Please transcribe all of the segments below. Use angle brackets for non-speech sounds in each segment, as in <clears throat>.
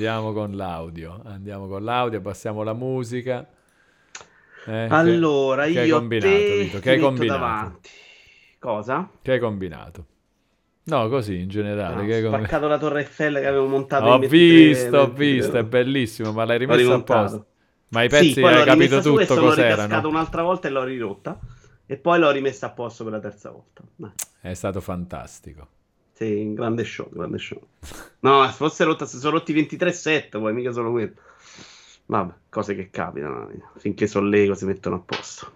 Andiamo con l'audio. Andiamo con l'audio, passiamo la musica. Eh, allora, che, io che hai combinato, Vito? Che hai combinato? Davanti. Cosa? Che hai combinato? No, così in generale. No, che ho spaccato la Torre Eiffel che avevo montato Ho visto, ho visto, è bellissimo, ma l'hai rimesso apposta. Ma i pezzi sì, hai capito tutto cos'erano? L'ho ricascato un'altra volta e l'ho rirotta. E poi l'ho rimessa a posto per la terza volta. Dai. È stato fantastico. Sì, grande show, grande show. No, se fosse rotta, se sono rotti 23-7, poi mica solo quello. Vabbè, cose che capitano. Finché sono Lego si mettono a posto.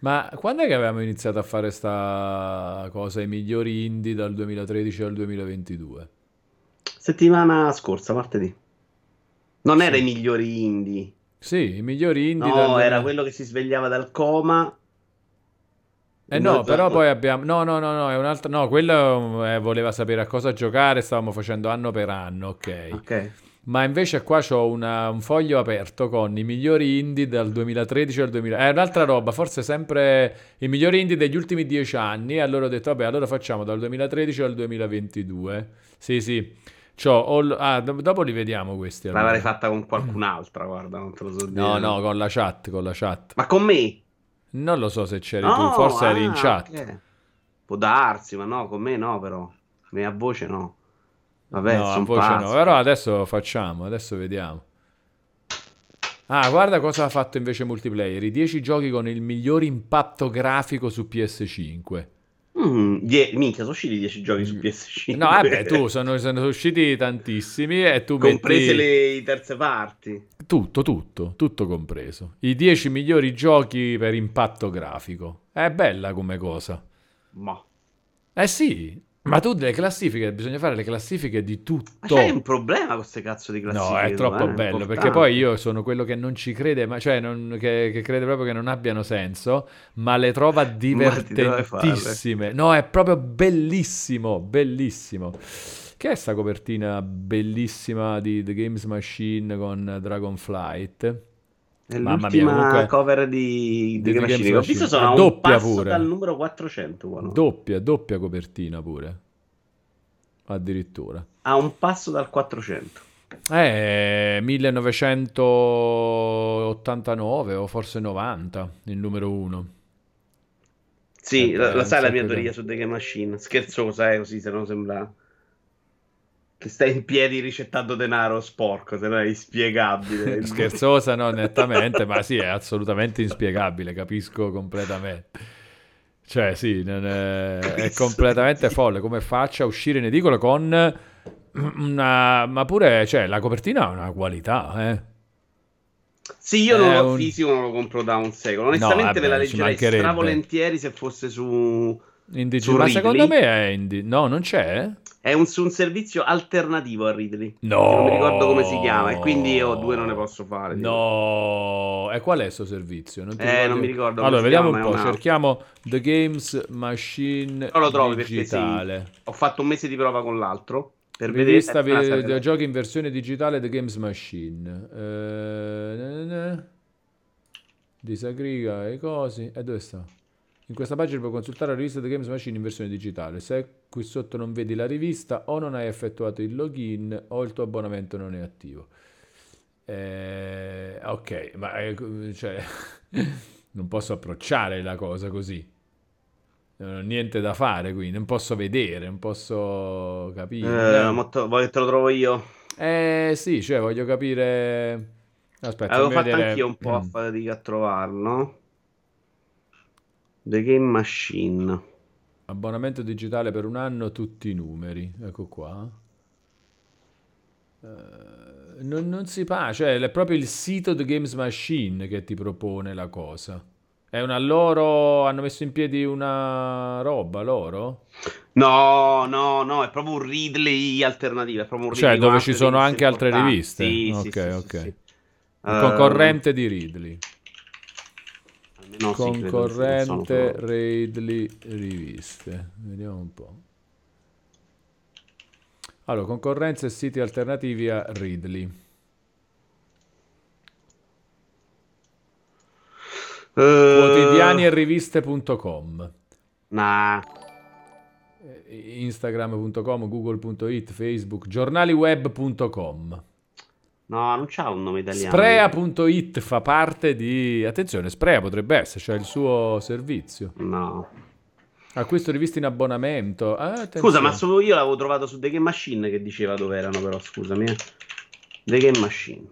Ma quando è che avevamo iniziato a fare sta cosa, i migliori indie dal 2013 al 2022? Settimana scorsa, martedì. Non sì. era i migliori indie. Sì, i migliori indie. No, dal... era quello che si svegliava dal coma. Eh no, però poi abbiamo... No, no, no, no, è un altro... No, quello eh, voleva sapere a cosa giocare, stavamo facendo anno per anno, ok. Ok. Ma invece qua ho un foglio aperto con i migliori indie dal 2013 al 2000. È un'altra roba, forse sempre i migliori indie degli ultimi dieci anni. E allora ho detto, vabbè, allora facciamo dal 2013 al 2022. Sì, sì. All... Ah, do- dopo li vediamo questi. Allora. L'avrei fatta con qualcun'altra, guarda, non te lo so dire. No, no, con la chat, con la chat. Ma con me? Non lo so se c'eri no, tu, forse ah, eri in chat. Okay. Può darsi, ma no, con me no, però. Me a voce no. Vabbè, no, a voce pazzo. no. Però adesso facciamo, adesso vediamo. Ah, guarda cosa ha fatto invece multiplayer. I 10 giochi con il miglior impatto grafico su PS5. Mm, die- minchia, sono usciti 10 giochi su PS5. No, vabbè, <laughs> tu sono, sono usciti tantissimi e tu Comprese metti... le terze parti. Tutto, tutto, tutto compreso. I 10 migliori giochi per impatto grafico. È bella come cosa. Ma. Eh sì, ma tu delle classifiche, bisogna fare le classifiche di tutto. Ma c'è un problema con queste cazzo di classifiche? No, è troppo eh? bello, perché poi io sono quello che non ci crede, ma, cioè non, che, che, crede proprio che non abbiano senso, ma le trova <laughs> divertentissime. No, è proprio bellissimo, bellissimo. Che è sta copertina bellissima di The Games Machine con Dragonflight? Mamma mia, comunque... cover di, di, di Games Ho visto sono doppia pure. dal numero 400. Buono. Doppia, doppia copertina pure. Addirittura. A un passo dal 400. Eh, 1989 o forse 90, il numero 1. Sì, la, la sai la mia teoria su The Game Machine? Scherzosa, eh, così se non sembra che stai in piedi ricettando denaro sporco, se no è inspiegabile. <laughs> Scherzosa, no, nettamente, ma sì, è assolutamente inspiegabile, capisco completamente. Cioè, sì, è, è completamente folle. Come faccia a uscire in edicola con una... Ma pure, cioè, la copertina ha una qualità, eh. Sì, io non un... fisico, non lo compro da un secolo. Onestamente no, vabbè, me la leggerei stravolentieri se fosse su... Indie, su ma secondo me è indie. No, non c'è? È un, un, servizio alternativo a Ridley. No. Non mi ricordo come si chiama e quindi io due non ne posso fare. No. E qual è questo servizio? Non, eh, non mi ricordo. Allora, vediamo chiama, un po'. Cerchiamo The Games Machine non lo trovi digitale. Sì. Ho fatto un mese di prova con l'altro. Per Rivista vedere videogiochi in versione digitale The Games Machine. Eh, disagriga i cosi. E dove sta? In questa pagina puoi consultare la rivista The Games Machine in versione digitale. Se qui sotto non vedi la rivista o non hai effettuato il login o il tuo abbonamento non è attivo. Eh, ok, ma eh, cioè, <laughs> non posso approcciare la cosa così. Non ho niente da fare qui, non posso vedere, non posso capire. Eh, molto, voglio che te lo trovo io. Eh sì, cioè voglio capire... Aspetta, Avevo fatto vedere... anch'io un po' a mm. fatica a trovarlo. The Game Machine. Abbonamento digitale per un anno, tutti i numeri. Ecco qua. Uh, non, non, si fa, cioè è proprio il sito The Games Machine che ti propone la cosa. È una loro. Hanno messo in piedi una roba loro? No, no, no, è proprio un Ridley alternativo. È proprio un Ridley cioè, dove ci sono anche altre riviste. Sì, ok, sì, ok. Sì, Il uh, concorrente di Ridley. No, Concorrente sì, Raidly riviste. Vediamo un po'. Allora, concorrenza e siti alternativi a Ridley. Uh, Quotidiani e riviste.com. Nah. Instagram.com, Google.it, Facebook, giornaliweb.com. No, non c'ha un nome italiano. Sprea.it fa parte di... Attenzione, Sprea potrebbe essere, c'è il suo servizio. No. Acquisto riviste in abbonamento. Ah, Scusa, ma solo io l'avevo trovato su The Game Machine che diceva dove erano, però scusami. Eh. The Game Machine.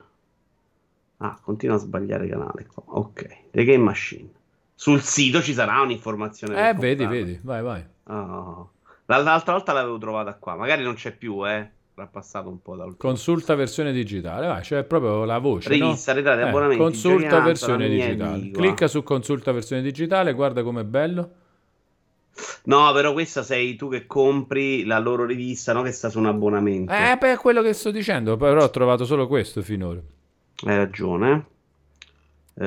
Ah, continua a sbagliare canale qua. Ok, The Game Machine. Sul sito ci sarà un'informazione. Eh, vedi, comprare. vedi, vai, vai. Oh. L'altra volta l'avevo trovata qua, magari non c'è più, eh. Passato un po' dal Consulta versione digitale, vai, c'è proprio la voce. Rivista, no? arretrati, eh, abbonamenti. Consulta versione digitale. Clicca su consulta versione digitale, guarda com'è bello. No, però questa sei tu che compri la loro rivista, no? Che sta su un abbonamento. Eh, beh, è quello che sto dicendo, però ho trovato solo questo finora. Hai ragione. Eh...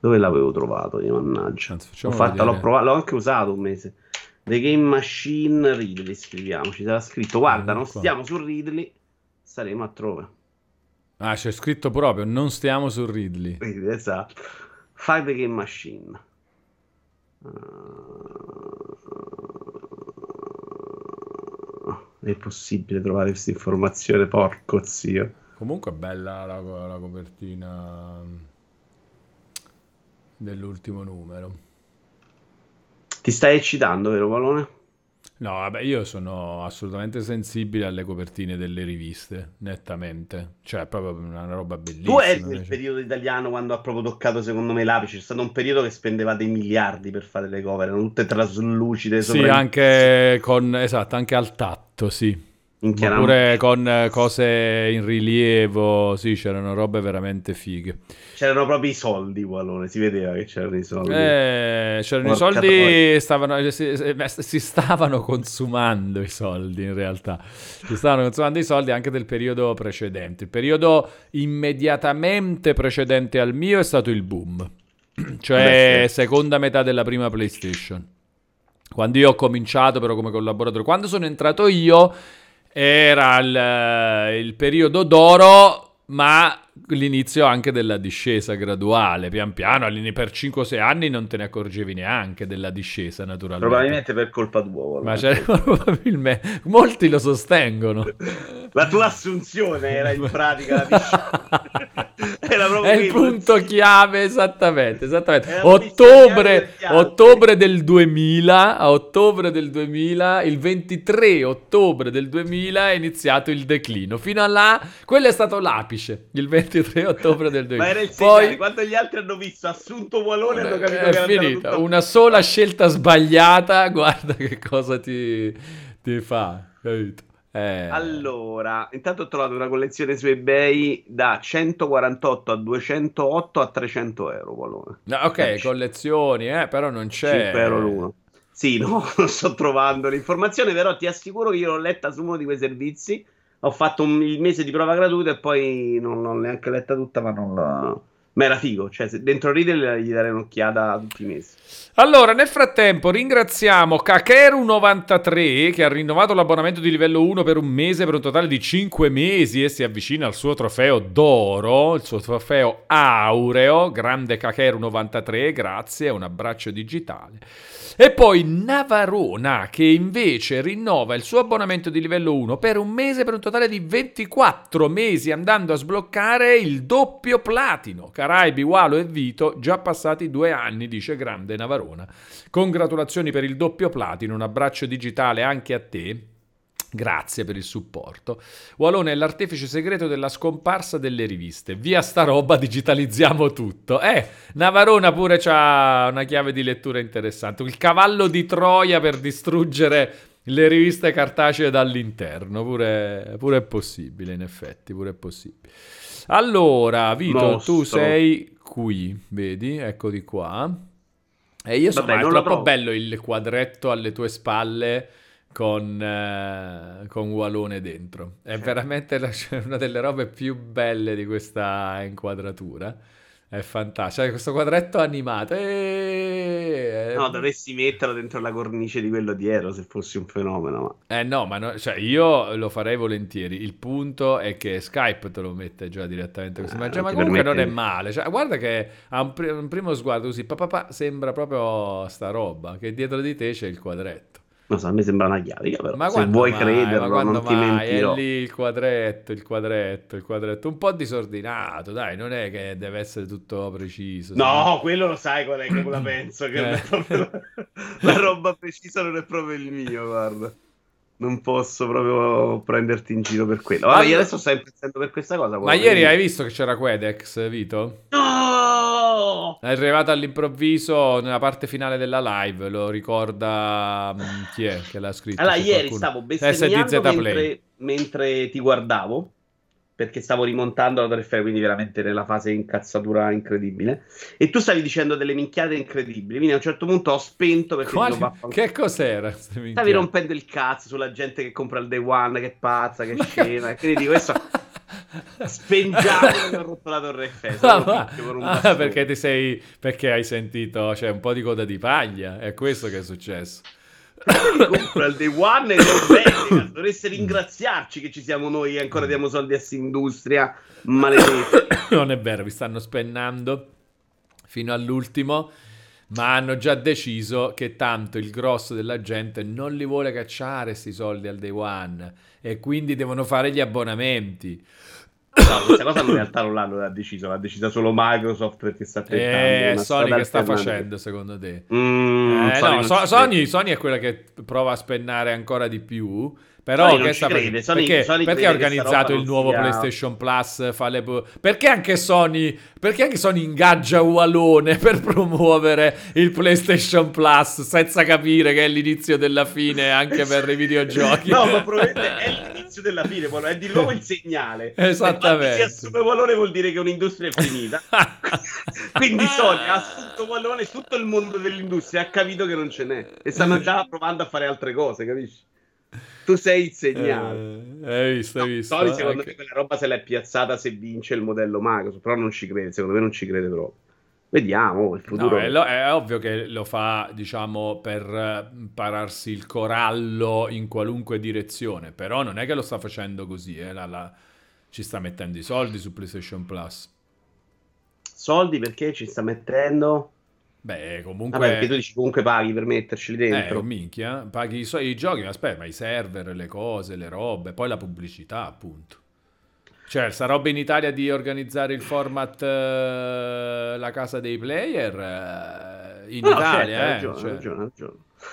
Dove l'avevo trovato? Io, mannaggia. Anzi, l'ho, fatta, l'ho, provato, l'ho anche usato un mese. The Game Machine Ridley, scriviamo. Ci sarà scritto, guarda, non stiamo su Ridley, saremo altrove. Ah, c'è scritto proprio, non stiamo su Ridley. <laughs> Esatto. Fai The Game Machine. è possibile trovare questa informazione, porco zio. Comunque è bella la, la copertina dell'ultimo numero. Ti stai eccitando, vero Valone? No, vabbè, io sono assolutamente sensibile alle copertine delle riviste, nettamente. Cioè, è proprio una roba bellissima. Tu eri nel periodo italiano quando ha proprio toccato, secondo me, l'apice. C'è stato un periodo che spendeva dei miliardi per fare le cover, erano tutte traslucide. Sì, anche con, esatto, anche al tatto, sì. Oppure con eh, cose in rilievo, sì, c'erano robe veramente fighe. C'erano proprio i soldi, Wallone, si vedeva che c'erano i soldi. Eh, c'erano Porca i soldi, stavano, eh, si, eh, si, stavano consumando i soldi in realtà. Si stavano consumando i soldi anche del periodo precedente. Il periodo immediatamente precedente al mio è stato il boom, <clears throat> cioè Beh, sì. seconda metà della prima PlayStation. Quando io ho cominciato però come collaboratore, quando sono entrato io era il, il periodo d'oro, ma l'inizio anche della discesa graduale, pian piano, per 5-6 anni non te ne accorgevi neanche della discesa, naturalmente. Probabilmente per colpa tua. Ma <laughs> c'è, probabilmente, molti lo sostengono. La tua assunzione era in pratica la discesa. <laughs> È il punto chiave, esattamente, esattamente. Ottobre, ottobre del 2000, a ottobre del 2000, il 23 ottobre del 2000 è iniziato il declino. Fino a là, quello è stato l'apice, il 23 ottobre del 2000. Ma era il segnale, Poi, quando gli altri hanno visto assunto Walone hanno capito è che finita. Una sola scelta sbagliata, <laughs> guarda che cosa ti, ti fa, capito? Eh... Allora, intanto ho trovato una collezione su eBay da 148 a 208 a 300 euro. Valore. No, ok, eh, collezioni, eh, però non c'è. 5 euro l'uno. Sì, no, <laughs> non sto trovando l'informazione, però ti assicuro che io l'ho letta su uno di quei servizi. Ho fatto un, il mese di prova gratuita e poi non l'ho neanche letta tutta, ma non l'ho ma era figo, cioè dentro Riddle gli darei un'occhiata tutti i mesi. Allora, nel frattempo ringraziamo Kakeru93 che ha rinnovato l'abbonamento di livello 1 per un mese per un totale di 5 mesi e si avvicina al suo trofeo d'oro, il suo trofeo aureo. Grande Kakeru93, grazie, un abbraccio digitale. E poi Navarona che invece rinnova il suo abbonamento di livello 1 per un mese per un totale di 24 mesi andando a sbloccare il doppio platino. Caraibi, Walo e Vito, già passati due anni, dice grande Navarona. Congratulazioni per il doppio platino, un abbraccio digitale anche a te. Grazie per il supporto. Walone è l'artefice segreto della scomparsa delle riviste. Via sta roba, digitalizziamo tutto. Eh, Navarona pure ha una chiave di lettura interessante. Il cavallo di Troia per distruggere le riviste cartacee dall'interno. Pure, pure è possibile, in effetti, pure è possibile. Allora, Vito, Mostro. tu sei qui, vedi? Ecco di qua. E io sono Vabbè, è troppo bello il quadretto alle tue spalle con, eh, con Walone dentro. È veramente la, una delle robe più belle di questa inquadratura. È fantastico, cioè, questo quadretto animato. E... No, dovresti metterlo dentro la cornice di quello dietro se fossi un fenomeno. Ma... Eh no, ma no, cioè, io lo farei volentieri. Il punto è che Skype te lo mette già direttamente così. Eh, ma, cioè, ma comunque permette... non è male. Cioè, guarda che a un, pr- un primo sguardo così, pa, pa, pa, sembra proprio sta roba, che dietro di te c'è il quadretto. Non so, a me sembra una chiarica, però ma se vuoi mai, crederlo, non ti mentirò. È lì il quadretto, il quadretto, il quadretto, un po' disordinato, dai, non è che deve essere tutto preciso. No, se... quello lo sai qual è che la <clears throat> penso, che eh. proprio... la roba precisa non è proprio il mio, guarda. Non posso proprio prenderti in giro per quello. Allora, io adesso sto impazzendo per questa cosa. Ma ieri hai visto che c'era Quedex, Vito? No! È arrivato all'improvviso nella parte finale della live, lo ricorda mm, chi è che l'ha scritto? Allora, ieri qualcuno. stavo bestemmiando mentre, mentre ti guardavo perché stavo rimontando la Torre Eiffel, quindi veramente nella fase incazzatura incredibile. E tu stavi dicendo delle minchiate incredibili, quindi a un certo punto ho spento perché Quali... Che cos'era? Stavi rompendo il cazzo sulla gente che compra il Day One, che è pazza, che scema, e quindi dico, questo... <laughs> Spengiamo che ho rotto la Torre Eiffel. Ah, ah, perché ti sei... perché hai sentito, cioè, un po' di coda di paglia, è questo che è successo compra il day one e non bene, <coughs> dovreste ringraziarci che ci siamo noi e ancora diamo soldi a Sindustria, maledetti. <coughs> Non è vero, vi stanno spennando fino all'ultimo, ma hanno già deciso che tanto il grosso della gente non li vuole cacciare questi soldi al day one e quindi devono fare gli abbonamenti. No, questa cosa in realtà non l'hanno deciso, l'ha decisa solo Microsoft perché sta tentando. Eh, Sony che sta facendo secondo te? Mm, eh, Sony, no, so- Sony, Sony, è quella che prova a spennare ancora di più. Però che sta crede. Sony, perché, Sony perché ha organizzato il nuovo sia... PlayStation Plus? Le... Perché anche Sony perché anche Sony ingaggia Walone per promuovere il PlayStation Plus senza capire che è l'inizio della fine anche per i videogiochi? no, ma probabilmente è l'inizio della fine, è di nuovo il segnale. <laughs> Esattamente. Se assume Walone vuol dire che un'industria è finita. <laughs> Quindi Sony ha assunto Walone, tutto il mondo dell'industria ha capito che non ce n'è e stanno già provando a fare altre cose, capisci? <laughs> tu sei il segnale. Eh, hai visto, hai visto. Sony, secondo Anche... me, quella roba se l'è piazzata se vince il modello Microsoft, però non ci crede, secondo me non ci crede troppo. Vediamo il futuro. No, è, lo, è, ovvio che lo fa, diciamo, per eh, pararsi il corallo in qualunque direzione, però non è che lo sta facendo così, eh, la, la, ci sta mettendo i soldi su PlayStation Plus. Soldi perché ci sta mettendo? Beh, comunque... Vabbè, perché tu dici comunque paghi per metterci dentro. Eh, minchia, paghi i, so- i giochi, ma aspetta, ma i server, le cose, le robe, poi la pubblicità, appunto. Cioè, sta roba in Italia di organizzare il format uh, La casa dei player uh, in no, Italia, certo, eh. Ragione, cioè... ragione, ragione.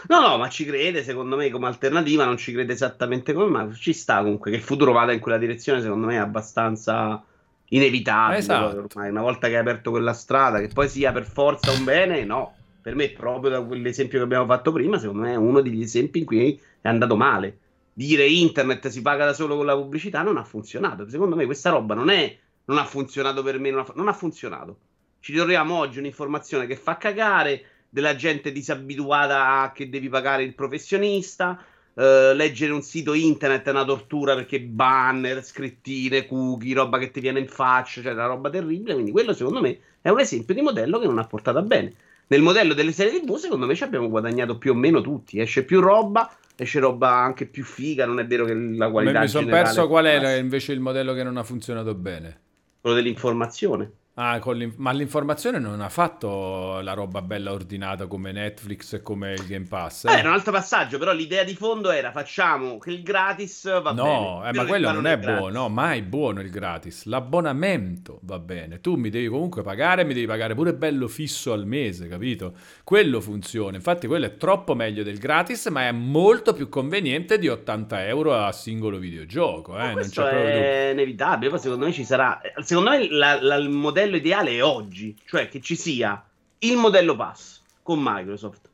No, no, ma ci crede, secondo me, come alternativa, non ci crede esattamente come, ma ci sta comunque che il futuro vada in quella direzione, secondo me è abbastanza inevitabile esatto. ormai, una volta che hai aperto quella strada, che poi sia per forza un bene, no. Per me, proprio da quell'esempio che abbiamo fatto prima, secondo me è uno degli esempi in cui è andato male. Dire internet si paga da solo con la pubblicità non ha funzionato. Secondo me questa roba non è non ha funzionato per me, non ha, non ha funzionato. Ci troviamo oggi un'informazione che fa cagare, della gente disabituata a che devi pagare il professionista, Uh, leggere un sito internet è una tortura perché banner, scrittine, cookie, roba che ti viene in faccia, cioè una roba terribile. Quindi quello secondo me è un esempio di modello che non ha portato bene. Nel modello delle serie TV, secondo me ci abbiamo guadagnato più o meno tutti. Esce più roba, esce roba anche più figa. Non è vero che la qualità. Mi sono perso qual era invece il modello che non ha funzionato bene. Quello dell'informazione. Ah, ma l'informazione non ha fatto la roba bella ordinata come Netflix e come il Game Pass. Eh? eh era un altro passaggio, però l'idea di fondo era facciamo che il gratis va no, bene. No, eh, ma quello non è, buono, no, mai buono il gratis. L'abbonamento va bene. Tu mi devi comunque pagare, mi devi pagare pure bello fisso al mese, capito? Quello funziona. Infatti quello è troppo meglio del gratis, ma è molto più conveniente di 80 euro a singolo videogioco. Eh? Non c'è è inevitabile. Poi secondo me ci sarà... Secondo me la, la, il modello modello ideale è oggi, cioè che ci sia il modello pass con Microsoft,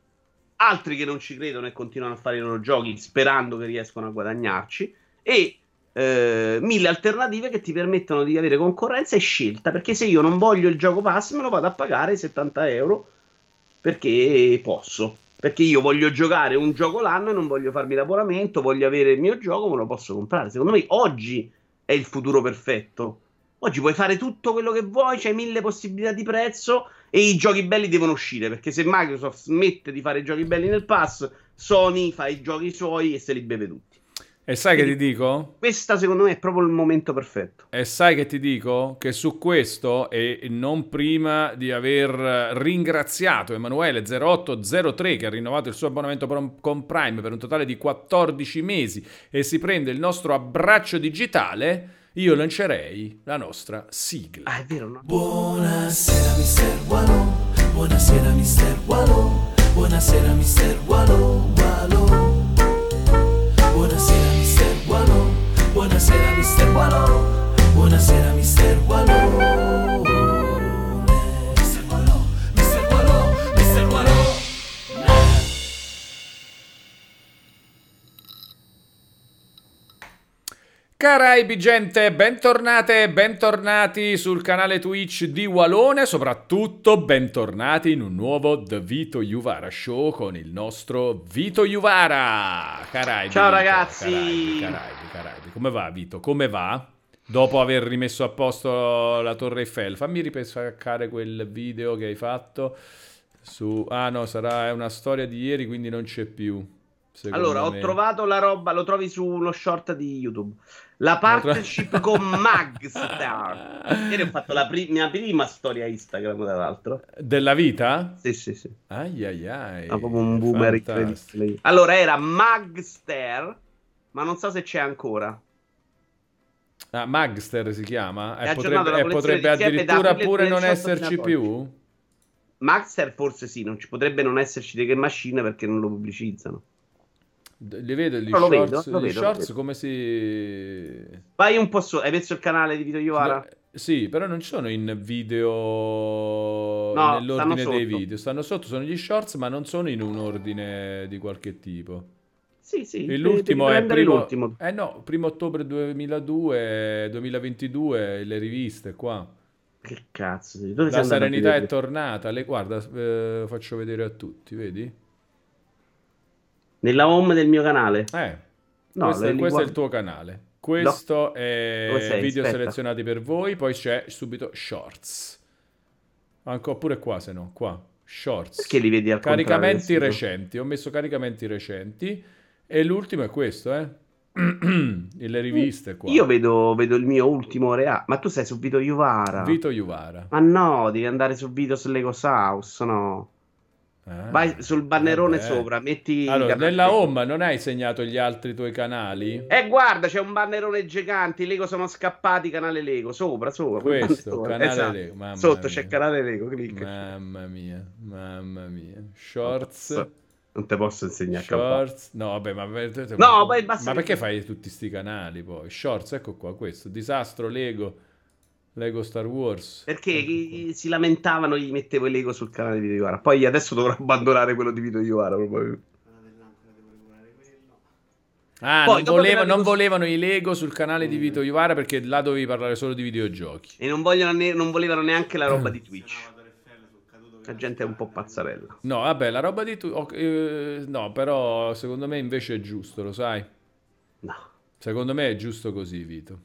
altri che non ci credono e continuano a fare i loro giochi sperando che riescano a guadagnarci. E eh, mille alternative che ti permettono di avere concorrenza e scelta. Perché se io non voglio il gioco pass me lo vado a pagare 70 euro perché posso. Perché io voglio giocare un gioco l'anno e non voglio farmi l'abbonamento voglio avere il mio gioco me lo posso comprare. Secondo me oggi è il futuro perfetto Oggi puoi fare tutto quello che vuoi, c'hai mille possibilità di prezzo e i giochi belli devono uscire, perché se Microsoft smette di fare i giochi belli nel pass, Sony fa i giochi suoi e se li beve tutti. E sai Quindi, che ti dico? Questa secondo me è proprio il momento perfetto. E sai che ti dico? Che su questo, e non prima di aver ringraziato Emanuele0803 che ha rinnovato il suo abbonamento con Prime per un totale di 14 mesi e si prende il nostro abbraccio digitale, io lancerei la nostra sigla. Ah, è vero, no? Buonasera, mister Wallo. Buonasera, mister Wallo. Buonasera, mister Wallo. Wallo. Buonasera, mister Wallo. Buonasera, mister Wallo. Buonasera, mister Wallo. Caraibi gente, bentornate e bentornati sul canale Twitch di Walone, soprattutto bentornati in un nuovo The Vito Juvara Show con il nostro Vito Juvara. Caraibi, Ciao Vito, ragazzi. Caraibi, Caraibi, Caraibi. Come va Vito? Come va? Dopo aver rimesso a posto la Torre Eiffel, fammi ripescare quel video che hai fatto su... Ah no, sarà una storia di ieri, quindi non c'è più. Allora, me. ho trovato la roba, lo trovi su uno short di YouTube. La partnership con Magstar. <laughs> Ieri ho fatto la pri- mia prima storia Instagram, tra l'altro. Della vita? Sì, sì, sì. Ai ai ai. Ma proprio un boomer incredibile. Allora, era Magster, ma non so se c'è ancora. Ah, Magster si chiama? E potrebbe, e potrebbe addirittura pure non esserci più? Magster forse sì, non ci potrebbe non esserci dei che machine perché non lo pubblicizzano. Li vedo gli shorts, vedo, gli vedo, shorts come si... Vai un po' su, hai messo il canale di Vito Iovara? No, sì, però non ci sono in video no, nell'ordine dei video, stanno sotto, sono gli shorts ma non sono in un ordine di qualche tipo. Sì, sì. E l'ultimo è primo, l'ultimo. Eh no, primo ottobre 2002, 2022, le riviste qua. Che cazzo? Dove La serenità è tornata, le, guarda, eh, faccio vedere a tutti, vedi? Nella home del mio canale. Eh, no, questo, questo è il tuo canale. Questo no. è video Aspetta. selezionati per voi, poi c'è subito shorts. Anche pure qua, se no, qua. Shorts. Perché li vedi al Caricamenti recenti. Ho messo caricamenti recenti. E l'ultimo è questo, eh. <clears throat> le riviste qua. Io vedo, vedo il mio ultimo reale. Ma tu sei su Vito Juvara. Vito Juvara. Ma no, devi andare su Videos Lego House, no. Ah, Vai sul bannerone vabbè. sopra, metti. Allora, nella home non hai segnato gli altri tuoi canali? Eh, guarda, c'è un bannerone gigante. Lego sono scappati. Canale Lego sopra, sopra. Questo, canale esatto. Lego. Mamma Sotto mia. c'è canale Lego. Clicca. Mamma mia, mamma mia. Shorts. Non te posso insegnare. Shorts. No, vabbè, ma, no, ma, ma perché fai tutti questi canali poi? Shorts, ecco qua, questo. Disastro Lego. Lego Star Wars. Perché ecco si lamentavano, gli mettevo i Lego sul canale di Vito Iovara. Poi adesso dovrò <laughs> abbandonare quello di Vito Iovara. Probabilmente. Ah, Poi, non, volevo, non volevano i Lego sul canale di Vito Iovara perché là dovevi parlare solo di videogiochi. E non, ne- non volevano neanche la roba di Twitch. La gente è un po' pazzarella. No, vabbè, la roba di Twitch... Eh, no, però secondo me invece è giusto, lo sai? No. Secondo me è giusto così, Vito.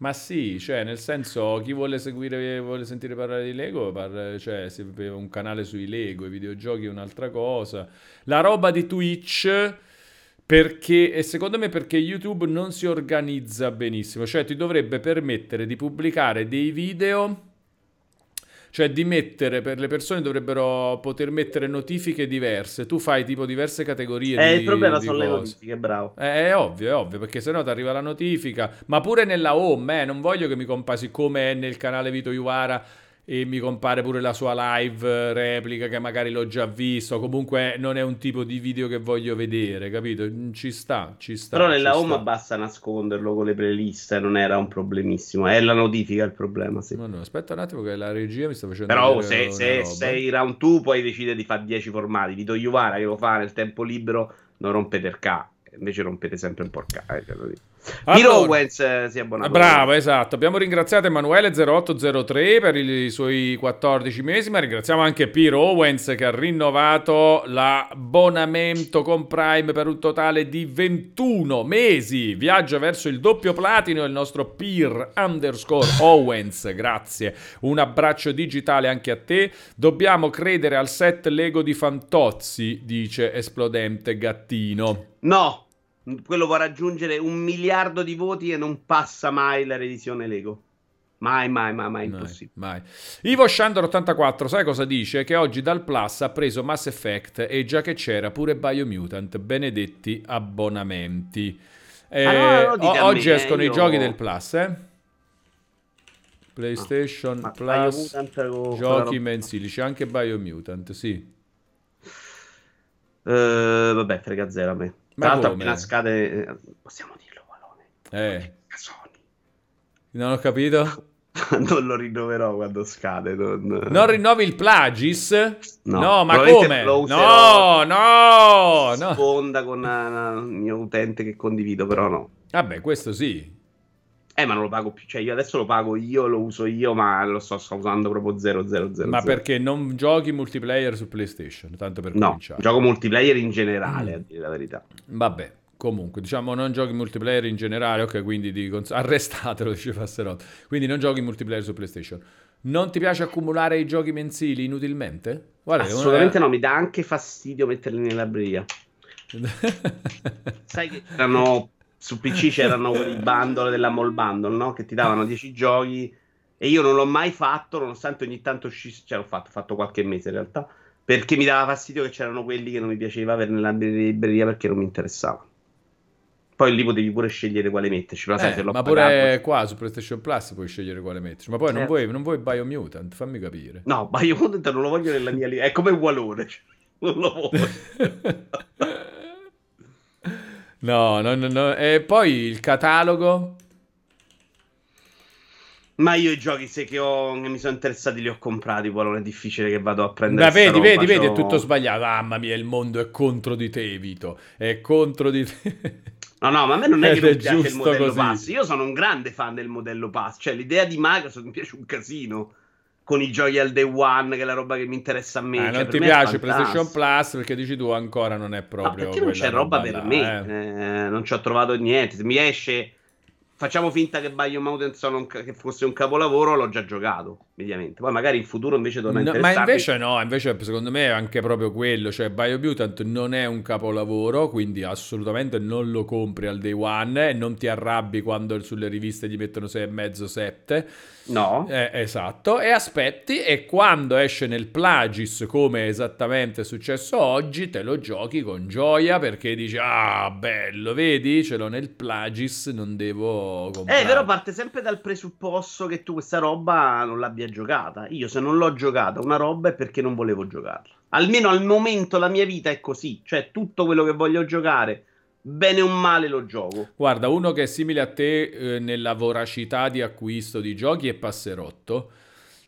Ma sì, cioè, nel senso, chi vuole seguire, vuole sentire parlare di Lego, parla, cioè, un canale sui Lego, i videogiochi è un'altra cosa. La roba di Twitch, perché, e secondo me perché YouTube non si organizza benissimo, cioè ti dovrebbe permettere di pubblicare dei video cioè di mettere, per le persone dovrebbero poter mettere notifiche diverse. Tu fai tipo diverse categorie eh, di Il problema sono cose. le notifiche, bravo. Eh, è ovvio, è ovvio, perché sennò ti arriva la notifica. Ma pure nella home, eh, non voglio che mi compasi come è nel canale Vito Iuvara e mi compare pure la sua live replica che magari l'ho già visto, comunque non è un tipo di video che voglio vedere, capito? Ci sta, ci sta. Però nella home sta. basta nasconderlo con le playlist, non era un problemissimo, è la notifica il problema, sì. No, no, aspetta un attimo che la regia mi sta facendo Però se, se sei round 2 puoi decidere di fare 10 formati, Vito Iuvara che lo fa nel tempo libero, non rompete il ca, invece rompete sempre un po' il ca, eh, Allora, Owens eh, si è abbonato. Bravo, esatto. Abbiamo ringraziato Emanuele 0803 per i suoi 14 mesi, ma ringraziamo anche Piro Owens che ha rinnovato l'abbonamento con Prime per un totale di 21 mesi. Viaggia verso il doppio platino il nostro Peer underscore Owens. Grazie. Un abbraccio digitale anche a te. Dobbiamo credere al set Lego di Fantozzi, dice Esplodente Gattino. No, quello può raggiungere un miliardo di voti e non passa mai la revisione Lego. Mai, mai, mai, mai, impossibile. Mai. Ivo Shandor 84, sai cosa dice? Che oggi dal Plus ha preso Mass Effect e già che c'era pure Biomutant, benedetti abbonamenti. Eh, ah, no, no, oggi me, escono io... i giochi del Plus, eh? PlayStation ah, Plus, giochi mensili, c'è anche Biomutant, sì. Uh, vabbè, frega zero a me. Ma Tra l'altro appena scade... Eh, possiamo dirlo, Valone. Eh. Non ho capito. <laughs> non lo rinnoverò quando scade. Non, non rinnovi il Plagis? No, no ma come? No, no, no. Sfonda con il mio utente che condivido, però no. Vabbè, questo sì. Eh, ma non lo pago più. Cioè, io adesso lo pago io, lo uso io, ma lo sto, sto usando proprio 000. Ma perché non giochi multiplayer su PlayStation? Tanto per no, cominciare. gioco multiplayer in generale, mm. a dire la verità. Vabbè, comunque, diciamo, non giochi multiplayer in generale, ok, quindi di cons- <laughs> arrestatelo, dice Fasserotto. Quindi non giochi multiplayer su PlayStation. Non ti piace accumulare i giochi mensili inutilmente? Guarda, Assolutamente no, mi dà anche fastidio metterli nella bria. <laughs> Sai che erano su PC c'erano <laughs> quei bundle della Mall Bundle, no? Che ti davano 10 giochi e io non l'ho mai fatto, nonostante ogni tanto uscisse, cioè l'ho fatto, fatto qualche mese in realtà, perché mi dava fastidio che c'erano quelli che non mi piaceva avere nella libreria perché non mi interessava. Poi lì potevi pure scegliere quale metterci. Però, eh, sai, ma pure pagato... qua su PlayStation Plus puoi scegliere quale metterci. Ma poi certo. non, vuoi, non vuoi Biomutant, fammi capire. No, Biomutant non lo voglio nella mia lista. È come Walone. Cioè, <laughs> non lo voglio. <laughs> No, no, no, no. E poi il catalogo. Ma io i giochi se che, ho, che mi sono interessati li ho comprati, poi non è difficile che vado a prendere. Ma vedi, vedi, vedi, è tutto sbagliato. Mamma mia, il mondo è contro di te, Vito. È contro di te. No, no, ma a me non è che mi piace il modello così. pass. Io sono un grande fan del modello pass. Cioè, l'idea di Microsoft mi piace un casino con i giochi al day one, che è la roba che mi interessa a me. Eh, cioè, non ti piace PlayStation Plus perché dici tu ancora non è proprio. No, perché non c'è roba, roba per me, eh. Eh, non ci ho trovato niente. Se mi esce facciamo finta che Biomutant un, che fosse un capolavoro, l'ho già giocato, mediamente. Poi magari in futuro invece torna no, Ma invece no, invece secondo me è anche proprio quello, cioè Biomutant non è un capolavoro, quindi assolutamente non lo compri al day one e non ti arrabbi quando sulle riviste gli mettono 6,5, 7. No. Eh, esatto, e aspetti e quando esce nel Plagis, come esattamente è successo oggi, te lo giochi con gioia perché dici, ah bello, vedi, ce l'ho nel Plagis, non devo comprare. Eh, però parte sempre dal presupposto che tu questa roba non l'abbia giocata. Io se non l'ho giocata una roba è perché non volevo giocarla. Almeno al momento la mia vita è così, cioè tutto quello che voglio giocare bene o male lo gioco. Guarda, uno che è simile a te eh, nella voracità di acquisto di giochi è Passerotto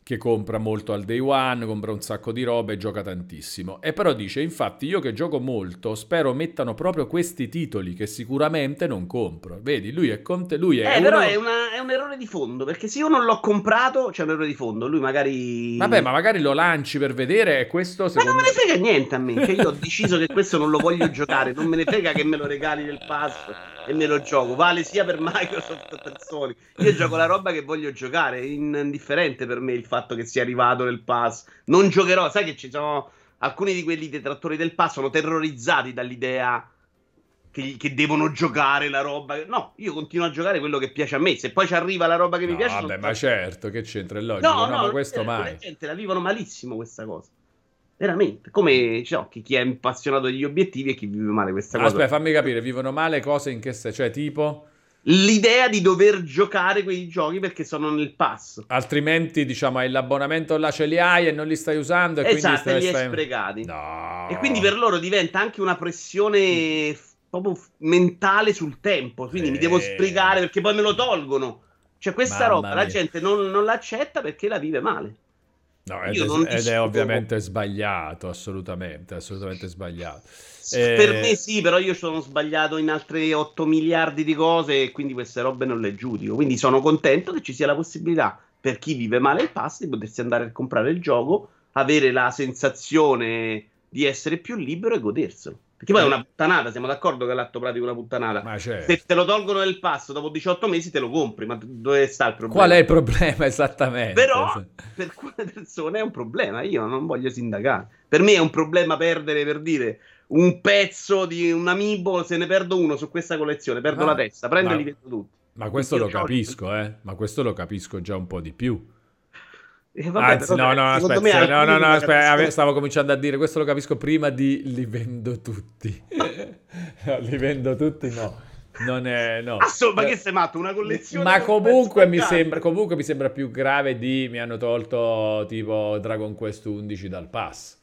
che compra molto al day one, compra un sacco di roba e gioca tantissimo. E però dice, infatti io che gioco molto, spero mettano proprio questi titoli che sicuramente non compro. Vedi, lui è con te, lui è... Eh, uno... però è, una, è, un errore di fondo, perché se io non l'ho comprato c'è un errore di fondo, lui magari... Vabbè, ma magari lo lanci per vedere e questo... Ma non me ne frega niente a me, che io ho <laughs> deciso che questo non lo voglio giocare, non me ne frega che me lo regali nel pass e me lo gioco, vale sia per Microsoft che per Sony. Io gioco la roba che voglio giocare, è indifferente per me il fatto che sia arrivato nel pass. Non giocherò, sai che ci sono alcuni di quelli detrattori del pass sono terrorizzati dall'idea che, che, devono giocare la roba. No, io continuo a giocare quello che piace a me. Se poi ci arriva la roba che no, mi piace, vabbè, ma certo, che c'entra il logico. No, no, no ma questo è, mai. La gente la vivono malissimo questa cosa. Veramente, come cioè, chi è appassionato degli obiettivi e chi vive male questa cosa. Aspetta, fammi capire, vivono male cose in che senso? Cioè, tipo l'idea di dover giocare quei giochi perché sono nel pass. Altrimenti, diciamo, hai l'abbonamento là, ce li hai e non li stai usando. E esatto, quindi li hai sprecati. No. E quindi per loro diventa anche una pressione proprio mentale sul tempo. Quindi eh. mi devo sprecare perché poi me lo tolgono. Cioè, questa Mamma roba mia. la gente non, non l'accetta perché la vive male. No, ed, è, ed è ovviamente sbagliato, assolutamente, assolutamente sbagliato. Eh... Per me sì, però io sono sbagliato in altre 8 miliardi di cose e quindi queste robe non le giudico. Quindi sono contento che ci sia la possibilità per chi vive male il pass di potersi andare a comprare il gioco, avere la sensazione di essere più libero e goderselo. Perché poi è una puttanata, siamo d'accordo che l'atto pratico è una puttanata. Certo. Se te lo tolgono nel passo dopo 18 mesi te lo compri, ma dove sta il problema? Qual è il problema <laughs> esattamente? Però per alcune persone è un problema, io non voglio sindacare. Per me è un problema perdere, per dire, un pezzo di un amiibo, se ne perdo uno su questa collezione, perdo ah, la testa, prendo e li vedo tutti. Ma questo lo capisco, eh? Ma questo lo capisco già un po' di più. Eh, vabbè, Anzi, no, no, aspetta, no, no, no, aspetta, stavo cominciando a dire, questo lo capisco prima di li vendo tutti. <laughs> li vendo tutti, no. Non è, no. Assolutamente, ma che sei matto? Una collezione? Ma comunque mi, sembra, comunque mi sembra più grave di mi hanno tolto tipo Dragon Quest 11 dal pass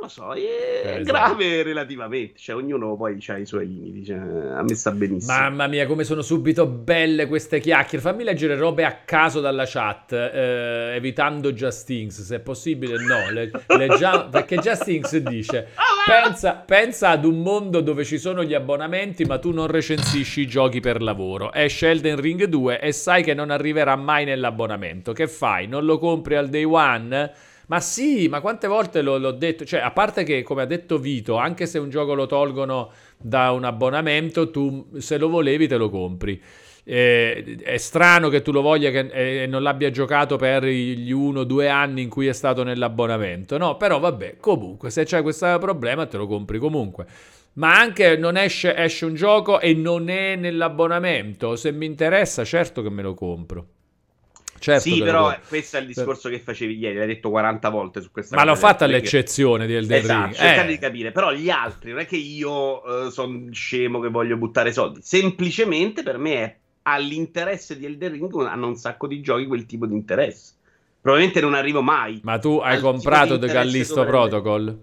lo so, è esatto. grave relativamente, cioè ognuno poi ha i suoi limiti, cioè, a me sta benissimo. Mamma mia, come sono subito belle queste chiacchiere. Fammi leggere robe a caso dalla chat, eh, evitando Justins, se è possibile no, le, leggiamo, perché Justins dice, pensa, pensa ad un mondo dove ci sono gli abbonamenti ma tu non recensisci i giochi per lavoro. Esce Elden Ring 2 e sai che non arriverà mai nell'abbonamento. Che fai? Non lo compri al day one? Ma sì, ma quante volte l'ho, l'ho, detto? Cioè, a parte che, come ha detto Vito, anche se un gioco lo tolgono da un abbonamento, tu se lo volevi te lo compri. Eh, è strano che tu lo voglia e eh, non l'abbia giocato per gli uno o due anni in cui è stato nell'abbonamento. No, però vabbè, comunque, se c'è questo problema te lo compri comunque. Ma anche non esce, esce un gioco e non è nell'abbonamamento. Se mi interessa, certo che me lo compro. Certo sì, però lo... questo è il discorso che facevi ieri, l'hai detto 40 volte su questa Ma l'ho fatta all'eccezione di Elden esatto, Ring. cercate eh. di capire, però gli altri, non è che io uh, sono scemo che voglio buttare soldi, semplicemente per me è all'interesse di Elden Ring hanno un sacco di giochi quel tipo di interesse. Probabilmente non arrivo mai. Ma tu hai comprato The Callisto Protocol?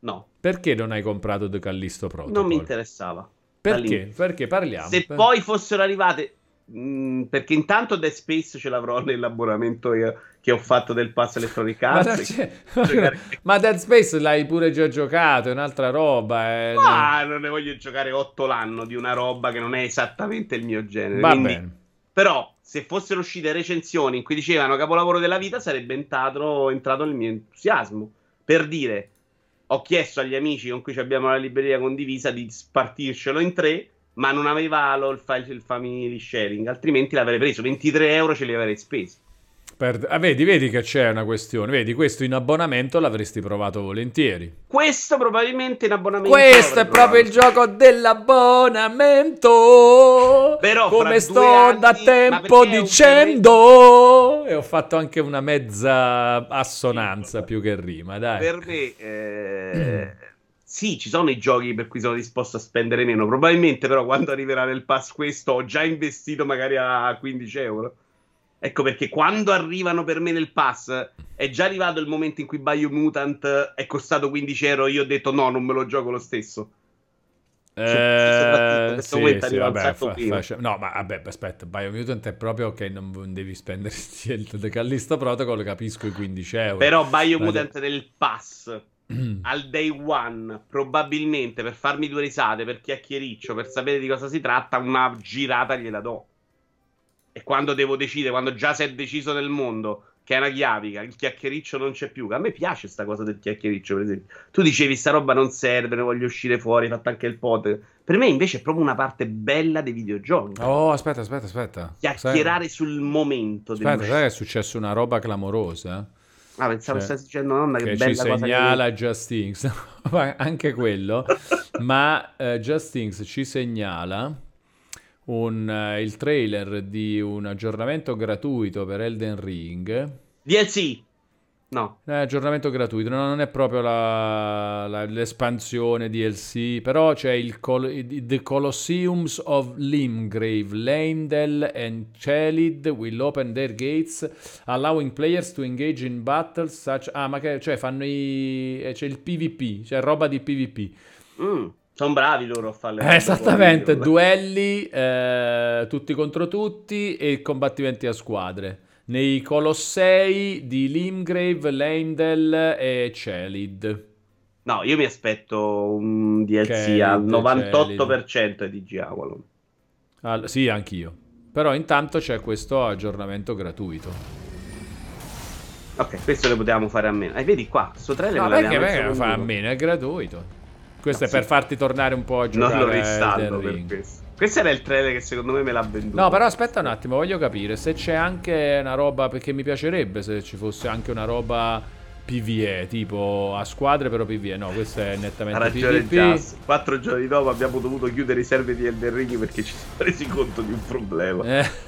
No. Perché non hai comprato The Callisto Protocol? Non mi interessava. Perché? Perché parliamo? Se poi fossero arrivate Mm, perché intanto Dead Space ce l'avrò nell'abbonamento io, che ho fatto del pass Electronic Arts. <laughs> Ma, giocare... ma, Dead Space l'hai pure già giocato, è un'altra roba. Eh. Ma non ne voglio giocare 8 l'anno di una roba che non è esattamente il mio genere. Va quindi... bene. Però, se fossero uscite recensioni in cui dicevano capolavoro della vita, sarebbe entrato, entrato nel mio entusiasmo. Per dire, ho chiesto agli amici con cui abbiamo la libreria condivisa di spartircelo in tre ma non aveva il, file, il family sharing, altrimenti l'avrei preso. 23 euro ce li avrei spesi. Per... Ah, vedi, vedi che c'è una questione. Vedi, questo in abbonamento l'avresti provato volentieri. Questo probabilmente in abbonamento. Questo è proprio il gioco dell'abbonamento. Però come sto da tempo dicendo. E ho fatto anche una mezza assonanza più che rima, dai. Per me eh <clears throat> sì, ci sono i giochi per cui sono disposto a spendere meno. Probabilmente, però, quando arriverà nel pass questo, ho già investito magari a 15 euro. Ecco perché quando arrivano per me nel pass, è già arrivato il momento in cui Biomutant è costato 15 euro. Io ho detto no, non me lo gioco lo stesso. Eh, sì, sì, vabbè, fa, fa, no, ma vabbè, aspetta, Biomutant è proprio che non devi spendere <laughs> il Callisto Protocol, capisco i 15 euro. Però Biomutant nel pass al day one, probabilmente per farmi due risate, per chiacchiericcio, per sapere di cosa si tratta, una girata gliela do. E quando devo decidere, quando già si è deciso nel mondo che è una chiavica, il chiacchiericcio non c'è più. A me piace sta cosa del chiacchiericcio, per esempio. Tu dicevi sta roba non serve, ne voglio uscire fuori, hai fatto anche il pod. Per me invece è proprio una parte bella dei videogiochi. Oh, aspetta, aspetta, aspetta. Chiacchierare sai... sul momento. Aspetta, sai che è successo una roba clamorosa? Ah, pensavo cioè, stessi dicendo nonna che, che bella ci segnala che... Just Inks. <laughs> anche quello. ma uh, Just Inks ci segnala un, uh, il trailer di un aggiornamento gratuito per Elden Ring. DLC. No. È aggiornamento gratuito, no, non è proprio la, la, l'espansione DLC, però c'è il Col- The Colosseums of Limgrave, Lendel and Chelid will open their gates, allowing players to engage in battles such... Ah, ma che... cioè fanno i... Eh, c'è il PvP, c'è roba di PvP. Mm. Sono bravi loro a farle. Eh, esattamente, duelli, eh, tutti contro tutti e combattimenti a squadre. Nei Colossei di Limgrave, Leindel e Celid. No, io mi aspetto un DLC Celid, al 98% Celid. di G Avalon. All- sì, anch'io. Però intanto c'è questo aggiornamento gratuito. Ok, questo lo potevamo fare a meno. E eh, vedi qua, questo trailer no, perché, perché fa a meno, è gratuito. Questo no, è per farti tornare un po' a giocare Non lo ristaldo per questo. Questo era il trailer che secondo me me l'ha venduto. No, però aspetta un attimo, voglio capire se c'è anche una roba, perché mi piacerebbe se ci fosse anche una roba PvE, tipo a squadre però PvE. No, questo è nettamente ha ragione PvP. Quattro giorni dopo abbiamo dovuto chiudere i server di Elden Ring perché ci siamo resi conto di un problema. Eh.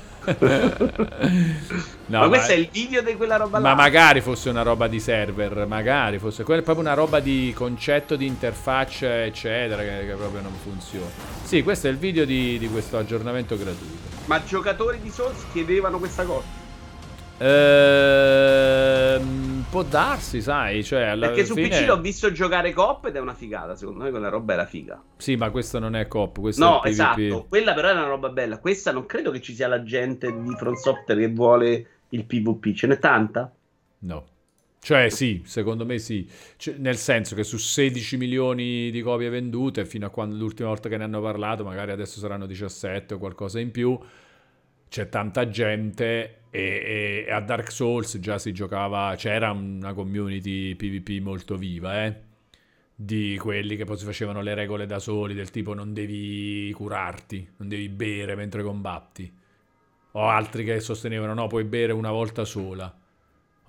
No, ma questo ma... è il video di quella roba là. Ma magari fosse una roba di server, magari fosse quella proprio una roba di concetto di interfaccia, eccetera, che, che proprio non funziona. Sì, questo è il video di, di questo aggiornamento gratuito. Ma giocatori di Souls chiedevano questa cosa? Ehm, può darsi, sai. Cioè, Perché su fine... PC l'ho visto giocare coop ed è una figata. Secondo me quella roba era figa. Sì, ma questo non è. Questo no, è esatto. Quella però è una roba bella. Questa non credo che ci sia la gente di Front Software che vuole il PvP. Ce n'è tanta? No. Cioè sì, secondo me sì, cioè, nel senso che su 16 milioni di copie vendute, fino a quando l'ultima volta che ne hanno parlato, magari adesso saranno 17 o qualcosa in più, c'è tanta gente e, e, a Dark Souls già si giocava, c'era una community PvP molto viva, eh? Di quelli che poi si facevano le regole da soli, del tipo non devi curarti, non devi bere mentre combatti. O altri che sostenevano no, puoi bere una volta sola.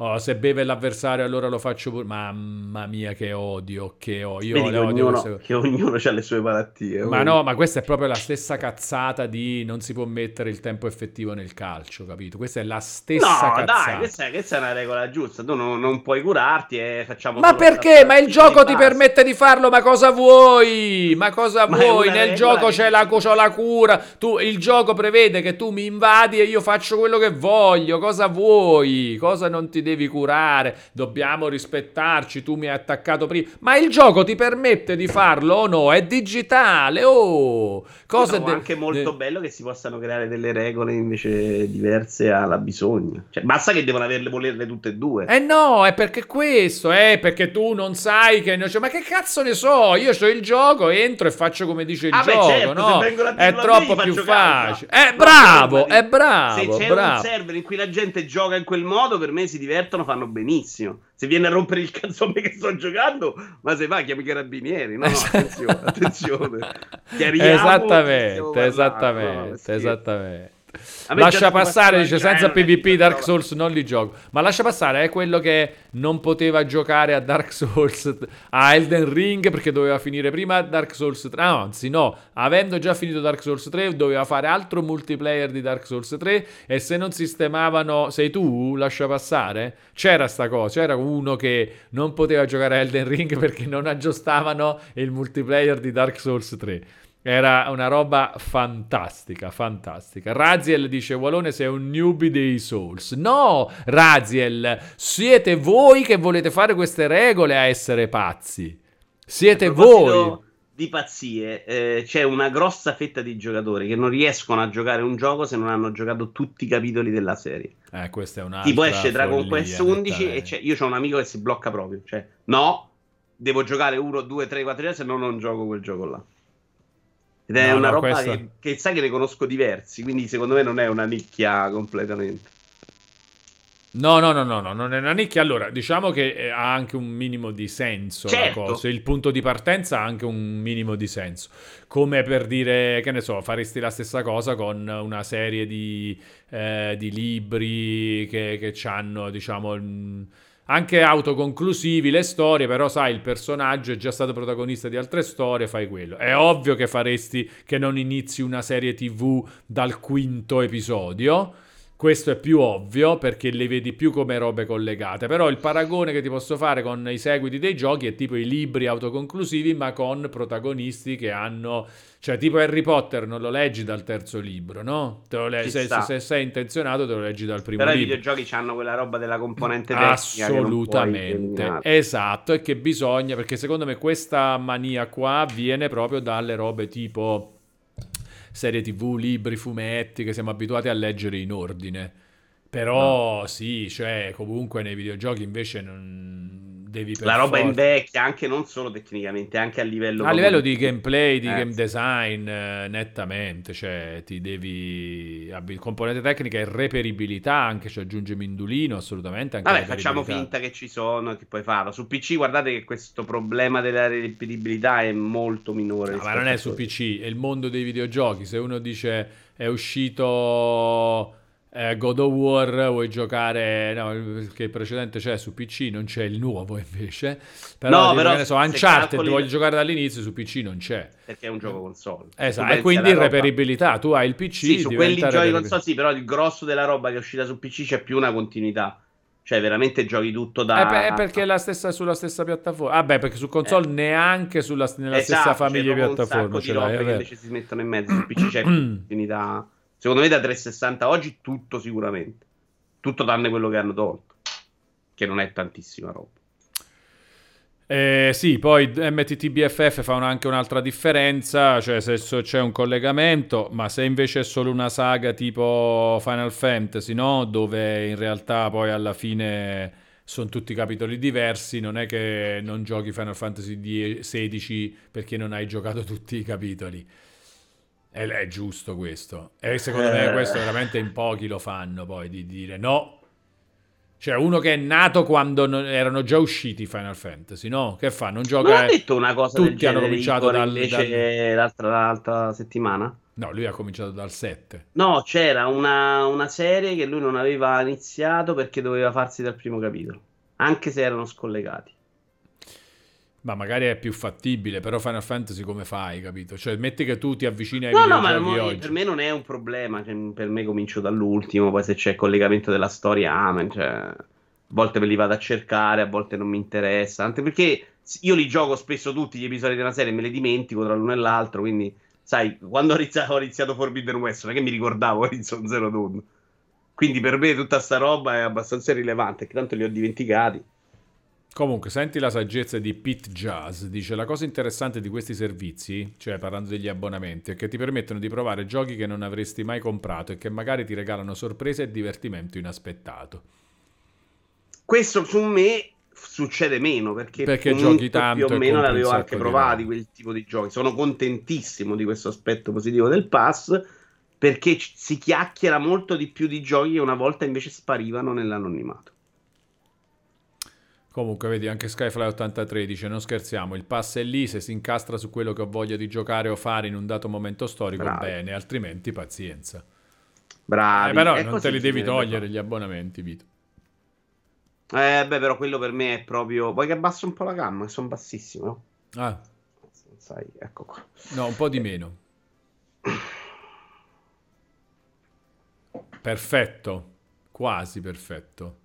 Oh, se beve l'avversario allora lo faccio pure. Mamma mia, che odio, che odio. Io che, odio ognuno, queste... che ognuno ha le sue malattie. Ma no, ma questa è proprio la stessa cazzata di non si può mettere il tempo effettivo nel calcio, capito? Questa è la stessa no, cazzata. dai, questa è, questa è, una regola giusta. Tu non, non puoi curarti e facciamo... Ma perché? Ma il gioco ti permette di farlo, ma cosa vuoi? Ma cosa ma vuoi? Nel gioco c'è la, c'è la cura. Tu, il gioco prevede che tu mi invadi e io faccio quello che voglio. Cosa vuoi? Cosa non ti devi devi curare, dobbiamo rispettarci, tu mi hai attaccato prima, ma il gioco ti permette di farlo o no? È digitale, oh! Cosa no, de- anche molto de- bello che si possano creare delle regole invece diverse alla bisogna. Cioè, basta che devono averle, volerle tutte e due. Eh no, è perché questo, eh, perché tu non sai che... Cioè, ma che cazzo ne so? Io ho il gioco, entro e faccio come dice il ah, gioco, beh, certo, no? È troppo più facile. È bravo, è bravo, Se c'è bravo. un server in cui la gente gioca in quel modo, per me si diverte divertono, fanno benissimo. Se viene a rompere il me che sto giocando, ma se va, chiami i carabinieri. No, no, attenzione, attenzione. <laughs> Esattamente, esattamente, no, esattamente. Lascia passare, dice senza PvP Dark Souls non li gioco. Ma lascia passare, è quello che non poteva giocare a Dark Souls a Elden Ring perché doveva finire prima Dark Souls 3. Ah, anzi, no, avendo già finito Dark Souls 3, doveva fare altro multiplayer di Dark Souls 3. E se non sistemavano, sei tu, lascia passare. C'era sta cosa, c'era uno che non poteva giocare a Elden Ring <laughs> perché non aggiustavano il multiplayer di Dark Souls 3. Era una roba fantastica, fantastica. Raziel dice: Walone sei un newbie dei Souls. No, Raziel, siete voi che volete fare queste regole a essere pazzi. Siete voi. Di pazzie, eh, c'è una grossa fetta di giocatori che non riescono a giocare un gioco se non hanno giocato tutti i capitoli della serie. Eh, questa è una. Tipo esce Dragon Quest 11 e io ho un amico che si blocca proprio. Cioè, no, devo giocare 1, 2, 3, 4, se no non gioco quel gioco là. Ed è no, una no, roba questa... che, che, sai che ne conosco diversi, quindi secondo me non è una nicchia completamente. No, no, no, no, no, non è una nicchia. Allora, diciamo che eh, ha anche un minimo di senso certo. la cosa. Il punto di partenza ha anche un minimo di senso. Come per dire, che ne so, faresti la stessa cosa con una serie di, eh, di libri che, che hanno, diciamo anche autoconclusivi le storie, però sai, il personaggio è già stato protagonista di altre storie, fai quello. È ovvio che faresti che non inizi una serie TV dal quinto episodio. Questo è più ovvio perché le vedi più come robe collegate. Però il paragone che ti posso fare con i seguiti dei giochi è tipo i libri autoconclusivi, ma con protagonisti che hanno cioè, tipo Harry Potter non lo leggi dal terzo libro, no? Le- se, se, se, sei intenzionato te lo leggi dal primo Però libro. Però i videogiochi hanno quella roba della componente tecnica Assolutamente. Esatto, e che bisogna, perché secondo me questa mania qua viene proprio dalle robe tipo serie tv, libri, fumetti che siamo abituati a leggere in ordine Però no. sì, cioè comunque nei videogiochi invece non devi La roba forza... invecchia anche non solo tecnicamente, anche a livello A livello di gameplay, di eh. game design, eh, nettamente, cioè ti devi componente tecnica e reperibilità, anche ci aggiunge Mindulino assolutamente anche Vabbè, facciamo finta che ci sono che puoi farlo. Su PC guardate che questo problema della reperibilità è molto minore. No, ma non è su PC, è il mondo dei videogiochi. Se uno dice è uscito eh, God of War vuoi giocare no, perché il precedente c'è su PC non c'è il nuovo invece però, no, però so, Uncharted calcoli... voglio giocare dall'inizio su PC non c'è perché è un gioco console esatto e quindi reperibilità tu hai il PC sì, su quelli giochi console sì però il grosso della roba che è uscita su PC c'è più una continuità cioè, veramente giochi tutto da. Eh, perché è la stessa, sulla stessa piattaforma. Ah, beh, perché su console eh. neanche sulla, nella esatto, stessa famiglia di piattaforme. Ce l'hai, che invece si mettono in mezzo. Su PC c'è <clears throat> continuità. Secondo me da 360 oggi tutto sicuramente. Tutto tranne quello che hanno tolto. Che non è tantissima roba. Eh, sì, poi MTTBFF fa anche un'altra differenza, cioè se c'è un collegamento, ma se invece è solo una saga tipo Final Fantasy, no? Dove in realtà poi alla fine sono tutti capitoli diversi, non è che non giochi Final Fantasy 16 perché non hai giocato tutti i capitoli. È, è giusto questo. E secondo eh. me questo veramente in pochi lo fanno poi, di dire no. Cioè uno che è nato quando non, erano già usciti Final Fantasy, no? Che fa? Non gioca... Non ha detto una cosa Tutti hanno cominciato dal, dal... L'altra, l'altra settimana? No, lui ha cominciato dal 7. No, c'era una, una, serie che lui non aveva iniziato perché doveva farsi dal primo capitolo, anche se erano scollegati. Ma magari è più fattibile, però Final Fantasy come fai, capito? Cioè, metti che tu ti avvicini ai no, no, ma oggi. per me non è un problema, cioè, per me comincio dall'ultimo, poi se c'è collegamento della storia, amen, cioè, a volte me li vado a cercare, a volte non mi interessa, anche perché io li gioco spesso tutti gli episodi della serie, me li dimentico tra l'uno e l'altro, quindi, sai, quando ho iniziato, ho iniziato Forbidden West, non è che mi ricordavo <laughs> Horizon Zero Dawn. Quindi per me tutta sta roba è abbastanza irrilevante, che tanto li ho dimenticati. Comunque, senti la saggezza di Pete Jazz. Dice: La cosa interessante di questi servizi, cioè parlando degli abbonamenti, è che ti permettono di provare giochi che non avresti mai comprato e che magari ti regalano sorprese e divertimento inaspettato. Questo su me succede meno perché, perché giochi tanto più o meno l'avevo anche provati quel tipo di giochi. Sono contentissimo di questo aspetto positivo del pass perché si chiacchiera molto di più di giochi che una volta invece sparivano nell'anonimato. Comunque, vedi, anche Skyfly83 dice: Non scherziamo, il pass è lì. Se si incastra su quello che ho voglia di giocare o fare in un dato momento storico, Bravi. bene, altrimenti pazienza. Bravi. Eh, però non te li devi togliere gli abbonamenti, Vito. Eh, beh, però quello per me è proprio. Vuoi che abbasso un po' la gamma? Sono bassissimo, no? Ah. Sai, ecco qua. No, un po' di meno. Perfetto. Quasi perfetto.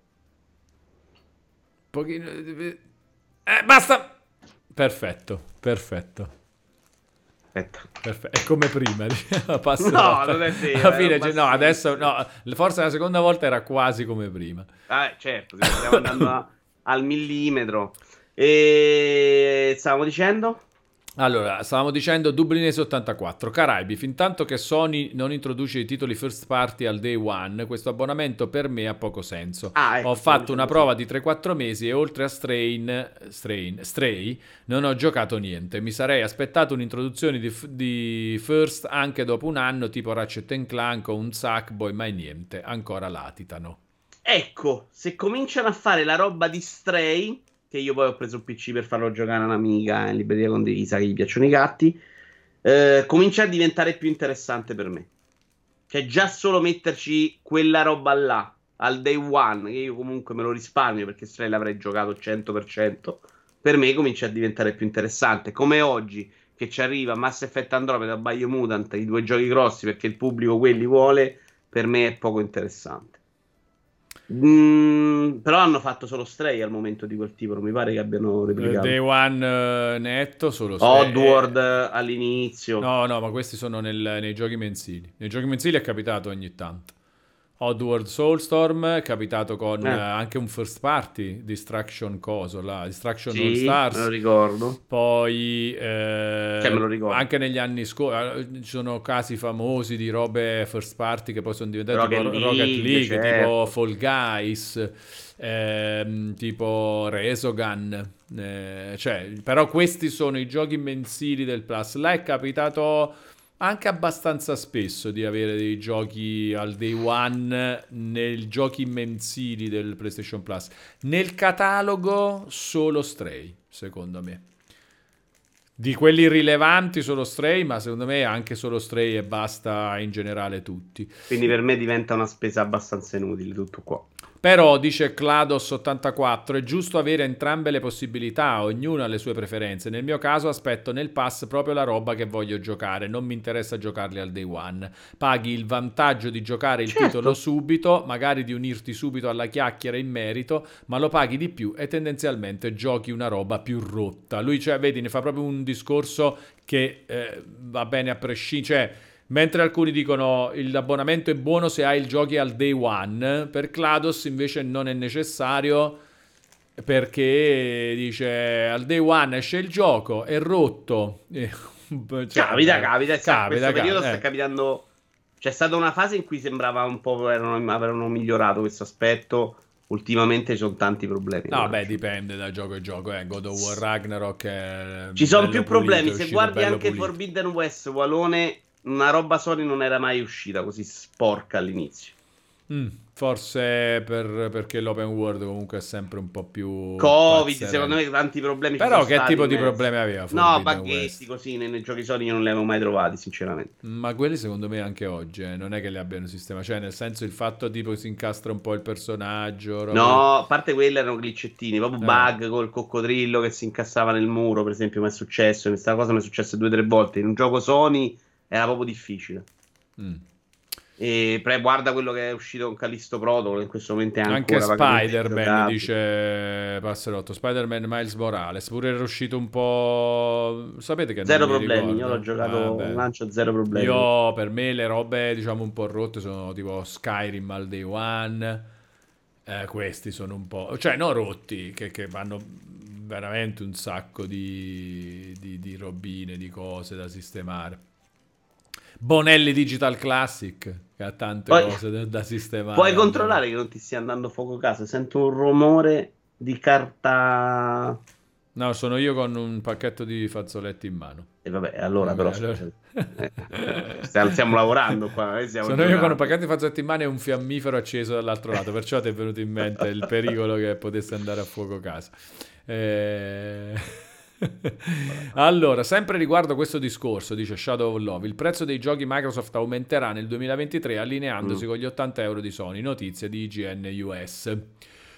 Pochino... Eh, basta! Perfetto, perfetto. Perfetto. È come prima. <laughs> Passo no, non è vero. Alla fine, cioè, no, adesso, no, forse la seconda volta era quasi come prima. Ah, certo, stiamo andando <laughs> al millimetro. E stavamo dicendo? Allora, stavamo dicendo Dublinese 84, Caraibi, fin tanto che Sony non introduce i titoli first party al day one, questo abbonamento per me ha poco senso. Ah, ecco, ho fatto una prova di 3-4 mesi e oltre a Strain, Strain, Stray non ho giocato niente. Mi sarei aspettato un'introduzione di, di first anche dopo un anno, tipo Ratchet Clank o un Sackboy, ma niente, ancora latitano. Ecco, se cominciano a fare la roba di Stray che io poi ho preso il PC per farlo giocare a un'amica in libreria condivisa che gli piacciono i gatti, eh, comincia a diventare più interessante per me. Cioè, già solo metterci quella roba là al day one, che io comunque me lo risparmio perché se lei l'avrei giocato 100%, per me comincia a diventare più interessante. Come oggi che ci arriva Mass Effect Andromeda, Biomutant, i due giochi grossi perché il pubblico quelli vuole, per me è poco interessante. Mm, però hanno fatto solo Stray al momento di quel tipo, non mi pare che abbiano replicato. Day One uh, netto, solo Stray. Oddworld eh, all'inizio. No, no, ma questi sono nel, nei giochi mensili. Nei giochi mensili è capitato ogni tanto. Oddworld Soulstorm capitato con eh. anche un first party Distraction Coso, la Distraction sì, All Stars. me lo ricordo. Poi eh, cioè, me lo ricordo. anche negli anni scorsi eh, ci sono casi famosi di robe first party che poi sono diventate Rocket tipo League, Rocket League, certo. tipo Fall Guys, ehm, tipo Resogun. Eh, cioè, però questi sono i giochi mensili del Plus. Là è capitato anche abbastanza spesso di avere dei giochi al day one nei giochi mensili del PlayStation Plus. Nel catalogo solo Stray, secondo me. Di quelli rilevanti solo Stray, ma secondo me anche solo Stray e basta in generale tutti. Quindi per me diventa una spesa abbastanza inutile tutto qua. Però, dice Clados84, è giusto avere entrambe le possibilità, ognuno ha le sue preferenze. Nel mio caso aspetto nel pass proprio la roba che voglio giocare, non mi interessa giocarli al day one. Paghi il vantaggio di giocare il Certo. titolo subito, magari di unirti subito alla chiacchiera in merito, ma lo paghi di più e tendenzialmente giochi una roba più rotta. Lui, cioè, vedi, ne fa proprio un discorso che eh, va bene a prescindere. Cioè, Mentre alcuni dicono l'abbonamento è buono se hai il giochi al day one, per Clados invece non è necessario perché dice al day one esce il gioco, è rotto. <laughs> Eh, cioè, capita, capita, e sa, capita, questo periodo capita, sta eh. capitando. C'è stata una fase in cui sembrava un po' erano, avevano migliorato questo aspetto. Ultimamente ci sono tanti problemi. No, beh, dipende da gioco a gioco. Eh. God of War Ragnarok Ci sono più problemi. Se guardi anche pulito. Forbidden West, Walone, una roba Sony non era mai uscita così sporca all'inizio. Mm, forse per- perché l'open world comunque è sempre un po' più... Covid, pazzerello. secondo me tanti problemi. Però che tipo di problemi aveva No, baghetti così nei, nei giochi Sony io non li avevo mai trovati, sinceramente. Ma quelli secondo me anche oggi, eh, non è che li abbiano sistemato, cioè nel senso il fatto tipo si incastra un po' il personaggio, roba- No, a parte quelli erano glitchettini, proprio Eh. bug col coccodrillo che si incassava nel muro, per esempio, mi è successo. Questa cosa mi è successa due o tre volte. In un gioco Sony era proprio difficile. Mm. E pre- guarda quello che è uscito con Callisto Protocol, in questo momento è Anche Spider-Man, dice Passerotto, Spider-Man Miles Morales, pure era uscito un po'... Sapete che Zero problemi, ricordo. io l'ho giocato un lancio zero problemi. Io per me le robe diciamo un po' rotte sono tipo Skyrim al day one, eh, questi sono un po', cioè non rotti, che, che vanno veramente un sacco di, di, di robine, di cose da sistemare. Bonelli Digital Classic, che ha tante Poi- cose da, da sistemare. Puoi controllare che non ti stia andando fuoco caso. Sento un rumore di carta. No, sono io con un pacchetto di fazzoletti in mano. E vabbè, allora Vabbè, però. allora- eh, stiamo, stiamo lavorando qua. eh, stiamo Sono io con un pacchetto di fazzoletti in mano e un fiammifero acceso dall'altro lato, perciò ti è venuto in mente il pericolo che potesse andare a fuoco casa. Eh, <laughs> allora, sempre riguardo questo discorso, dice Shadow of Love, il prezzo dei giochi Microsoft aumenterà nel 2023 allineandosi Mm. con gli 80 euro di Sony, notizie di IGN US.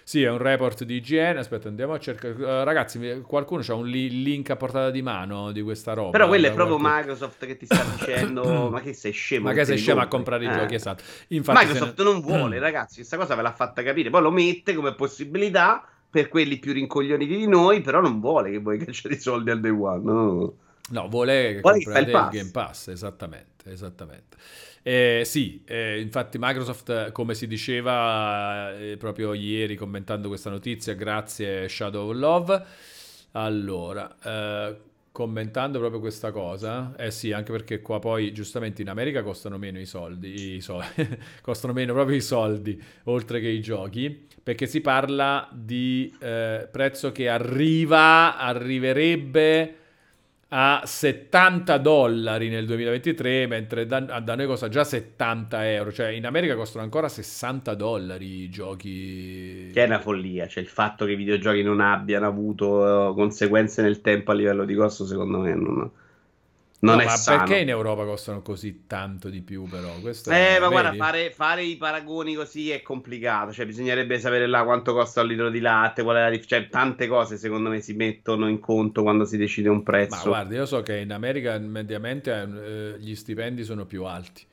Sì, è un report di IGN. Aspetta, andiamo a cercare. eh, ragazzi, qualcuno c'ha un li- link a portata di mano di questa roba? Però quello è proprio qualche- Microsoft che ti sta <coughs> dicendo: Ma che sei scemo? Ma che sei scemo a compri?" comprare i Eh. giochi, esatto. Infatti, Microsoft ne- non vuole, ragazzi, questa cosa ve l'ha fatta capire. Poi lo mette come possibilità per quelli più rincoglioniti di noi, però non vuole che voi cacciate i soldi al day one. no. No, vuole che Vuole comprate il il. Game Pass, esattamente, esattamente. Eh, sì, eh, infatti Microsoft, come si diceva eh, proprio ieri commentando questa notizia, grazie Shadow of Love, allora, eh, commentando proprio questa cosa, eh sì, anche perché qua poi giustamente in America costano meno i soldi, i soldi <laughs> costano meno proprio i soldi, oltre che i giochi, perché si parla di eh, prezzo che arriva, arriverebbe a 70 dollari nel 2023, mentre da, da noi costa già 70 euro. Cioè, in America costano ancora 60 dollari i giochi. Che è una follia. Cioè, il fatto che i videogiochi non abbiano avuto eh, conseguenze nel tempo a livello di costo, secondo me, non, non No, è ma sano. perché in Europa costano così tanto di più, però? Questo Eh, è- ma guarda, fare, fare i paragoni così è complicato. Cioè, bisognerebbe sapere là quanto costa un litro di latte, qual è la Cioè, tante cose secondo me si mettono in conto quando si decide un Ma prezzo. guarda, io so che in America mediamente eh, gli stipendi sono più alti.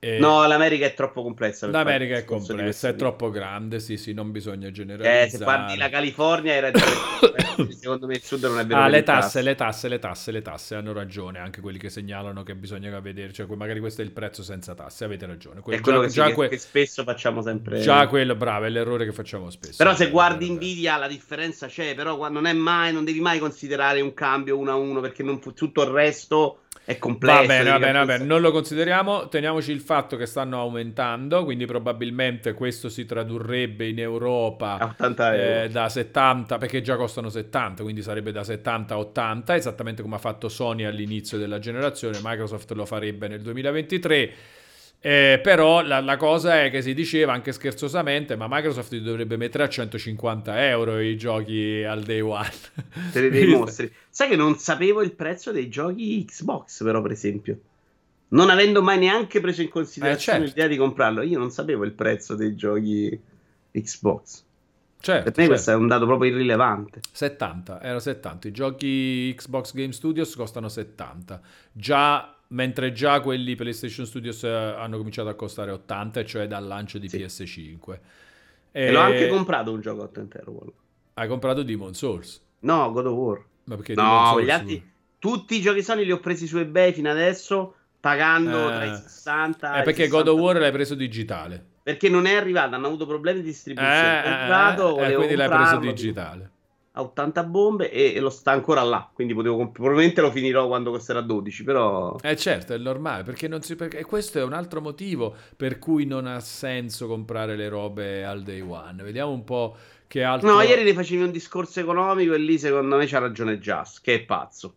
E... No, l'America è troppo complessa. L'America è complessa, è troppo grande, sì, sì, non bisogna generalizzare. Eh, se guardi la California era <coughs> secondo me il sud non è vero. Ah, le tasse, le tasse, le tasse, le tasse, hanno ragione, anche quelli che segnalano che bisogna vedere, cioè magari questo è il prezzo senza tasse, avete ragione. Quello, è quello già, che, già que... che, spesso facciamo sempre. Già quello, bravo, è l'errore che facciamo spesso. Però se guardi Nvidia la differenza c'è, però non è mai, non devi mai considerare un cambio uno a uno perché non, tutto il resto è complesso. Va bene, va bene, va bene, non lo consideriamo. Teniamoci il fatto che stanno aumentando, quindi probabilmente questo si tradurrebbe in Europa eh, da 70, perché già costano 70, quindi sarebbe da 70 a 80, esattamente come ha fatto Sony all'inizio della generazione. Microsoft lo farebbe nel 2023. Eh, però la, la, cosa è che si diceva anche scherzosamente, ma Microsoft dovrebbe mettere a 150 euro i giochi al day one. <laughs> Te dei mostri. Sai che non sapevo il prezzo dei giochi Xbox, però, per esempio. Non avendo mai neanche preso in considerazione eh, certo. l'idea di comprarlo, io non sapevo il prezzo dei giochi Xbox. Certo, per me certo. questo è un dato proprio irrilevante. 70, era 70. I giochi Xbox Game Studios costano 70. Già mentre già quelli PlayStation Studios eh, hanno cominciato a costare 80, cioè dal lancio di sì. PS5. E... e l'ho anche comprato un gioco a 80 euro. Hai comprato Demon Souls? No, God of War. Ma perché no, gli altri, tutti i giochi Sony li ho presi su eBay fino adesso, pagando eh... tra i 60 È perché 60... God of War l'hai preso digitale. Perché non è arrivato, hanno avuto problemi di distribuzione. Eh, comprato, eh, eh, quindi l'hai preso digitale a 80 bombe e, e, lo sta ancora là. Quindi potevo probabilmente lo finirò quando costerà 12. Però. Eh certo, è normale. Perché non si. Perché... questo è un altro motivo per cui non ha senso comprare le robe al day one. Vediamo un po' che altro. No, ieri ne facevi un discorso economico e lì secondo me c'ha ragione Just, che è pazzo.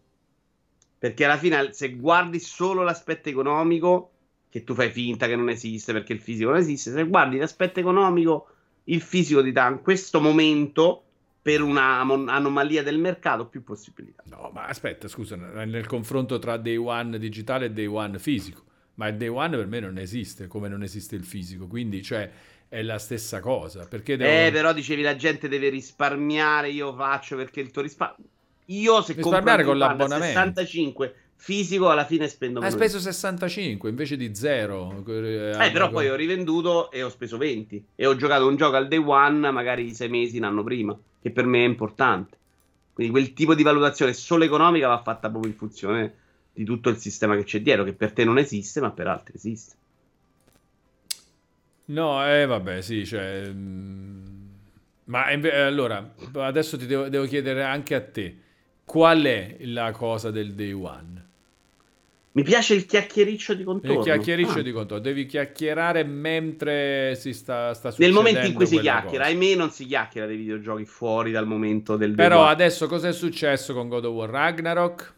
Perché alla fine, se guardi solo l'aspetto economico, che tu fai finta che non esiste perché il fisico non esiste, se guardi l'aspetto economico, il fisico ti dà in questo momento per una mon- anomalia del mercato più possibilità. No, ma aspetta, scusa, nel confronto tra day one digitale e day one fisico, ma il day one per me non esiste come non esiste il fisico, quindi cioè è la stessa cosa. Perché devo... Eh, però dicevi la gente deve risparmiare, io faccio perché il tuo risparmio... Io se risparmiare con l'abbonamento 65 fisico alla fine spendo meno. Hai speso 65 invece di 0. Eh, eh però poi ho rivenduto e ho speso 20 e ho giocato un gioco al day one magari 6 mesi un anno prima che per me è importante. Quindi quel tipo di valutazione solo economica va fatta proprio in funzione di tutto il sistema che c'è dietro, che per te non esiste, ma per altri esiste. No, eh vabbè, sì, cioè... Mm, ma allora, adesso ti devo, devo chiedere anche a te, qual è la cosa del day one? Mi piace il chiacchiericcio di contorno. Il chiacchiericcio ah. di contorno. Devi chiacchierare mentre si sta, sta succedendo. Nel momento in cui si chiacchiera, cosa. ahimè, non si chiacchiera dei videogiochi fuori dal momento del Però adesso cosa è successo con God of War Ragnarok?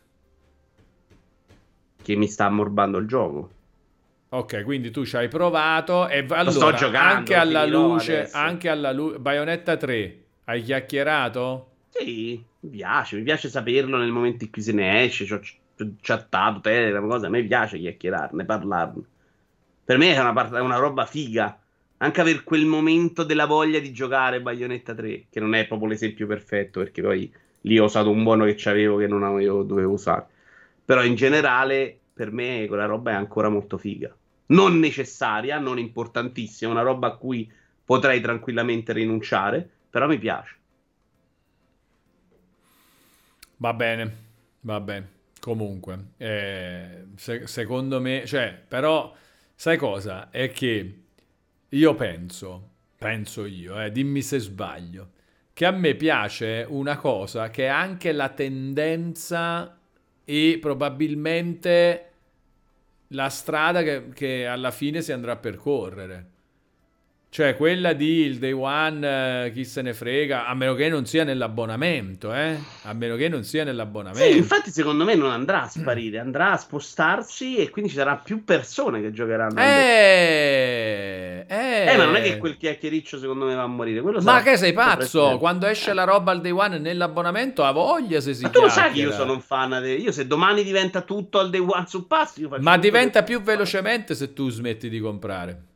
Che mi sta ammorbando il gioco. Ok, quindi tu ci hai provato e allora, sto giocando, anche alla luce, anche alla luce, Bayonetta 3, hai chiacchierato? Sì, mi piace, mi piace saperlo nel momento in cui se ne esce, chattato, Telegram, cose, a me piace chiacchierarne, parlarne. Per me è una, part- una roba figa. Anche per quel momento della voglia di giocare Bayonetta 3, che non è proprio l'esempio perfetto, perché poi lì ho usato un buono che c'avevo che non avevo, dovevo usare. Però in generale, per me quella roba è ancora molto figa. Non necessaria, non importantissima, una roba a cui potrei tranquillamente rinunciare, però mi piace. Va bene, va bene. Comunque, eh, se, secondo me, cioè, però, sai cosa? È che io penso, penso io, eh, dimmi se sbaglio, che a me piace una cosa che è anche la tendenza e probabilmente la strada che, che alla fine si andrà a percorrere. Cioè, quella di il day one, eh, chi se ne frega, a meno che non sia nell'abbonamento, eh? A meno che non sia nell'abbonamento. Sì, infatti, secondo me non andrà a sparire, andrà a spostarsi e quindi ci saranno più persone che giocheranno. Eh, eh, eh, ma non è che quel chiacchiericcio secondo me va a morire. Quello ma che sei pazzo? Quando esce la roba al day one nell'abbonamento, ha voglia se si ma tu lo sai che io sono un fan. De... Io se domani diventa tutto al day one su pass, io faccio Ma diventa più velocemente se tu smetti di comprare.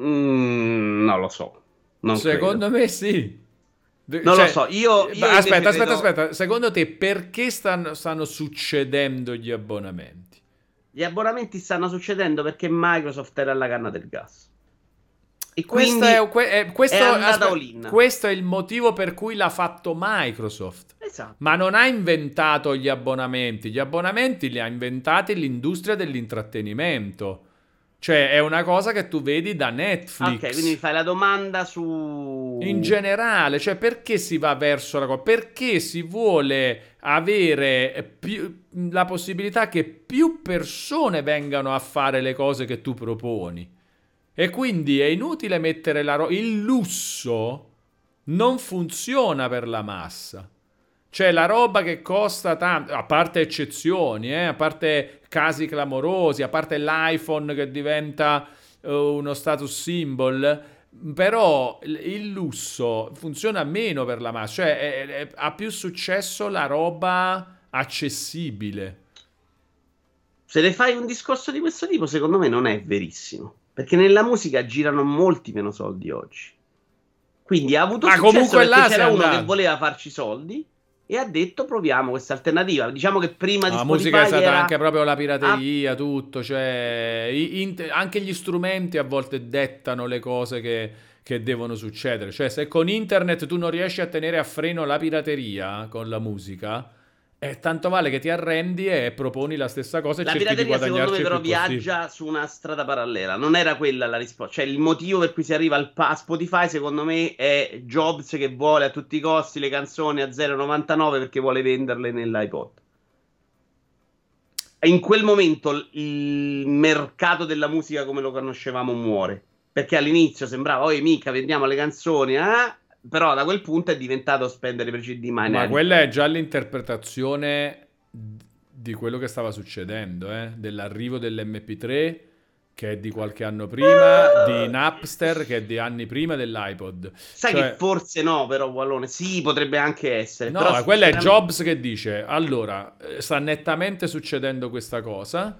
Mm, non lo so. Non Secondo credo. me sì. Non cioè, lo so, io... io aspetta, aspetta, credo... aspetta. Secondo te perché stanno, stanno, succedendo gli abbonamenti? Gli abbonamenti stanno succedendo perché Microsoft era alla canna del gas. E questo è, è, questo, è aspetta, questo è il motivo per cui l'ha fatto Microsoft. Esatto. Ma non ha inventato gli abbonamenti. Gli abbonamenti li ha inventati l'industria dell'intrattenimento. Cioè, è una cosa che tu vedi da Netflix. Ok, quindi mi fai la domanda su. In generale, cioè, perché si va verso la cosa? Perché si vuole avere più, la possibilità che più persone vengano a fare le cose che tu proponi. E quindi è inutile mettere la ro- il lusso non funziona per la massa. Cioè la roba che costa tanto, a parte eccezioni, eh, a parte casi clamorosi, a parte l'iPhone che diventa uh, uno status symbol, però il lusso funziona meno per la massa, cioè è, è, ha più successo la roba accessibile. Se ne fai un discorso di questo tipo, secondo me non è verissimo. Perché nella musica girano molti meno soldi oggi. Quindi ha avuto Ma comunque là c'era uno andato. che voleva farci soldi e ha detto proviamo questa alternativa. Diciamo che prima di La musica è stata era... anche proprio la pirateria, ah. tutto, cioè in, anche gli strumenti a volte dettano le cose che, che devono succedere. Cioè se con internet tu non riesci a tenere a freno la pirateria con la musica, eh, tanto vale che ti arrendi e proponi la stessa cosa e la cerchi di guadagnarci secondo me però viaggia su una strada parallela. Non era quella la risposta. Cioè il motivo per cui si arriva al pa- a Spotify secondo me è Jobs che vuole a tutti i costi le canzoni a 0,99 perché vuole venderle nell'iPod. In quel momento il mercato della musica come lo conoscevamo muore. Perché all'inizio sembrava, oh mica vendiamo le canzoni, eh? Però da quel punto è diventato spendere per CD Ma Ma quella è già l'interpretazione di quello che stava succedendo, eh? dell'arrivo dell'MP3 che è di qualche anno prima, di Napster che è di anni prima dell'iPod. Sai cioè... che forse no, però Wallone, sì, potrebbe anche essere. No, però quella è Jobs che dice, allora, eh, sta nettamente succedendo questa cosa,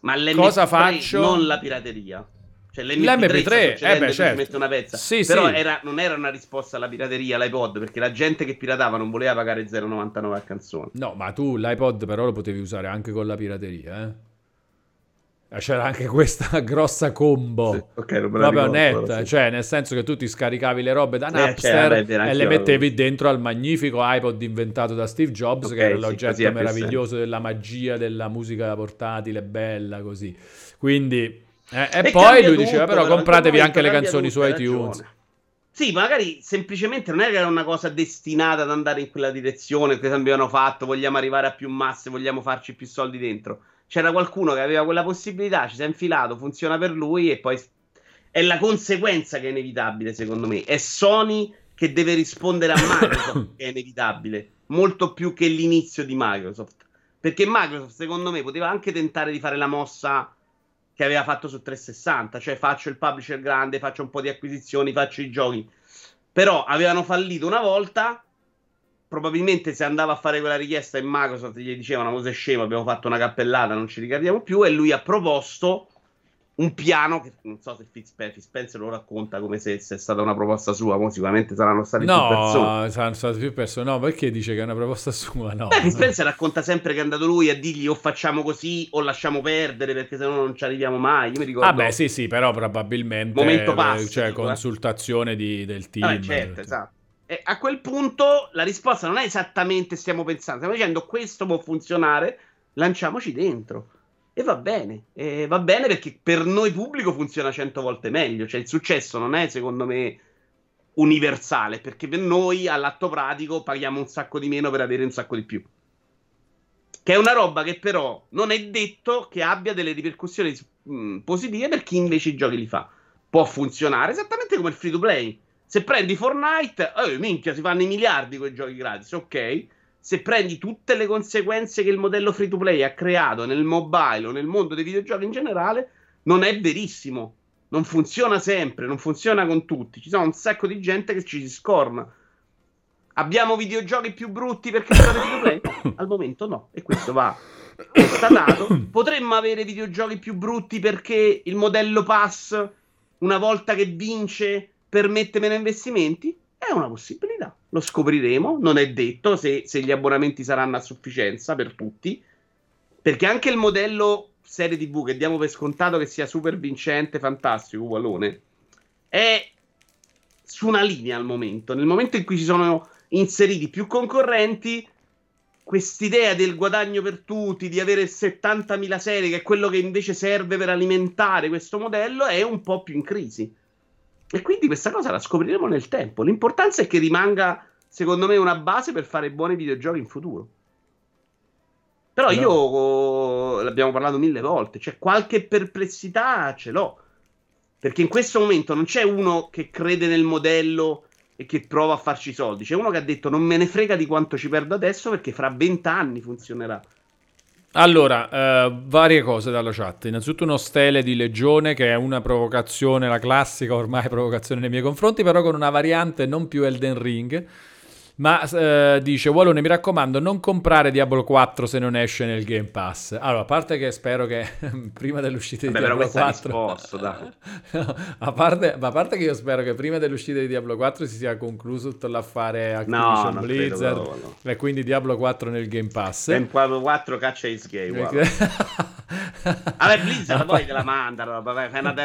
ma cosa faccio? Non la pirateria. Cioè l'MP3, L'MP3 eh beh, certo. mette una pezza. Sì, Però sì. Era, non era una risposta alla pirateria l'iPod, perché la gente che piratava non voleva pagare 0,99 a canzone. No, ma tu l'iPod però lo potevi usare anche con la pirateria, eh? C'era anche questa <laughs> grossa combo, sì, okay, proprio netta, sì. cioè nel senso che tu ti scaricavi le robe da Napster eh, cioè, e le mettevi dentro al magnifico iPod inventato da Steve Jobs, okay, che era l'oggetto meraviglioso della magia della musica portatile, bella così. Quindi eh, e, e poi lui diceva: Però, però compratevi anche le canzoni su iTunes. Sì, magari semplicemente non era una cosa destinata ad andare in quella direzione che abbiamo fatto, vogliamo arrivare a più masse, vogliamo farci più soldi dentro. C'era qualcuno che aveva quella possibilità, ci si è infilato, funziona per lui e poi è la conseguenza che è inevitabile, secondo me. È Sony che deve rispondere a <coughs> Microsoft, che è inevitabile, molto più che l'inizio di Microsoft. Perché Microsoft, secondo me, poteva anche tentare di fare la mossa che aveva fatto su 360, cioè faccio il publisher grande, faccio un po' di acquisizioni, faccio i giochi. Però avevano fallito una volta, probabilmente se andava a fare quella richiesta in Microsoft gli dicevano, ma sei scemo, abbiamo fatto una cappellata, non ci ricordiamo più, e lui ha proposto un piano che non so se Fitzpatrick lo racconta come se, se, è stata una proposta sua, ma sicuramente saranno state no, più persone. No, saranno state più persone. No, perché dice che è una proposta sua? No. Beh, racconta sempre che è andato lui a dirgli o facciamo così o lasciamo perdere perché se no non ci arriviamo mai. Io mi ricordo. Ah, beh, sì, sì, però probabilmente momento passo, cioè tipo, eh. consultazione eh. di, del team. Vabbè, certo, esatto. E a quel punto la risposta non è esattamente stiamo pensando, stiamo dicendo questo può funzionare, lanciamoci dentro. E va bene, e va bene perché per noi pubblico funziona cento volte meglio. Cioè, il successo non è, secondo me, universale, perché per noi all'atto pratico paghiamo un sacco di meno per avere un sacco di più. Che è una roba che però non è detto che abbia delle ripercussioni mh, positive per chi invece i giochi li fa. Può funzionare esattamente come il free to play. Se prendi Fortnite, oh, minchia, si fanno i miliardi con i giochi gratis, ok? Se prendi tutte le conseguenze che il modello free to play ha creato nel mobile o nel mondo dei videogiochi in generale, non è verissimo. Non funziona sempre, non funziona con tutti. Ci sono un sacco di gente che ci si scorna. Abbiamo videogiochi più brutti perché sono free to play? <coughs> Al momento no, e questo va constatato. Potremmo avere videogiochi più brutti perché il modello pass, una volta che vince, permette meno investimenti? È una possibilità, lo scopriremo, non è detto se, se gli abbonamenti saranno a sufficienza per tutti, perché anche il modello serie TV che diamo per scontato che sia super vincente, fantastico, Wallone, è su una linea al momento. Nel momento in cui ci sono inseriti più concorrenti, quest'idea del guadagno per tutti, di avere 70.000 serie, che è quello che invece serve per alimentare questo modello, è un po' più in crisi. E quindi questa cosa la scopriremo nel tempo. L'importanza è che rimanga, secondo me, una base per fare buoni videogiochi in futuro. Però no. io l'abbiamo parlato mille volte, cioè qualche perplessità ce l'ho. Perché in questo momento non c'è uno che crede nel modello e che prova a farci soldi. C'è uno che ha detto non me ne frega di quanto ci perdo adesso perché fra vent'anni funzionerà. Allora, eh, varie cose dalla chat. Innanzitutto uno stele di legione che è una provocazione, la classica ormai <laughs> provocazione nei miei confronti, però con una variante non più Elden Ring ma eh, dice, Wallone mi raccomando non comprare Diablo 4 se non esce nel Game Pass. Allora, a parte che spero che <laughs> prima dell'uscita Vabbè, di Diablo 4... Risposto, <laughs> no, a, parte, a, parte, che io spero che prima dell'uscita di Diablo 4 si sia concluso tutto l'affare Activision no, Blizzard credo, no, no. e quindi Diablo 4 nel Game Pass. Diablo 4 caccia is gay, <laughs> Vabbè, Blizzard poi te la mandano.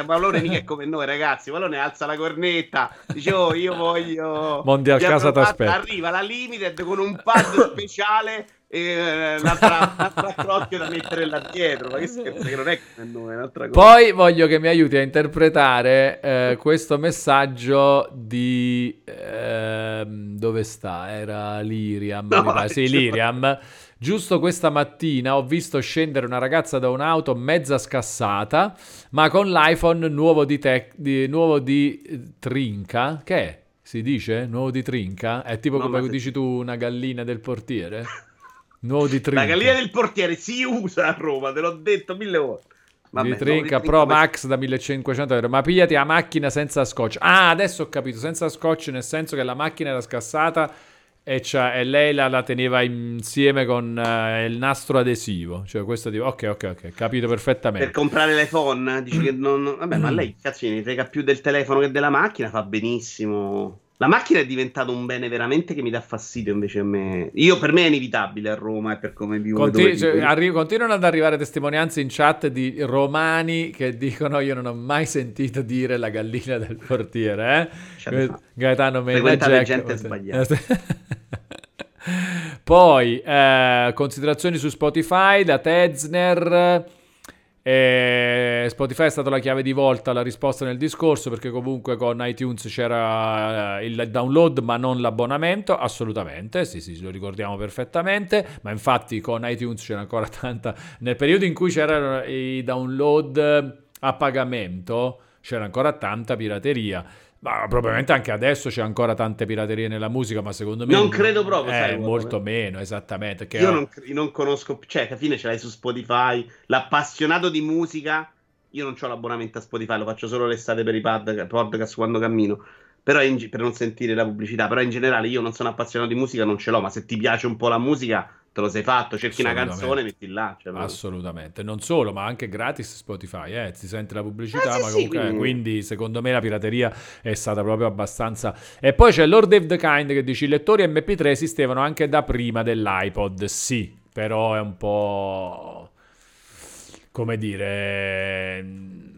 Wallone mica è come noi, ragazzi. Wallone alza la cornetta, dice oh, io voglio... Mondial casa ti aspetta arriva la Limited con un pad <laughs> speciale e eh, un'altra, un'altra crocchio da mettere là dietro. Ma che <laughs> scherzo, che non è come noi, un'altra cosa. Poi voglio che mi aiuti a interpretare eh, questo messaggio di... Eh, dove sta? Era Liriam, no, mi pare. Sì, Liriam. Giusto questa mattina ho visto scendere una ragazza da un'auto mezza scassata, ma con l'iPhone nuovo di, tec- di, nuovo di eh, trinca. Che è? Si dice? Nuovo di trinca? È tipo no, come se... dici tu una gallina del portiere? <laughs> Nuovo di trinca. La gallina del portiere si usa a Roma, te l'ho detto mille volte. Vabbè, di Trinca Pro Max da 1500 euro. Ma pigliati la macchina senza scotch. Ah, adesso ho capito. Senza scotch, nel senso che la macchina era scassata e, e lei la, la, teneva insieme con uh, il nastro adesivo. Cioè, questo tipo, ok, ok, ok, capito perfettamente. Per comprare l'iPhone, dici che non. Vabbè, ma lei cazzo ne frega più del telefono che della macchina, fa benissimo. La macchina è diventata un bene veramente che mi dà fastidio invece a me. Io per me è inevitabile a Roma e per come vivo. Continu- cioè, arri- continuano ad arrivare testimonianze in chat di romani che dicono io non ho mai sentito dire la gallina del portiere. Eh? Gaetano Mena Jack. gente sbagliata. <laughs> Poi eh, considerazioni su Spotify da Tezner. E Spotify è stata la chiave di volta, la risposta nel discorso, perché comunque con iTunes c'era eh, il download ma non l'abbonamento, assolutamente, sì sì, lo ricordiamo perfettamente, ma infatti con iTunes c'era ancora <laughs> tanta... Nel periodo in cui c'erano i download a pagamento c'era ancora tanta pirateria. Ma probabilmente anche adesso c'è ancora tante piraterie nella musica, ma secondo me... Non credo proprio, eh, sai, molto meno, esattamente. io non, non, conosco, cioè, alla fine ce l'hai su Spotify, l'appassionato di musica, io non ho l'abbonamento a Spotify, lo faccio solo l'estate per i pad, podcast quando cammino, però in, per non sentire la pubblicità, però in generale io non sono appassionato di musica, non ce l'ho, ma se ti piace un po' la musica te lo sei fatto, cerchi una canzone, metti là. Cioè, Assolutamente, non solo, ma anche gratis Spotify, eh? si sente la pubblicità, sì, ma comunque, sì, quindi... quindi... secondo me la pirateria è stata proprio abbastanza... E poi c'è Lord Dave the Kind che dice i lettori MP3 esistevano anche da prima dell'iPod, sì, però è un po'... come dire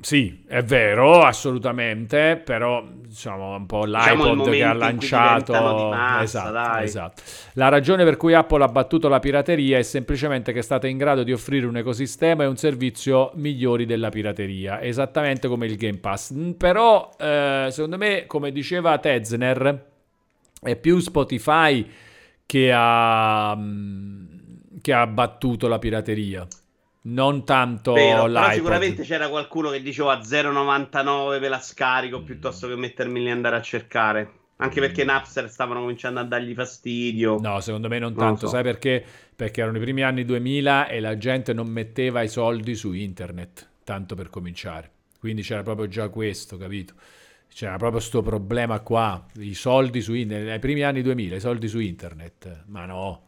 sì, è vero, assolutamente, però diciamo un po' diciamo l'iPod che ha lanciato massa, esatto, esatto, La ragione per cui Apple ha battuto la pirateria è semplicemente che è stata in grado di offrire un ecosistema e un servizio migliori della pirateria, esattamente come il Game Pass. Però eh, secondo me, come diceva Tezner, è più Spotify che ha, mm, che ha battuto la pirateria non tanto Vero, l'iPod. sicuramente c'era qualcuno che diceva a 0,99 ve la scarico piuttosto che mettermi lì e andare a cercare. Anche perché mm. Napster stavano cominciando a dargli fastidio. No, secondo me non tanto. Non so. Sai perché? Perché erano i primi anni 2000 e la gente non metteva i soldi su internet, tanto per cominciare. Quindi c'era proprio già questo, capito? C'era proprio questo problema qua, i soldi su internet, nei primi anni 2000, i soldi su internet. Ma no,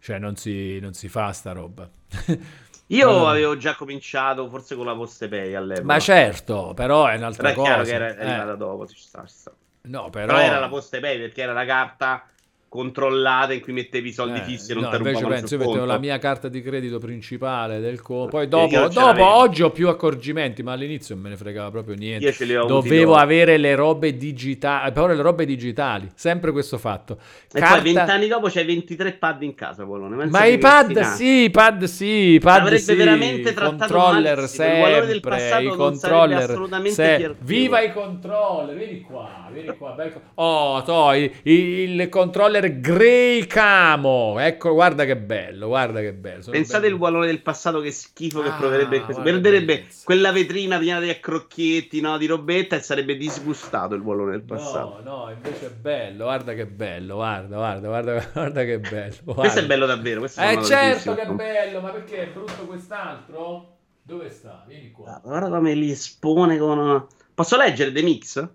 cioè non si, non si fa sta roba. <laughs> Io avevo già cominciato forse con la Postepay all'epoca. Ma certo, però è un'altra però è cosa. che era, arrivata eh. dopo, ci sta, ci sta. No, però... però era la Postepay perché era la carta controllate in cui mettevi i soldi eh, fissi e non no, te invece penso, io mettevo la mia carta di credito principale del conto. Poi dopo, dopo oggi ho più accorgimenti, ma all'inizio non me ne fregava proprio niente. Dovevo avere le robe digitali, eh, però le robe digitali, sempre questo fatto. E Carta... poi vent'anni dopo c'hai 23 pad in casa, Polone. Ma i pad sì, i pad sì, pad Avrebbe sì, veramente trattato controller sempre, i controller assolutamente se... Viva i controller, vieni qua, vieni qua. Bel... Oh, to, il, il controller Grey Camo, ecco, guarda che bello, guarda che bello. Pensate il wallone del passato che schifo ah, che proverebbe in questo. Perderebbe quella vetrina piena di crocchietti, no, di robetta e sarebbe disgustato il wallone del passato. No, no, invece è bello, guarda che bello, guarda, guarda, guarda, <laughs> guarda che bello. Guarda. Questo è bello davvero, questo Eh certo che è bello, ma perché è brutto quest'altro? Dove sta? Vieni qua. Ah, guarda come li espone con... Posso leggere The Mix?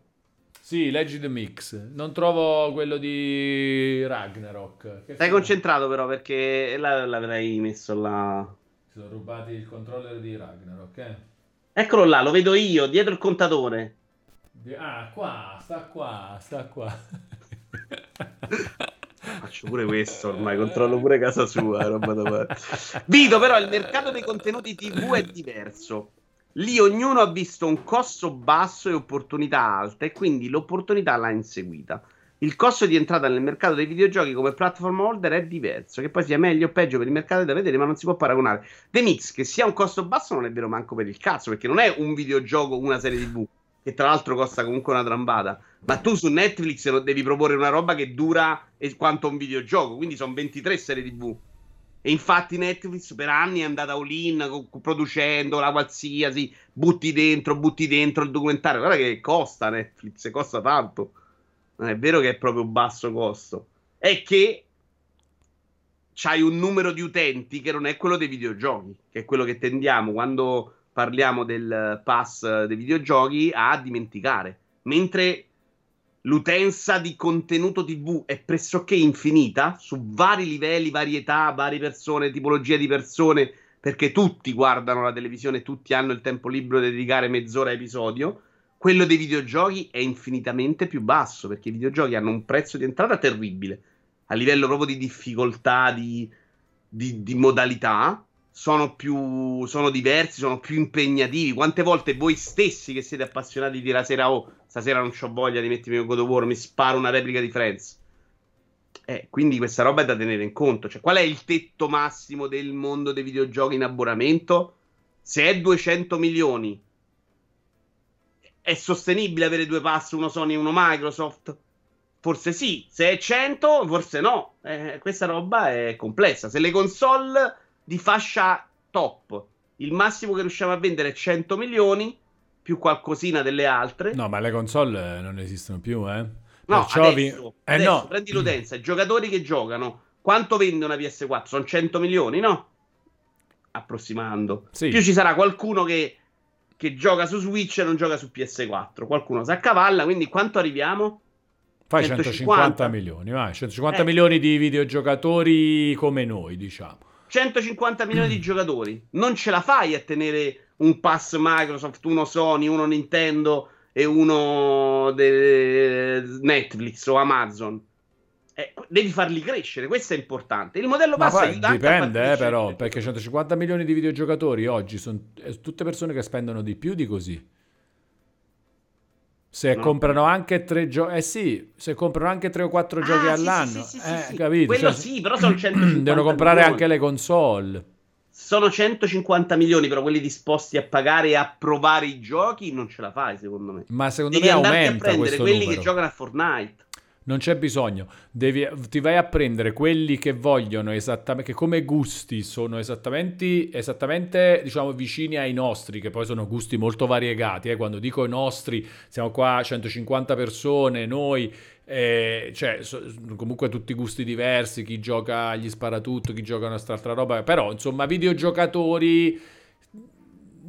Sì, leggi The Mix. Non trovo quello di Ragnarok. Che Stai concentrato però perché la, l'avrei messo là. Si sono rubati il controller di Ragnarok, eh? Eccolo là, lo vedo io, dietro il contatore. Ah, qua, sta qua, sta qua. <laughs> Faccio pure questo ormai, controllo pure casa sua, roba da parte. Vito, però il mercato dei contenuti TV è diverso. Lì ognuno ha visto un costo basso e opportunità alte e quindi l'opportunità l'ha inseguita. Il costo di entrata nel mercato dei videogiochi come platform holder è diverso, che poi sia meglio o peggio per il mercato da vedere, ma non si può paragonare. The Mix, che sia un costo basso, non è vero manco per il cazzo, perché non è un videogioco, una serie TV, che tra l'altro costa comunque una trambata. Ma tu su Netflix devi proporre una roba che dura quanto un videogioco, quindi sono 23 serie TV. E infatti Netflix per anni è andata all-in producendo la qualsiasi, butti dentro, butti dentro il documentario. Guarda che costa Netflix, costa tanto. Non è vero che è proprio basso costo. È che c'hai un numero di utenti che non è quello dei videogiochi, che è quello che tendiamo quando parliamo del pass dei videogiochi a dimenticare. Mentre l'utenza di contenuto TV è pressoché infinita su vari livelli, varietà, varie persone, tipologie di persone, perché tutti guardano la televisione, tutti hanno il tempo libero da dedicare mezz'ora a episodio. Quello dei videogiochi è infinitamente più basso perché i videogiochi hanno un prezzo di entrata terribile a livello proprio di difficoltà, di, di, di modalità sono più sono diversi, sono più impegnativi. Quante volte voi stessi che siete appassionati di la sera, oh, stasera non ho voglia di mettermi un God of War, mi sparo una replica di Friends. Eh, quindi questa roba è da tenere in conto. Cioè, qual è il tetto massimo del mondo dei videogiochi in abbonamento? Se è 200 milioni, è sostenibile avere due pass, uno Sony e uno Microsoft? Forse sì. Se è 100, forse no. Eh, questa roba è complessa. Se le console di fascia top. Il massimo che riusciamo a vendere è 100 milioni, più qualcosina delle altre. No, ma le console non esistono più, eh? No, adesso, vi... eh, adesso no. prendi l'utenza, i giocatori che giocano, quanto vende una PS4? Sono 100 milioni, no? Approssimando. Sì. Più ci sarà qualcuno che, che gioca su Switch e non gioca su PS4. Qualcuno si accavalla, quindi quanto arriviamo? Fai 150, 150 milioni, vai, 150 eh. milioni di videogiocatori come noi, diciamo. 150 milioni di giocatori. Non ce la fai a tenere un pass Microsoft, uno Sony, uno Nintendo e uno de... Netflix o Amazon. Eh, devi farli crescere, questo è importante. Il modello pass aiuta Dipende, eh, però, perché 150 milioni di videogiocatori oggi sono tutte persone che spendono di più di così. Se no. comprano anche tre giochi, eh sì, se comprano anche tre o quattro ah, giochi sì, all'anno, sì, sì, eh, capito? Quello cioè, sì, però sono <clears throat> 150 Devono comprare milioni. anche le console. Sono 150 milioni, però quelli disposti a pagare e a provare i giochi non ce la fai, secondo me. Ma secondo Devi me aumenta a prendere quelli numero. che giocano a Fortnite. Non c'è bisogno, Devi, ti vai a prendere quelli che vogliono esattamente, che come gusti sono esattamente, esattamente diciamo, vicini ai nostri, che poi sono gusti molto variegati. Eh. Quando dico i nostri, siamo qua 150 persone, noi, eh, cioè so, comunque tutti gusti diversi, chi gioca agli sparatutto, chi gioca a quest'altra roba, però insomma videogiocatori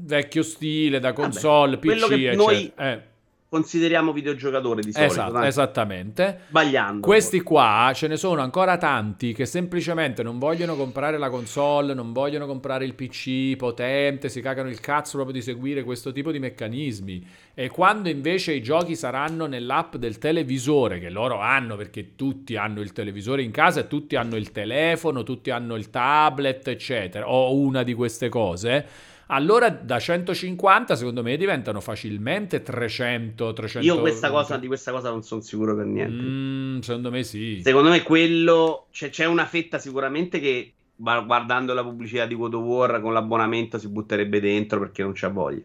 vecchio stile da console, Vabbè, PC, eccetera. Noi... Eh consideriamo videogiocatori di solito. Esatto, esattamente. Sbagliando. Questi qua ce ne sono ancora tanti che semplicemente non vogliono comprare la console, non vogliono comprare il PC potente, si cagano il cazzo proprio di seguire questo tipo di meccanismi. E quando invece i giochi saranno nell'app del televisore, che loro hanno perché tutti hanno il televisore in casa e tutti hanno il telefono, tutti hanno il tablet, eccetera, o una di queste cose allora da 150 secondo me diventano facilmente 300, 300 Io questa cosa, di questa cosa non sono sicuro per niente. Mm, secondo me sì. Secondo me quello, cioè, c'è una fetta sicuramente che guardando la pubblicità di God of War con l'abbonamento si butterebbe dentro perché non c'ha voglia.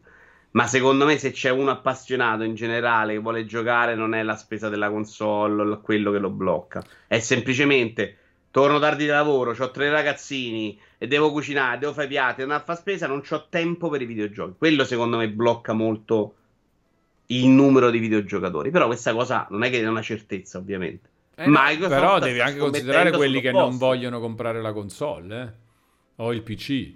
Ma secondo me se c'è uno appassionato in generale che vuole giocare non è la spesa della console quello che lo blocca. È semplicemente torno tardi da lavoro, ho tre ragazzini e devo cucinare, devo fare piatti, andare a fare spesa, non ho tempo per i videogiochi. Quello secondo me blocca molto il numero di videogiocatori. Però questa cosa non è che è una certezza, ovviamente. Eh no, però devi anche considerare quelli che non vogliono comprare la console eh? o il PC.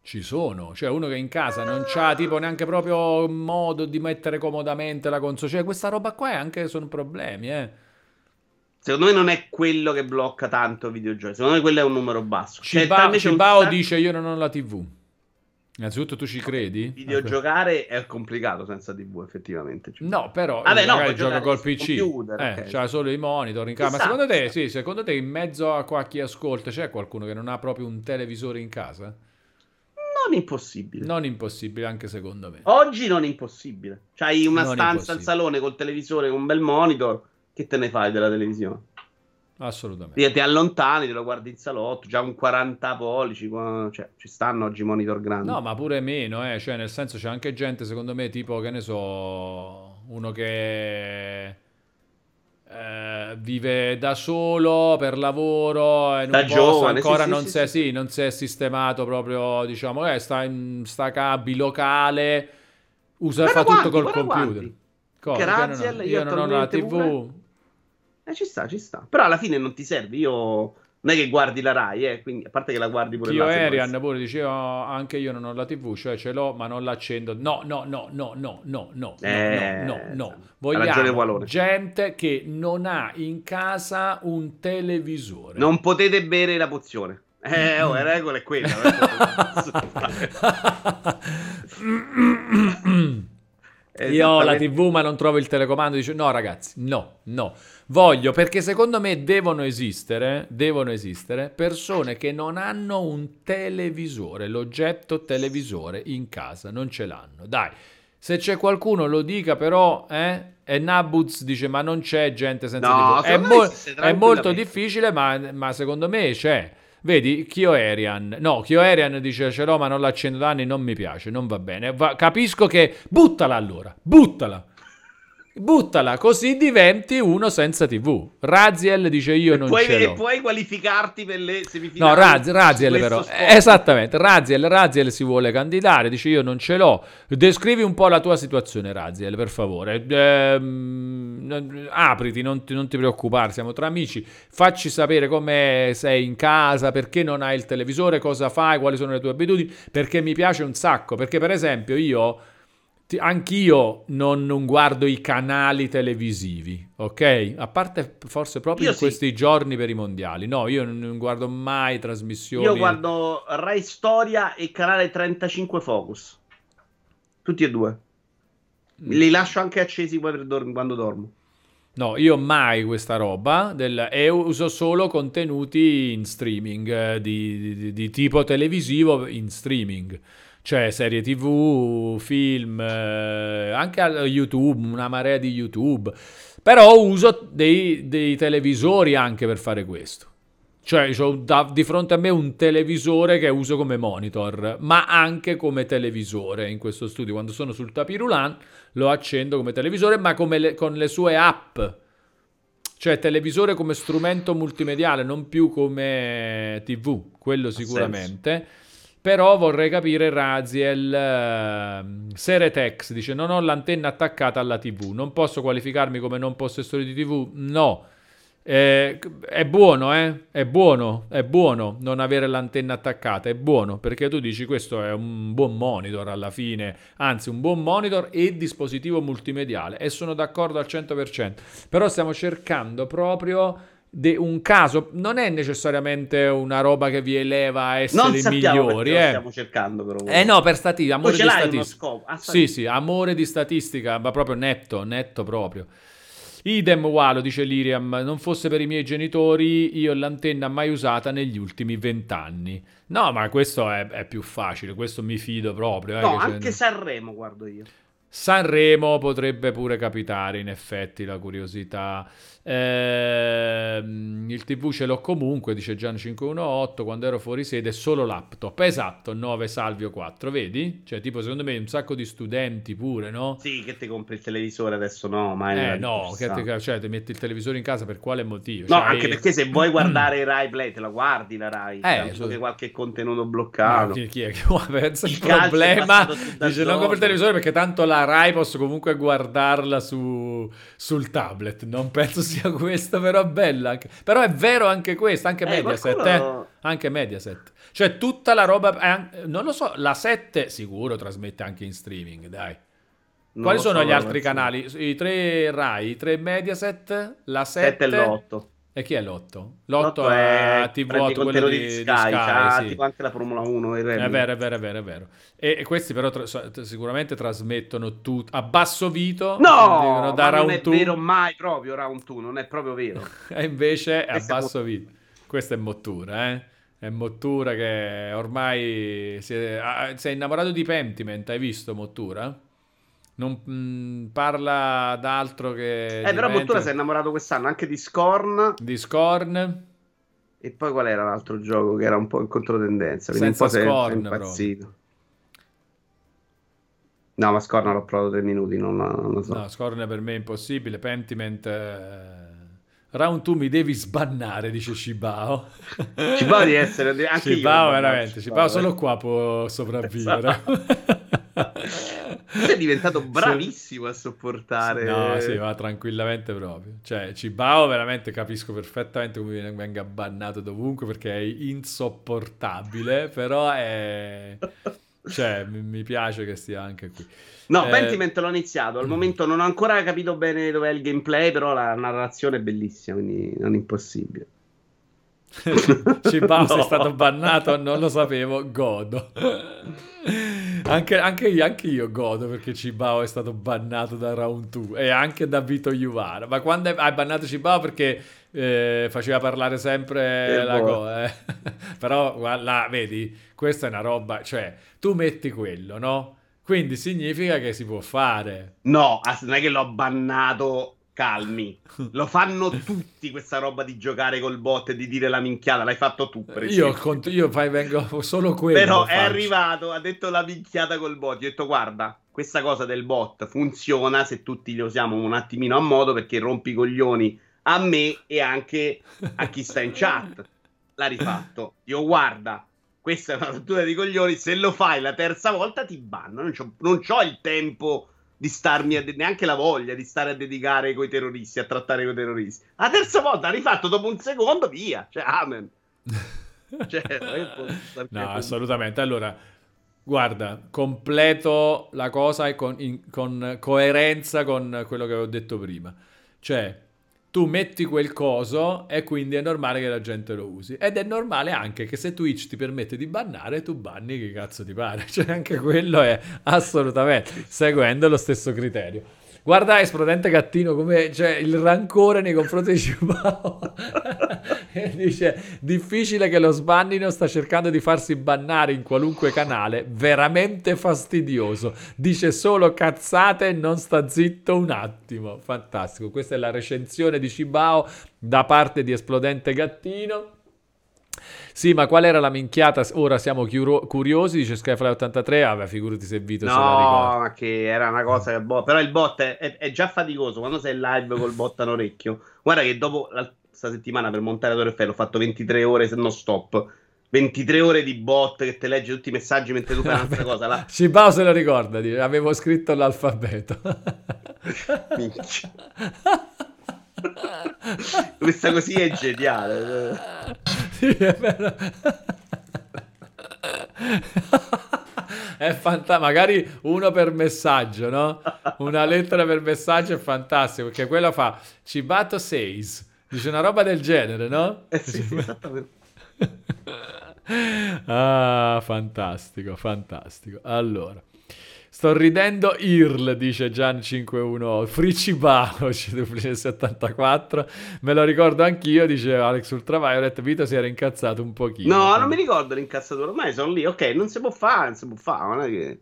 Ci sono, cioè uno che in casa non c'ha tipo neanche proprio modo di mettere comodamente la console. Cioè, questa roba qua è anche sono problemi, eh. Secondo me non è quello che blocca tanto videogiochi. Secondo me quello è un numero basso. Ciba- cioè, Cibao un... dice io non ho la TV. Innanzitutto tu ci credi? Videogiocare okay. è complicato senza TV effettivamente. Cioè. No, però Vabbè, no, gioca col PC. Computer, eh, okay. C'ha solo i monitor in casa. Ma secondo te, sì, secondo te in mezzo a qua chi ascolta c'è qualcuno che non ha proprio un televisore in casa? Non impossibile. Non impossibile anche secondo me. Oggi non impossibile. C'hai una non stanza al salone col televisore con un bel monitor che te ne fai della televisione? Assolutamente. Ti, allontani, te lo guardi in salotto, già un 40 pollici, cioè ci stanno oggi monitor grandi. No, ma pure meno, eh, cioè nel senso c'è anche gente, secondo me, tipo, che ne so, uno che eh, vive da solo per lavoro e non giovane, ancora sì, non, sì, si è, sì. non si è sistemato proprio, diciamo, eh, sta in sta cabi locale, usa, fa quanti, tutto col computer. Cosa? Grazie, io, io non ho la TV. Pure. Eh, ci sta, ci sta. Però alla fine non ti serve. Io non è che guardi la Rai, eh, quindi a parte che la guardi pure Io Arian pure diceva anche io non ho la TV, cioè ce l'ho, ma non l'accendo. No, no, no, no, no, no, no, eh, no, no, no. Vogliamo gente che non ha in casa un televisore. Non potete bere la pozione. Eh, oh, la regola è quella. <laughs> Io ho la TV ma non trovo il telecomando. Dice no ragazzi, no, no. Voglio perché secondo me devono esistere, devono esistere persone che non hanno un televisore, l'oggetto televisore in casa, non ce l'hanno. Dai, se c'è qualcuno lo dica però, eh? E Nabuz dice ma non c'è gente senza no. È, mo- è molto difficile ma, ma secondo me c'è. Vedi, Kyoerian. No, Kyoerian dice ce l'ho ma non l'accendo da anni, non mi piace, non va bene. Va, capisco che... Buttala allora, buttala. Buttala, così diventi uno senza TV. Raziel dice io non puoi, ce l'ho. Puoi qualificarti per le semifinali. No, Raz, Raziel però. Sport. Esattamente, Raziel, Raziel si vuole candidare, dice io non ce l'ho. Descrivi un po' la tua situazione, Raziel, per favore. Ehm, apriti, non ti, non ti preoccupare, siamo tra amici. Facci sapere come sei in casa, perché non hai il televisore, cosa fai, quali sono le tue abitudini, perché mi piace un sacco. Perché per esempio io anch'io non, non, guardo i canali televisivi, ok? A parte forse proprio io in sì. questi giorni per i mondiali. No, io non guardo mai trasmissioni. Io guardo Rai Storia e canale 35 Focus. Tutti e due. Mm. Li lascio anche accesi quando dormo. No, io mai questa roba del, e uso solo contenuti in streaming, eh, di, di, di tipo televisivo in streaming cioè serie tv, film, eh, anche YouTube, una marea di YouTube. Però uso dei, dei televisori anche per fare questo. Cioè, ho da, di fronte a me un televisore che uso come monitor, ma anche come televisore in questo studio. Quando sono sul tapirulan lo accendo come televisore, ma le, con le sue app. Cioè, televisore come strumento multimediale, non più come TV, quello sicuramente. Però vorrei capire Raziel. Uh, Seretex dice: Non ho l'antenna attaccata alla TV. Non posso qualificarmi come non possessore di TV? No. Eh, è buono, eh? È buono, è buono non avere l'antenna attaccata, è buono perché tu dici questo è un buon monitor alla fine, anzi un buon monitor e dispositivo multimediale e sono d'accordo al 100%, però stiamo cercando proprio un caso, non è necessariamente una roba che vi eleva a essere non migliori, eh. stiamo cercando però. Eh no, per statistica, amore di statistica. Ah, sì, sì, amore di statistica, ma proprio netto, netto proprio. Idem Walo, dice Liriam, non fosse per i miei genitori, io l'antenna mai usata negli ultimi vent'anni. No, ma questo è, è, più facile, questo mi fido proprio. Eh, no, anche Sanremo guardo io. Sanremo potrebbe pure capitare, in effetti, la curiosità. Eh, il TV ce l'ho comunque, dice Gian518, quando ero fuori sede, solo laptop. Esatto, 9 Salvio 4, vedi? Cioè, tipo, secondo me un sacco di studenti pure, no? Sì, che ti compri il televisore adesso, no? Mai eh, no, che ti, cioè, ti metti il televisore in casa per quale motivo? No, cioè, anche perché se vuoi <clears throat> guardare Rai Play, te la guardi la Rai. Eh, so... che qualche contenuto bloccato. No, chi, chi è che <laughs> pensa il, il problema? Dice, non compri il televisore perché tanto la Rai posso comunque guardarla su, sul tablet. Non penso sia sia questa, però è bella. Anche. Però è vero anche questo, anche eh, Mediaset. Qualcuno... Eh? Anche Mediaset. Cioè tutta la roba... Eh, non lo so, la 7 sicuro trasmette anche in streaming, dai. Non Quali sono so, gli altri canali? I tre Rai, i tre Mediaset, la 7 e l'8. E chi è l'otto? L'otto è TV8, quello di, di Sky, di Sky sì. tipo anche la Formula 1. È vero, è vero, è vero, è vero. E, e questi però tra- sicuramente trasmettono tutto a basso vito. No, da non è two. vero mai proprio Round 2, non è proprio vero. <laughs> e invece è a basso vito. Questa è Mottura, eh? È Mottura che ormai si è, ah, si è innamorato di Pentiment, hai visto Mottura? Non mh, mm, parla d'altro che... Eh, però Bottura si è innamorato quest'anno anche di Scorn. Di Scorn. E poi qual era l'altro gioco che era un po' in controtendenza? Senza un po' Scorn, impazzito. No, ma Scorn l'ho provato tre minuti, non, non lo so. No, Scorn per me è impossibile. Pentiment... Eh... Round 2 mi devi sbannare, dice Cibao. <laughs> Cibao di essere anche io, veramente. Cibao solo eh. qua può sopravvivere. Esatto. <laughs> è diventato bravissimo a sopportare. No, sì, va tranquillamente proprio. Cioè, Cibao veramente capisco perfettamente come venga bannato dovunque perché è insopportabile, <laughs> però è... Cioè, mi, piace che stia anche qui. No, eh... Pentiment l'ho iniziato. Al momento non ho ancora capito bene dov'è il gameplay, però la narrazione è bellissima, quindi non è impossibile. <laughs> Cibao no. è stato bannato, non lo sapevo, godo. Anche, anche, anche, io godo perché Cibao è stato bannato da Round 2 e anche da Vito Iuvara. Ma quando hai bannato Cibao perché eh, faceva parlare sempre la cosa. Eh. <laughs> Però là, vedi, questa è una roba, cioè tu metti quello, no? Quindi significa che si può fare. No, non è che l'ho bannato calmi. <laughs> Lo fanno tutti questa roba di giocare col bot e di dire la minchiata. L'hai fatto tu, per io, cont- io fai, vengo <laughs> solo quello. Però è arrivato, ha detto la minchiata col bot. Io ho detto, guarda, questa cosa del bot funziona se tutti lo usiamo un attimino a modo perché rompi i coglioni a me e anche a chi sta in chat. <laughs> L'ha rifatto. Io, guarda, questa è una rottura di coglioni. Se lo fai la terza volta ti banno. Non c'ho, non c'ho il tempo di starmi a de- neanche la voglia di stare a dedicare coi terroristi, a trattare coi terroristi. La terza volta rifatto dopo un secondo, via. Cioè, amen. <laughs> cioè, no, assolutamente. Allora, guarda, completo la cosa con, in, con coerenza con quello che avevo detto prima. Cioè, tu metti quel coso e quindi è normale che la gente lo usi. Ed è normale anche che se Twitch ti permette di bannare, tu banni che cazzo ti pare. <laughs> Cioè anche quello è assolutamente seguendo lo stesso criterio. Guarda esplodente gattino come cioè, il rancore nei confronti di Cibao. <laughs> dice difficile che lo sbannino, sta cercando di farsi bannare in qualunque canale, veramente fastidioso. Dice solo cazzate e non sta zitto un attimo. Fantastico. Questa è la recensione di Cibao da parte di esplodente gattino. Sì, ma qual era la minchiata? Ora siamo chiuro- curiosi, dice Skyfly83. Vabbè, figurati se Vito no, se la ricorda. No, ma che era una cosa che... Bo- però il bot è, è, è, già faticoso quando sei live col bot a orecchio. Guarda che dopo questa settimana per montare Torre Eiffel ho fatto 23 ore se non stop. 23 ore di bot che ti legge tutti i messaggi mentre tu fai un'altra <laughs> cosa. La... Cibao se lo ricorda, avevo scritto l'alfabeto. <laughs> Questa così è geniale. <laughs> sì, è vero. è fantastico. Magari uno per messaggio, no? Una lettera per messaggio è fantastico perché quello fa Cibato 6. Dice una roba del genere, no? Eh sì, sì <laughs> ah, fantastico, fantastico. Allora. Sto ridendo IRL, dice Gian51. Fricibano, 74. Me lo ricordo anch'io, dice Alex Ultraviolet. Vito si era incazzato un pochino. No, non mi ricordo l'incazzatura. Ormai sono lì. Ok, non si può fare, non si può fare. Non è che...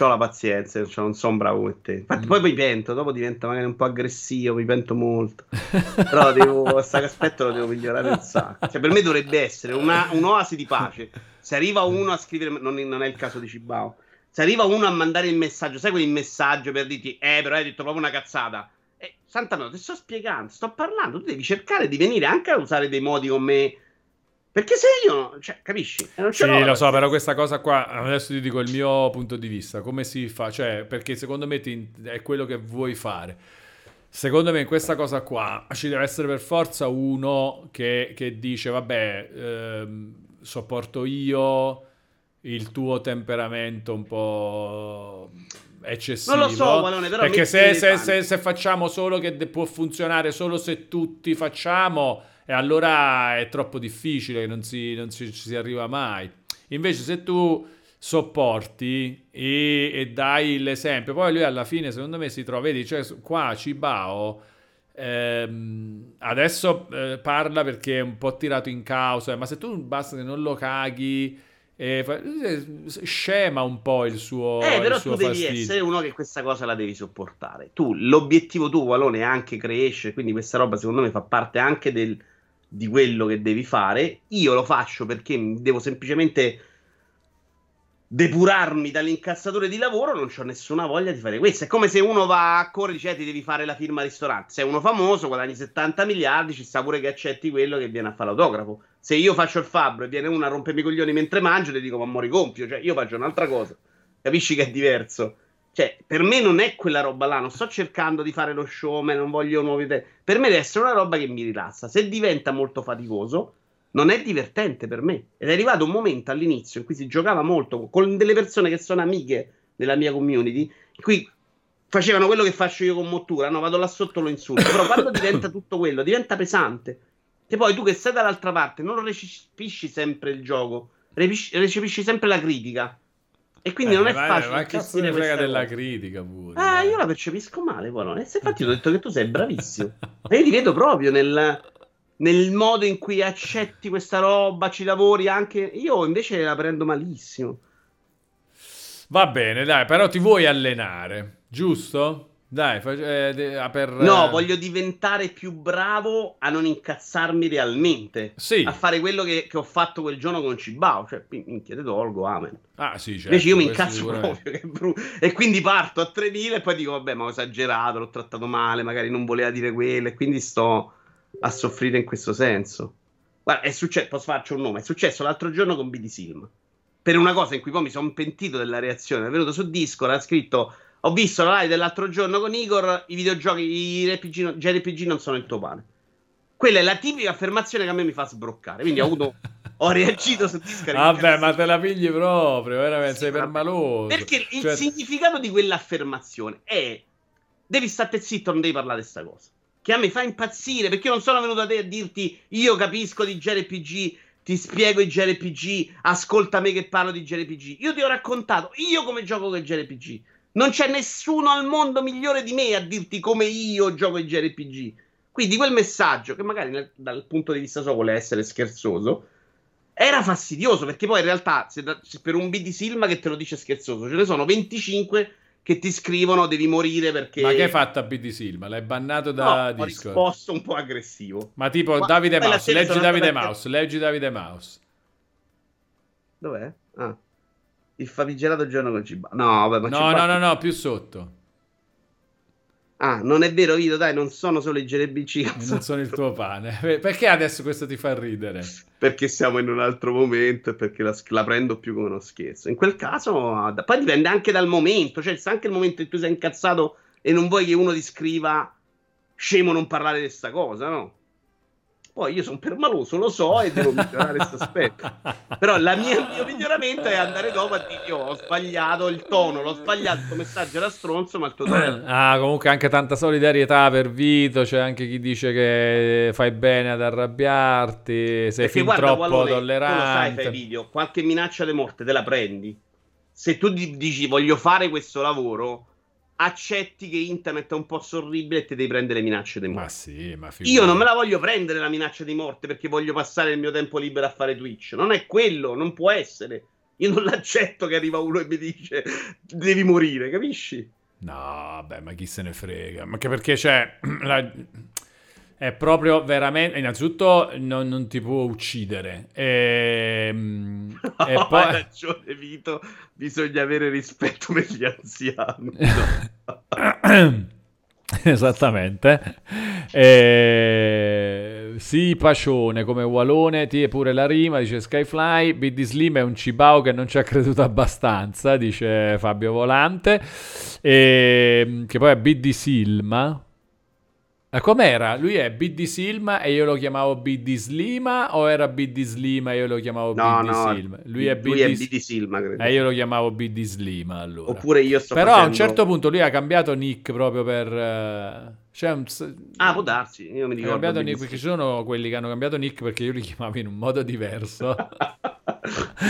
Ho la pazienza, cioè non sono bravo come te. Infatti, mm. poi mi pento, dopo diventa magari un po' aggressivo, mi pento molto. Però devo, questo aspetto lo devo migliorare un sacco. Cioè, per me dovrebbe essere una, un'oasi di pace. Se arriva uno a scrivere, non, non è il caso di Cibao se arriva uno a mandare il messaggio, sai quel messaggio per dirti, eh, però hai detto proprio una cazzata. Eh, Santa no, ti sto spiegando, sto parlando, tu devi cercare di venire anche a usare dei modi con me. Perché se io, cioè, capisci? Non sì, lo so, però questa cosa qua, adesso ti dico il mio punto di vista, come si fa, cioè, perché secondo me ti, è quello che vuoi fare. Secondo me in questa cosa qua ci deve essere per forza uno che, che dice, vabbè, ehm, sopporto io, il tuo temperamento un po' eccessivo. Non lo so, Valone, però perché se, se, se, se, facciamo solo che può funzionare solo se tutti facciamo, e allora è troppo difficile, non si, non si, ci si arriva mai. Invece se tu sopporti e, e, dai l'esempio, poi lui alla fine secondo me si trova, vedi, cioè qua Cibao ehm, adesso eh, parla perché è un po' tirato in causa, ma se tu basta che non lo caghi scema un po' il suo eh però suo tu devi fastidio. essere uno che questa cosa la devi sopportare tu l'obiettivo tuo Valone è anche crescere quindi questa roba secondo me fa parte anche del, di quello che devi fare io lo faccio perché devo semplicemente depurarmi dall'incassatore di lavoro, non ho nessuna voglia di fare questo. È come se uno va a correre e dice: eh, Ti devi fare la firma ristorante. Sei uno famoso, guadagni 70 miliardi, ci sta pure che accetti quello che viene a fare l'autografo. Se io faccio il fabbro e viene uno a rompermi i coglioni mentre mangio, ti dico: Ma mori compio. Cioè, io faccio un'altra cosa. Capisci che è diverso? Cioè, per me non è quella roba là. Non sto cercando di fare lo showman, non voglio nuovi idee. Per me deve essere una roba che mi rilassa. Se diventa molto faticoso non è divertente per me. Ed è arrivato un momento all'inizio in cui si giocava molto con delle persone che sono amiche della mia community, in cui facevano quello che faccio io con Mottura, no, vado là sotto lo insulto, però quando diventa <coughs> tutto quello, diventa pesante. Che poi tu che stai dall'altra parte non recepisci sempre il gioco, recepisci sempre la critica. E quindi eh, non è vai, facile. Ma cazzo ne frega della cosa. critica pure. Ah, io la percepisco male, poi. E infatti ti ho detto che tu sei <laughs> bravissimo. Ma io ti vedo proprio nel nel modo in cui accetti questa roba, ci lavori anche. Io invece la prendo malissimo. Va bene, dai, però ti vuoi allenare, giusto? Dai, eh, per... No, voglio diventare più bravo a non incazzarmi realmente. Sì. A fare quello che, che ho fatto quel giorno con Cibao. Cioè, minchia, te tolgo, amen. Ah, sì, certo. Invece io mi incazzo proprio, brutto. E quindi parto a 3.000 e poi dico, vabbè, ma ho esagerato, l'ho trattato male, magari non voleva dire quello. E quindi sto a soffrire in questo senso. Guarda, è successo, posso farci un nome, è successo l'altro giorno con BD Silm. Per una cosa in cui poi mi sono pentito della reazione, è venuto su Discord, ha scritto ho visto la live dell'altro giorno con Igor, i videogiochi, i RPG, JRPG non sono il tuo pane. Quella è la tipica affermazione che a me mi fa sbroccare. Quindi ho avuto. <laughs> ho reagito su Discord. Vabbè, ma te la pigli proprio, veramente sì, sei permaloso. Perché il cioè... significato di quell'affermazione è: devi stare zitto, non devi parlare di questa cosa che a me fa impazzire perché io non sono venuto a te a dirti io capisco di JRPG, ti spiego i JRPG, ascolta me che parlo di JRPG. Io ti ho raccontato io come gioco con JRPG. Non c'è nessuno al mondo migliore di me a dirti come io gioco i JRPG. Quindi quel messaggio, che magari nel, dal punto di vista suo vuole essere scherzoso, era fastidioso perché poi in realtà se, se per un BD Silma che te lo dice scherzoso ce ne sono 25 che ti scrivono devi morire perché... Ma che hai fatto a BD Silva? L'hai bannato da no, Discord? ho risposto un po' aggressivo. Ma tipo Ma Davide Mouse, leggi Davide Mouse, leggi Davide Mouse. Dov'è? Ah. Il famigerato giorno con Ciba. No, vabbè, ma no, no, no, no, più sotto. Ah, non è vero, Vito, dai, non sono solo i JRPG. Non sono il tuo pane. Perché adesso questo ti fa ridere? Perché siamo in un altro momento e perché la, la, prendo più come uno scherzo. In quel caso, poi dipende anche dal momento, cioè se anche il momento in cui tu sei incazzato e non vuoi che uno ti scriva scemo non parlare di questa cosa, no? Poi io sono permaloso, lo so e devo migliorare questo aspetto. Però mia, il mio miglioramento è andare dopo a dire: Io ho sbagliato il tono, l'ho sbagliato, il messaggio era stronzo, ma il tuo tono. <clears throat> Ah, comunque anche tanta solidarietà per Vito. C'è anche chi dice che fai bene ad arrabbiarti, sei Perché fin guarda, troppo Wallone, tollerante. Tu lo sai, fai video, qualche minaccia di morte te la prendi. Se tu dici voglio fare questo lavoro, accetti che internet è un po' orribile e ti devi prendere le minacce di morte. Ma sì, ma Io non me la voglio prendere la minaccia di morte perché voglio passare il mio tempo libero a fare Twitch. Non è quello, non può essere. Io non l'accetto che arriva uno e mi dice devi morire, capisci? No, vabbè, ma chi se ne frega? Ma che perché c'è <clears throat> la è proprio veramente. Innanzitutto, non, non ti può uccidere. Ehm, <laughs> e, e poi... Hai ragione, Vito. Bisogna avere rispetto per gli anziani. No. <laughs> Esattamente. E... Sì, Pacione come Walone, ti è pure la rima, dice Skyfly, BD Slim è un cibao che non ci ha creduto abbastanza, dice Fabio Volante, e... che poi è BD Silma, ma com'era? Lui è BD Silma e io lo chiamavo BD Slima o era BD Slima e io lo chiamavo no, BD no, Silma? Lui è BD, lui è BD Silma, credo. E io lo chiamavo BD Slima allora. Oppure io sto Però facendo... a un certo punto lui ha cambiato nick proprio per... Cioè un... Ah, può darsi, io mi ricordo. Nick, perché ci sono quelli che hanno cambiato nick perché io li chiamavo in un modo diverso. <laughs>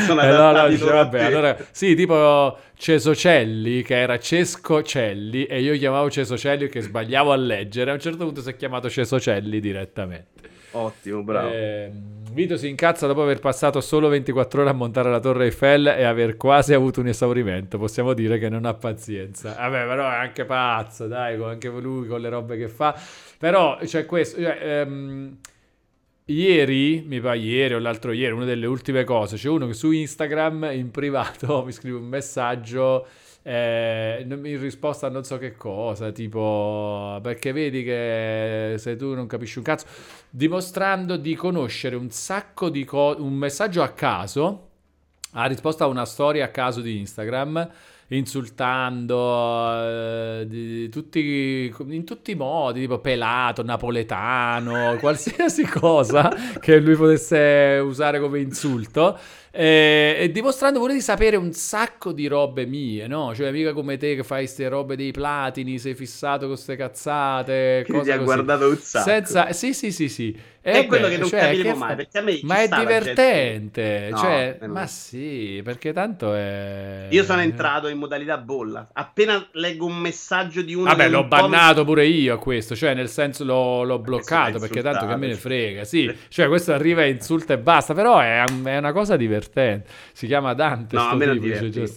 sono eh, no, no, dice, vabbè, allora, sì, tipo Cesocelli, che era Cesco Celli, e io chiamavo Cesocelli che sbagliavo a leggere. A un certo punto si è chiamato Cesocelli direttamente. Ottimo, bravo. Eh, Vito si incazza dopo aver passato solo 24 ore a montare la Torre Eiffel e aver quasi avuto un esaurimento. Possiamo dire che non ha pazienza. Vabbè, però è anche pazzo, dai, anche lui con le robe che fa. Però c'è cioè, questo. Cioè, ehm, Ieri, mi pare ieri o l'altro ieri, una delle ultime cose, c'è uno che su Instagram in privato <laughs> mi scrive un messaggio eh, in risposta a non so che cosa, tipo perché vedi che se tu non capisci un cazzo, dimostrando di conoscere un sacco di cose, un messaggio a caso, ha risposto a una storia a caso di Instagram insultando eh, di, tutti, in tutti i modi, tipo pelato, napoletano, <laughs> qualsiasi cosa che lui potesse usare come insulto. E, e, dimostrando pure di sapere un sacco di robe mie, no? Cioè, mica come te che fai queste robe dei platini, sei fissato con queste cazzate. Cose ti ha guardato un sacco. Senza... Sì, sì, sì, sì. È, quello che non cioè, capiremo mai, perché a me Ma è divertente, cioè, no, ma sì, perché tanto è... Io sono entrato in modalità bolla, appena leggo un messaggio di uno... Vabbè, l'ho bannato pure io a questo, cioè nel senso l'ho, l'ho bloccato, perché tanto che me ne frega, sì, cioè questo arriva e insulta e basta, però è, è una cosa divertente, si chiama Dante, no, a me non diverte,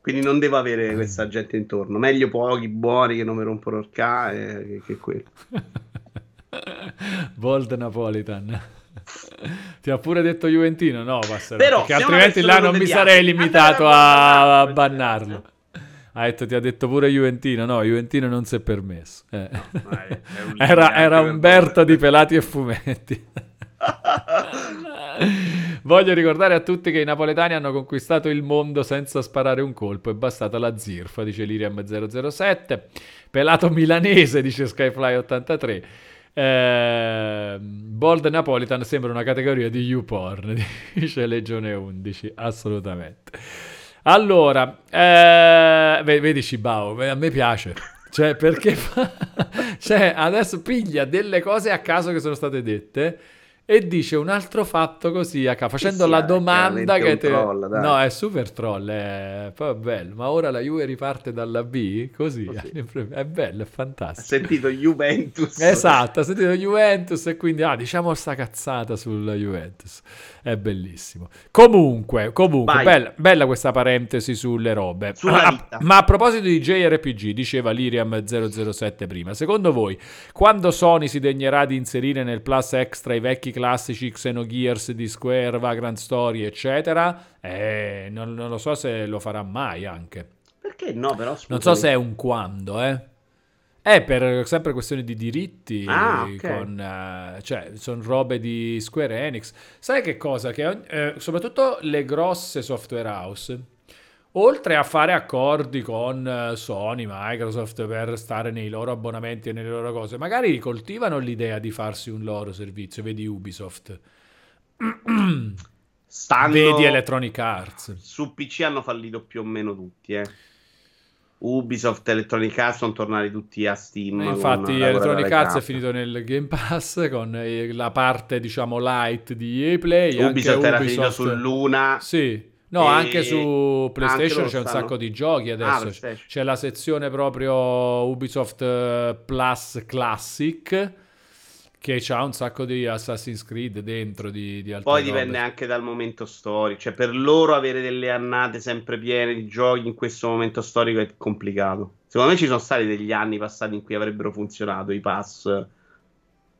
quindi non devo avere questa gente intorno, meglio pochi buoni che non mi rompono il ca che, che quello. <laughs> Bold Napolitan. <laughs> Ti ha pure detto Juventino? No, passerà. Però, perché altrimenti là non mi sarei limitato a, a bannarlo. Ha detto, ti ha detto pure Juventino. No, Juventino non si è permesso. Eh. No, è, è <laughs> era, era Umberto di Pelati e Fumetti. <laughs> Voglio ricordare a tutti che i napoletani hanno conquistato il mondo senza sparare un colpo. È bastata la zirfa, dice Liriam007. Pelato milanese, dice Skyfly83. Eh, Bold Napolitan sembra una categoria di YouPorn, <laughs> dice Legione 11, assolutamente. Allora, eh, vedi Cibao, a me piace. Cioè, perché fa... <laughs> cioè, adesso piglia delle cose a caso che sono state dette e dice un altro fatto così caso, facendo sì, la domanda che te... Troll, no, è super troll, è poi bello, ma ora la Juve riparte dalla B, così, così. <laughs> è bello, è fantastico. Ha sentito Juventus. Esatto, ha sentito Juventus e quindi, ah, diciamo sta cazzata sulla Juventus. È bellissimo. Comunque, comunque, bella, bella, questa parentesi sulle robe. Ma, ma a proposito di JRPG, diceva Liriam007 prima, secondo voi, quando Sony si degnerà di inserire nel Plus Extra i vecchi classici Xenogears di Square, Vagrant Story, eccetera? Eh, non, non lo so se lo farà mai anche. Perché no, però? Scusami. Non so se è un quando, eh. È per sempre questioni di diritti, ah, okay. con, uh, cioè sono robe di Square Enix. Sai che cosa? Che uh, soprattutto le grosse software house Oltre a fare accordi con eh, Sony, Microsoft per stare nei loro abbonamenti e nelle loro cose, magari coltivano l'idea di farsi un loro servizio, vedi Ubisoft. <clears throat> Stanno... Vedi Electronic Arts. Su PC hanno fallito più o meno tutti, eh. Ubisoft e Electronic Arts sono tornati tutti a Steam. E infatti Electronic Arts è finito nel Game Pass con la parte diciamo light di EA Play. Ubisoft era Ubisoft... finito su Luna. Sì. No, anche su PlayStation anche c'è un stanno... sacco di giochi adesso. Ah, c'è la sezione proprio Ubisoft eh, Plus Classic che ha un sacco di Assassin's Creed dentro di, di Poi dipende robe. anche dal momento storico, cioè per loro avere delle annate sempre piene di giochi in questo momento storico è complicato. Secondo me ci sono stati degli anni passati in cui avrebbero funzionato i pass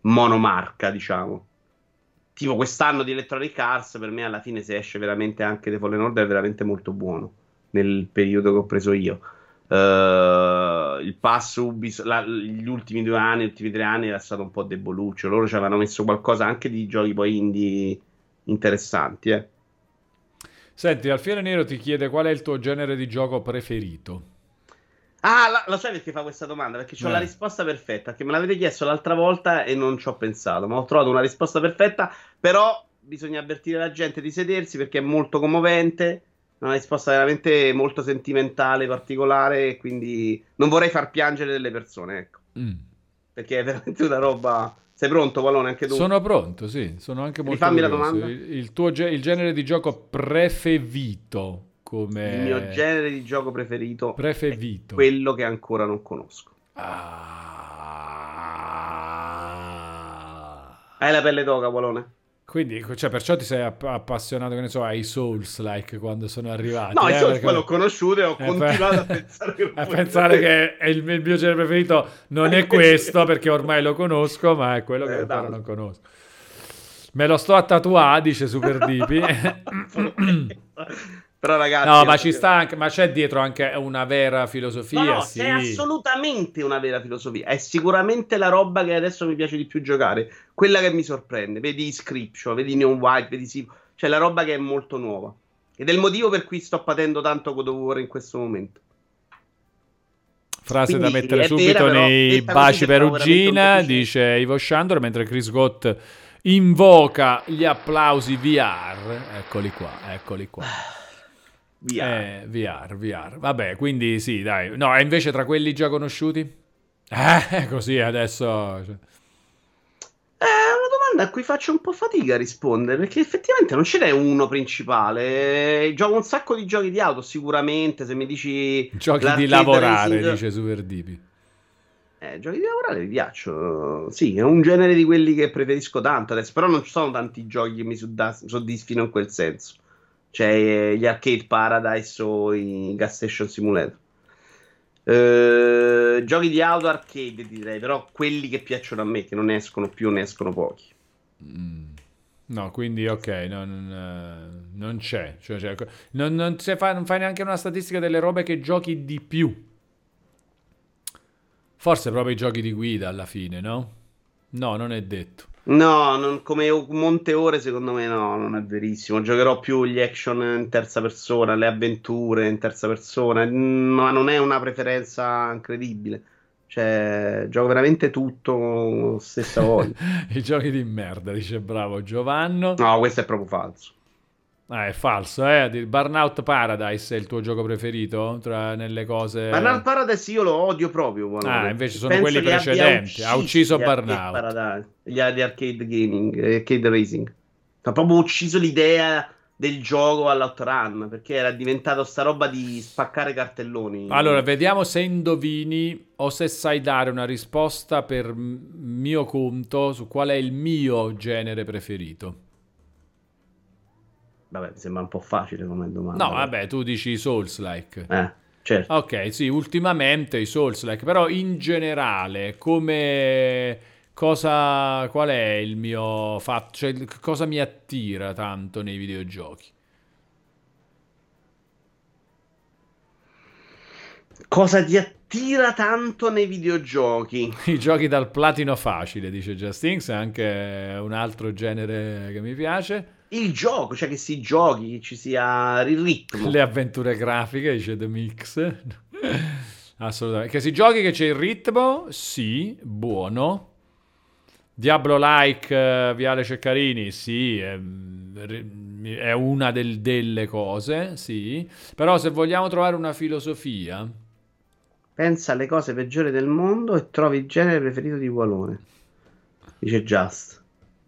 monomarca, diciamo tipo quest'anno di Electronic Arts per me alla fine se esce veramente anche The Fallen Order è veramente molto buono nel periodo che ho preso io uh, il pass Ubisoft la, gli ultimi due anni, gli ultimi tre anni era stato un po' deboluccio loro ci avevano messo qualcosa anche di giochi poi indie interessanti eh. Senti, Alfiere Nero ti chiede qual è il tuo genere di gioco preferito Ah, la, lo sai perché fa questa domanda? Perché ho eh. la risposta perfetta, che me l'avete chiesto l'altra volta e non ci ho pensato, ma ho trovato una risposta perfetta, però bisogna avvertire la gente di sedersi perché è molto commovente, una risposta veramente molto sentimentale, particolare, quindi non vorrei far piangere delle persone, ecco. Mm. Perché è veramente una roba... Sei pronto, Valone, anche tu? Sono pronto, sì, sono anche molto curioso. la domanda. Il, il tuo ge- il genere di gioco preferito come... Il mio genere di gioco preferito preferito quello che ancora non conosco. Ah... Hai la pelle d'oca, Polone? Quindi, cioè, perciò ti sei appassionato, che ne so, ai Souls-like quando sono arrivati. No, eh, i Souls poi l'ho conosciuto e ho eh, continuato a <laughs> pensare che, a pensare che il, il, mio genere preferito non è questo, perché ormai lo conosco, ma è quello che eh, ancora non conosco. Me lo sto a tatuare, dice Super Dipi. <laughs> <clears throat> Però ragazzi... No, ma ci sta anche, ma c'è dietro anche una vera filosofia, no, no, sì. C'è assolutamente una vera filosofia. È sicuramente la roba che adesso mi piace di più giocare. Quella che mi sorprende. Vedi Inscription, vedi Neon White, vedi Sivo. C'è la roba che è molto nuova. Ed è il motivo per cui sto patendo tanto God of War in questo momento. Frase Quindi, da mettere subito vera, nei baci perugina, dice Ivo Shandor, mentre Chris Gott invoca gli applausi VR. Eccoli qua, eccoli qua. VR. Eh, VR, VR. Vabbè, quindi sì, dai. No, e invece tra quelli già conosciuti? Eh, <laughs> così adesso... Cioè. È una domanda a cui faccio un po' fatica a rispondere, perché effettivamente non ce n'è uno principale. Gioco un sacco di giochi di auto, sicuramente, se mi dici... Giochi di lavorare, racing... dice Super Dipi. Eh, giochi di lavorare mi piacciono. Sì, è un genere di quelli che preferisco tanto adesso, però non ci sono tanti giochi che mi soddisfino in quel senso. C'è gli Arcade Paradise o i Gas Station Simulator. Uh, giochi di auto arcade direi, però quelli che piacciono a me, che non escono più, ne escono pochi. Mm. No, quindi ok, non, eh, non c'è. Cioè, cioè, non, non, fa, non fai neanche una statistica delle robe che giochi di più. Forse proprio i giochi di guida alla fine, no? No, non è detto. No, non, come monte ore secondo me no, non è verissimo. Giocherò più gli action in terza persona, le avventure in terza persona, ma non è una preferenza incredibile. Cioè, gioco veramente tutto stessa voglia. <laughs> I giochi di merda, dice bravo Giovanno. No, questo è proprio falso. Ah, è falso, eh? Burnout Paradise è il tuo gioco preferito tra nelle cose. Burnout Paradise io lo odio proprio. Ah, invece sono Penso quelli precedenti. Ha ucciso Burnout. Paradise, gli di arcade gaming, eh, arcade racing. Ha proprio ucciso l'idea del gioco all'outrun perché era diventato sta roba di spaccare cartelloni. Allora, vediamo se indovini o se sai dare una risposta per mio conto su qual è il mio genere preferito. Vabbè, mi sembra un po' facile come domanda. No, vabbè, tu dici Souls-like. Eh, certo. Ok, sì, ultimamente i Souls-like, però in generale, come... Cosa, qual è il mio fatto? Cioè, cosa mi attira tanto nei videogiochi? Cosa ti attira tanto nei videogiochi? <laughs> I giochi dal platino facile, dice Justinx, è anche un altro genere che mi piace. Il gioco, cioè che si giochi, che ci sia il ritmo. Le avventure grafiche, dice The Mix. Assolutamente. Che si giochi che c'è il ritmo, sì, buono. Diablo-like uh, Viale Ceccarini, sì, è, è una del, delle cose, sì. Però se vogliamo trovare una filosofia... Pensa alle cose peggiori del mondo e trovi il genere preferito di Walone. Dice Just.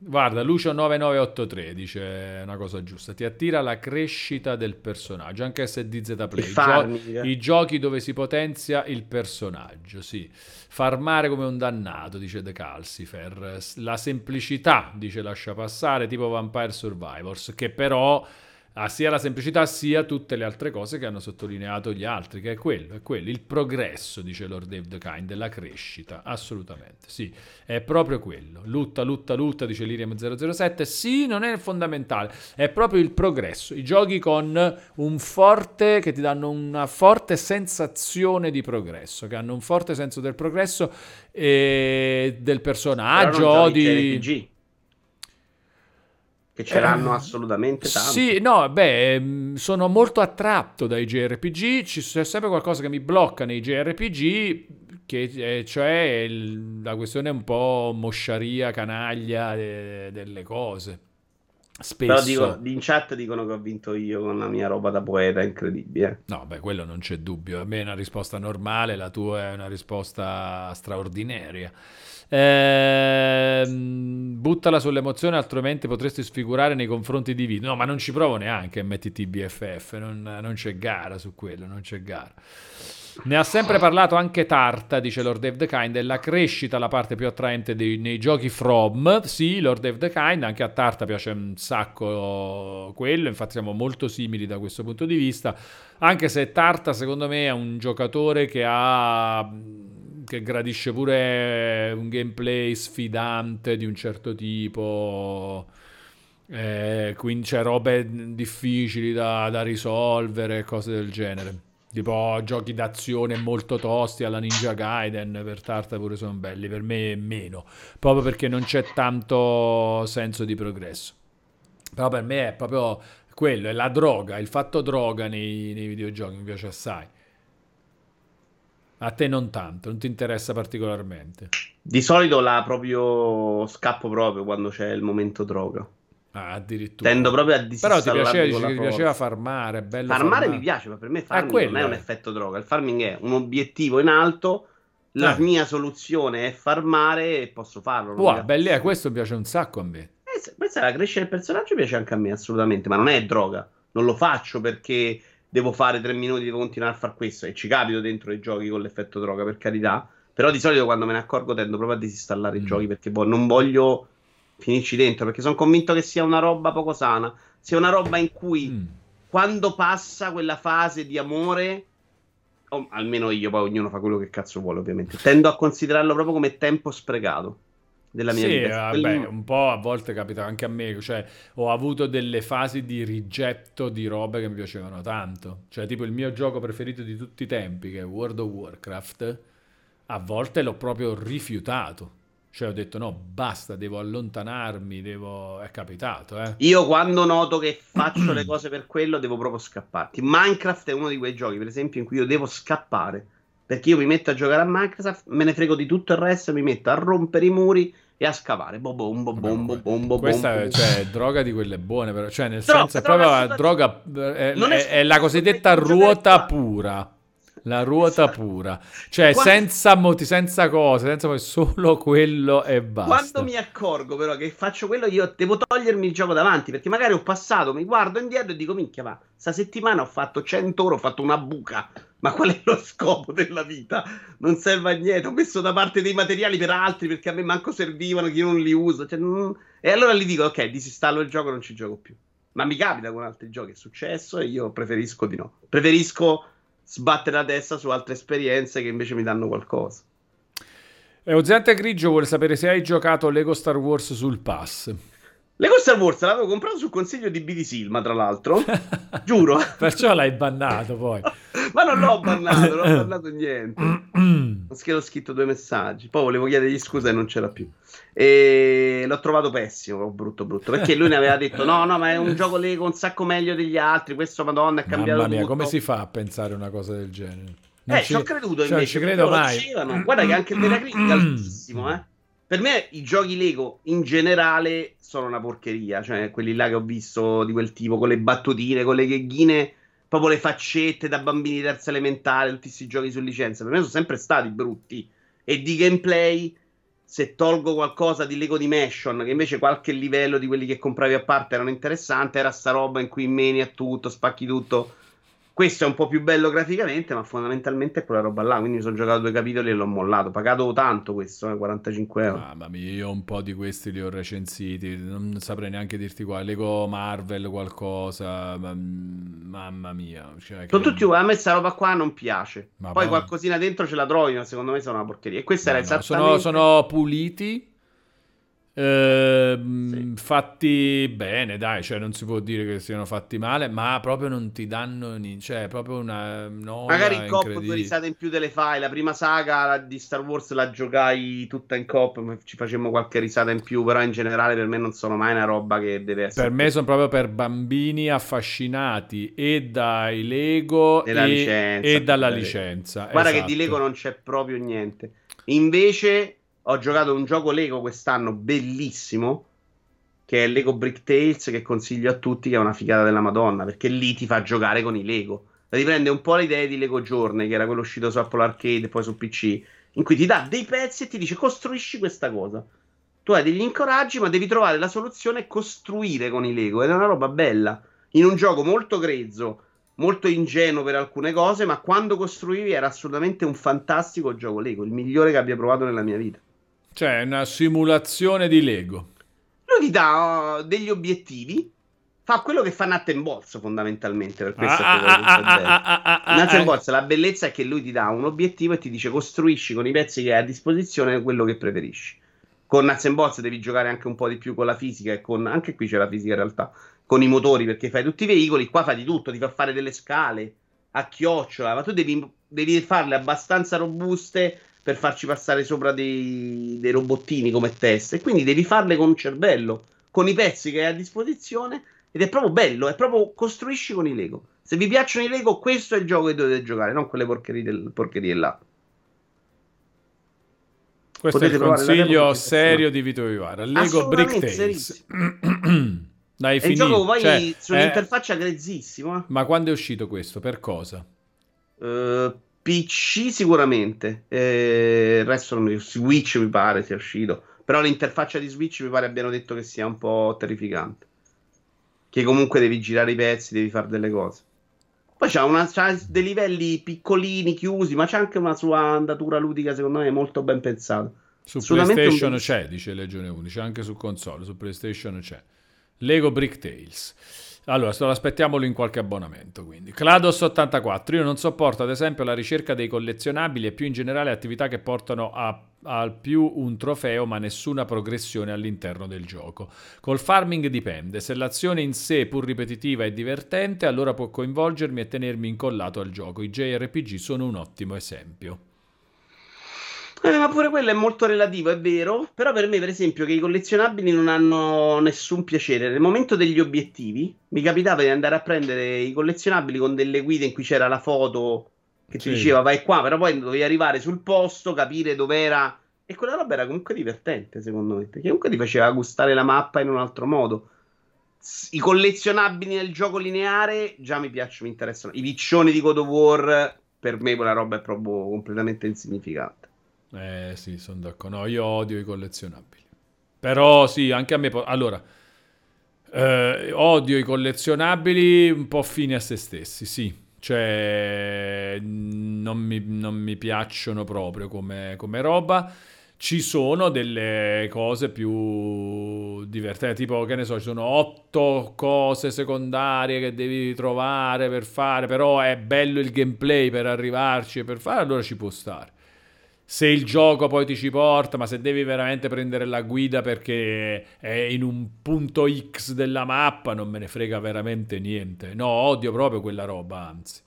Guarda, Lucio9983 dice una cosa giusta. Ti attira la crescita del personaggio, anche se di Z Play. I, gio- I, giochi dove si potenzia il personaggio, sì. Farmare come un dannato, dice The Calcifer. La semplicità, dice lascia passare, tipo Vampire Survivors, che però ha sia la semplicità sia tutte le altre cose che hanno sottolineato gli altri, che è quello, è quello, il progresso, dice Lord Dave the Kind, la crescita, assolutamente, sì, è proprio quello, lutta, lutta, lutta, dice Liriam 007, sì, non è fondamentale, è proprio il progresso, i giochi con un forte, che ti danno una forte sensazione di progresso, che hanno un forte senso del progresso e del personaggio, di... RPG che ce l'hanno eh, assolutamente tanto. Sì, no, beh, mm, sono molto attratto dai JRPG, ci c'è sempre qualcosa che mi blocca nei JRPG, che è, cioè la questione un po' mosciaria, canaglia de, delle cose. Spesso. Però dico, in chat dicono che ho vinto io con la mia roba da poeta, incredibile. No, beh, quello non c'è dubbio. A me è una risposta normale, la tua è una risposta straordinaria. Eh, buttala sull'emozione, altrimenti potresti sfigurare nei confronti di Vito. No, ma non ci provo neanche MTTBFF, non, non c'è gara su quello, non c'è gara. Ne ha sempre parlato anche Tarta, dice Lord Dave the Kind, della crescita la parte più attraente dei, nei giochi From. Sì, Lord Dave the Kind, anche a Tarta piace un sacco quello, infatti siamo molto simili da questo punto di vista, anche se Tarta secondo me è un giocatore che ha che gradisce pure un gameplay sfidante di un certo tipo. Eh, quindi c'è robe difficili da, da risolvere, cose del genere. Tipo giochi d'azione molto tosti alla Ninja Gaiden per Tarta pure sono belli, per me meno, proprio perché non c'è tanto senso di progresso. Però per me è proprio quello, è la droga, il fatto droga nei, nei videogiochi mi piace assai. A te non tanto, non ti interessa particolarmente. Di solito la proprio scappo proprio quando c'è il momento droga. Ah, addirittura. Tendo proprio a Però ti piaceva, dici ti piaceva farmare, bello farmare. Farmare mi piace, ma per me farming ah, non è un effetto droga. Il farming è un obiettivo in alto. La eh. mia soluzione è farmare e posso farlo. Wow, belli, eh, questo piace un sacco a me. Eh, questa è la crescita del personaggio, piace anche a me, assolutamente. Ma non è droga. Non lo faccio perché devo fare tre minuti, devo continuare a fare questo. E ci capito dentro i giochi con l'effetto droga, per carità. Però di solito quando me ne accorgo tendo proprio a disinstallare mm. i giochi perché boh, non voglio finirci dentro. Perché sono convinto che sia una roba poco sana. Sia una roba in cui mm. quando passa quella fase di amore. O almeno io, poi ognuno fa quello che cazzo vuole, ovviamente. Tendo a considerarlo proprio come tempo sprecato della mia sì, vita. Vabbè, un po' a volte capita anche a me, cioè ho avuto delle fasi di rigetto di robe che mi piacevano tanto. Cioè, tipo il mio gioco preferito di tutti i tempi, che è World of Warcraft, a volte l'ho proprio rifiutato. Cioè ho detto no, basta, devo allontanarmi, devo... è capitato. Eh. Io quando noto che faccio le <clears throat> cose per quello devo proprio scapparti. Minecraft è uno di quei giochi, per esempio, in cui io devo scappare. Perché io mi metto a giocare a Minecraft, me ne frego di tutto il resto, mi metto a rompere i muri e a scavare. Bo bom, bo bom, bo bom, bo Questa è cioè, droga di quelle buone, però. Cioè, nel droga, senso, è proprio la droga. È, è, è la cosiddetta ruota pura. La ruota esatto. pura, cioè Quando... senza moti, senza cose, senza solo quello e basta. Quando mi accorgo però che faccio quello, io devo togliermi il gioco davanti perché magari ho passato, mi guardo indietro e dico: Minchia, ma sta settimana ho fatto 100 ore, ho fatto una buca. Ma qual è lo scopo della vita? Non serve a niente. Ho messo da parte dei materiali per altri perché a me manco servivano, che io non li uso. Cioè, non... E allora gli dico: Ok, disinstallo il gioco, non ci gioco più. Ma mi capita con altri giochi, è successo e io preferisco di no. Preferisco sbattere la testa su altre esperienze che invece mi danno qualcosa. E Ozzante Grigio vuole sapere se hai giocato Lego Star Wars sul pass. Lego Star Wars l'avevo comprato sul consiglio di BD Silma, tra l'altro. <laughs> Giuro. Perciò l'hai bannato poi. <laughs> Ma non l'ho bannato, non ho bannato niente. <clears throat> ho scritto due messaggi. Poi volevo chiedergli scusa e non c'era più. E l'ho trovato pessimo, brutto brutto. Perché lui ne aveva detto: no, no, ma è un <laughs> gioco Lego un sacco meglio degli altri. Questo, madonna, è cambiato Mamma mia, tutto. come si fa a pensare una cosa del genere? Non eh, ci ho creduto cioè, invece. ci credo mai. Guarda che anche della critica altissimo, eh. Per me i giochi Lego in generale sono una porcheria, cioè quelli là che ho visto di quel tipo, con le battutine, con le gheghine, proprio le faccette da bambini di terza elementare, tutti questi giochi su licenza, per me sono sempre stati brutti. E di gameplay, se tolgo qualcosa di Lego Dimension, che invece qualche livello di quelli che compravi a parte erano interessanti, era sta roba in cui meni a tutto, spacchi tutto questo è un po' più bello graficamente, ma fondamentalmente è quella roba là. Quindi mi sono giocato due capitoli e l'ho mollato. Pagato tanto questo, eh, 45 euro. Mamma mia, io un po' di questi li ho recensiti. Non saprei neanche dirti qua. Lego Marvel, qualcosa. Mamma mia. Cioè, sono tutti A me sta roba qua non piace. Ma Poi va. qualcosina dentro ce la trovi, ma secondo me sono una porcheria. E questa no, era esattamente. No, sono, sono puliti eh, sì. Fatti bene, dai, cioè non si può dire che siano fatti male, ma proprio non ti danno niente, cioè proprio una Magari in cop due risate in più te le fai. La prima saga di Star Wars la giocai tutta in cop, ci facemmo qualche risata in più, però in generale per me non sono mai una roba che deve essere. Per me sono proprio per bambini affascinati e dai Lego e, licenza, e dalla licenza. Guarda esatto. che di Lego non c'è proprio niente. Invece ho giocato un gioco Lego quest'anno bellissimo che è Lego Brick Tales che consiglio a tutti che è una figata della Madonna perché lì ti fa giocare con i Lego. Riprende un po' le idee di Lego Journey che era quello uscito su Apple Arcade e poi su PC in cui ti dà dei pezzi e ti dice costruisci questa cosa. Tu hai degli incoraggi ma devi trovare la soluzione e costruire con i Lego ed è una roba bella. In un gioco molto grezzo molto ingenuo per alcune cose ma quando costruivi era assolutamente un fantastico gioco Lego il migliore che abbia provato nella mia vita cioè, una simulazione di Lego. Lui ti dà uh, degli obiettivi, fa quello che fa Nat Bolz fondamentalmente. Per questo ah, ah, ah, Nat Bolz, la bellezza è che lui ti dà un obiettivo e ti dice costruisci con i pezzi che hai a disposizione quello che preferisci. Con Nuts Bolz devi giocare anche un po' di più con la fisica e con... anche qui c'è la fisica in realtà, con i motori perché fai tutti i veicoli, qua fai di tutto, ti fa fare delle scale a chiocciola, ma tu devi, devi farle abbastanza robuste per farci passare sopra dei, dei robottini come teste. Quindi devi farle con un cervello, con i pezzi che hai a disposizione. Ed è proprio bello, è proprio costruisci con i Lego. Se vi piacciono i Lego, questo è il gioco che dovete giocare, non quelle porcherie, del, porcherie là. Questo Potete è il consiglio serio di Vito Vivara. Lego Brick Tales. <clears throat> Dai, è un gioco poi cioè, su un'interfaccia è... grezzissima. Eh. Ma quando è uscito questo? Per cosa? Uh, PC sicuramente, eh, il resto non mi Switch mi pare sia uscito, però l'interfaccia di Switch mi pare abbiano detto che sia un po' terrificante. Che comunque devi girare i pezzi, devi fare delle cose. Poi c'ha, una, c'ha dei livelli piccolini, chiusi, ma c'è anche una sua andatura ludica, secondo me, molto ben pensata. Su PlayStation un... c'è, dice Legione 11, anche su console, su PlayStation c'è. Lego Brick Tales. Allora, aspettiamolo in qualche abbonamento, quindi. Clados84, io non sopporto ad esempio la ricerca dei collezionabili e più in generale attività che portano a, al più un trofeo ma nessuna progressione all'interno del gioco. Col farming dipende, se l'azione in sé pur ripetitiva è divertente, allora può coinvolgermi e tenermi incollato al gioco. I JRPG sono un ottimo esempio. Eh, ma pure quello è molto relativo, è vero. Però per me, per esempio, che i collezionabili non hanno nessun piacere. Nel momento degli obiettivi, mi capitava di andare a prendere i collezionabili con delle guide in cui c'era la foto che ti sì. diceva vai qua, però poi dovevi arrivare sul posto, capire dov'era. E quella roba era comunque divertente, secondo me, perché comunque ti faceva gustare la mappa in un altro modo. I collezionabili nel gioco lineare già mi piacciono, mi interessano. I piccioni di God of War, per me quella roba è proprio completamente insignificante. Eh sì, sono d'accordo. No, io odio i collezionabili. Però sì, anche a me... Po- allora, eh, odio i collezionabili un po' fini a se stessi, sì. Cioè, non mi, non mi piacciono proprio come, come roba ci sono delle cose più divertenti, tipo che ne so, ci sono otto cose secondarie che devi trovare per fare, però è bello il gameplay per arrivarci e per fare, allora ci può stare. Se il gioco poi ti ci porta, ma se devi veramente prendere la guida perché è in un punto X della mappa, non me ne frega veramente niente. No, odio proprio quella roba, anzi.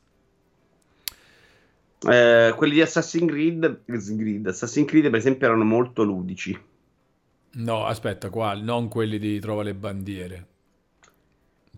Eh, quelli di Assassin's Creed, Assassin's Creed, per esempio, erano molto ludici. No, aspetta, quali? Non quelli di Trova le bandiere.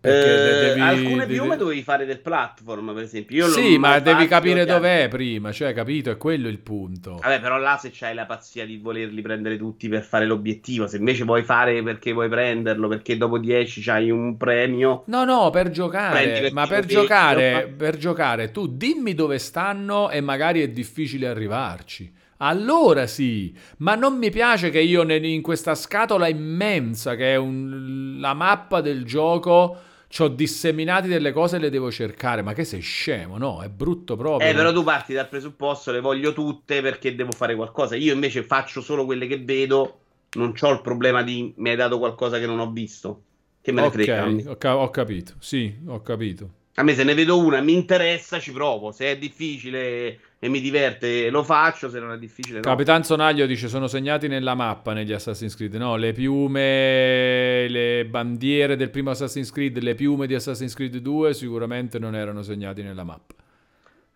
Eh, devi, alcune devi... piume dovevi fare del platform, per esempio. Io sì, ma devi capire dov'è prima, cioè, capito? È quello il punto. Vabbè, però là se c'hai la pazzia di volerli prendere tutti per fare l'obiettivo, se invece vuoi fare perché vuoi prenderlo, perché dopo 10 c'hai un premio. No, no, per giocare, ma per giocare, per giocare, tu dimmi dove stanno e magari è difficile arrivarci. Allora sì, ma non mi piace che io in questa scatola immensa che è un, la mappa del gioco ho disseminati delle cose e le devo cercare. Ma che sei scemo? No, è brutto proprio. Eh, però tu parti dal presupposto, le voglio tutte perché devo fare qualcosa. Io invece faccio solo quelle che vedo. Non ho il problema di mi hai dato qualcosa che non ho visto. Che me ne okay, frega. Ho, ca- ho capito. Sì, ho capito. A me se ne vedo una, mi interessa, ci provo. Se è difficile e mi diverte, lo faccio. Se non è difficile, no. Capitan Sonaglio dice: Sono segnati nella mappa negli Assassin's Creed. No, le piume, le bandiere del primo Assassin's Creed, le piume di Assassin's Creed 2 sicuramente non erano segnati nella mappa.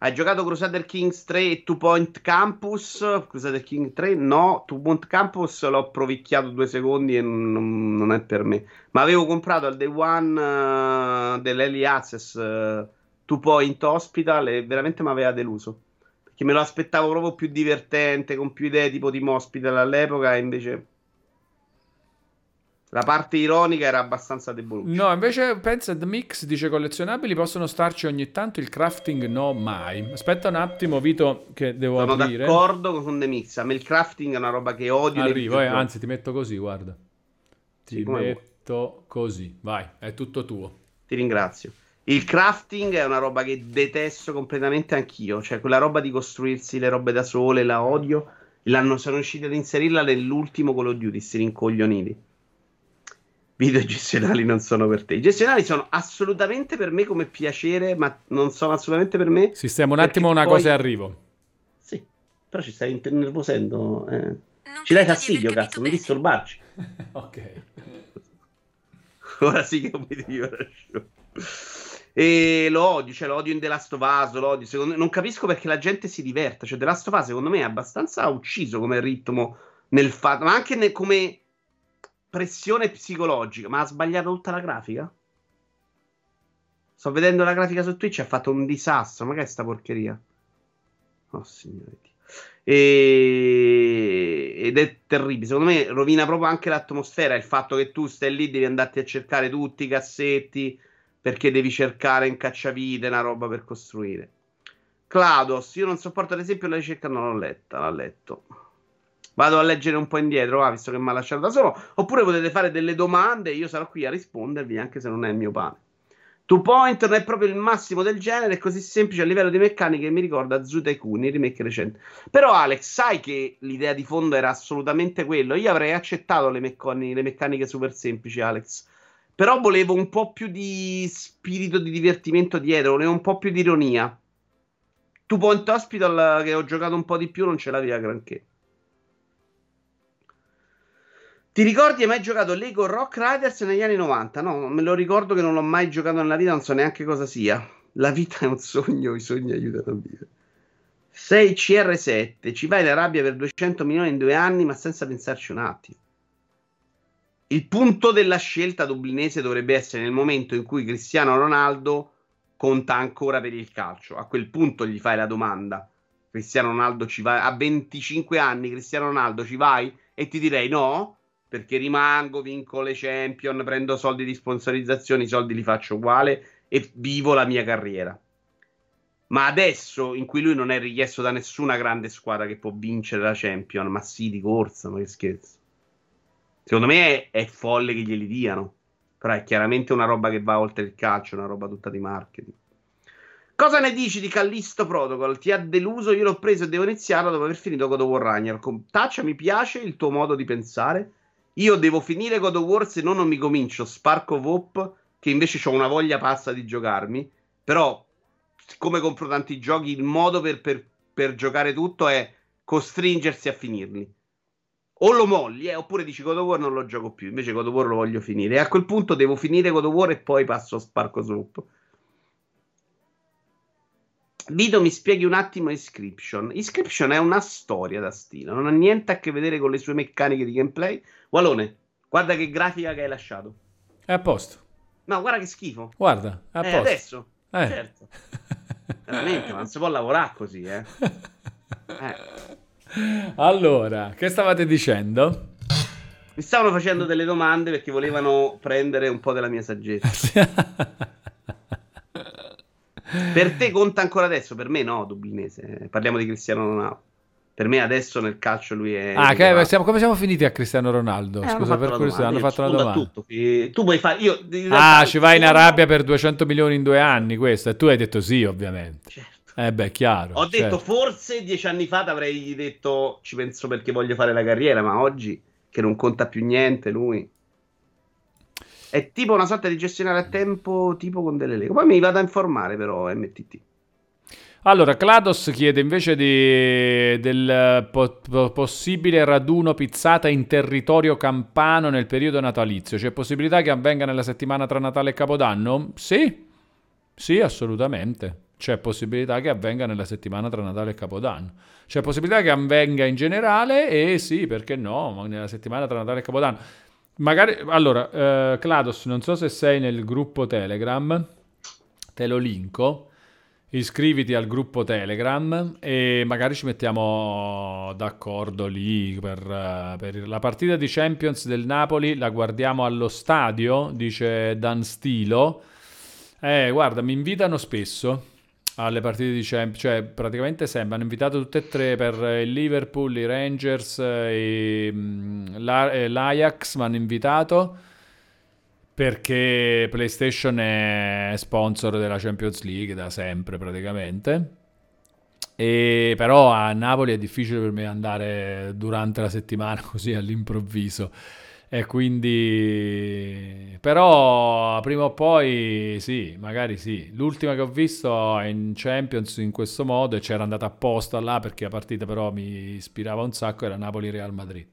Hai giocato Crusader Kings 3 e Two Point Campus? Crusader King 3 no, Two Point Campus l'ho provicchiato due secondi e non, non è per me. Ma avevo comprato al day one uh, dell'Early Access uh, Two Point Hospital e veramente mi aveva deluso. Perché me lo aspettavo proprio più divertente, con più idee tipo Team Hospital all'epoca e invece la parte ironica era abbastanza deboluccia. No, invece pensa The Mix dice collezionabili possono starci ogni tanto, il crafting no mai. Aspetta un attimo Vito che devo Sono aprire. Sono d'accordo con The Mix, a me il crafting è una roba che odio. Arrivo, eh, anzi ti metto così, guarda. Ti sì, metto vuoi. così, vai, è tutto tuo. Ti ringrazio. Il crafting è una roba che detesto completamente anch'io, cioè quella roba di costruirsi le robe da sole, la odio. L'hanno, sono riusciti ad inserirla nell'ultimo Call of Duty, si rincoglioniti video gestionali non sono per te. I gestionali sono assolutamente per me come piacere, ma non sono assolutamente per me. Sistema un attimo una poi... cosa e arrivo. Sì, però ci stai innervosendo. Eh. Ci dai fastidio, cazzo, non disturbarci. <laughs> ok. <laughs> Ora sì che non mi devi E lo odio, cioè lo odio in The Last of Us, lo odio. Secondo... Non capisco perché la gente si diverte. Cioè, The Last of Us, secondo me, è abbastanza ucciso come ritmo nel fatto, ma anche nel, come pressione psicologica. Ma ha sbagliato tutta la grafica? Sto vedendo la grafica su Twitch, ha fatto un disastro. Ma che è sta porcheria? Oh, signore. E... Ed è terribile. Secondo me rovina proprio anche l'atmosfera. Il fatto che tu stai lì, devi andarti a cercare tutti i cassetti perché devi cercare in cacciavite una roba per costruire. Claudos, io non sopporto ad esempio la ricerca, non l'ho letta, l'ha letto. Vado a leggere un po' indietro, ah, visto che mi ha lasciato da solo. Oppure potete fare delle domande e io sarò qui a rispondervi, anche se non è il mio pane. Two Point non è proprio il massimo del genere, è così semplice a livello di meccanica mi ricorda Zoo Tycoon, il remake recente. Però Alex, sai che l'idea di fondo era assolutamente quello? Io avrei accettato le, meccani- le meccaniche super semplici, Alex. Però volevo un po' più di spirito di divertimento dietro, volevo un po' più di ironia. Two Point Hospital, che ho giocato un po' di più, non ce l'aveva granché. Ti ricordi hai mai giocato Lego Rock Riders negli anni 90? No, me lo ricordo che non l'ho mai giocato nella vita, non so neanche cosa sia. La vita è un sogno, i sogni aiutano a vivere. 6 CR7, ci vai in Arabia per 200 milioni in due anni, ma senza pensarci un attimo. Il punto della scelta dublinese dovrebbe essere nel momento in cui Cristiano Ronaldo conta ancora per il calcio. A quel punto gli fai la domanda. Cristiano Ronaldo ci vai? A 25 anni Cristiano Ronaldo ci vai? E ti direi no, perché rimango, vinco le champion, prendo soldi di sponsorizzazione, i soldi li faccio uguale e vivo la mia carriera. Ma adesso, in cui lui non è richiesto da nessuna grande squadra che può vincere la champion, ma sì, di corsa, ma che scherzo. Secondo me è, è folle che glieli diano. Però è chiaramente una roba che va oltre il calcio, una roba tutta di marketing. Cosa ne dici di Callisto Protocol? Ti ha deluso? Io l'ho preso e devo iniziarlo dopo aver finito God of War Ragnarok. Taccia, mi piace il tuo modo di pensare. Io devo finire God of War se no non mi comincio Spark of Hope, che invece ho una voglia pazza di giocarmi. Però, siccome compro tanti giochi, il modo per, per, per giocare tutto è costringersi a finirli. O lo molli, eh, oppure dici God of War non lo gioco più, invece God of War lo voglio finire. E a quel punto devo finire God of War e poi passo a Sparco Sloop. Vito mi spieghi un attimo Inscription. Inscription è una storia da stile, non ha niente a che vedere con le sue meccaniche di gameplay. Walone, guarda che grafica che hai lasciato. È a posto. No, guarda che schifo. Guarda, è a eh, posto. adesso. Eh. Certo. Veramente, ma non si può lavorare così, eh. <laughs> eh. Allora, che stavate dicendo? Mi stavano facendo delle domande perché volevano prendere un po' della mia saggezza. <laughs> per te conta ancora adesso, per me no, Dublinese. Parliamo di Cristiano Ronaldo. Per me adesso nel calcio lui è... Ah, che, siamo, come siamo finiti a Cristiano Ronaldo? Eh, Scusa per curiosità, hanno fatto una domanda. Tutto. Tu puoi fare... Io, ah, ci vai in Arabia per 200 milioni in due anni, questo. E tu hai detto sì, ovviamente. Certo. Eh beh, chiaro. Ho certo. detto forse dieci anni fa ti avrei detto ci penso perché voglio fare la carriera, ma oggi che non conta più niente lui. È tipo una sorta di gestionare a tempo tipo con delle Lego. Poi mi vado a informare però MTT. Allora, Clados chiede invece di, del po- possibile raduno pizzata in territorio campano nel periodo natalizio. C'è possibilità che avvenga nella settimana tra Natale e Capodanno? Sì, sì, assolutamente. C'è possibilità che avvenga nella settimana tra Natale e Capodanno. C'è possibilità che avvenga in generale e sì, perché no, nella settimana tra Natale e Capodanno. Magari, allora, eh, Clados, non so se sei nel gruppo Telegram, te lo linko iscriviti al gruppo Telegram e magari ci mettiamo d'accordo lì per, eh, per, la partita di Champions del Napoli la guardiamo allo stadio, dice Dan Stilo. Eh, guarda, mi invitano spesso alle partite di Champions, cioè praticamente sempre hanno invitato tutte e tre per il Liverpool, i Rangers e mm, l'Ajax mi hanno invitato perché PlayStation è sponsor della Champions League da sempre praticamente. E però a Napoli è difficile per me andare durante la settimana <laughs> così all'improvviso. E quindi, però, prima o poi sì, magari sì. L'ultima che ho visto in Champions in questo modo e c'era andata apposta là perché la partita però mi ispirava un sacco, era Napoli-Real Madrid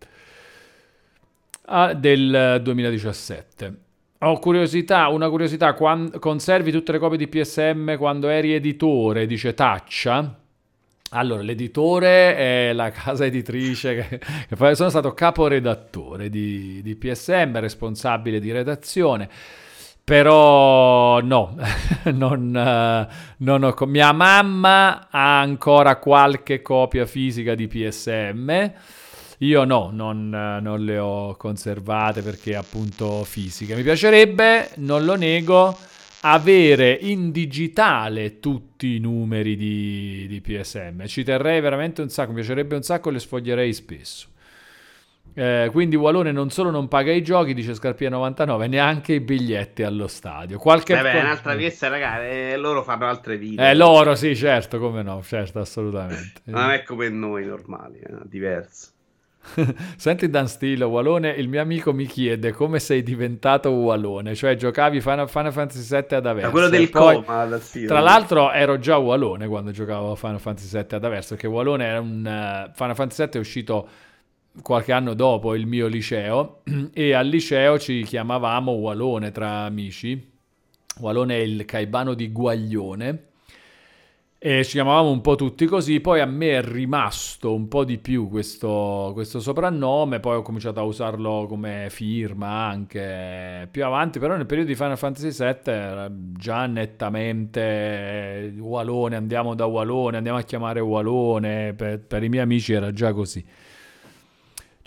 ah, del 2017. Ho curiosità, una curiosità, quando, conservi tutte le copie di PSM quando eri editore, dice Taccia. Allora, l'editore è la casa editrice, che, che sono stato caporedattore di, di PSM, responsabile di redazione, però no, <laughs> non, non ho, mia mamma ha ancora qualche copia fisica di PSM, io no, non, non, le ho conservate perché appunto fisiche. Mi piacerebbe, non lo nego, avere in digitale tutti i numeri di, di PSM. Ci terrei veramente un sacco, mi piacerebbe un sacco, le sfoglierei spesso. Eh, quindi Walone non solo non paga i giochi, dice Scarpia 99, neanche i biglietti allo stadio. Qualche Vabbè, è un'altra pièce, ragazzi, eh, loro fanno altre video. Eh, loro sì, certo, come no, certo, assolutamente. non è come noi normali, è eh, diverso. <laughs> Senti Dan Stilo, Walone, il mio amico mi chiede come sei diventato Walone, cioè giocavi Final, Final Fantasy VII ad Aversa. quello del poi, coma, Tra l'altro ero già Walone quando giocavo Final Fantasy VII ad Aversa, perché Walone era un... Uh, Final Fantasy VII è uscito qualche anno dopo il mio liceo <clears throat> e al liceo ci chiamavamo Walone tra amici. Walone è il caibano di Guaglione e ci chiamavamo un po' tutti così, poi a me è rimasto un po' di più questo, questo, soprannome, poi ho cominciato a usarlo come firma anche più avanti, però nel periodo di Final Fantasy VII era già nettamente Walone, andiamo da Walone, andiamo a chiamare Walone, per, per i miei amici era già così.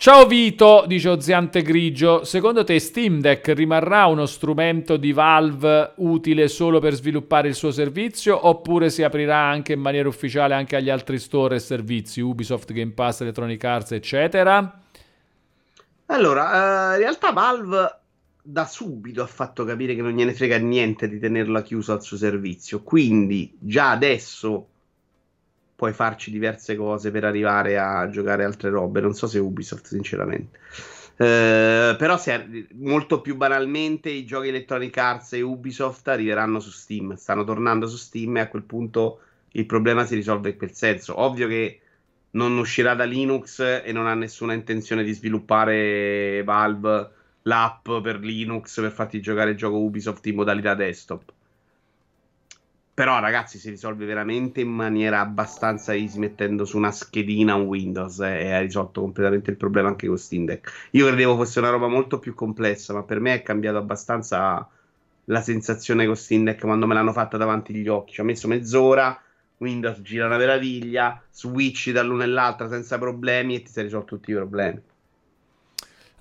Ciao Vito, dice Oziante Grigio, secondo te Steam Deck rimarrà uno strumento di Valve utile solo per sviluppare il suo servizio oppure si aprirà anche in maniera ufficiale anche agli altri store e servizi, Ubisoft, Game Pass, Electronic Arts, eccetera? Allora, uh, in realtà Valve da subito ha fatto capire che non gliene frega niente di tenerla chiusa al suo servizio, quindi già adesso puoi farci diverse cose per arrivare a giocare altre robe. Non so se Ubisoft, sinceramente. Eh, però se, molto più banalmente i giochi Electronic Arts e Ubisoft arriveranno su Steam, stanno tornando su Steam e a quel punto il problema si risolve in quel senso. Ovvio che non uscirà da Linux e non ha nessuna intenzione di sviluppare Valve l'app per Linux per farti giocare il gioco Ubisoft in modalità desktop. Però, ragazzi, si risolve veramente in maniera abbastanza easy mettendo su una schedina un Windows eh, e ha risolto completamente il problema anche con Steam Deck. Io credevo fosse una roba molto più complessa, ma per me è cambiato abbastanza la sensazione con Steam Deck quando me l'hanno fatta davanti agli occhi. Ci ho messo mezz'ora, Windows gira una meraviglia, switch dall'una all'altra senza problemi e ti sei risolto tutti i problemi.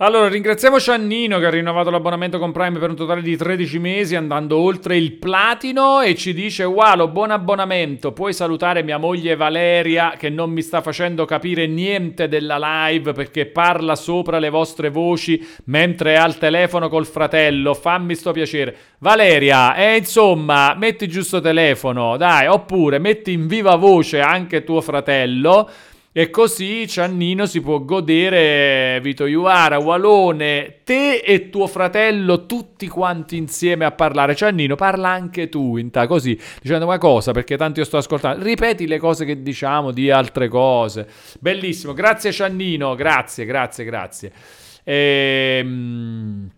Allora, ringraziamo Ciannino che ha rinnovato l'abbonamento con Prime per un totale di 13 mesi andando oltre il platino e ci dice Walo, buon abbonamento, puoi salutare mia moglie Valeria che non mi sta facendo capire niente della live perché parla sopra le vostre voci mentre è al telefono col fratello, fammi sto piacere. Valeria, eh, insomma, metti giusto telefono, dai, oppure metti in viva voce anche tuo fratello e così Ciannino si può godere Vito Iuara, Walone, te e tuo fratello tutti quanti insieme a parlare. Ciannino, parla anche tu, inta, così, dicendo una cosa, perché tanto io sto ascoltando. Ripeti le cose che diciamo di altre cose. Bellissimo, grazie Ciannino, grazie, grazie, grazie. Ehm...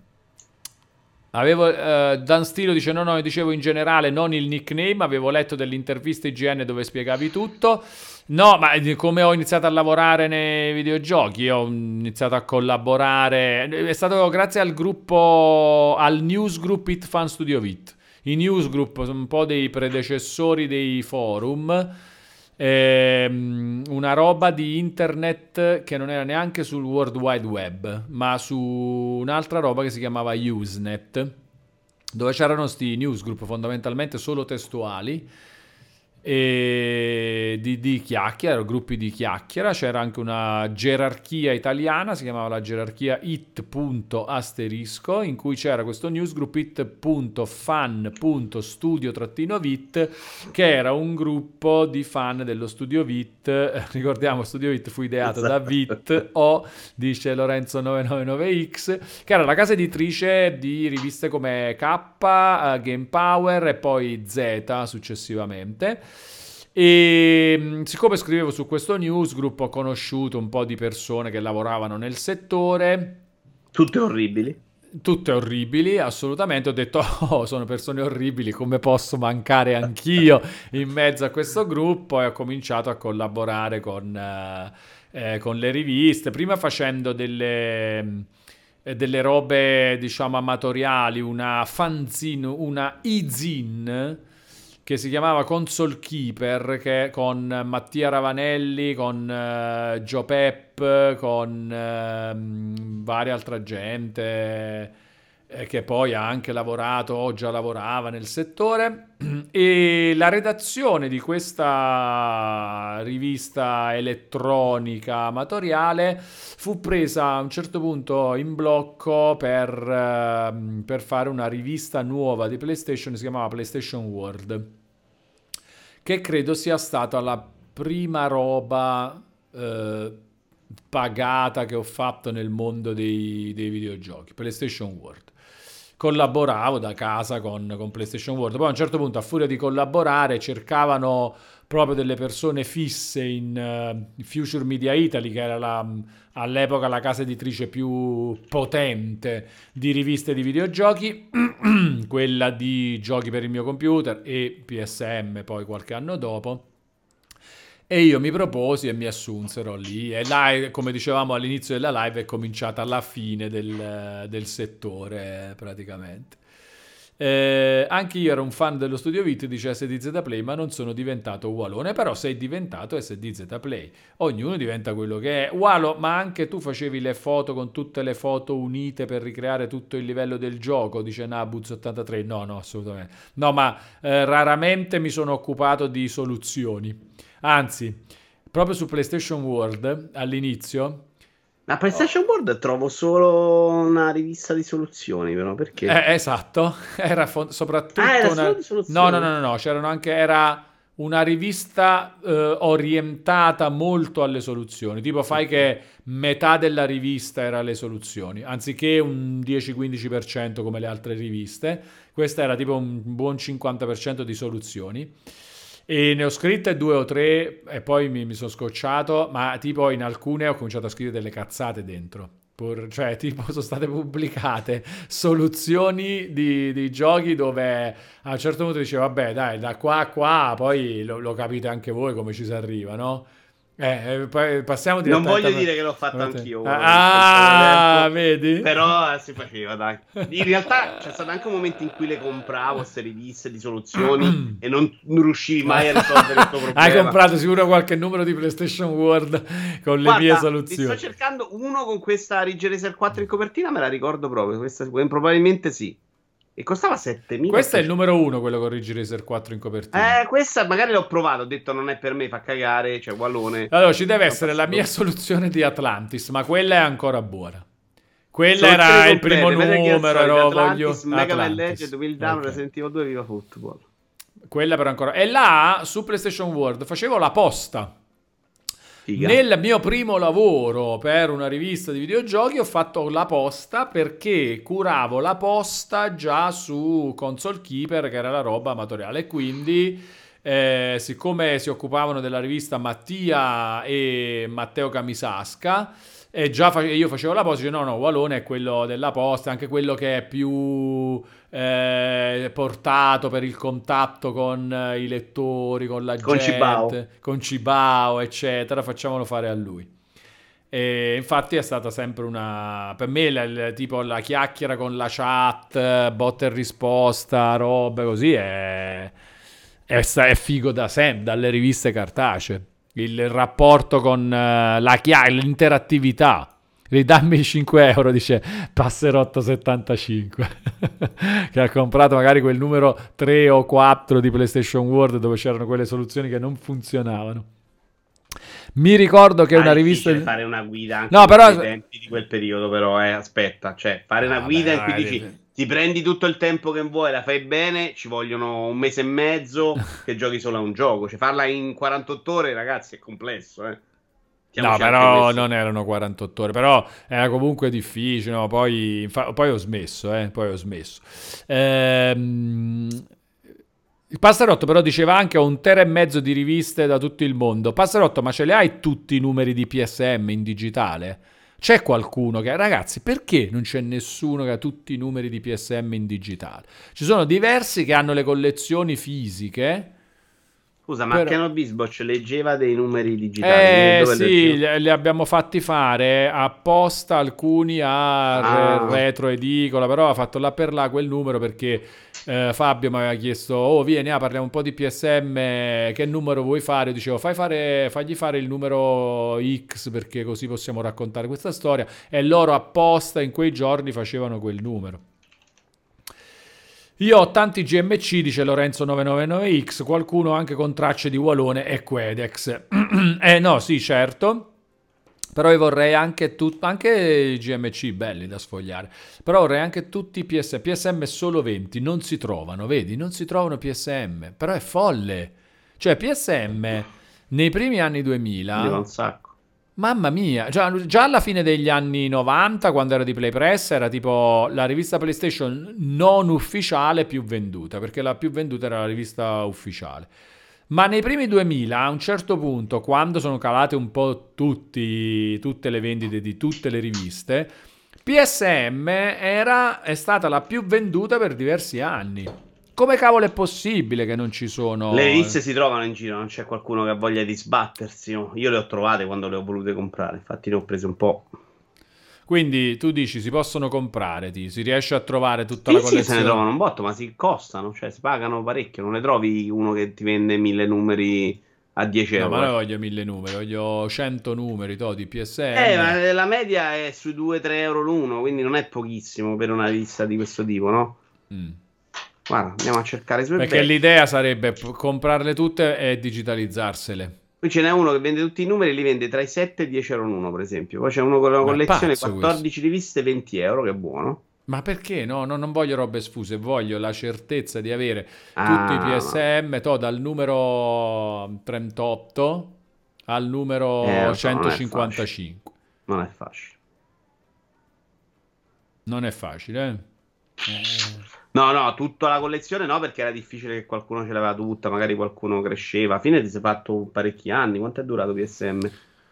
Avevo, uh, Dan Stilo dice: No, no, dicevo in generale, non il nickname. Avevo letto delle interviste IGN dove spiegavi tutto. No, ma come ho iniziato a lavorare nei videogiochi, ho iniziato a collaborare, è stato grazie al gruppo, al newsgroup It Fan Studio Vit. I newsgroup sono un po' dei predecessori dei forum, ehm, una roba di internet che non era neanche sul World Wide Web, ma su un'altra roba che si chiamava Usenet, dove c'erano questi newsgroup fondamentalmente solo testuali e di, di chiacchiera, gruppi di chiacchiera, c'era anche una gerarchia italiana, si chiamava la gerarchia it.asterisco, in cui c'era questo newsgroup it.fan.studio-vit, che era un gruppo di fan dello Studio Vit, <laughs> ricordiamo Studio Vit fu ideato esatto. da Vit o, dice Lorenzo 999X, che era la casa editrice di riviste come K, uh, Game Power e poi Z successivamente. E mm, siccome scrivevo su questo newsgroup ho conosciuto un po' di persone che lavoravano nel settore. Tutte orribili. Tutte orribili, assolutamente. Ho detto, <laughs> oh, sono persone orribili, come posso mancare anch'io in mezzo a questo gruppo? E ho cominciato a collaborare con, eh, eh con le riviste, prima facendo delle eh, delle robe diciamo amatoriali, una fanzine, una e-zine che si chiamava Console Keeper, che con Mattia Ravanelli, con uh, Joe Pep, con uh, varia altra gente eh, che poi ha anche lavorato o già lavorava nel settore. <clears throat> E la redazione di questa rivista elettronica amatoriale fu presa a un certo punto in blocco per, uh, per fare una rivista nuova di PlayStation, si chiamava PlayStation World, che credo sia stata la prima roba uh, pagata che ho fatto nel mondo dei, dei videogiochi, PlayStation World collaboravo da casa con, con, PlayStation World. Poi a un certo punto, a furia di collaborare, cercavano proprio delle persone fisse in uh, Future Media Italy, che era la, all'epoca la casa editrice più potente di riviste di videogiochi, <clears throat> quella di giochi per il mio computer e PSM poi qualche anno dopo. E io mi proposi e mi assunsero lì. E là, come dicevamo all'inizio della live, è cominciata la fine del, del settore praticamente. Eh, anche io ero un fan dello Studio Vit di SDZ Play, ma non sono diventato Walone. Però sei diventato SDZ Play. Ognuno diventa quello che è. Walo, ma anche tu facevi le foto con tutte le foto unite per ricreare tutto il livello del gioco, dice Nabuz83. No, no, assolutamente. No, ma eh, raramente mi sono occupato di soluzioni. Anzi, proprio su PlayStation World all'inizio. Ma PlayStation oh. World trovo solo una rivista di soluzioni, però perché? Eh, esatto, <laughs> era fo- soprattutto ah, era una... No, no, no, no, no, c'erano anche era una rivista eh, orientata molto alle soluzioni. Tipo fai che metà della rivista era le soluzioni, anziché un 10-15% come le altre riviste. Questa era tipo un buon 50% di soluzioni. E ne ho scritte due o tre e poi mi, mi sono scocciato, ma tipo in alcune ho cominciato a scrivere delle cazzate dentro. Pur, cioè, <laughs> tipo, sono state pubblicate soluzioni di, di, giochi dove a un certo punto dice, vabbè, dai, da qua a qua, poi lo, lo capite anche voi come ci si arriva, no? Eh, eh passiamo Non voglio dire che l'ho fatto anch'io. Ah, vedi? Però si faceva, dai. In realtà c'è stato anche un momento in cui le compravo queste riviste di soluzioni <clears throat> e non, non, riuscivi mai a risolvere il tuo <laughs> problema. Hai comprato sicuro qualche numero di PlayStation World con le Guarda, mie soluzioni. sto cercando uno con questa Ridge Racer 4 in copertina, me la ricordo proprio. Questa, probabilmente sì. E costava 7.000. Questo è il numero uno, quello con Ridge Racer 4 in copertina. Eh, questa magari l'ho provato, ho detto non è per me, fa cagare, cioè Wallone. Allora, ci deve essere la mia <laughs> soluzione di Atlantis, ma quella è ancora buona. Quella era il primo numero, ero, voglio... Mega Man Legend, Will Down, okay. Resident Evil 2, Viva Football. Quella però ancora... E là, su PlayStation World, facevo la posta Figa. Nel mio primo lavoro per una rivista di videogiochi ho fatto la posta perché curavo la posta già su Console Keeper, che era la roba amatoriale. Quindi, eh, siccome si occupavano della rivista Mattia e Matteo Camisasca, e già fa- io facevo la posta, dice no, no, Walone è quello della posta, anche quello che è più eh, portato per il contatto con eh, i lettori, con la con gente, Cibao. con Cibao, eccetera, facciamolo fare a lui. E infatti è stata sempre una. Per me, la, tipo la chiacchiera con la chat, botta e risposta, robe così è. È, è figo da sempre, dalle riviste cartacee. Il rapporto con uh, la chiacchiera, l'interattività ridammi 5 euro, dice Passerotto75, <laughs> che ha comprato magari quel numero 3 o 4 di PlayStation World dove c'erano quelle soluzioni che non funzionavano. Mi ricordo che ah, una rivista. Di... fare una guida anche no, però... tempi di quel periodo, però, eh, aspetta, cioè, fare una ah, guida beh, in cui dici ti prendi tutto il tempo che vuoi, la fai bene, ci vogliono un mese e mezzo <laughs> che giochi solo a un gioco. Cioè, farla in 48 ore, ragazzi, è complesso, eh. No, però non erano 48 ore, però era comunque difficile, no? poi, infa- poi, ho smesso, eh? poi ho smesso. Ehm, il Passerotto però diceva anche ho un tera e mezzo di riviste da tutto il mondo. Passerotto, ma ce le hai tutti i numeri di PSM in digitale? C'è qualcuno che... Ragazzi, perché non c'è nessuno che ha tutti i numeri di PSM in digitale? Ci sono diversi che hanno le collezioni fisiche Scusa, ma Però... Bisboc leggeva dei numeri digitali? Eh sì, li abbiamo fatti fare apposta alcuni a ah. retro edicola, però ha fatto là per là quel numero perché eh, Fabio mi aveva chiesto, oh vieni, ah, parliamo un po' di PSM, che numero vuoi fare? Io dicevo, fai fare, fagli fare il numero X perché così possiamo raccontare questa storia e loro apposta in quei giorni facevano quel numero. Io ho tanti GMC, dice Lorenzo 999X, qualcuno anche con tracce di Walone e Quedex. <clears throat> eh no, sì, certo. Però io vorrei anche, tut- anche i GMC belli da sfogliare. Però vorrei anche tutti i PSM. PSM solo 20, non si trovano, vedi? Non si trovano PSM. Però è folle. Cioè PSM nei primi anni 2000... un sacco. Mamma mia, già, già, alla fine degli anni 90, quando era di Play Press, era tipo la rivista PlayStation non ufficiale più venduta, perché la più venduta era la rivista ufficiale. Ma nei primi 2000, a un certo punto, quando sono calate un po' tutti, tutte le vendite di tutte le riviste, PSM era, è stata la più venduta per diversi anni. Come cavolo è possibile che non ci sono... Le riviste si trovano in giro, non c'è qualcuno che ha voglia di sbattersi. No? Io le ho trovate quando le ho volute comprare, infatti ne ho prese un po'. Quindi tu dici si possono comprare, ti, si riesce a trovare tutta sì, la collezione? Sì, se ne trovano un botto, ma si costano, cioè si pagano parecchio. Non le trovi uno che ti vende mille numeri a 10 euro. No, ma non voglio mille numeri, voglio 100 numeri to, di PSM. Eh, ma la media è sui 2-3 euro l'uno, quindi non è pochissimo per una lista di questo tipo, no? Mm. Guarda, andiamo a cercare su Perché l'idea sarebbe comprarle tutte e digitalizzarsele. Qui ce n'è uno che vende tutti i numeri e li vende tra i 7 e i 10 euro uno, per esempio. Poi c'è uno con una collezione 14 questo. riviste 20 euro, che è buono. Ma perché no? no? Non voglio robe sfuse, voglio la certezza di avere ah, tutti i PSM, to, dal numero 38 al numero eh, 155. Non è facile. Non è facile, eh? eh. No, no, tutta la collezione no, perché era difficile che qualcuno ce l'aveva tutta, magari qualcuno cresceva. A fine ti sei fatto parecchi anni. Quanto è durato PSM?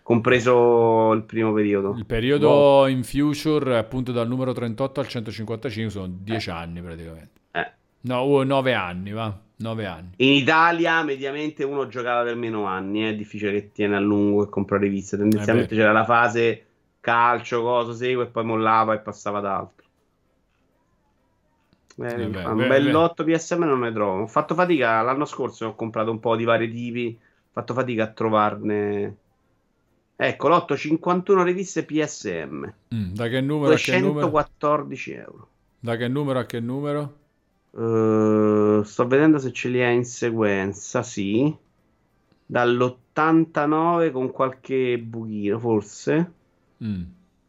Compreso il primo periodo. Il periodo wow. in future, appunto dal numero 38 al 155, sono 10 eh. anni praticamente. Eh. No, 9 anni, va. 9 anni. In Italia mediamente uno giocava per meno anni, è difficile che tiene a lungo e compra riviste. Tendenzialmente eh c'era la fase calcio, cosa segue e poi mollava e passava ad altro. Eh, eh beh, un beh, bel beh. lotto PSM non ne trovo. Ho fatto fatica l'anno scorso, ho comprato un po' di vari tipi, ho fatto fatica a trovarne. Ecco, lotto 51 riviste PSM. Mm, da che numero 214 euro. Da che numero a che numero? Uh, sto vedendo se ce li ha in sequenza, sì. Dall'89 con qualche buchino, forse. Mm.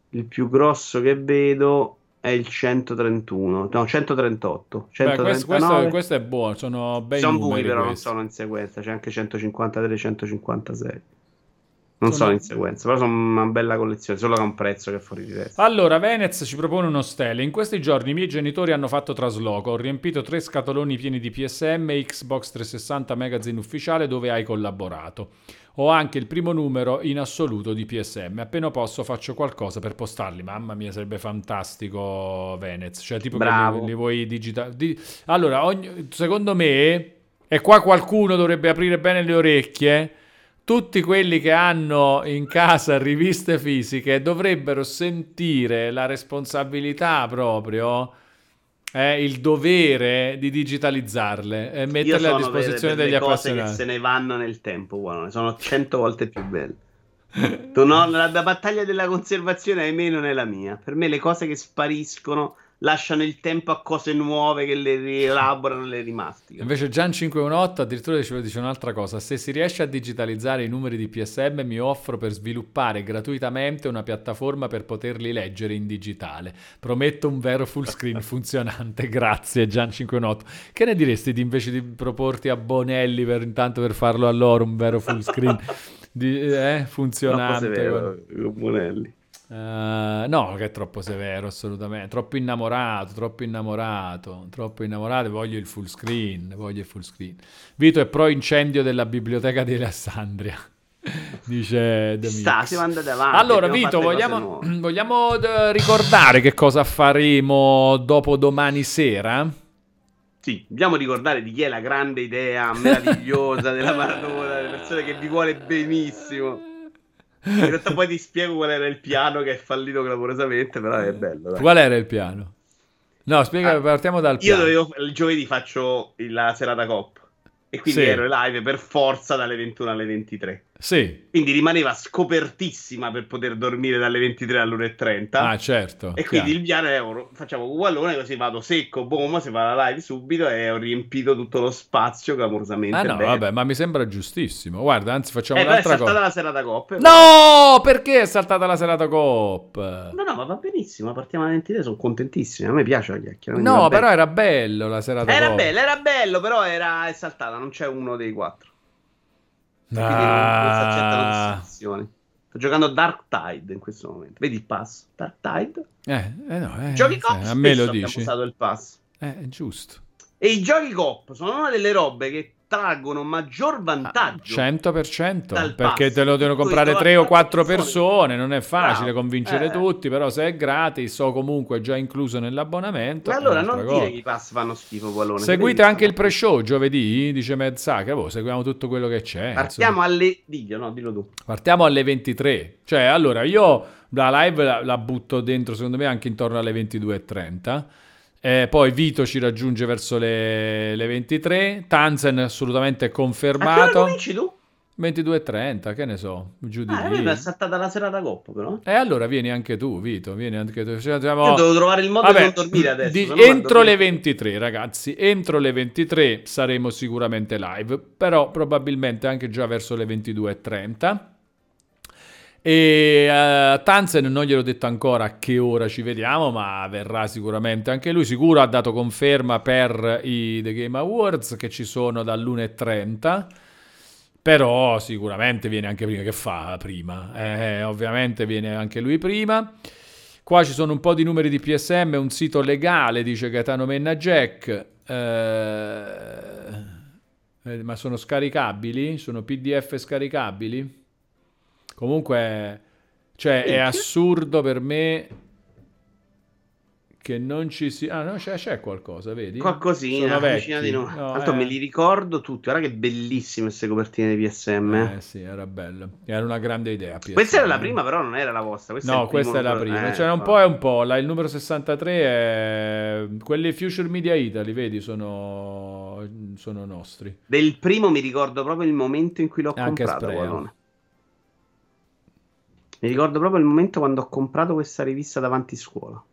Il più grosso che vedo è il 131, no 138. 139. Beh, questo, questo, questo, è buono, sono bei sono buchi però non sono in sequenza, c'è anche 153, 156. Non sono... so in sequenza, però sono una bella collezione, solo che ha un prezzo che è fuori di testa. Allora, Venez ci propone uno stelle. In questi giorni i miei genitori hanno fatto trasloco. Ho riempito tre scatoloni pieni di PSM e Xbox 360 Magazine ufficiale dove hai collaborato. Ho anche il primo numero in assoluto di PSM. Appena posso faccio qualcosa per postarli. Mamma mia, sarebbe fantastico Venez. Cioè, tipo Bravo. che li, li vuoi digitali. Di... Allora, ogni... secondo me, e qua qualcuno dovrebbe aprire bene le orecchie tutti quelli che hanno in casa riviste fisiche dovrebbero sentire la responsabilità proprio, eh, il dovere di digitalizzarle e metterle a disposizione degli appassionati. che se ne vanno nel tempo, guarda, sono cento volte più belle. tu no, la, la battaglia della conservazione, ahimè, non è la mia. Per me le cose che spariscono lasciano il tempo a cose nuove che le rielaborano le rimastiche. Invece Gian 518 addirittura dice, dice un'altra cosa, se si riesce a digitalizzare i numeri di PSM mi offro per sviluppare gratuitamente una piattaforma per poterli leggere in digitale. Prometto un vero full screen <laughs> funzionante, grazie Gian 518. Che ne diresti di, invece di proporti a Bonelli per intanto per farlo a loro un vero full screen <laughs> di, eh, funzionante? Troppo severo, Bonelli. Uh, no, che è troppo severo, assolutamente. Troppo innamorato, troppo innamorato, troppo innamorato. Voglio il full screen. Voglio il full screen. Vito è pro incendio della biblioteca di Alessandria. <laughs> Dice The Sta, siamo andati avanti. Allora, Vito, vogliamo, <clears throat> vogliamo d- ricordare che cosa faremo dopo domani sera? Sì, dobbiamo ricordare di chi è la grande idea meravigliosa della <laughs> Maradona, delle persone che vi vuole benissimo. In realtà poi ti spiego qual era il piano che è fallito clamorosamente, però è bello. Dai. Qual era il piano? No, spiega, ah, partiamo dal piano. Io dovevo, il giovedì faccio la serata cop e quindi sì. ero live per forza dalle 21 alle 23. Sì. Quindi rimaneva scopertissima per poter dormire dalle 23 all'1.30. Ah, certo. E quindi il piano è facciamo ugualone così vado secco, boom, si fa la live subito e ho riempito tutto lo spazio clamorosamente. Ah no, bene. vabbè, ma mi sembra giustissimo. Guarda, anzi facciamo eh, un'altra cosa. è saltata la serata cop. No, perché è saltata la serata cop? No, no, ma va benissimo, partiamo alle 23, sono contentissimo, a me piace la chiacchiera. No, però era bello la serata era cop. Era bello, era bello, però era è saltata, non c'è uno dei quattro. Ah. non si Sto giocando Dark Tide in questo momento. Vedi il pass? Dark Tide? Eh, eh no, eh, giochi cop a me lo dici. usato il pass. Eh, è giusto. E i giochi cop sono una delle robe che traggono maggior vantaggio. 100% perché te lo devono comprare 3 o 4 persone, non è facile Bravo. convincere eh. tutti, però se è gratis o comunque già incluso nell'abbonamento. Ma allora non cosa. dire che i pass fanno schifo, Pallone. Seguite anche il pre-show giovedì, dice Mezzaca, boh, seguiamo tutto quello che c'è. Partiamo insomma. alle... Diglio, no, dillo tu. Partiamo alle 23. Cioè, allora, io la live la, la butto dentro, secondo me, anche intorno alle 22.30 eh, poi Vito ci raggiunge verso le, le 23. Tanzen assolutamente confermato. Ma vinci tu? 22.30, che ne so, giù di ah, lì. è saltata la serata coppa, però. E allora vieni anche tu, Vito, vieni anche tu. Cioè, siamo... Io devo trovare il modo Vabbè, di non dormire adesso. Di... entro le 23, ragazzi, entro le 23 saremo sicuramente live, però probabilmente anche già verso le 22.30. E uh, Tanzen non gliel'ho detto ancora a che ora ci vediamo, ma verrà sicuramente anche lui. Sicuro ha dato conferma per i The Game Awards che ci sono dall'1.30. Però sicuramente viene anche prima. Che fa prima? Eh, ovviamente viene anche lui prima. Qua ci sono un po' di numeri di PSM, un sito legale, dice Gaetano Menna Jack. Eh, eh, ma sono scaricabili? Sono PDF scaricabili? Comunque, cioè, è assurdo per me che non ci sia... Ah, no, c'è, c'è qualcosa, vedi? Qualcosina, vicina di noi. No, Tanto eh... me li ricordo tutti. Guarda che bellissime queste copertine di PSM. Eh sì, era bello. Era una grande idea. PSM. Questa era la prima, però non era la vostra. Questa no, è questa è la prima. Eh, cioè, un po' è un po'. La, il numero 63 è... Quelli Future Media Italy, vedi, sono, sono nostri. Del primo mi ricordo proprio il momento in cui l'ho Anche comprato. Mi ricordo proprio il momento quando ho comprato questa rivista davanti a scuola.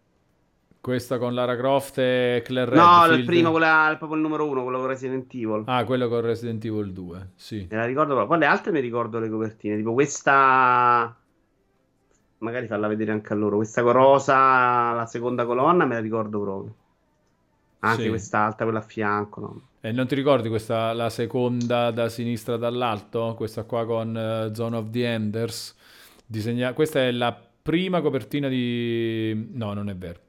Questa con Lara Croft e Claire No, Redfield. il primo, quella, proprio il numero uno, quello con Resident Evil. Ah, quello con Resident Evil 2, sì. Me la ricordo proprio. Poi le altre mi ricordo le copertine, tipo questa... Magari farla vedere anche a loro. Questa rosa, la seconda colonna, me la ricordo proprio. Anche sì. quest'altra, quella a fianco, no? E non ti ricordi questa, la seconda da sinistra dall'alto? Questa qua con uh, Zone of the Enders? Disegna... Questa è la prima copertina di... No, non è vero.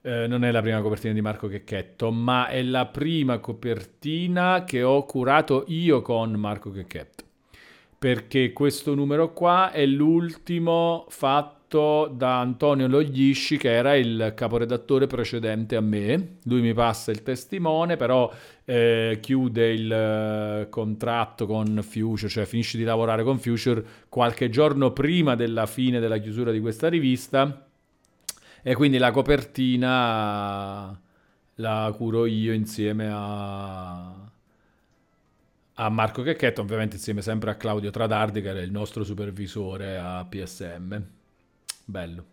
Eh, non è la prima copertina di Marco Checchetto, ma è la prima copertina che ho curato io con Marco Checchetto. Perché questo numero qua è l'ultimo fatto da Antonio Loglisci, che era il caporedattore precedente a me. Lui mi passa il testimone, però eh, chiude il eh, contratto con Future, cioè finisce di lavorare con Future qualche giorno prima della fine della chiusura di questa rivista e quindi la copertina la curo io insieme a, a Marco Checchetto, ovviamente insieme sempre a Claudio Tradardi che era il nostro supervisore a PSM. Bello.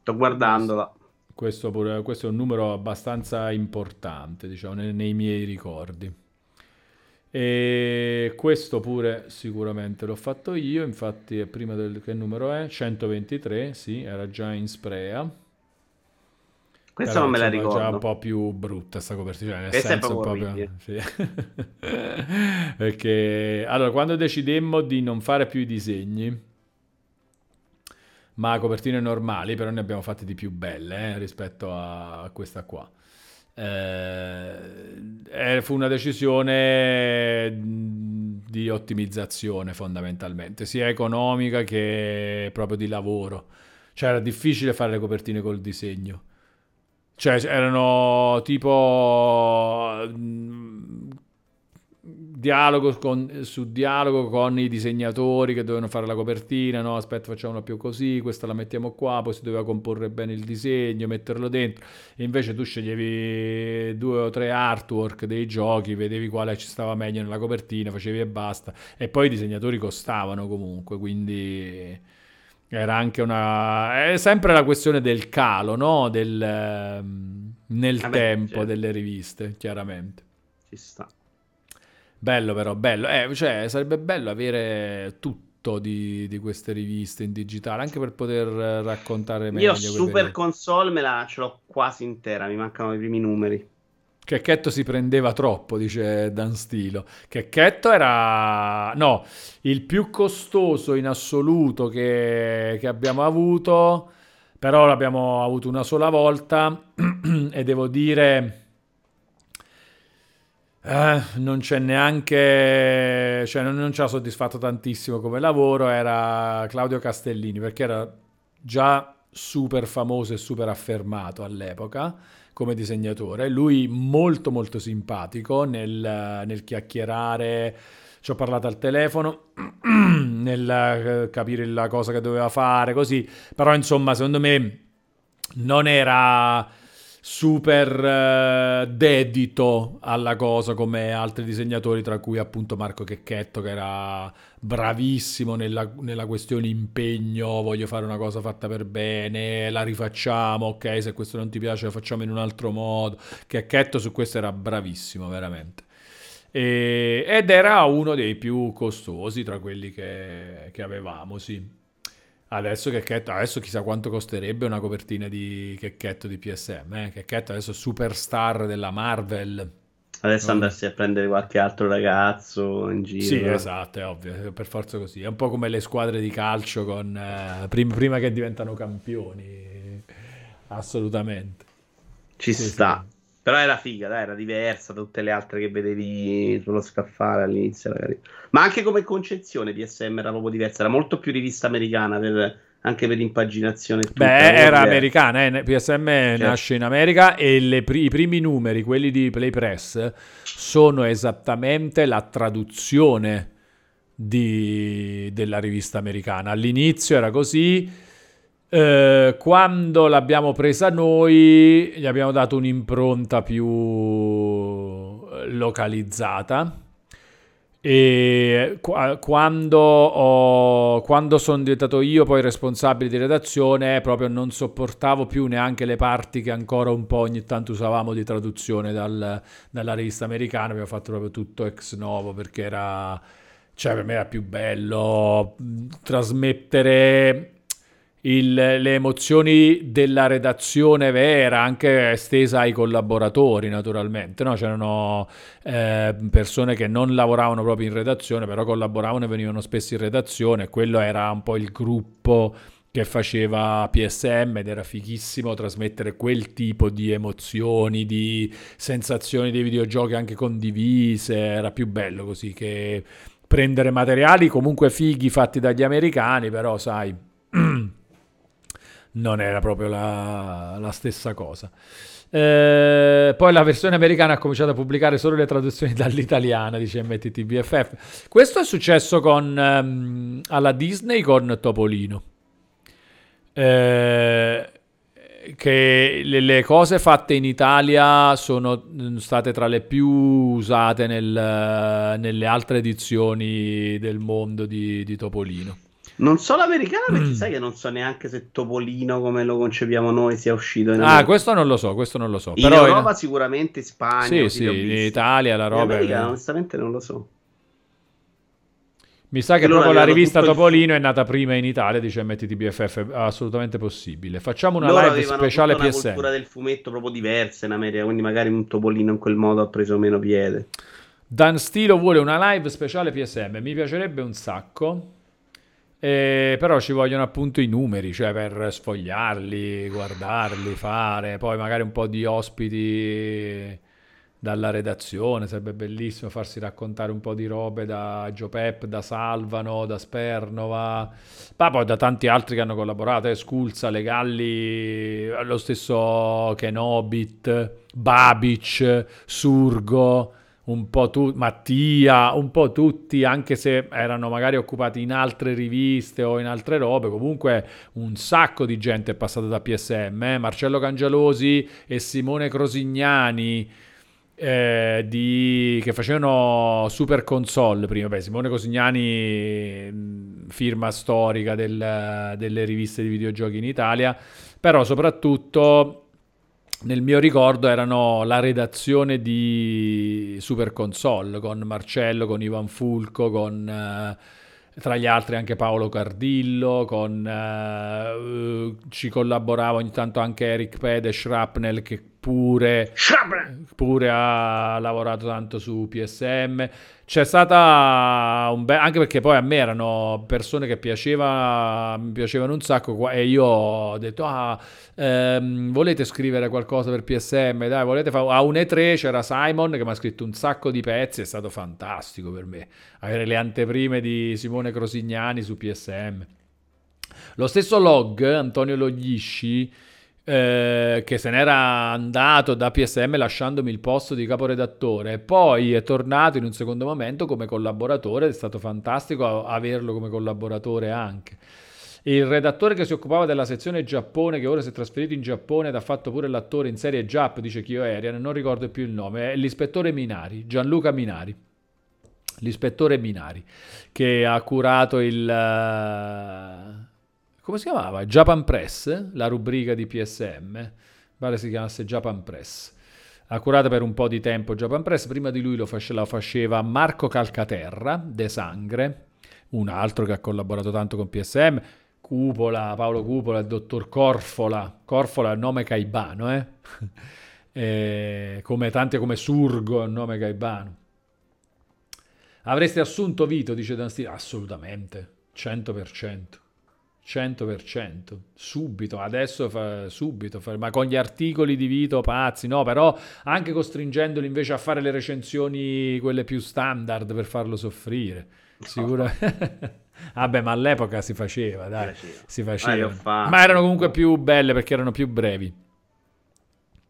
Sto guardandola. Questo, pure, questo è un numero abbastanza importante, diciamo, nei, nei miei ricordi. E questo pure sicuramente l'ho fatto io, infatti prima del che numero è? 123, sì, era già in Sprea. Questa non me la ricordo. già un po' più brutta sta copertina, nel Questa senso proprio... Sì. <laughs> Perché, allora, quando decidemmo di non fare più i disegni, ma copertine normali, però ne abbiamo fatte di più belle eh, rispetto a questa qua. Eh, fu una decisione di ottimizzazione fondamentalmente, sia economica che proprio di lavoro. Cioè era difficile fare le copertine col disegno. Cioè erano tipo dialogo con, su dialogo con i disegnatori che dovevano fare la copertina, no aspetta facciamola più così, questa la mettiamo qua, poi si doveva comporre bene il disegno, metterlo dentro, e invece tu sceglievi due o tre artwork dei giochi, vedevi quale ci stava meglio nella copertina, facevi e basta, e poi i disegnatori costavano comunque, quindi era anche una... è sempre la questione del calo, no? Del, ehm, nel Vabbè, tempo certo. delle riviste, chiaramente. Ci sta. Bello però, bello. Eh, cioè, sarebbe bello avere tutto di, di, queste riviste in digitale, anche per poter raccontare meglio. Io Super Console me la ce l'ho quasi intera, mi mancano i primi numeri. Checchetto si prendeva troppo, dice Dan Stilo. Checchetto era, no, il più costoso in assoluto che, che abbiamo avuto, però l'abbiamo avuto una sola volta <clears throat> e devo dire eh, non c'è neanche, cioè non, non, ci ha soddisfatto tantissimo come lavoro, era Claudio Castellini, perché era già super famoso e super affermato all'epoca come disegnatore. Lui molto molto simpatico nel, nel chiacchierare, ci ho parlato al telefono, <clears throat> nel eh, capire la cosa che doveva fare, così, però insomma secondo me non era super uh, dedito alla cosa come altri disegnatori, tra cui appunto Marco Checchetto, che era bravissimo nella, nella, questione impegno, voglio fare una cosa fatta per bene, la rifacciamo, ok, se questo non ti piace la facciamo in un altro modo. Checchetto su questo era bravissimo, veramente. E, ed era uno dei più costosi tra quelli che, che avevamo, sì. Adesso, Checchetto, adesso chissà quanto costerebbe una copertina di Checchetto di PSM. Eh? Checchetto adesso è superstar della Marvel. Adesso andarsi a prendere qualche altro ragazzo in giro. Sì, esatto, è ovvio, per forza così. È un po' come le squadre di calcio con, eh, prim- prima che diventano campioni. Assolutamente. Ci sì, sta. Sì. Però era figa, dai, era diversa da tutte le altre che vedevi sullo scaffale all'inizio. Magari. Ma anche come concezione PSM era proprio diversa, era molto più rivista americana per, anche per impaginazione. Beh, era americana, eh? PSM certo. nasce in America e le, i primi numeri, quelli di Play Press, sono esattamente la traduzione di, della rivista americana. All'inizio era così eh, quando l'abbiamo presa noi, gli abbiamo dato un'impronta più localizzata. E quando, ho, quando sono diventato io poi responsabile di redazione, proprio non sopportavo più neanche le parti che ancora un po' ogni tanto usavamo di traduzione dal, dalla rivista americana. Abbiamo fatto proprio tutto ex novo perché era, cioè per me era più bello trasmettere il, le emozioni della redazione vera, anche estesa ai collaboratori naturalmente. No? C'erano eh, persone che non lavoravano proprio in redazione, però collaboravano e venivano spesso in redazione. Quello era un po' il gruppo che faceva PSM ed era fighissimo trasmettere quel tipo di emozioni, di sensazioni dei videogiochi anche condivise, era più bello così che prendere materiali comunque fighi fatti dagli americani, però sai <clears throat> non era proprio la, la stessa cosa. Eh, poi la versione americana ha cominciato a pubblicare solo le traduzioni <laughs> dall'italiana, dice MTTBFF. Questo è successo con, um, alla Disney con Topolino. Eh, che le, le, cose fatte in Italia sono state tra le più usate nel, nelle altre edizioni del mondo di, di Topolino. Non so l'americana perché mm. sai che non so neanche se Topolino come lo concepiamo noi sia uscito in Ah, questo non lo so, questo non lo so. In Però Europa in... sicuramente, in Spagna. Sì, sì, in Italia la roba... In America è... onestamente non lo so. Mi sa che proprio la rivista Topolino il... è nata prima in Italia, dice MTTBFF, è assolutamente possibile. Facciamo una Loro live speciale PSN. una cultura del fumetto proprio diversa in America, quindi magari un Topolino in quel modo ha preso meno piede. Dan Stilo vuole una live speciale PSM, mi piacerebbe un sacco. Eh, però ci vogliono appunto i numeri, cioè per sfogliarli, guardarli, fare, poi magari un po' di ospiti dalla redazione, sarebbe bellissimo farsi raccontare un po' di robe da Joe Pep, da Salvano, da Spernova, ma poi da tanti altri che hanno collaborato, eh, Sculza, Legalli, lo stesso Kenobit, Babic, Surgo, un po' tu, Mattia, un po' tutti, anche se erano magari occupati in altre riviste o in altre robe, comunque un sacco di gente è passata da PSM, eh? Marcello Cangialosi e Simone Crosignani. Eh, di, che facevano Super Console prima. Beh, Simone Cosignani, firma storica del, delle riviste di videogiochi in Italia, però soprattutto nel mio ricordo erano la redazione di Super Console con Marcello, con Ivan Fulco, con eh, tra gli altri anche Paolo Cardillo, con, eh, ci collaborava ogni tanto anche Eric Pede Shrapnel che pure, pure ha lavorato tanto su PSM. C'è stata un bel... anche perché poi a me erano persone che piaceva, mi piacevano un sacco e io ho detto ah, ehm, volete scrivere qualcosa per PSM? Dai, volete fare... A un E3 c'era Simon che mi ha scritto un sacco di pezzi, è stato fantastico per me avere le anteprime di Simone Crosignani su PSM. Lo stesso Log, Antonio Loglisci, eh, che se n'era andato da PSM lasciandomi il posto di caporedattore, poi è tornato in un secondo momento come collaboratore, è stato fantastico averlo come collaboratore anche. Il redattore che si occupava della sezione Giappone, che ora si è trasferito in Giappone ed ha fatto pure l'attore in serie Jap, dice Kyo Arian, non ricordo più il nome, è l'ispettore Minari, Gianluca Minari. L'ispettore Minari, che ha curato il come si chiamava? Japan Press, la rubrica di PSM, pare si chiamasse Japan Press. Ha curato per un po' di tempo Japan Press, prima di lui lo faceva, lo faceva Marco Calcaterra, De Sangre, un altro che ha collaborato tanto con PSM, Cupola, Paolo Cupola, il dottor Corfola, Corfola è nome caibano, eh? <laughs> eh, come tante come Surgo, il nome Gaibano. Avreste assunto Vito, dice Dan Steve? Assolutamente, 100%. 100%, subito, adesso fa, subito, fa, ma con gli articoli di Vito pazzi, no, però anche costringendoli invece a fare le recensioni quelle più standard per farlo soffrire. Sicuro. <laughs> Vabbè, ma all'epoca si faceva, dai, si faceva. Ma erano comunque più belle perché erano più brevi.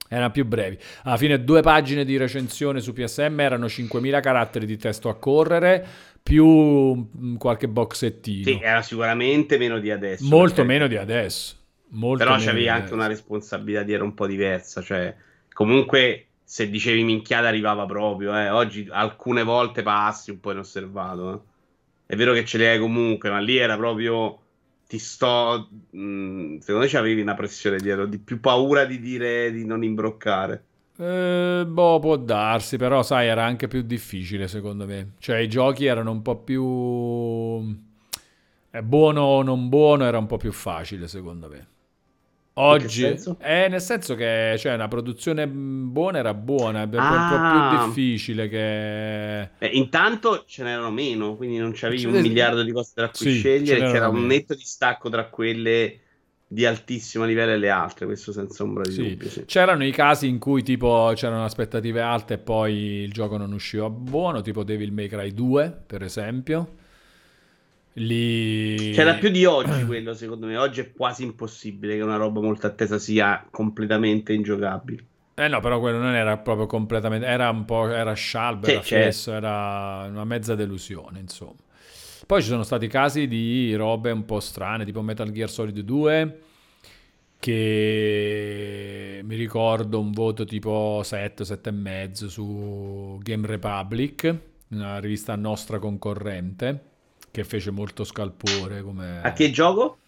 Erano più brevi. Alla fine due pagine di recensione su PSM erano 5.000 caratteri di testo a correre più mm, qualche boxettino. Sì, era sicuramente meno di adesso. Molto perché... meno di adesso. Molto Però c'avevi anche una responsabilità di era un po' diversa. Cioè, comunque, se dicevi minchiata arrivava proprio. Eh. Oggi alcune volte passi un po' inosservato. Eh. È vero che ce li hai comunque, ma lì era proprio ti sto. Mh, mm, secondo me c'avevi una pressione dietro, di più paura di dire di non imbroccare. Eh, boh, può darsi, però sai, era anche più difficile secondo me. Cioè, i giochi erano un po' più. Eh, buono o non buono era un po' più facile secondo me. Oggi, eh, nel senso che cioè, una produzione buona era buona, è ah. un po' più ah. difficile che... Eh, intanto ce n'erano meno, quindi non c'avevi un miliardo di cose tra cui sì, scegliere, c'era un netto distacco tra quelle di altissimo livello e le altre, questo senza ombra di sì. dubbio. Sì. C'erano i casi in cui tipo c'erano aspettative alte e poi il gioco non usciva buono, tipo Devil May Cry 2, per esempio Lì... C'era più di oggi quello, secondo me. Oggi è quasi impossibile che una roba molto attesa sia completamente ingiocabile. Eh no, però quello non era proprio completamente... Era un po'... Era scialbo, sì, era fesso, era una mezza delusione, insomma. Poi ci sono stati casi di robe un po' strane, tipo Metal Gear Solid 2, che mi ricordo un voto tipo 7, 7,5 su Game Republic, una rivista nostra concorrente che fece molto scalpore. Come... A che gioco?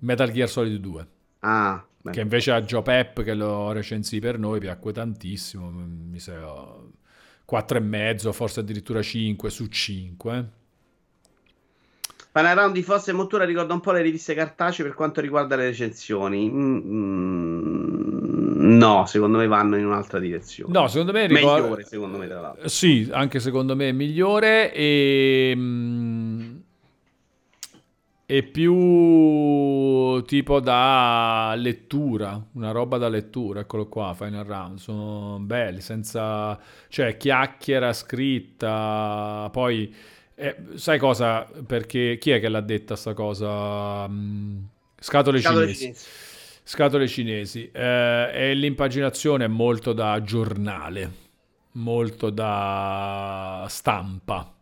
Metal Gear Solid 2. Ah, che invece a Joe Pep che lo recensì per noi piacque tantissimo. Mi sa 4,5, forse addirittura 5 su 5. Panaround di Fossa e Mottura ricorda un po' le riviste cartacee per quanto riguarda le recensioni. Mm, no, secondo me vanno in un'altra direzione. No, secondo me ricorda... migliore, secondo me tra l'altro. Sì, anche secondo me è migliore e mm, è più tipo da lettura, una roba da lettura, eccolo qua, Final Round, sono belli, senza, cioè chiacchiera scritta, poi, eh, sai cosa, perché chi è che l'ha detta sta cosa? Mm, scatole, Scatole cinesi. cinesi. Scatole cinesi. Eh, e l'impaginazione è molto da giornale, molto da stampa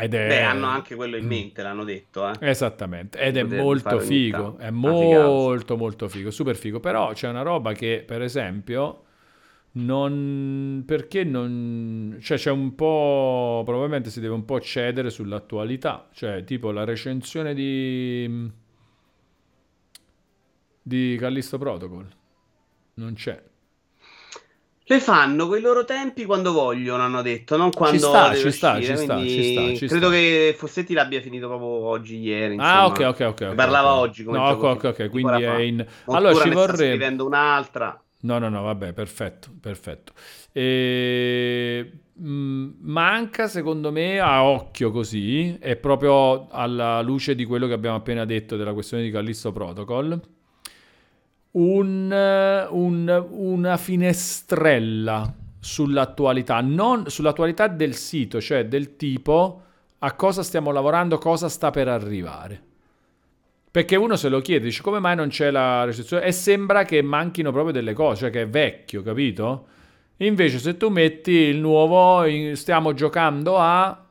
ed è... Beh, hanno anche quello in mm. mente, l'hanno detto. Eh. Esattamente, ed è molto figo, è molto molto figo, super figo. Però c'è una roba che, per esempio, non... perché non... cioè c'è un po'... probabilmente si deve un po' cedere sull'attualità. Cioè, tipo la recensione di... di Callisto Protocol. Non c'è. Le fanno con i loro tempi quando vogliono, hanno detto, non quando ci sta, ci sta, ci sta, ci sta, ci credo che Fossetti l'abbia finito proprio oggi, ieri. Ah, insomma. Ah, ok, ok, ok. Parlava okay. oggi. Come no, ok, ok, quindi è in... Allora ci vorrei... scrivendo un'altra. No, no, no, vabbè, perfetto, perfetto. E... Mm, manca secondo me a occhio così, è proprio alla luce di quello che abbiamo appena detto della questione di Callisto Protocol un, un, una finestrella sull'attualità, non sull'attualità del sito, cioè del tipo a cosa stiamo lavorando, cosa sta per arrivare. Perché uno se lo chiede, dice come mai non c'è la recensione e sembra che manchino proprio delle cose, cioè che è vecchio, capito? Invece se tu metti il nuovo, stiamo giocando a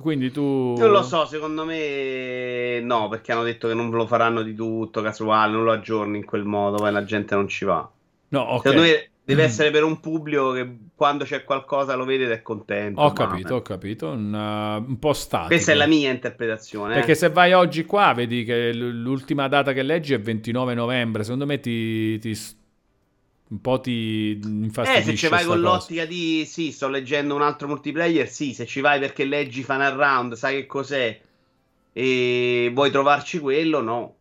quindi tu... Non lo so, secondo me no, perché hanno detto che non lo faranno di tutto, casuale, non lo aggiorni in quel modo, poi la gente non ci va. No, ok. Secondo me deve essere per un pubblico che quando c'è qualcosa lo vede ed è contento. Ho capito, ho capito, un, uh, un po' statico. Questa è la mia interpretazione. Perché eh. se vai oggi qua, vedi che l'ultima data che leggi è 29 novembre, secondo me ti, ti un po' ti infastidisce. Eh, se ci vai con cosa. l'ottica di sì, sto leggendo un altro multiplayer, sì, se ci vai perché leggi Final Round, sai che cos'è e vuoi trovarci quello, no.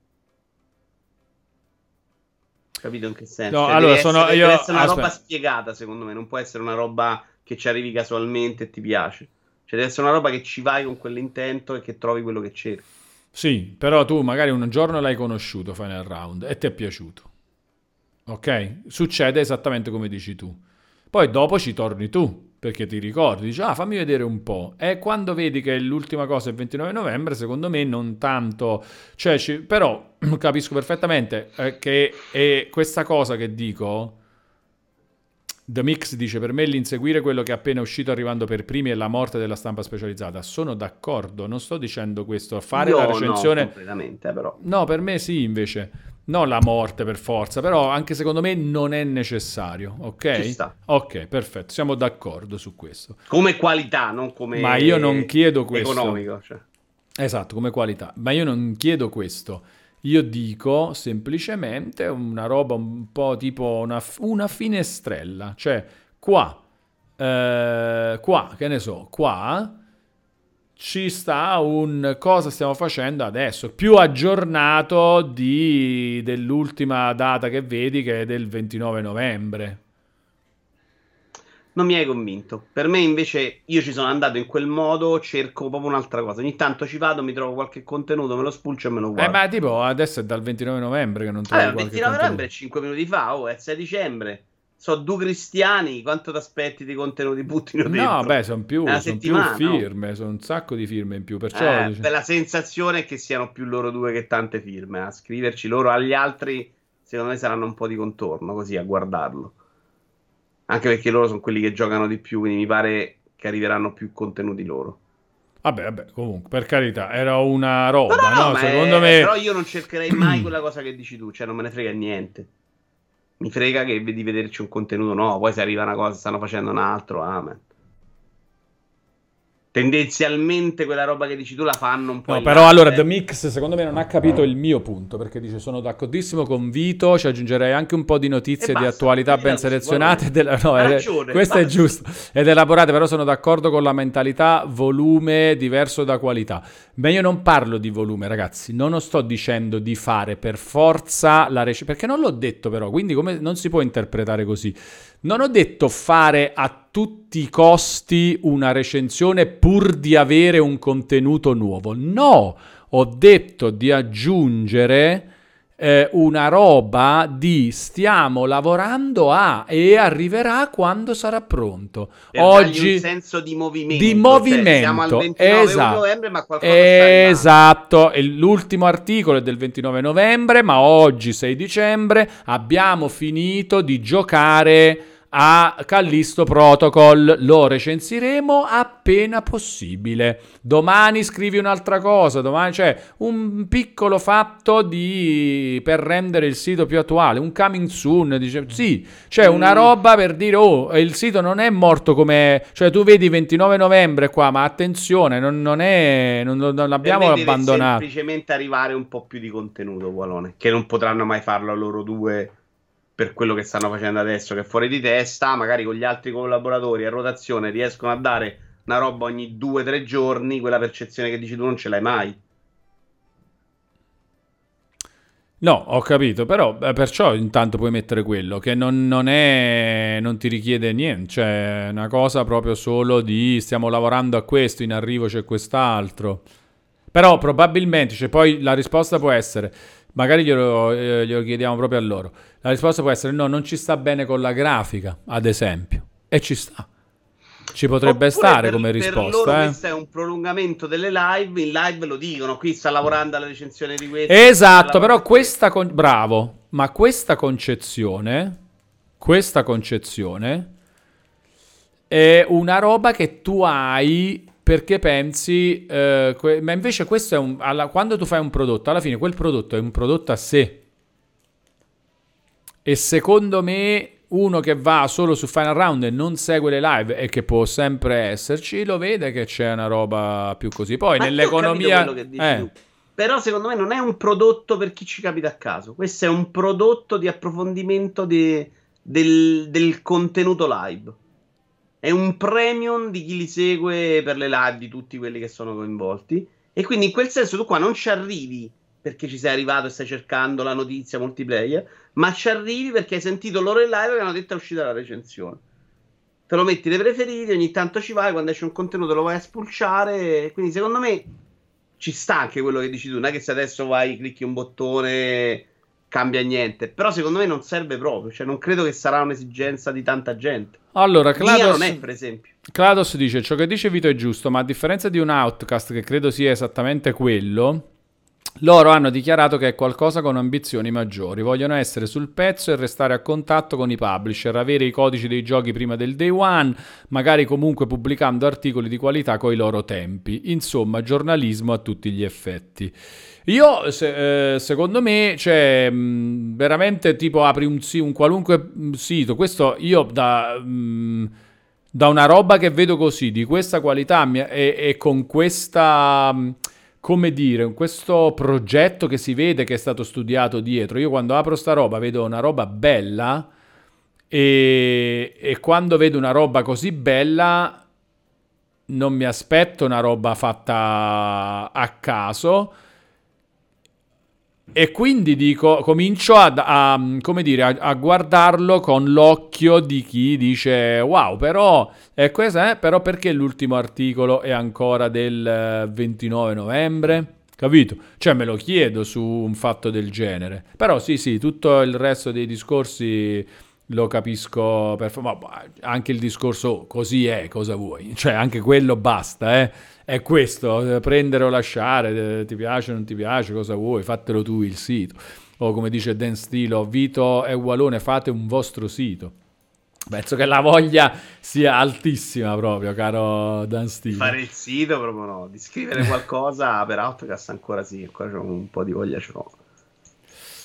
Capito in che senso? No, cioè, allora sono essere, io... deve essere una Aspetta. roba spiegata, secondo me, non può essere una roba che ci arrivi casualmente e ti piace. Cioè, deve essere una roba che ci vai con quell'intento e che trovi quello che cerchi. Sì, però tu magari un giorno l'hai conosciuto Final Round e ti è piaciuto. Ok? Succede esattamente come dici tu. Poi dopo ci torni tu, perché ti ricordi, dici, ah, fammi vedere un po'. E quando vedi che l'ultima cosa è il 29 novembre, secondo me non tanto... Cioè, ci- però <clears throat> capisco perfettamente eh, che è questa cosa che dico... The Mix dice per me l'inseguire quello che è appena uscito arrivando per primi è la morte della stampa specializzata. Sono d'accordo, non sto dicendo questo. Fare Io la no, recensione... completamente, però. No, per me sì, invece. Non la morte per forza, però anche secondo me non è necessario, ok? Ok, perfetto, siamo d'accordo su questo. Come qualità, non come Ma io non chiedo questo. economico. Cioè. Esatto, come qualità. Ma io non chiedo questo. Io dico semplicemente una roba un po' tipo una, una finestrella. Cioè, qua, eh, qua, che ne so, qua ci sta un cosa stiamo facendo adesso, più aggiornato di, dell'ultima data che vedi che è del 29 novembre. Non mi hai convinto. Per me, invece, io ci sono andato in quel modo, cerco proprio un'altra cosa. Ogni tanto ci vado, mi trovo qualche contenuto, me lo spulcio e me lo Eh, guardo. ma tipo adesso è dal 29 novembre che non il qualche 29 novembre è contenuto. 5 minuti fa, oh, è il 6 dicembre. So due cristiani, quanto ti aspetti di contenuti buttino dentro? No, beh, sono più, son più firme, sono un sacco di firme in più, perciò... Eh, dice- la sensazione è che siano più loro due che tante firme. A scriverci loro agli altri, secondo me saranno un po' di contorno così a guardarlo. Anche perché loro sono quelli che giocano di più, quindi mi pare che arriveranno più contenuti loro. Vabbè, vabbè, comunque, per carità, era una roba, No, no, no, Secondo è- me... Però io non cercherei mai quella cosa che dici tu, cioè non me ne frega niente. Mi frega che di vederci un contenuto nuovo, poi se arriva una cosa, stanno facendo un altro, amen. Tendenzialmente quella roba che dici tu la fanno un po'. No, però allora eh. The Mix secondo me non ha capito il mio punto, perché dice sono d'accordissimo con Vito, ci aggiungerei anche un po' di notizie E di basta, attualità ben selezionate, ela- <laughs> no, eh, ragione, questo è basta. giusto, ed elaborate, però sono d'accordo con la mentalità volume diverso da qualità. Ma io non parlo di volume, ragazzi, non sto dicendo di fare per forza la recensione, perché non l'ho detto però, quindi come non si può interpretare così. Non ho detto fare a tutti i costi una recensione pur di avere un contenuto nuovo. No, ho detto di aggiungere eh, una roba di stiamo lavorando a e arriverà quando sarà pronto. Per Oggi un senso di movimento. di cioè, movimento, siamo al 29 esatto. novembre, ma qualcosa. Esatto, l'ultimo articolo è del 29 novembre, ma oggi 6 dicembre abbiamo finito di giocare a Callisto Protocol, lo recensiremo appena possibile. Domani scrivi un'altra cosa, domani c'è un piccolo fatto di per rendere il sito più attuale, un coming soon, dice sì, c'è una Mm. roba per dire oh, il sito non è morto come cioè tu vedi 29 novembre qua, ma attenzione, non, non è non, non deve abbandonato. semplicemente arrivare un po' più di contenuto, Walone, che non potranno mai farlo loro due per quello che stanno facendo adesso, che è fuori di testa, magari con gli altri collaboratori a rotazione riescono a dare una roba ogni due o tre giorni, quella percezione che dici tu non ce l'hai mai. No, ho capito, però eh, perciò intanto puoi mettere quello che non, non è, non ti richiede niente, cioè una cosa proprio solo di stiamo lavorando a questo, in arrivo c'è quest'altro. Però probabilmente, cioè poi la risposta può essere, magari glielo, eh, glielo chiediamo proprio a loro, la risposta può essere no, non ci sta bene con la grafica, ad esempio, e ci sta. Ci potrebbe Oppure stare per- come Per risposta, loro eh. questo è un prolungamento delle live, in live lo dicono, qui sta lavorando alla recensione di questo. Esatto, però questa con- bravo, ma questa concezione, questa concezione è una roba che tu hai perché pensi, eh, que- ma invece questo è un, alla- quando tu fai un prodotto, alla fine quel prodotto è un prodotto a sé. E secondo me uno che va solo su Final Round e non segue le live e che può sempre esserci, lo vede che c'è una roba più così. Poi Ma nell'economia... eh. Però secondo me non è un prodotto per chi ci capita a caso. Questo è un prodotto di approfondimento de- del, del contenuto live. È un premium di chi li segue per le live di tutti quelli che sono coinvolti. E quindi in quel senso tu qua non ci arrivi perché ci sei arrivato e stai cercando la notizia multiplayer, ma ci arrivi perché hai sentito loro in live che hanno detto è uscita la recensione. Te lo metti nei preferiti, ogni tanto ci vai, quando esce un contenuto lo vai a spulciare, quindi secondo me ci sta anche quello che dici tu, non è che se adesso vai, clicchi un bottone, cambia niente, però secondo me non serve proprio, cioè non credo che sarà un'esigenza di tanta gente. Allora, Clados, non è, per esempio. Clados dice, ciò che dice Vito è giusto, ma a differenza di un Outcast, che credo sia esattamente quello, loro hanno dichiarato che è qualcosa con ambizioni maggiori, vogliono essere sul pezzo e restare a contatto con i publisher, avere i codici dei giochi prima del day one, magari comunque pubblicando articoli di qualità coi loro tempi. Insomma, giornalismo a tutti gli effetti. Io, se, eh, secondo me, cioè, mh, veramente tipo apri un, un qualunque sito, questo io da... Mh, da una roba che vedo così, di questa qualità e, e con questa come dire, questo progetto che si vede che è stato studiato dietro. Io quando apro sta roba vedo una roba bella e, e quando vedo una roba così bella non mi aspetto una roba fatta a caso e quindi dico, comincio a, a, dire, a, a, guardarlo con l'occhio di chi dice wow, però, è questa, eh, però perché l'ultimo articolo è ancora del 29 novembre? Capito? Cioè me lo chiedo su un fatto del genere. Però sì, sì, tutto il resto dei discorsi lo capisco per ma anche il discorso così è, cosa vuoi? Cioè anche quello basta, eh? È questo, eh, prendere o lasciare, eh, ti piace o non ti piace, cosa vuoi? Fatelo tu il sito. O come dice Dan Stilo, Vito e Walone, fate un vostro sito. Penso che la voglia sia altissima proprio, caro Dan Stilo. Fare il sito proprio no, di scrivere qualcosa <laughs> per Outcast ancora sì, ancora c'ho un po' di voglia ce l'ho.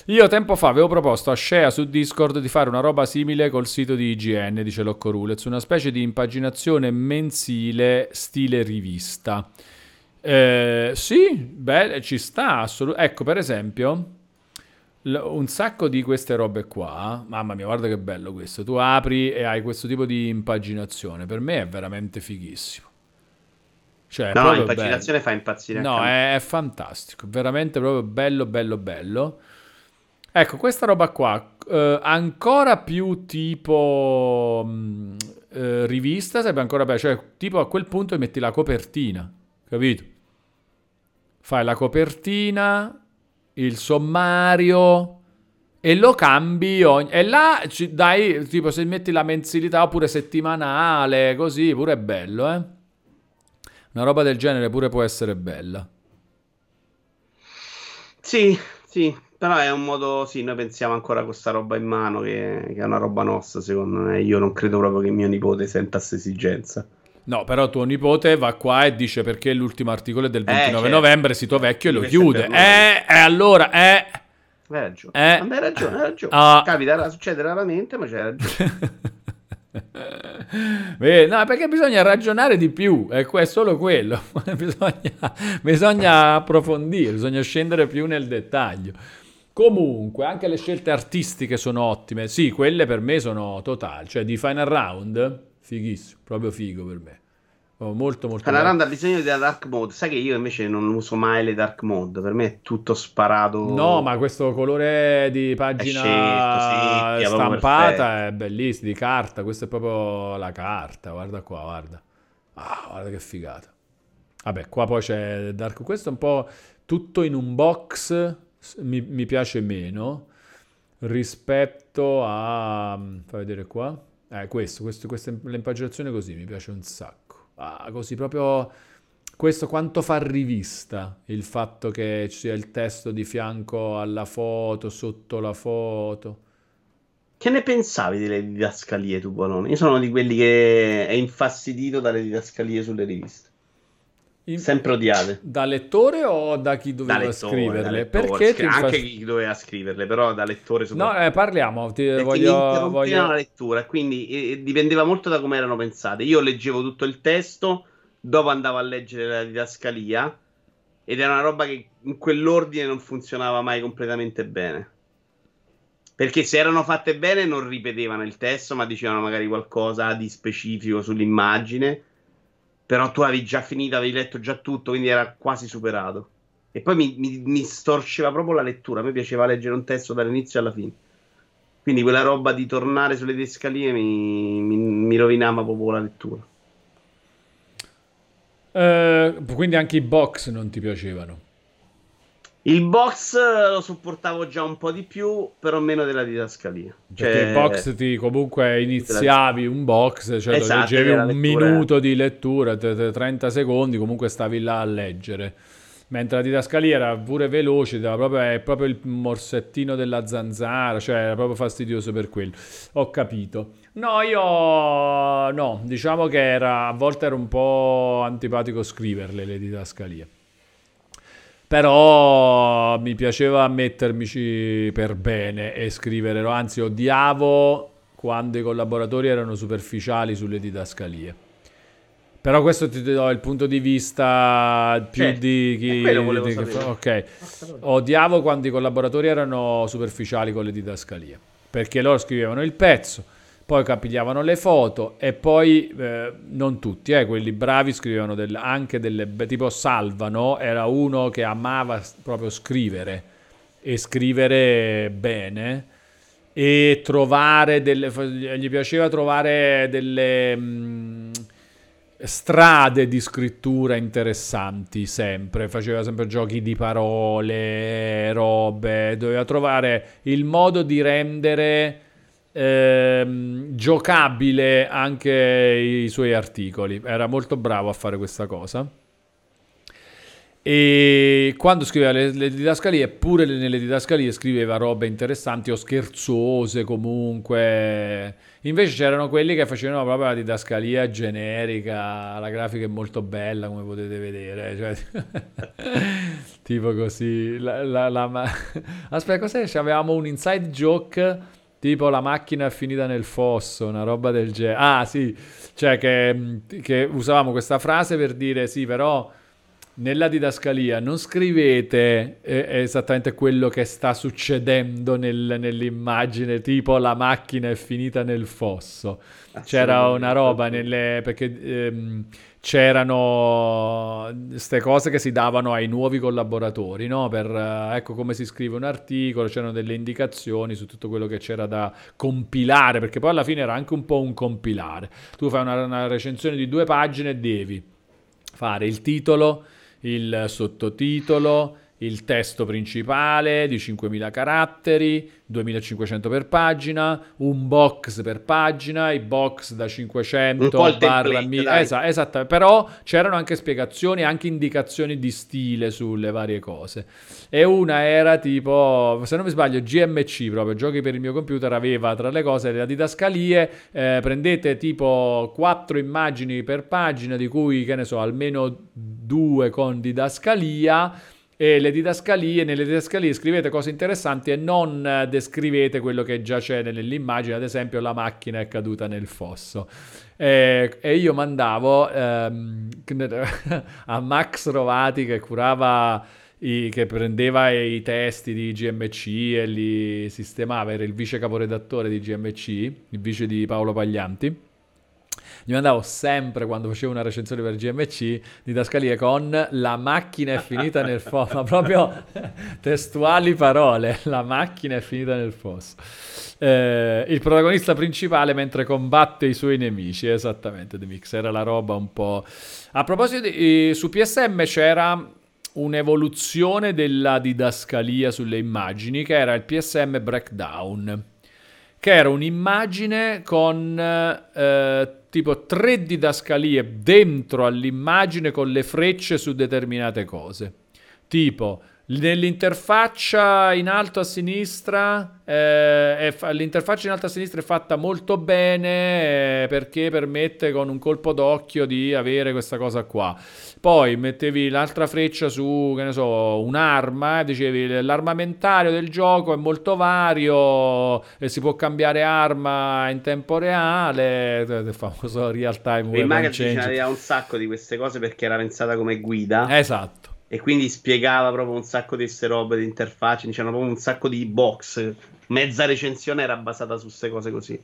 Io tempo fa avevo proposto a Shea su Discord di fare una roba simile col sito di IGN, dice Locco Rulez, una specie di impaginazione mensile stile rivista. Eh, sì, beh, ci sta assolutamente. Ecco, per esempio, l- un sacco di queste robe qua, mamma mia, guarda che bello questo. Tu apri e hai questo tipo di impaginazione. Per me è veramente fighissimo. Cioè, no, l'impaginazione bello. fa impazzire. No, è, è fantastico, veramente proprio bello, bello, bello. Ecco, questa roba qua, eh, ancora più tipo mh, mm, eh, rivista, sarebbe ancora bello. Cioè, tipo a quel punto metti la copertina, capito? Fai la copertina, il sommario e lo cambi ogni... E là ci dai, tipo se metti la mensilità oppure settimanale, così, pure è bello, eh? Una roba del genere pure può essere bella. Sì, sì, però è un modo, sì, noi pensiamo ancora con questa roba in mano che, che, è una roba nostra, secondo me. Io non credo proprio che mio nipote senta questa esigenza. No, però tuo nipote va qua e dice perché l'ultimo articolo è del 29 eh, certo. novembre, sito vecchio e lo chiude. Eh, eh, allora, eh... Hai ragione. Eh, hai ragione, hai ragione. Uh, Capita, succede raramente, ma c'è ragione. <laughs> no, perché bisogna ragionare di più, è solo quello. <laughs> bisogna, bisogna approfondire, bisogna scendere più nel dettaglio. Comunque, anche le scelte artistiche sono ottime. Sì, quelle per me sono totali. Cioè, di Final Round, fighissimo, proprio figo per me. Oh, molto, molto Final Round ha bisogno della dark mode. Sai che io invece non uso mai le dark mode. Per me è tutto sparato. No, ma questo colore di pagina scelto, sì, stampata è bellissimo, di carta. Questa è proprio la carta. Guarda qua, guarda. Ah, guarda che figata. Vabbè, qua poi c'è Dark. Questo è un po' tutto in un box mi, mi piace meno rispetto a... fai vedere qua. Eh, questo, questo, questa l'impaginazione così mi piace un sacco. Ah, così proprio questo quanto fa rivista il fatto che ci sia il testo di fianco alla foto, sotto la foto. Che ne pensavi delle didascalie tu, Bolone? Io sono di quelli che è infastidito dalle didascalie sulle riviste. In... Sempre odiate. Da lettore o da chi doveva da lettore, scriverle? Lettore, Perché scri- anche infas... chi doveva scriverle, però da lettore No, eh, parliamo, ti voglio, voglio... la lettura, quindi eh, dipendeva molto da come erano pensate. Io leggevo tutto il testo, dopo andavo a leggere la didascalia ed era una roba che in quell'ordine non funzionava mai completamente bene. Perché se erano fatte bene non ripetevano il testo, ma dicevano magari qualcosa di specifico sull'immagine però tu avevi già finito, avevi letto già tutto, quindi era quasi superato. E poi mi, mi, mi, storceva proprio la lettura. A me piaceva leggere un testo dall'inizio alla fine. Quindi quella roba di tornare sulle discalie mi, mi, mi rovinava proprio la lettura. Uh, quindi anche i box non ti piacevano? Il box lo sopportavo già un po' di più, però meno della didascalia. Perché cioè... il box ti comunque iniziavi un box, cioè esatto, leggevi un minuto di lettura, 30 secondi, comunque stavi là a leggere. Mentre la didascalia era pure veloce, proprio, è proprio il morsettino della zanzara, cioè era proprio fastidioso per quello. Ho capito. No, io no, diciamo che era, a volte era un po' antipatico scriverle le didascalie. Però mi piaceva mettermici per bene e scrivere, anzi odiavo quando i collaboratori erano superficiali sulle didascalie. Però questo ti do il punto di vista più certo, di chi... Di, che, ok. Odiavo quando i collaboratori erano superficiali con le didascalie. Perché loro scrivevano il pezzo, poi capigliavano le foto e poi, eh, non tutti, eh, quelli bravi scrivevano del, anche delle... tipo Salvano era uno che amava proprio scrivere e scrivere bene e trovare delle... gli piaceva trovare delle... Mh, mm, strade di scrittura interessanti sempre, faceva sempre giochi di parole, robe, doveva trovare il modo di rendere ehm, giocabile anche i suoi articoli, era molto bravo a fare questa cosa. E quando scriveva le, le didascalie, pure nelle didascalie scriveva robe interessanti o scherzose comunque. Invece c'erano quelli che facevano proprio la didascalia generica, la grafica è molto bella come potete vedere. Cioè, <laughs> tipo così. La, la, la, <laughs> Aspetta, cos'è? Avevamo un inside joke tipo la macchina è finita nel fosso, una roba del genere. Ah sì, cioè che, che usavamo questa frase per dire sì, però nella didascalia non scrivete eh, esattamente quello che sta succedendo nel, nell'immagine, tipo la macchina è finita nel fosso. C'era una roba nelle... perché ehm, c'erano queste cose che si davano ai nuovi collaboratori, no? Per eh, ecco come si scrive un articolo, c'erano delle indicazioni su tutto quello che c'era da compilare, perché poi alla fine era anche un po' un compilare. Tu fai una, una recensione di due pagine e devi fare il titolo il sottotitolo, il testo principale di 5.000 caratteri, 2.500 per pagina, un box per pagina, i box da 500 barra 1000. Esatto, esatto, però c'erano anche spiegazioni, anche indicazioni di stile sulle varie cose. E una era tipo, se non mi sbaglio, GMC proprio, giochi per il mio computer, aveva tra le cose le didascalie, eh, prendete tipo 4 immagini per pagina, di cui, che ne so, almeno due con didascalia e le didascalie, nelle didascalie scrivete cose interessanti e non eh, descrivete quello che già c'è nell'immagine, ad esempio la macchina è caduta nel fosso. E, e io mandavo ehm, <laughs> a Max Rovati che curava, che prendeva i testi di GMC e li sistemava, era il vice caporedattore di GMC, il vice di Paolo Paglianti gli mandavo sempre quando facevo una recensione per GMC di Dascalie con la macchina è finita nel fosso, <laughs> ma proprio testuali parole, la macchina è finita nel fosso. Eh, il protagonista principale mentre combatte i suoi nemici, esattamente, The Mix, era la roba un po'... A proposito, di, su PSM c'era un'evoluzione della didascalia sulle immagini che era il PSM Breakdown che era un'immagine con eh, tipo tre didascalie dentro all'immagine con le frecce su determinate cose. Tipo, Nell'interfaccia in alto a sinistra, eh, fa- l'interfaccia in alto a sinistra è fatta molto bene eh, perché permette con un colpo d'occhio di avere questa cosa qua. Poi mettevi l'altra freccia su, che ne so, un'arma, e dicevi l'armamentario del gioco è molto vario e si può cambiare arma in tempo reale, il famoso real time. In Magazine c'era un sacco di queste cose perché era pensata come guida. Esatto e quindi spiegava proprio un sacco di queste robe di interfacce, c'erano proprio un sacco di box. Mezza recensione era basata su queste cose così.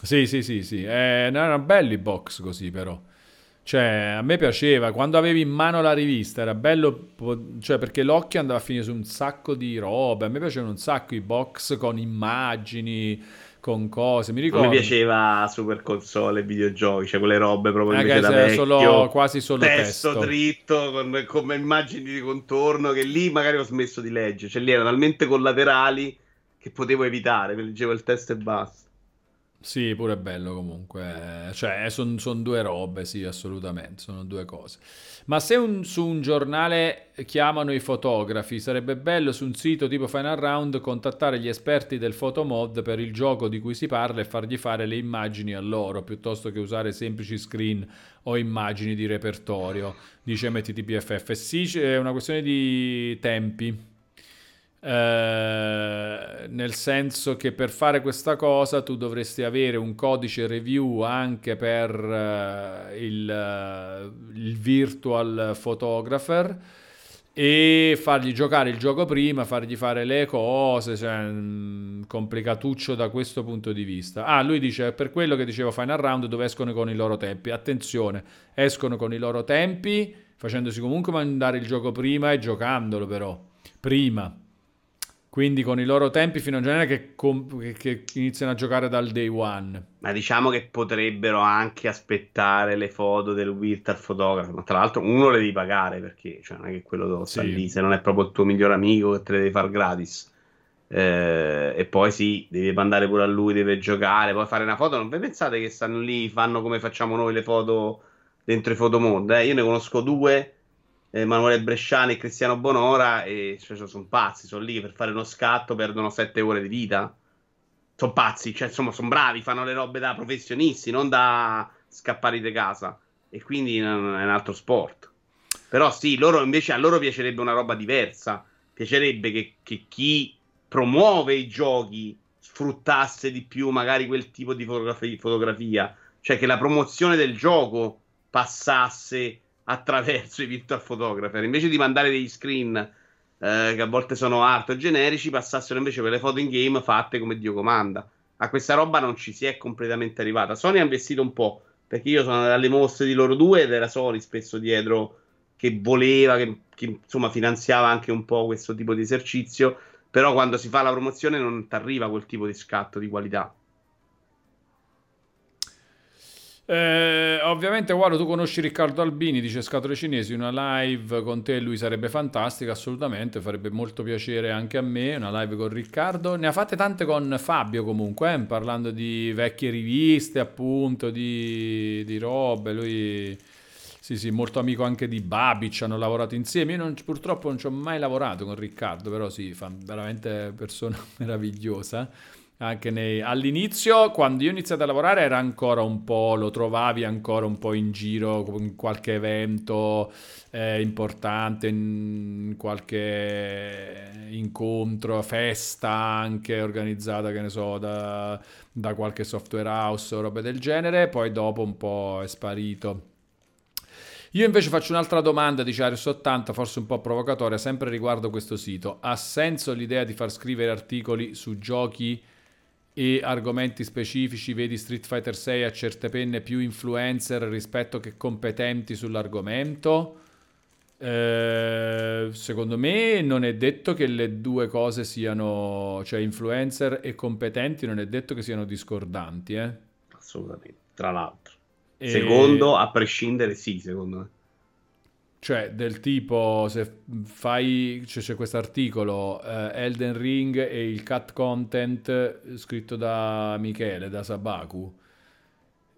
Sì, sì, sì, sì. Eh, erano belli box così però. Cioè, a me piaceva, quando avevi in mano la rivista era bello, cioè perché l'occhio andava a finire su un sacco di robe, a me piacevano un sacco i box con immagini, con cose, mi ricordo. Me piaceva Super Console e videogiochi, cioè quelle robe proprio invece da vecchio, solo, quasi solo testo, testo. dritto, con, con, immagini di contorno, che lì magari ho smesso di leggere, cioè lì erano talmente collaterali che potevo evitare, mi leggevo il testo e basta. Sì, pure è bello comunque, cioè sono son due robe, sì, assolutamente, sono due cose. Ma se un, su un giornale chiamano i fotografi, sarebbe bello su un sito tipo Final Round contattare gli esperti del photomod per il gioco di cui si parla e fargli fare le immagini a loro, piuttosto che usare semplici screen o immagini di repertorio, dice MTTPFF. Sì, è una questione di tempi eh, nel senso che per fare questa cosa tu dovresti avere un codice review anche per uh, il, uh, il, virtual photographer e fargli giocare il gioco prima, fargli fare le cose, cioè mh, mm, complicatuccio da questo punto di vista. Ah, lui dice per quello che dicevo Final Round dove escono con i loro tempi. Attenzione, escono con i loro tempi, facendosi comunque mandare il gioco prima e giocandolo però. Prima quindi con i loro tempi fino a genere che, comp- che, iniziano a giocare dal day one. Ma diciamo che potrebbero anche aspettare le foto del virtual photographer. Ma tra l'altro uno le devi pagare perché cioè, non è che quello sta sì. lì, se non è proprio il tuo migliore amico che te le devi fare gratis. Eh, e poi sì, devi mandare pure a lui, deve giocare, poi fare una foto. Non vi pensate che stanno lì, fanno come facciamo noi le foto dentro i fotomod? Eh? Io ne conosco due Emanuele Bresciani e Cristiano Bonora e cioè, sono pazzi, sono lì per fare uno scatto, perdono sette ore di vita. Sono pazzi, cioè insomma sono bravi, fanno le robe da professionisti, non da scappare di casa. E quindi è un altro sport. Però sì, loro invece a loro piacerebbe una roba diversa. Piacerebbe che, che chi promuove i giochi sfruttasse di più magari quel tipo di fotografia. Cioè che la promozione del gioco passasse attraverso i virtual photographer. Invece di mandare degli screen eh, che a volte sono art o generici, passassero invece quelle foto in game fatte come Dio comanda. A questa roba non ci si è completamente arrivata. Sony ha investito un po', perché io sono alle mostre di loro due ed era Sony spesso dietro che voleva, che, che insomma finanziava anche un po' questo tipo di esercizio. Però quando si fa la promozione non ti arriva quel tipo di scatto di qualità. Eh, ovviamente, guarda, tu conosci Riccardo Albini, dice Scatole Cinesi, una live con te lui sarebbe fantastica, assolutamente, farebbe molto piacere anche a me, una live con Riccardo. Ne ha fatte tante con Fabio comunque, eh, parlando di vecchie riviste, appunto, di, di robe, lui... Sì, sì, molto amico anche di Babic, hanno lavorato insieme. Io non, purtroppo non ci ho mai lavorato con Riccardo, però sì, fa veramente persona <laughs> meravigliosa anche nei, all'inizio, quando io ho iniziato a lavorare, era ancora un po', lo trovavi ancora un po' in giro in qualche evento eh, importante, in qualche incontro, festa anche organizzata, che ne so, da, da qualche software house o robe del genere. Poi dopo un po' è sparito. Io invece faccio un'altra domanda, dice Arius 80, forse un po' provocatoria, sempre riguardo questo sito. Ha senso l'idea di far scrivere articoli su giochi e argomenti specifici, vedi Street Fighter 6 a certe penne più influencer rispetto che competenti sull'argomento. Eh, secondo me non è detto che le due cose siano, cioè influencer e competenti, non è detto che siano discordanti. Eh? Assolutamente, tra l'altro. E... Secondo, a prescindere, sì, secondo me. Cioè, del tipo, se fai, cioè, c'è questo articolo, eh, Elden Ring e il cut content eh, scritto da Michele, da Sabaku.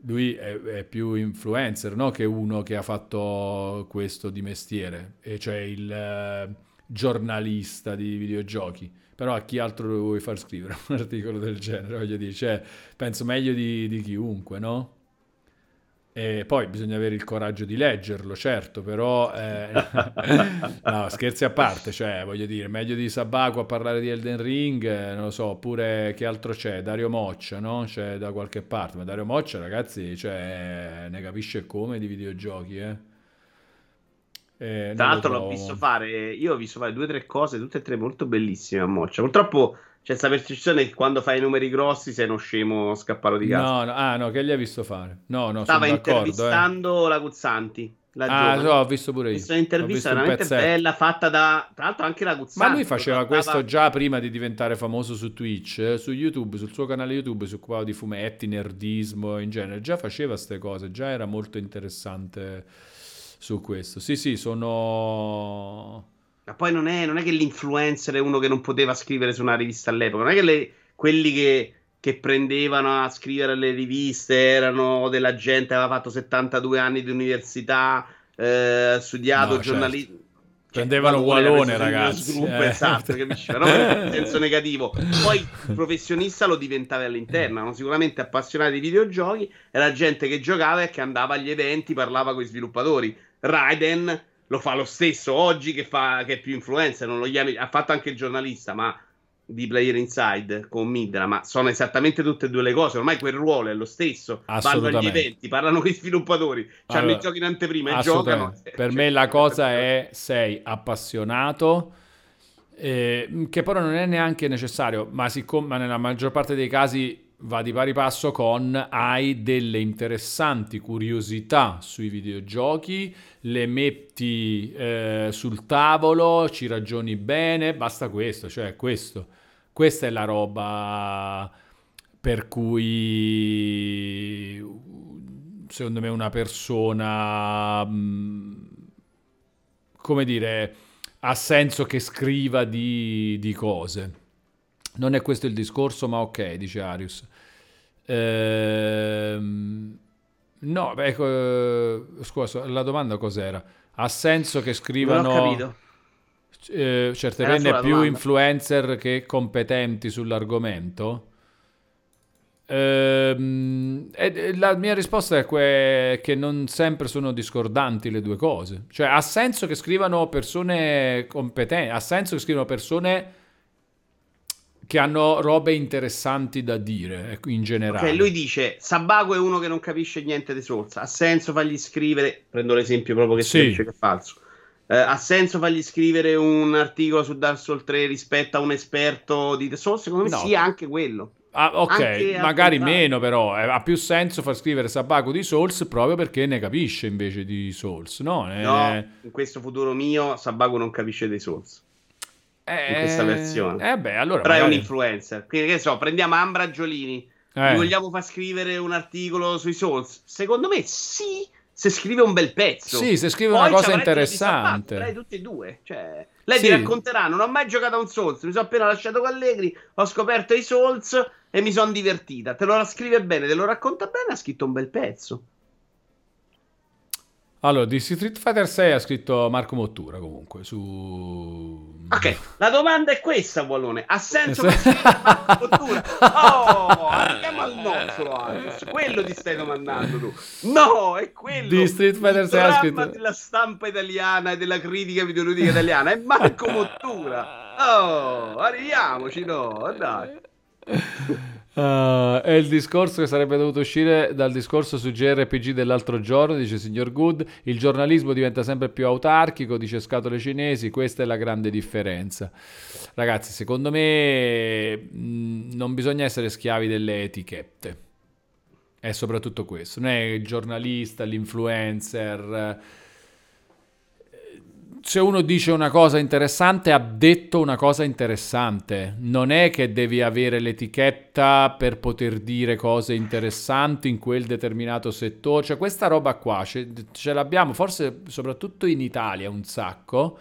Lui è, è più influencer, no? Che uno che ha fatto questo di mestiere, e cioè il eh, giornalista di videogiochi. Però a chi altro vuoi far scrivere <laughs> un articolo del genere, voglio dire, cioè, penso meglio di, di chiunque, no? E poi bisogna avere il coraggio di leggerlo, certo, però eh, <laughs> <laughs> no, scherzi a parte, cioè voglio dire, meglio di Sabaco a parlare di Elden Ring, eh, non lo so, oppure che altro c'è? Dario Moccia, no? C'è da qualche parte, ma Dario Moccia, ragazzi, cioè, ne capisce come di videogiochi, eh? Eh, Tra l'altro l'ho visto fare, io ho visto fare due o tre cose, tutte e tre molto bellissime a Moccia. Purtroppo c'è questa percezione che quando fai i numeri grossi sei uno scemo scappato di casa. No, no, ah no, che gli hai visto fare? No, no, Stava intervistando eh. la Guzzanti. La ah, no, ho visto pure io. Questa intervista veramente bella, fatta da tra l'altro anche la Guzzanti. Ma lui faceva questo già prima di diventare famoso su Twitch, eh, su YouTube, sul suo canale YouTube si occupava di fumetti, nerdismo in genere, già faceva queste cose, già era molto interessante su questo. Sì, sì, sono ma poi non è, non è, che l'influencer è uno che non poteva scrivere su una rivista all'epoca, non è che le, quelli che, che, prendevano a scrivere le riviste erano della gente che aveva fatto 72 anni di università, eh, studiato no, giornalismo. Certo. Cioè, Prendevano Walone, ragazzi. Gruppo, eh. Esatto, capisci? Però <laughs> in senso negativo. Poi il professionista lo diventava all'interno. Erano sicuramente appassionati di videogiochi. Era gente che giocava e che andava agli eventi, parlava con i sviluppatori. Raiden lo fa lo stesso oggi che, fa, che è più influencer, non lo chiami, ha fatto anche il giornalista, ma di Player Inside con Midra, ma sono esattamente tutte e due le cose. Ormai quel ruolo è lo stesso. Vanno agli eventi, parlano con i sviluppatori, allora, hanno i giochi in anteprima e giocano. Per cioè, me la cosa è sei appassionato. Eh, che però non è neanche necessario, ma siccome nella maggior parte dei casi va di pari passo con hai delle interessanti curiosità sui videogiochi, le metti eh, sul tavolo, ci ragioni bene, basta questo, cioè questo. Questa è la roba per cui secondo me una persona mm, come dire ha senso che scriva di, di cose. Non è questo il discorso, ma ok, dice Arius. Ehm, no, ecco, eh, scusa, la domanda cos'era? Ha senso che scrivano... Non ho capito. Eh, certe penne più influencer che competenti sull'argomento? Ehm, la mia risposta è que- che non sempre sono discordanti le due cose. Cioè, ha senso che scrivano persone competenti, ha senso che scrivano persone che hanno robe interessanti da dire ecco, in generale. Ok, lui dice Sabago è uno che non capisce niente di Souls, ha senso fargli scrivere, prendo l'esempio proprio che sì. si dice che è falso. Eh, ha senso fargli scrivere un articolo su Dark Souls 3 rispetto a un esperto di The Souls? Secondo me no. sì, anche quello. Ah, ok, magari meno però, eh, ha più senso far scrivere Sabaco di Souls proprio perché ne capisce invece di Souls, no? Eh... No, in questo futuro mio Sabaco non capisce dei Souls eh, in questa versione. Eh beh, allora Però magari... è un influencer. Quindi che so, prendiamo Ambra Giolini. Eh. Gli vogliamo far scrivere un articolo sui Souls? Secondo me sì, se scrive un bel pezzo. Sì, se scrive Poi una cosa interessante. Lei tutti e due. Cioè, lei sì. ti racconterà, non ho mai giocato a un Souls, mi sono appena lasciato con Allegri, ho scoperto i Souls e mi sono divertita. Te lo scrive bene, te lo racconta bene, ha scritto un bel pezzo. Allora, di Street Fighter 6 ha scritto Marco Mottura comunque su... Ok, la domanda è questa, Wallone. Ha senso che Marco Mottura? <laughs> Oh, andiamo al nocciolo, Alex. Quello ti stai domandando tu. No, è quello. Di Street Fighter 6 ha scritto... della stampa italiana e della critica videoludica italiana. È Marco Mottura. Oh, arriviamoci, no, dai. <laughs> Uh, è il discorso che sarebbe dovuto uscire dal discorso su JRPG dell'altro giorno, dice signor Good. Il giornalismo diventa sempre più autarchico, dice scatole cinesi. Questa è la grande differenza. Ragazzi, secondo me mh, non bisogna essere schiavi delle etichette. È soprattutto questo. Non è il giornalista, l'influencer se uno dice una cosa interessante, ha detto una cosa interessante. Non è che devi avere l'etichetta per poter dire cose interessanti in quel determinato settore. Cioè, questa roba qua ce, ce l'abbiamo forse soprattutto in Italia un sacco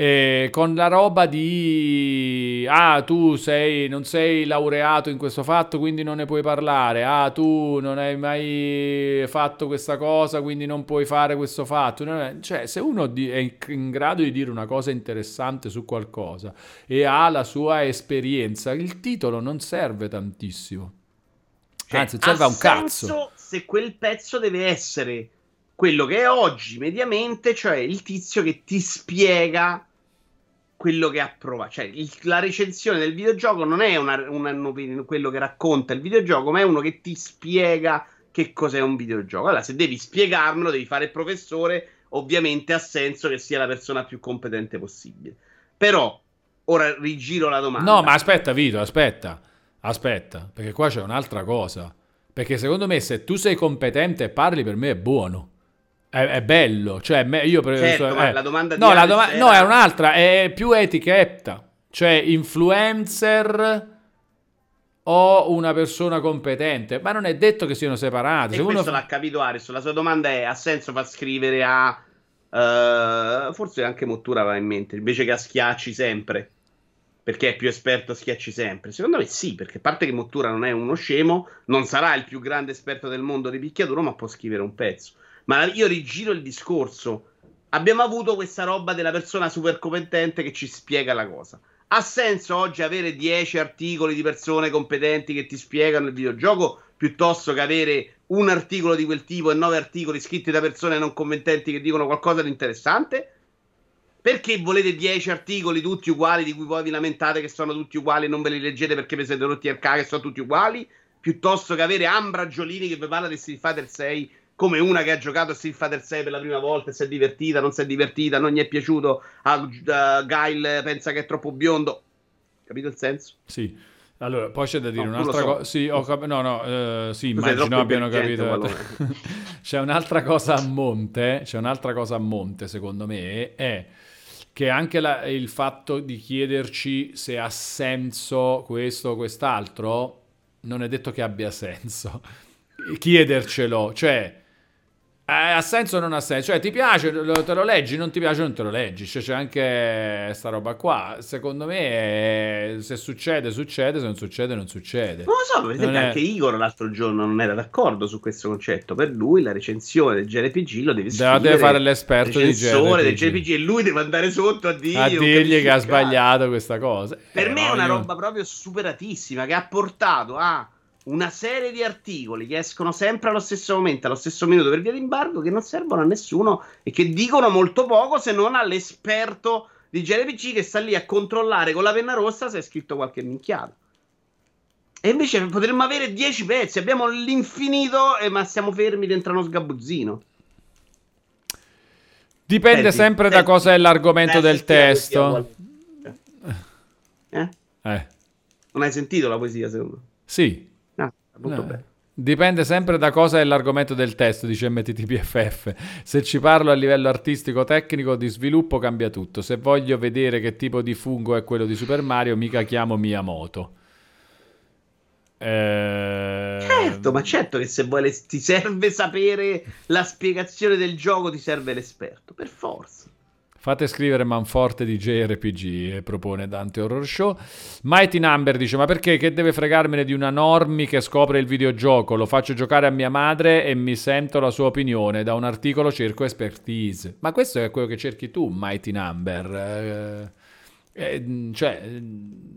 eh, con la roba di ah tu sei, non sei laureato in questo fatto quindi non ne puoi parlare. Ah tu non hai mai fatto questa cosa quindi non puoi fare questo fatto. Cioè se uno è in grado di dire una cosa interessante su qualcosa e ha la sua esperienza il titolo non serve tantissimo. Cioè, anzi serve a un cazzo. se quel pezzo deve essere quello che è oggi mediamente cioè il tizio che ti spiega quello che ha provato. Cioè, il, la recensione del videogioco non è una, una, una, quello che racconta il videogioco, ma è uno che ti spiega che cos'è un videogioco. Allora, se devi spiegarmelo, devi fare il professore ovviamente ha senso che sia la persona più competente possibile. Però, ora rigiro la domanda. No, ma aspetta Vito, aspetta, aspetta, perché qua c'è un'altra cosa. Perché secondo me se tu sei competente e parli per me è buono. È, è bello, cioè io per certo, eh, la domanda no, la doma- era... no, è un'altra, è più etichetta. Cioè influencer o una persona competente, ma non è detto che siano separati. E Se questo uno... l'ha capito Aris. La sua domanda è: ha senso far scrivere a. Uh, forse anche Mottura va in mente invece che a Schiacci sempre perché è più esperto a Schiacci sempre. Secondo me sì, perché a parte che Mottura non è uno scemo, non sarà il più grande esperto del mondo di picchiaduro, ma può scrivere un pezzo. Ma io rigiro il discorso. Abbiamo avuto questa roba della persona super competente che ci spiega la cosa. Ha senso oggi avere 10 articoli di persone competenti che ti spiegano il videogioco piuttosto che avere un articolo di quel tipo e 9 articoli scritti da persone non competenti che dicono qualcosa di interessante? Perché volete 10 articoli tutti uguali di cui poi vi lamentate che sono tutti uguali e non ve li leggete perché vi siete rotti al cago che sono tutti uguali? Piuttosto che avere Ambra Giolini che vi parla di Street Fighter 6 come una che ha giocato a Street Fighter 6 per la prima volta e si è divertita, non si è divertita, non gli è piaciuto, a uh, Guile pensa che è troppo biondo. Capito il senso? Sì. Allora, poi c'è da dire no, un'altra so. cosa. Sì, ho cap- no, no, uh, sì, immagino abbiano capito. <laughs> c'è un'altra cosa a monte, c'è un'altra cosa a monte, secondo me, è che anche la, il fatto di chiederci se ha senso questo o quest'altro non è detto che abbia senso. <laughs> Chiedercelo, cioè eh, ha senso o non ha senso? Cioè, ti piace, te lo leggi, non ti piace, non te lo leggi. Cioè, c'è anche sta roba qua. Secondo me, se succede, succede, se non succede, non succede. Non lo so, per esempio, è... anche Igor l'altro giorno non era d'accordo su questo concetto. Per lui la recensione del JRPG lo deve scrivere. Deve fare l'esperto di JRPG. del JRPG e lui deve andare sotto a, dirgli, a dirgli che ha sbagliato questa cosa. Per eh, me è una roba proprio superatissima che ha portato a una serie di articoli che escono sempre allo stesso momento, allo stesso minuto per via di embargo, che non servono a nessuno e che dicono molto poco se non all'esperto di JRPG che sta lì a controllare con la penna rossa se è scritto qualche minchiata. E invece potremmo avere 10 pezzi, abbiamo l'infinito, eh, ma siamo fermi dentro uno sgabuzzino. Dipende senti, sempre senti, da cosa è l'argomento del testo. Eh? eh? Non hai sentito la poesia, secondo me? Sì molto no. bene. Dipende sempre da cosa è l'argomento del testo, dice MTTPFF. Se ci parlo a livello artistico, tecnico, di sviluppo, cambia tutto. Se voglio vedere che tipo di fungo è quello di Super Mario, mica chiamo Miyamoto. Eh... Certo, ma certo che se vuoi ti serve sapere la spiegazione del gioco, ti serve l'esperto, per forza. Fate scrivere Manforte di JRPG, eh, propone Dante Horror Show. Mighty Number dice: Ma perché? Che deve fregarmene di una normi che scopre il videogioco? Lo faccio giocare a mia madre e mi sento la sua opinione. Da un articolo cerco expertise. Ma questo è quello che cerchi tu, Mighty Number. Eh, eh, cioè,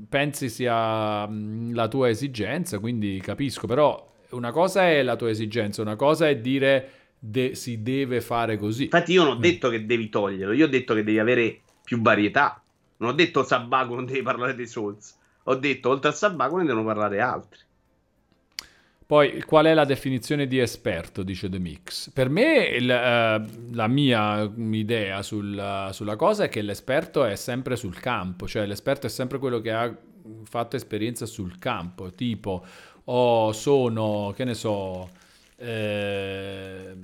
pensi sia mm, la tua esigenza, quindi capisco. Però una cosa è la tua esigenza, una cosa è dire de- si deve fare così. Infatti, io non ho mm. detto che devi toglierlo, io ho detto che devi avere più varietà. Non ho detto Sabaku non devi parlare dei Souls. Ho detto oltre a Sabaku ne devono parlare altri. Poi, qual è la definizione di esperto, dice The Mix? Per me, il, uh, la mia idea sul, sulla cosa è che l'esperto è sempre sul campo, cioè l'esperto è sempre quello che ha fatto esperienza sul campo, tipo, o oh, sono, che ne so, eh...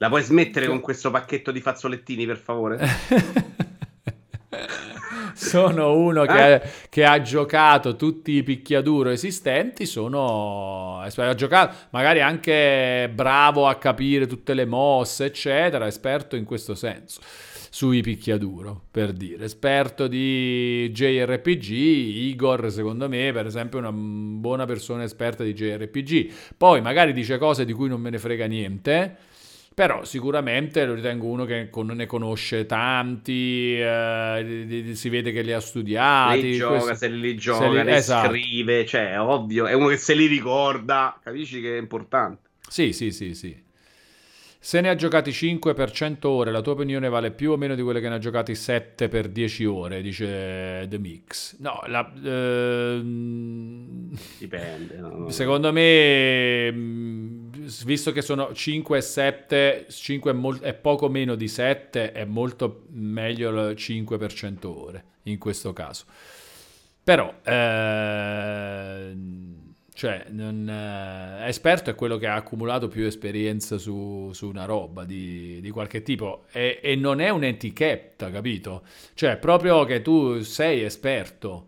La puoi smettere con questo pacchetto di fazzolettini, per favore? <laughs> sono uno che, eh? che, ha giocato tutti i picchiaduro esistenti, sono ha giocato magari anche bravo a capire tutte le mosse, eccetera, esperto in questo senso sui picchiaduro, per dire. Esperto di JRPG, Igor, secondo me, per esempio, è una buona persona esperta di JRPG. Poi magari dice cose di cui non me ne frega niente, però sicuramente lo ritengo uno che ne conosce tanti, eh, si vede che li ha studiati. Li gioca, questo, se li gioca, se li, esatto. scrive, cioè è ovvio, è uno che se li ricorda, capisci che è importante. Sì, sì, sì, sì. Se ne ha giocati 5 per 100 ore, la tua opinione vale più o meno di quelle che ne ha giocati 7 per 10 ore, dice The Mix. No, la, ehm... dipende. No, Secondo me, visto che sono 5 e 7, 5 è, mol- è, poco meno di 7, è molto meglio il 5 per 100 ore in questo caso. Però, eh, cioè, non, eh, esperto è quello che ha accumulato più esperienza su, su una roba di, di qualche tipo e, e non è un'etichetta, capito? Cioè, proprio che tu sei esperto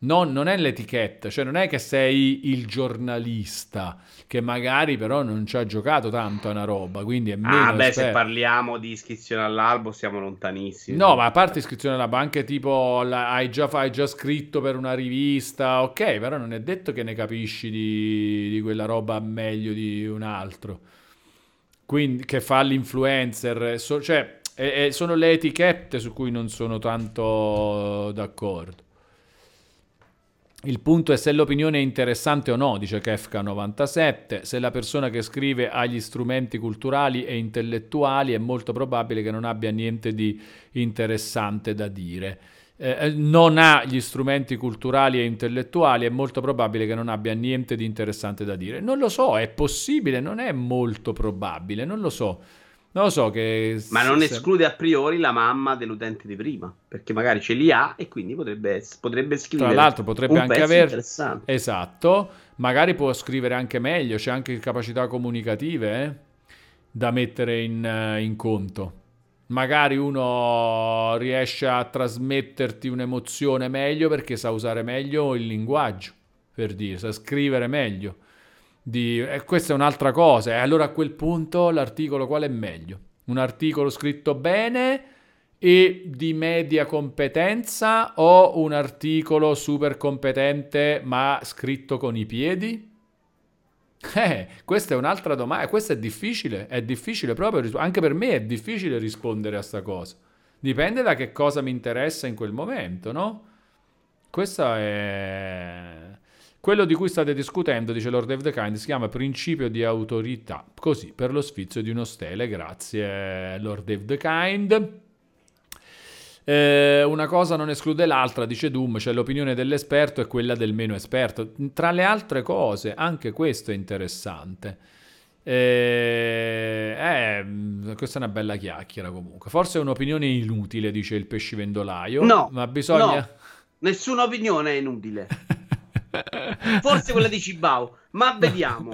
non, non, è l'etichetta, cioè non è che sei il giornalista che magari però non ci ha giocato tanto a una roba, quindi è meno Ah beh, esperto. se parliamo di iscrizione all'albo siamo lontanissimi. No, ma a parte iscrizione all'albo, anche tipo la, hai, già, hai, già, scritto per una rivista, ok, però non è detto che ne capisci di, di quella roba meglio di un altro. Quindi che fa l'influencer, so, cioè e, e sono le etichette su cui non sono tanto d'accordo. Il punto è se l'opinione è interessante o no, dice Kefka 97. Se la persona che scrive ha gli strumenti culturali e intellettuali è molto probabile che non abbia niente di interessante da dire. Eh, eh, non ha gli strumenti culturali e intellettuali, è molto probabile che non abbia niente di interessante da dire. Non lo so, è possibile, non è molto probabile, non lo so. Non lo so che... Ma non esclude a priori la mamma dell'utente di prima, perché magari ce li ha e quindi potrebbe, potrebbe scrivere. Tra l'altro potrebbe anche avere... Esatto, magari può scrivere anche meglio, c'è anche capacità comunicative eh, da mettere in, uh, in conto. Magari uno riesce a trasmetterti un'emozione meglio perché sa usare meglio il linguaggio, per dire, sa scrivere meglio di... E questa è un'altra cosa. E allora a quel punto l'articolo qual è meglio? Un articolo scritto bene e di media competenza o un articolo super competente ma scritto con i piedi? <laughs> Eh, questa è un'altra domanda, questa è difficile, è difficile proprio, anche per me è difficile rispondere a sta cosa. Dipende da che cosa mi interessa in quel momento, no? Questa è... Quello di cui state discutendo, dice Lord of the Kind, si chiama principio di autorità, così per lo sfizio di uno stele, grazie Lord of the Kind. Eh, una cosa non esclude l'altra, dice Doom, cioè l'opinione dell'esperto è quella del meno esperto. Tra le altre cose, anche questo è interessante. Eh, eh, questa è una bella chiacchiera comunque. Forse è un'opinione inutile, dice il pescivendolaio. No, ma bisogna... No, nessuna opinione è inutile. <laughs> Forse quella di Cibao, ma vediamo.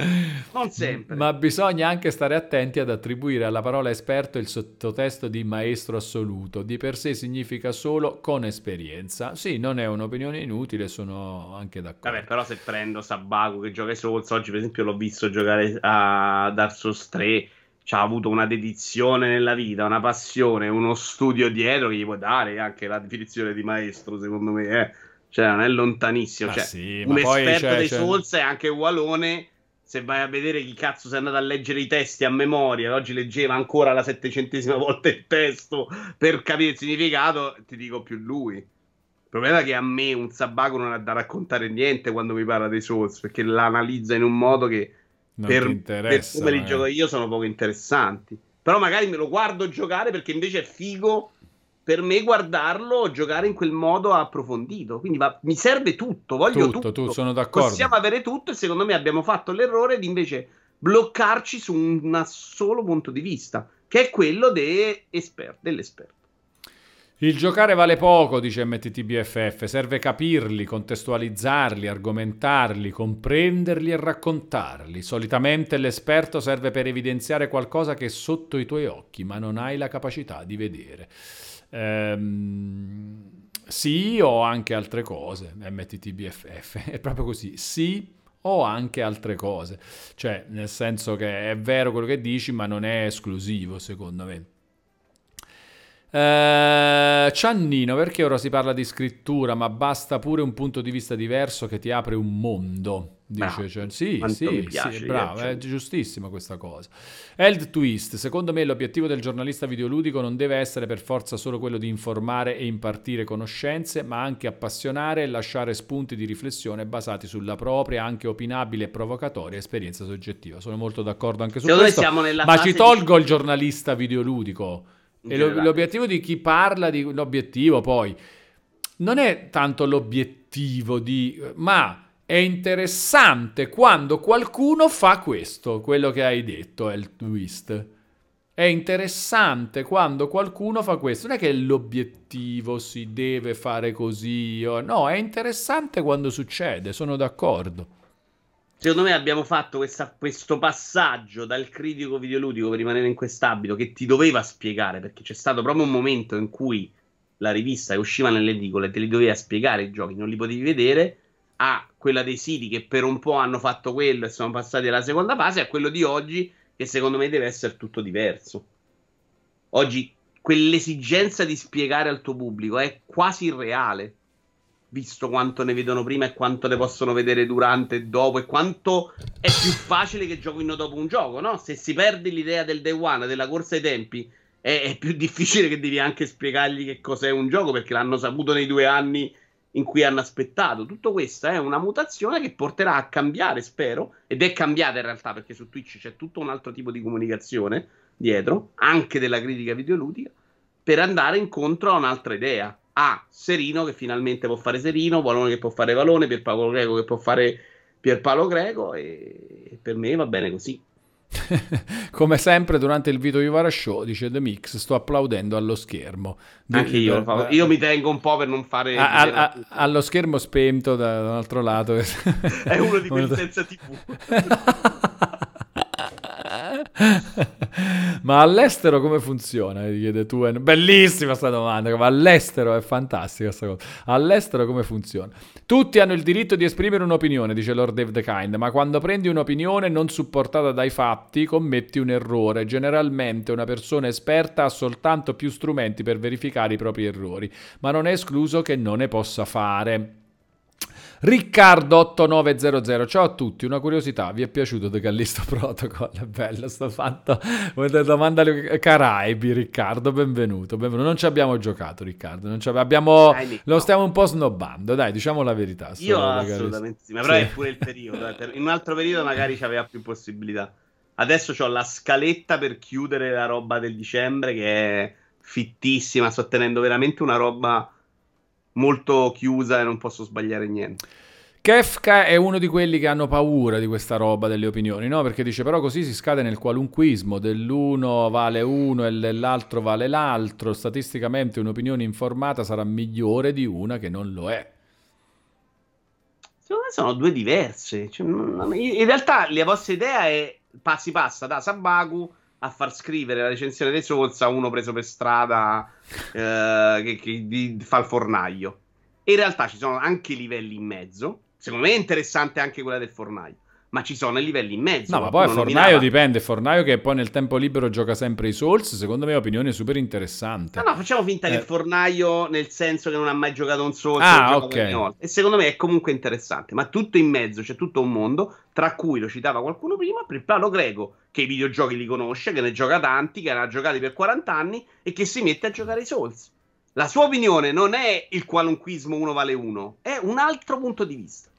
Non sempre. Ma bisogna anche stare attenti ad attribuire alla parola esperto il sottotesto di maestro assoluto. Di per sé significa solo con esperienza. Sì, non è un'opinione inutile, sono anche d'accordo. Vabbè, però se prendo Sabaku che gioca ai Souls, oggi per esempio l'ho visto giocare a Dark Souls 3 ha avuto una dedizione nella vita, una passione, uno studio dietro che gli può dare anche la definizione di maestro, secondo me. Eh cioè non è lontanissimo. Cioè, sì, un esperto cioè, dei cioè... Souls è anche Walone. Se vai a vedere chi cazzo è andato a leggere i testi a memoria, oggi leggeva ancora la settecentesima volta il testo per capire il significato, ti dico più lui. Il problema è che a me un sabaco non ha da raccontare niente quando mi parla dei Souls, perché l'analizza in un modo che non per, per come li gioco io sono poco interessanti. Però magari me lo guardo giocare perché invece è figo per me guardarlo giocare in quel modo approfondito. Quindi va, mi serve tutto, voglio tutto. tutto. Tu, sono d'accordo. Possiamo avere tutto e secondo me abbiamo fatto l'errore di invece bloccarci su un solo punto di vista, che è quello de esper- dell'esperto. Il giocare vale poco, dice MTTBFF, serve capirli, contestualizzarli, argomentarli, comprenderli e raccontarli. Solitamente l'esperto serve per evidenziare qualcosa che è sotto i tuoi occhi, ma non hai la capacità di vedere. Ehm, sì o anche altre cose, MTTBFF, <laughs> è proprio così, sì o anche altre cose, cioè nel senso che è vero quello che dici ma non è esclusivo secondo me. Eh, Ciannino, perché ora si parla di scrittura, ma basta pure un punto di vista diverso che ti apre un mondo? Dice, cioè, sì, sì, piace, sì, bravo, è giustissima questa cosa. Eld Twist, secondo me l'obiettivo del giornalista videoludico non deve essere per forza solo quello di informare e impartire conoscenze, ma anche appassionare e lasciare spunti di riflessione basati sulla propria, anche opinabile e provocatoria esperienza soggettiva. Sono molto d'accordo anche su Secondo questo, ma ci tolgo di... il giornalista videoludico e lo, l'obiettivo di chi parla di l'obiettivo poi non è tanto l'obiettivo di, ma è interessante quando qualcuno fa questo, quello che hai detto è il twist. È interessante quando qualcuno fa questo. Non è che l'obiettivo si deve fare così. No, è interessante quando succede, sono d'accordo. Secondo me abbiamo fatto questa, questo passaggio dal critico videoludico per rimanere in quest'ambito che ti doveva spiegare, perché c'è stato proprio un momento in cui la rivista che usciva nelle edicole te li doveva spiegare i giochi, non li potevi vedere, a quella dei siti che per un po' hanno fatto quello e sono passati alla seconda fase, a quello di oggi che secondo me deve essere tutto diverso. Oggi quell'esigenza di spiegare al tuo pubblico è quasi irreale, visto quanto ne vedono prima e quanto ne possono vedere durante e dopo e quanto è più facile che giochino dopo un gioco, no? Se si perde l'idea del day one, della corsa ai tempi, è, è più <laughs> difficile che devi anche spiegargli che cos'è un gioco perché l'hanno saputo nei due anni in cui hanno aspettato. Tutto questo è una mutazione che porterà a cambiare, spero, ed è cambiata in realtà perché su Twitch c'è tutto un altro tipo di comunicazione dietro, anche della critica videoludica, per andare incontro a un'altra idea. A Serino che finalmente può fare Serino, Valone che può fare Valone, Pierpaolo Greco che può fare Pierpaolo Greco e per me va bene così. <laughs> Come sempre durante il Vito Ivara Show, dice The Mix, sto applaudendo allo schermo. Anche io, da, io mi tengo un po' per non fare... A, a, a, allo schermo spento da, da un altro lato. <laughs> È uno di <laughs> quelli senza tv. Ma all'estero come funziona? Chiede tu. Bellissima questa domanda, ma all'estero è fantastica questa cosa. All'estero come funziona? Tutti hanno il diritto di esprimere un'opinione, dice Lord Dave the Kind, ma quando prendi un'opinione non supportata dai fatti, commetti un errore. Generalmente una persona esperta ha soltanto più strumenti per verificare i propri errori, ma non è escluso che non ne possa fare. Riccardo8900, ciao a tutti, una curiosità, vi è piaciuto The Callisto <laughs> Protocol? È bello sto fatto, domanda alle Caraibi Riccardo, benvenuto, benvenuto. non ci abbiamo giocato Riccardo, non ci abbiamo, dai, lo stiamo un po' snobbando, dai diciamo la verità. Io assolutamente sì, ma però sì. è pure il periodo, eh. in un altro periodo magari c'aveva più possibilità. Adesso ho la scaletta per chiudere la roba del dicembre che è fittissima, sto tenendo veramente una roba molto chiusa e non posso sbagliare niente. Kefka è uno di quelli che hanno paura di questa roba delle opinioni, no? Perché dice però così si scade nel qualunquismo, dell'uno vale uno e dell'altro vale l'altro, statisticamente un'opinione informata sarà migliore di una che non lo è. Secondo me sono due diverse. Cioè, in realtà la vostra idea è si passa da Sabaku a far scrivere la recensione dei Souls a uno preso per strada eh, che, che di, fa il fornaio. E in realtà ci sono anche livelli in mezzo. Secondo me è interessante anche quella del fornaio ma ci sono i livelli in mezzo. No, ma poi Fornaio nominava... dipende. Fornaio che poi nel tempo libero gioca sempre i Souls, secondo me è un'opinione super interessante. No, no, facciamo finta eh. che il Fornaio, nel senso che non ha mai giocato un Souls, ah, ok. E secondo me è comunque interessante, ma tutto in mezzo, c'è tutto un mondo, tra cui lo citava qualcuno prima, per Paolo Greco, che i videogiochi li conosce, che ne gioca tanti, che ne ha giocati per 40 anni e che si mette a giocare i Souls. La sua opinione non è il qualunquismo uno vale uno, è un altro punto di vista.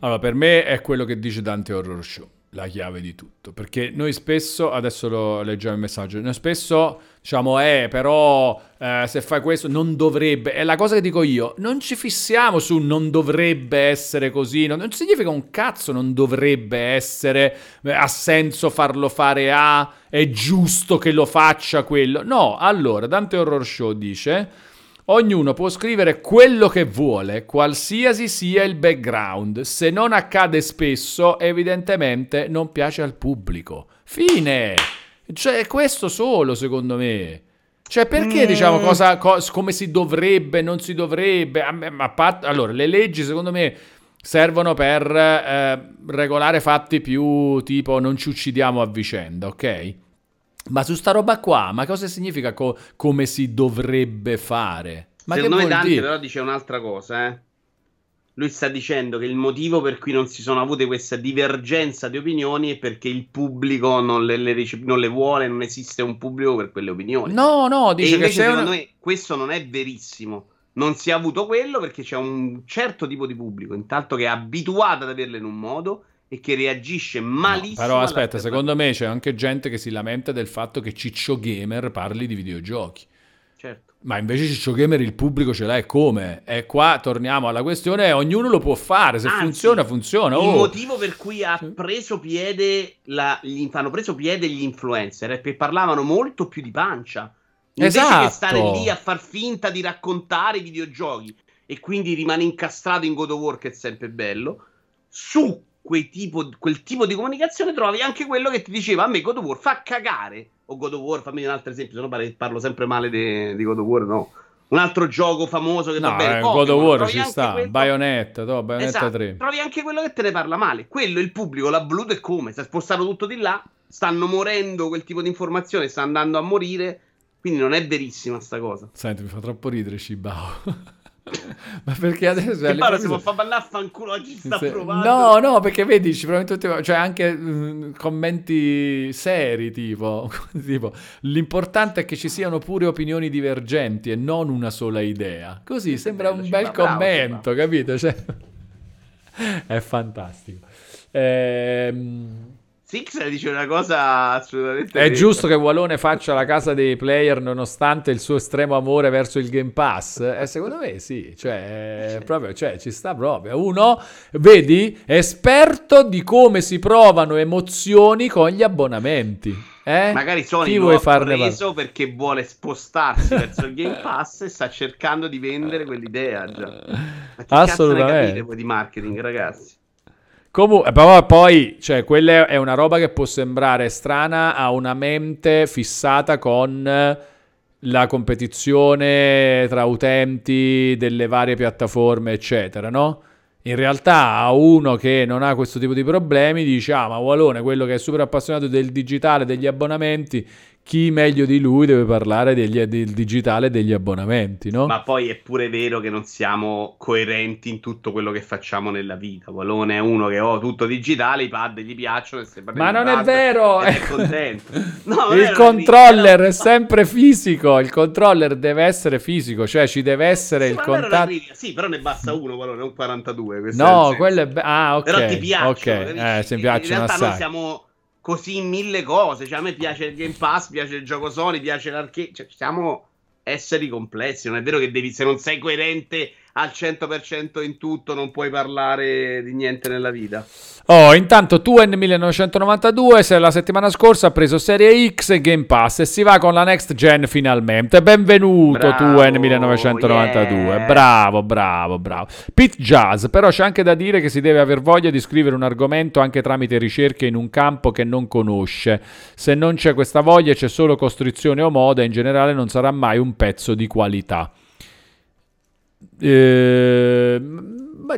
Allora, per me è quello che dice Dante Horror Show, la chiave di tutto. Perché noi spesso, adesso lo leggiamo il messaggio, noi spesso diciamo, eh, però eh, se fai questo non dovrebbe. È la cosa che dico io, non ci fissiamo su non dovrebbe essere così, non, non significa un cazzo non dovrebbe essere, eh, ha senso farlo fare A, è giusto che lo faccia quello. No, allora, Dante Horror Show dice Ognuno può scrivere quello che vuole, qualsiasi sia il background. Se non accade spesso, evidentemente non piace al pubblico. Fine! Cioè, questo solo, secondo me. Cioè, perché mm. diciamo cosa, cosa, come si dovrebbe, non si dovrebbe? A, a part- allora, le leggi, secondo me, servono per eh, regolare fatti più tipo non ci uccidiamo a vicenda, ok? Ma su sta roba qua, ma cosa significa co- come si dovrebbe fare? Ma Secondo me Dante dire? però dice un'altra cosa, eh. Lui sta dicendo che il motivo per cui non si sono avute questa divergenza di opinioni è perché il pubblico non le, le, non le vuole, non esiste un pubblico per quelle opinioni. No, no, dice e invece che secondo una... me questo non è verissimo. Non si è avuto quello perché c'è un certo tipo di pubblico, intanto che è abituato ad averle in un modo e che reagisce malissimo. No, però aspetta, secondo me c'è anche gente che si lamenta del fatto che Ciccio Gamer parli di videogiochi. Certo. Ma invece Ciccio Gamer il pubblico ce l'ha e come? E qua torniamo alla questione, ognuno lo può fare, se Anzi, funziona funziona. Il oh. motivo per cui ha preso piede la, gli, hanno preso piede gli influencer è perché parlavano molto più di pancia. Invece esatto. che stare lì a far finta di raccontare i videogiochi e quindi rimane incastrato in God of War che è sempre bello, su tipo, quel tipo di comunicazione trovi anche quello che ti diceva a me God of War fa cagare o God of War, fammi un altro esempio, se no parlo sempre male di, God of War, no. Un altro gioco famoso che no, va bene. Eh, God of War ci sta, quello... Bayonetta, no, Bayonetta esatto, 3. Trovi anche quello che te ne parla male. Quello, il pubblico, l'ha voluto e come? Si è spostato tutto di là, stanno morendo quel tipo di informazione, sta andando a morire. Quindi non è verissima sta cosa. Senti, mi fa troppo ridere Shibao. <laughs> <laughs> Ma perché adesso... Che parla, può far ballare fanculo, oggi sta se... provando. No, no, perché vedi, tutti, cioè anche mh, commenti seri, tipo, <laughs> tipo, l'importante è che ci siano pure opinioni divergenti e non una sola idea. Così sembra bello, un bel commento, bravo, capito? Cioè... <laughs> è fantastico. Ehm... Six dice una cosa assolutamente. È giusto che Walone faccia la casa dei player nonostante il suo estremo amore verso il Game Pass? Eh, secondo me sì, cioè, proprio, cioè, ci sta proprio. Uno, vedi, esperto di come si provano emozioni con gli abbonamenti. Eh? Magari Sony Chi lo ha preso perché vuole spostarsi verso il Game Pass e sta cercando di vendere quell'idea già. Ma che Assolutamente. cazzo ne capite voi di marketing, ragazzi? Comunque, però poi, cioè, quella è una roba che può sembrare strana a una mente fissata con la competizione tra utenti delle varie piattaforme, eccetera, no? In realtà a uno che non ha questo tipo di problemi dice, ah, ma Walone, quello che è super appassionato del digitale, degli abbonamenti, chi meglio di lui deve parlare degli, del digitale degli abbonamenti, no? Ma poi è pure vero che non siamo coerenti in tutto quello che facciamo nella vita. Valone è uno che ho oh, tutto digitale, i pad gli piacciono. Ma non è vero! È contento. <laughs> No, il controller vita, no. è sempre fisico. Il controller deve essere fisico, cioè ci deve essere sì, il contatto. Sì, però ne basta uno, Valone, un 42. No, quello è. Be- ah, ok. Però ti piacciono. Ok, eh, se mi piacciono in realtà assai. noi siamo così in mille cose. Cioè, a me piace il Game Pass, piace il gioco Sony, piace l'arcade. Cioè, siamo esseri complessi. Non è vero che devi, se non sei coerente al 100% in tutto, non puoi parlare di niente nella vita. Oh, intanto Tuen 1992, se la settimana scorsa ha preso Serie X e Game Pass e si va con la next gen finalmente. Benvenuto Tuen 1992. Yeah. Bravo, bravo, bravo. Pit Jazz, però c'è anche da dire che si deve aver voglia di scrivere un argomento anche tramite ricerche in un campo che non conosce. Se non c'è questa voglia, c'è solo costrizione o moda, in generale non sarà mai un pezzo di qualità. Eh,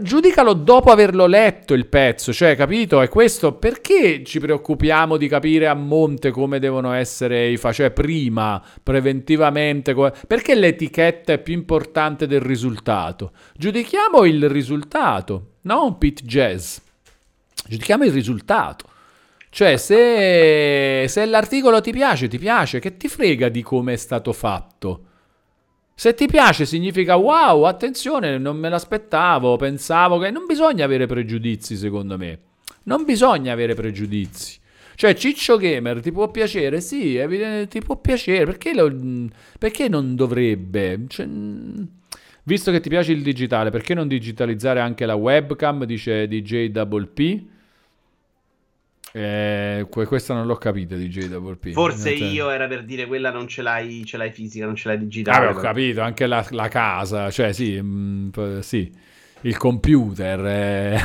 giudicalo dopo averlo letto il pezzo, cioè, capito? È questo perché ci preoccupiamo di capire a monte come devono essere i fa, cioè prima, preventivamente, come... perché l'etichetta è più importante del risultato? Giudichiamo il risultato, non Pit Jazz. Giudichiamo il risultato. Cioè, se, se l'articolo ti piace, ti piace, che ti frega di come è stato fatto? Se ti piace significa wow, attenzione, non me l'aspettavo, pensavo che non bisogna avere pregiudizi secondo me. Non bisogna avere pregiudizi. Cioè, Ciccio Gamer ti può piacere? Sì, ti può piacere. Perché, lo, perché non dovrebbe? Cioè, visto che ti piace il digitale, perché non digitalizzare anche la webcam? Dice DJ Double P. Eh, questa non l'ho capita di JWP. Forse io era per dire quella non ce l'hai, ce l'hai fisica, non ce l'hai digitale. Ah, ho capito, anche la, la, casa, cioè sì, mh, mm, sì, il computer è,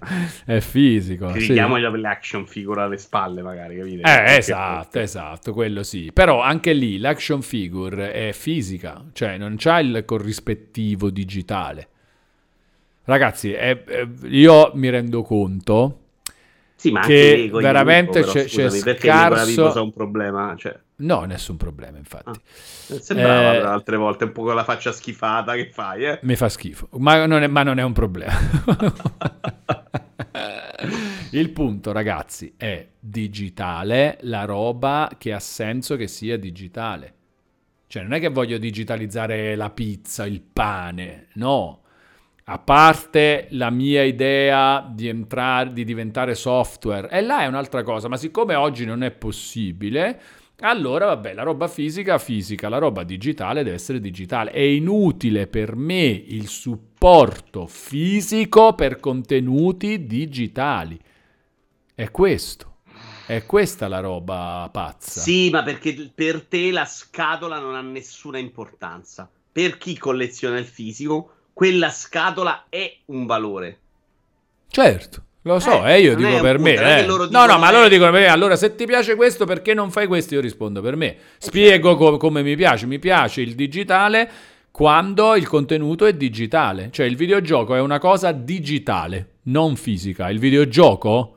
<laughs> è fisico. Richiamogli sì. l'action figure alle spalle magari, capite? Eh, esatto, esatto, quello sì. Però anche lì l'action figure è fisica, cioè non c'ha il corrispettivo digitale. Ragazzi, è, è, io mi rendo conto sì, ma che anche veramente Lego, però, c'è, scusami, c'è scarso... è un problema, cioè... No, nessun problema, infatti. Ah, sembrava eh, altre volte un po' con la faccia schifata che fai, eh? Mi fa schifo, ma non è, ma non è un problema. <laughs> Il punto, ragazzi, è digitale la roba che ha senso che sia digitale. Cioè, non è che voglio digitalizzare la pizza, il pane, no a parte la mia idea di entrare, di diventare software, e là è un'altra cosa, ma siccome oggi non è possibile, allora vabbè, la roba fisica fisica, la roba digitale deve essere digitale. È inutile per me il supporto fisico per contenuti digitali. È questo. È questa la roba pazza. Sì, ma perché per te la scatola non ha nessuna importanza. Per chi colleziona il fisico, quella scatola è un valore. Certo. Lo so, eh, eh io dico per me. Eh. No, no, ma loro dicono per me. Allora, se ti piace questo, perché non fai questo? Io rispondo per me. Eh, Spiego certo. co- come mi piace. Mi piace il digitale quando il contenuto è digitale. Cioè, il videogioco è una cosa digitale, non fisica. Il videogioco,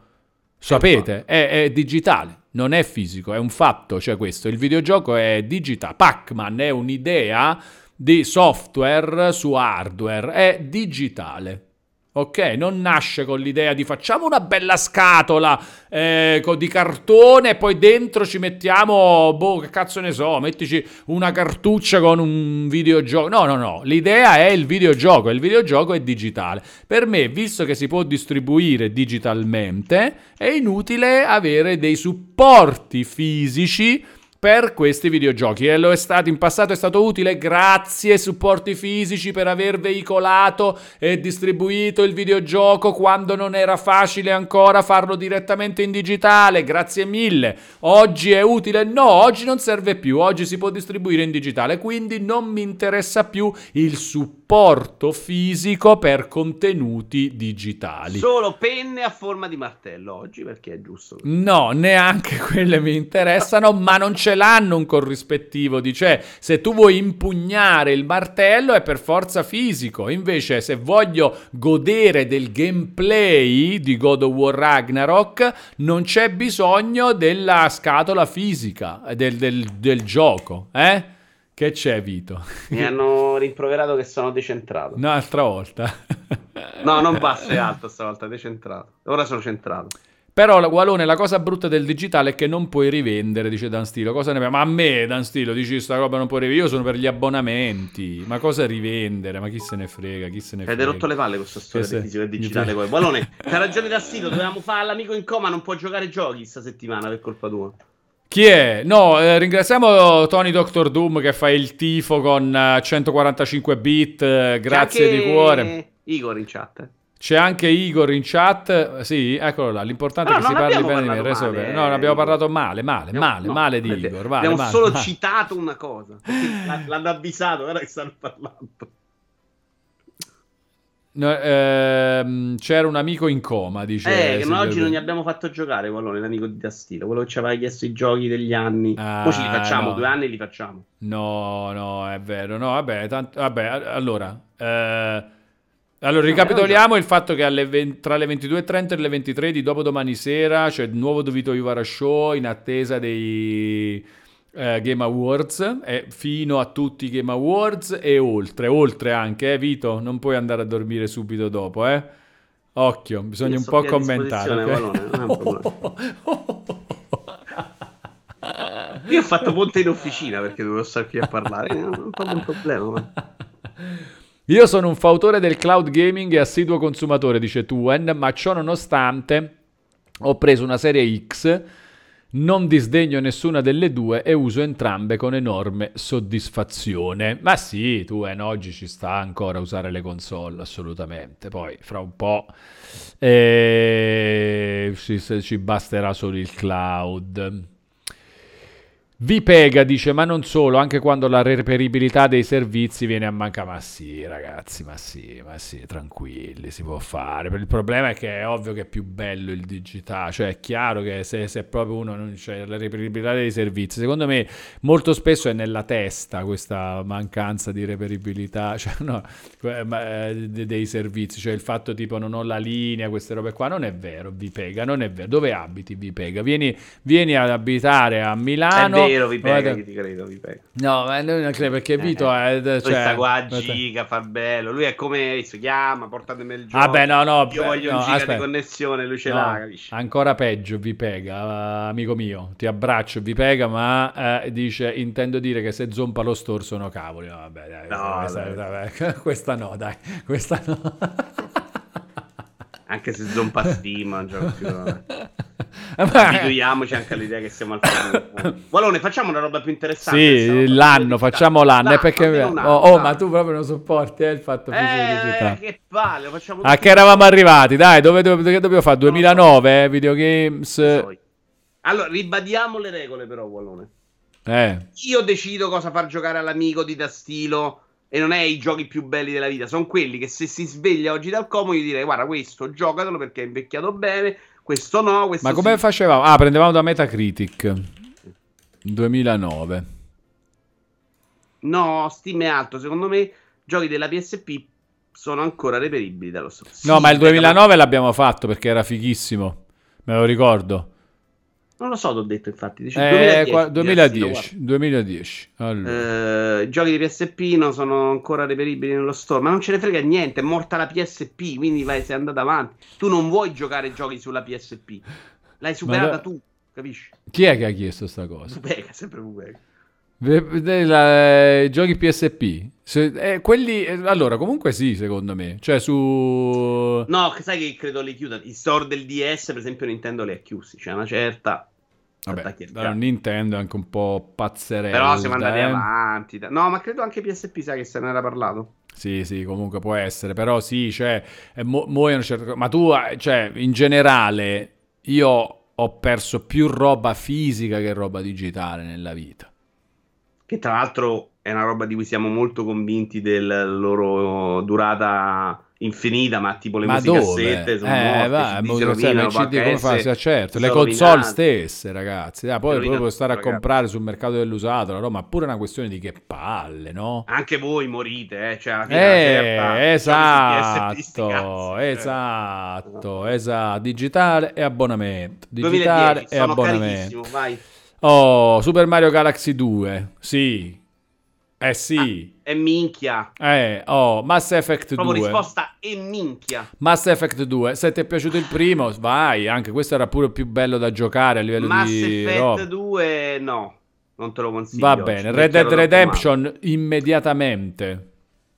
sapete, è, è digitale, non è fisico, è un fatto. Cioè, questo. Il videogioco è digitale. Pac-Man è un'idea di software su hardware, è digitale. Ok, non nasce con l'idea di facciamo una bella scatola eh, di cartone e poi dentro ci mettiamo, boh, che cazzo ne so, mettici una cartuccia con un videogioco. No, no, no, l'idea è il videogioco e il videogioco è digitale. Per me, visto che si può distribuire digitalmente, è inutile avere dei supporti fisici per questi videogiochi. E lo è stato in passato è stato utile grazie ai supporti fisici per aver veicolato e distribuito il videogioco quando non era facile ancora farlo direttamente in digitale. Grazie mille. Oggi è utile? No oggi non serve più. Oggi si può distribuire in digitale. Quindi non mi interessa più il supporto fisico per contenuti digitali. Solo penne a forma di martello oggi perché è giusto. No neanche quelle mi interessano ma non c'è ce l'hanno un corrispettivo di cioè se tu vuoi impugnare il martello è per forza fisico invece se voglio godere del gameplay di God of War Ragnarok non c'è bisogno della scatola fisica del, del, del gioco eh? Che c'è, Vito? Mi hanno rimproverato che sono decentrato. Un'altra volta. no, non basso e alto stavolta, decentrato. Ora sono centrato. Però, Gualone, la cosa brutta del digitale è che non puoi rivendere, dice Dan Stilo. Cosa ne Ma a me, Dan Stilo, dici sta roba non puoi rivendere? Io sono per gli abbonamenti. Ma cosa rivendere? Ma chi se ne frega? Chi se ne frega? Ed è rotto le palle questa storia del fisico e digitale. Poi. Gualone, c'ha ragione Dan Stilo, dovevamo fare l'amico in coma, non può giocare giochi sta settimana per colpa tua. Chi è? No, eh, ringraziamo Tony Doctor Doom che fa il tifo con 145 bit, eh, grazie di cuore. Igor in chat. C'è anche Igor in chat. Sì, eccolo là. L'importante è che si parli bene di me. Reso male, No, abbiamo parlato male, male, abbiamo, male, no, male di Igor. Vale, abbiamo male, solo male. citato una cosa. L'hanno avvisato, guarda che stanno parlando. No, ehm, c'era un amico in coma, dice. Eh, che oggi non gli abbiamo fatto giocare quello, l'amico di Tastilo, quello che ci aveva chiesto i giochi degli anni. Ah, Poi ce li facciamo, no. due anni li facciamo. No, no, è vero. No, vabbè, tant- vabbè allora. Eh, allora, ricapitoliamo il fatto che 20, tra le 22.30 e le 23 di dopodomani sera c'è il nuovo Dovito Ivara Show in attesa dei eh, Game Awards, e fino a tutti i Game Awards e oltre, oltre anche, eh, Vito, non puoi andare a dormire subito dopo, eh? Occhio, bisogna un po' commentare. Okay? Io ho fatto ponte in officina perché dovevo stare qui a parlare, un po' un problema. Ma... <laughs> Io sono un fautore del cloud gaming e assiduo consumatore, dice Tuen, ma ciò nonostante ho preso una serie X, non disdegno nessuna delle due e uso entrambe con enorme soddisfazione. Ma sì, Tuen, oggi ci sta ancora a usare le console, assolutamente. Poi fra un po' eh, ci, ci basterà solo il cloud. Vi pega, dice, ma non solo, anche quando la reperibilità dei servizi viene a mancare. Ma sì, ragazzi, ma sì, ma sì, tranquilli, si può fare. Il problema è che è ovvio che è più bello il digitale, cioè è chiaro che se, se proprio uno non c'è la reperibilità dei servizi, secondo me molto spesso è nella testa questa mancanza di reperibilità <laughs> cioè, no, eh, dei servizi, cioè il fatto tipo non ho la linea, queste robe qua, non è vero, vi pega, non è vero. Dove abiti vi pega? Vieni, vieni ad abitare a Milano vero, vi Guarda... ti credo, vi pega. No, ma non credo perché Vito eh, è... Cioè, qua giga, fa bello. Lui è come si chiama, portatemi il gioco. Vabbè, no, no. Io voglio no, un giga aspetta. di connessione, lui ce no, l'ha, capisci? Ancora peggio, vi pega, amico mio. Ti abbraccio, vi pega, ma eh, dice, intendo dire che se zompa lo store sono cavoli. No, vabbè, dai, no, questa. Dai, <laughs> questa no, dai. Questa no. <laughs> Anche se zompa stima, <laughs> non più... Abituiamoci anche all'idea che siamo al futuro. Valone, facciamo una roba più interessante. Sì, l'anno, facciamo l'anno. l'anno perché... Anno, oh, oh ma tu proprio non sopporti eh, il fatto eh, che palle, facciamo A che eravamo arrivati? Dai, dove, dove, dove dobbiamo fare? 2009, eh, videogames... Allora, ribadiamo le regole però, Wallone. Eh. Io decido cosa far giocare all'amico di Tastilo e non è i giochi più belli della vita, sono quelli che se si sveglia oggi dal como gli direi guarda questo giocatelo perché è invecchiato bene, questo no, questo Ma come sì. facevamo? Ah, prendevamo da Metacritic 2009. No, Steam è alto, secondo me giochi della PSP sono ancora reperibili dallo store. No, sì, ma il 2009 ma... l'abbiamo fatto perché era fighissimo. Me lo ricordo. Non lo so, ti ho detto infatti. Dici, eh, 2010. 2010, 2010. Allora. Eh, giochi di PSP non sono ancora reperibili nello store, ma non ce ne frega niente, è morta la PSP, quindi vai, sei andato avanti. Tu non vuoi giocare giochi sulla PSP, l'hai superata da... tu, capisci? Chi è che ha chiesto sta cosa? Pupega, sempre Pupega. La, giochi PSP Se, eh, quelli eh, allora comunque sì secondo me cioè su no sai che credo li chiuda i store del DS per esempio Nintendo li ha chiusi c'è una certa Vabbè, da Nintendo è anche un po' pazzerello. Però siamo andati eh? avanti. No, ma credo anche PSP, sai che se ne era parlato. Sì, sì, comunque può essere. Però sì, cioè, mo- muoiono certe Ma tu, eh, cioè, in generale, io ho perso più roba fisica che roba digitale nella vita. Che tra l'altro è una roba di cui siamo molto convinti della loro durata infinita, ma tipo le ma musicassette sono eh, morte, va, CD si rovinano, CD come? Sì, certo, le console stesse, ragazzi. Ah, poi proprio stare a comprare sul mercato dell'usato, no? ma pure una questione di che palle, no? Anche voi morite, eh? Cioè, eh, esatto, esatto, esatto, digitale e abbonamento, digitale 2010, e abbonamento. Vai. Oh, Super Mario Galaxy 2, sì, eh sì. Ah, è minchia. Eh, oh, Mass Effect Proprio 2. risposta è minchia. Mass Effect 2. Se ti è piaciuto il primo, vai. Anche questo era pure più bello da giocare a livello Mass di... Mass Effect roba. 2 no. Non te lo consiglio. Va bene. Red Dead Redemption immediatamente.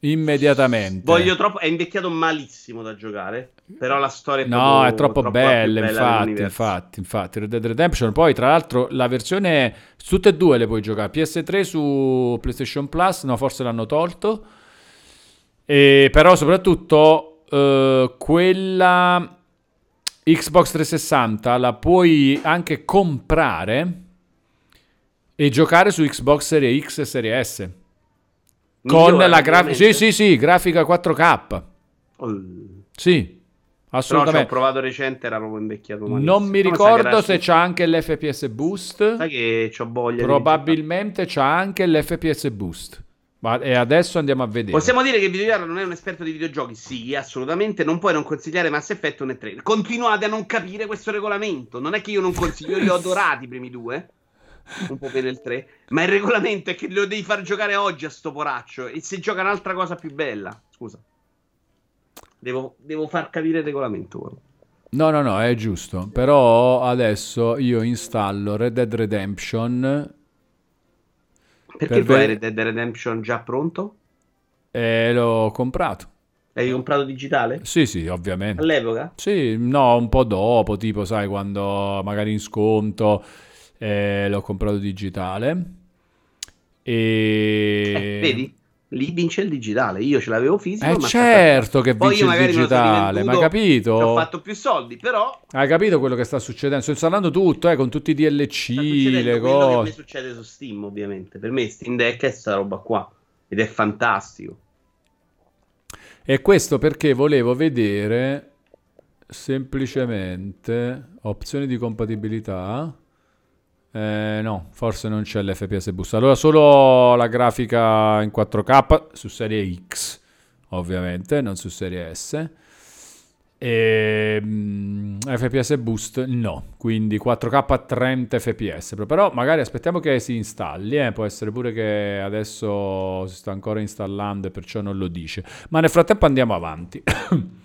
Immediatamente. Voglio troppo. È invecchiato malissimo da giocare. Però la storia è No, è troppo, troppo bella. Infatti, infatti, infatti. Red Dead Redemption. Poi, tra l'altro, la versione. Tutte e due le puoi giocare. PS3 su PlayStation Plus. No, forse l'hanno tolto. E, però, soprattutto, uh, quella Xbox 360 la puoi anche comprare e giocare su Xbox Series X e Series S. Con la grafica... Sì, sì, sì, grafica 4K. Oh. Sì, assolutamente. Però ho provato recente, era proprio invecchiato malissimo. Non mi ricordo se c'ha anche l'FPS Boost. Sai che c'ho voglia Probabilmente c'ha anche l'FPS Boost. Ma, e adesso andiamo a vedere. Possiamo dire che Videoiaro non è un esperto di videogiochi? Sì, assolutamente. Non puoi non consigliare Mass Effect 1 e 3. Continuate a non capire questo regolamento. Non è che io non consiglio, io li ho <laughs> adorati i primi due un po' per il 3. Ma il regolamento è che lo devi far giocare oggi a sto poraccio. E se gioca un'altra cosa più bella, scusa, devo, devo far capire il regolamento. No, no, no, è giusto. Però adesso io installo Red Dead Redemption. Perché per tu hai Red Dead Redemption già pronto? E l'ho comprato. L'hai comprato digitale? Sì, sì, ovviamente. All'epoca? Sì, no, un po' dopo, tipo, sai, quando magari in sconto eh, l'ho comprato digitale. E... Eh, vedi? Lì vince il digitale. Io ce l'avevo fisico. Eh certo che vince il digitale, ma hai capito? Ho fatto più soldi, però. Hai capito quello che sta succedendo? Sto installando tutto, eh, con tutti i DLC, le cose. Quello che succede su Steam, ovviamente. Per me Steam Deck è questa roba qua. Ed è fantastico. E questo perché volevo vedere semplicemente opzioni di compatibilità. Eh, no, forse non c'è l'FPS boost. Allora solo la grafica in 4K su serie X, ovviamente, non su serie S. E, um, FPS boost no, quindi 4K a 30 fps. Però magari aspettiamo che si installi, eh. può essere pure che adesso si sta ancora installando e perciò non lo dice. Ma nel frattempo andiamo avanti. <coughs>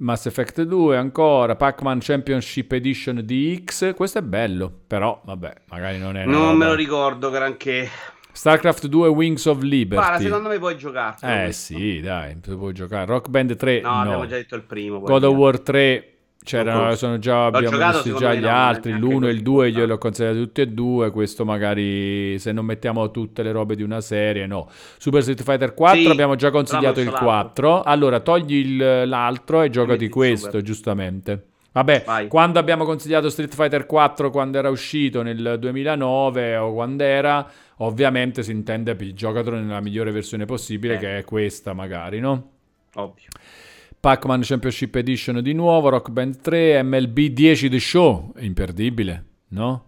Mass Effect 2 ancora, Pac-Man Championship Edition DX, questo è bello, però vabbè, magari non è... Non me lo ricordo granché. StarCraft 2 Wings of Liberty. Guarda, secondo me puoi giocarti. Eh sì, dai, puoi giocare. Rock Band 3 no, no. abbiamo già detto il primo. God of War 3 C'erano, sono già, abbiamo giocato, visto già gli altri, l'uno e il due io li ho considerati tutti e due, questo magari se non mettiamo tutte le robe di una serie, no. Super Street Fighter 4 sì, abbiamo già consigliato il 4, allora togli il, l'altro e giocati questo, super. giustamente. Vabbè, Vai. quando abbiamo consigliato Street Fighter 4 quando era uscito nel 2009 o quando era, ovviamente si intende giocatelo nella migliore versione possibile eh. che è questa magari, no? Ovvio. Pac-Man Championship Edition di nuovo, Rock Band 3, MLB 10 The Show, imperdibile, no?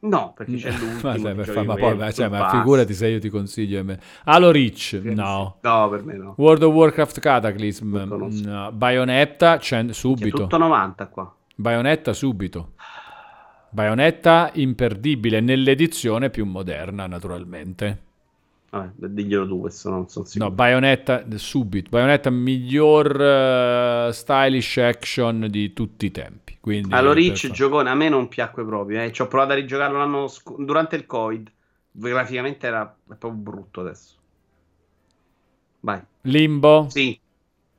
No, perché c'è l'ultimo. <laughs> ma, fa, ma poi, cioè, ma figurati se io ti consiglio. Halo Reach, no. No, per me no. World of Warcraft Cataclysm, no. Bayonetta, subito. C'è tutto 90 qua. Bayonetta subito. Bayonetta imperdibile nell'edizione più moderna, naturalmente. Vabbè, diglielo tu, questo non sono sicuro. No, Bayonetta subito. Bayonetta miglior uh, stylish action di tutti i tempi. Quindi, allora, Rich giocone a me non piacque proprio. Eh. Ci ho provato a rigiocarlo l'anno sc- durante il Covid. Graficamente era proprio brutto adesso. Vai. Limbo? Sì.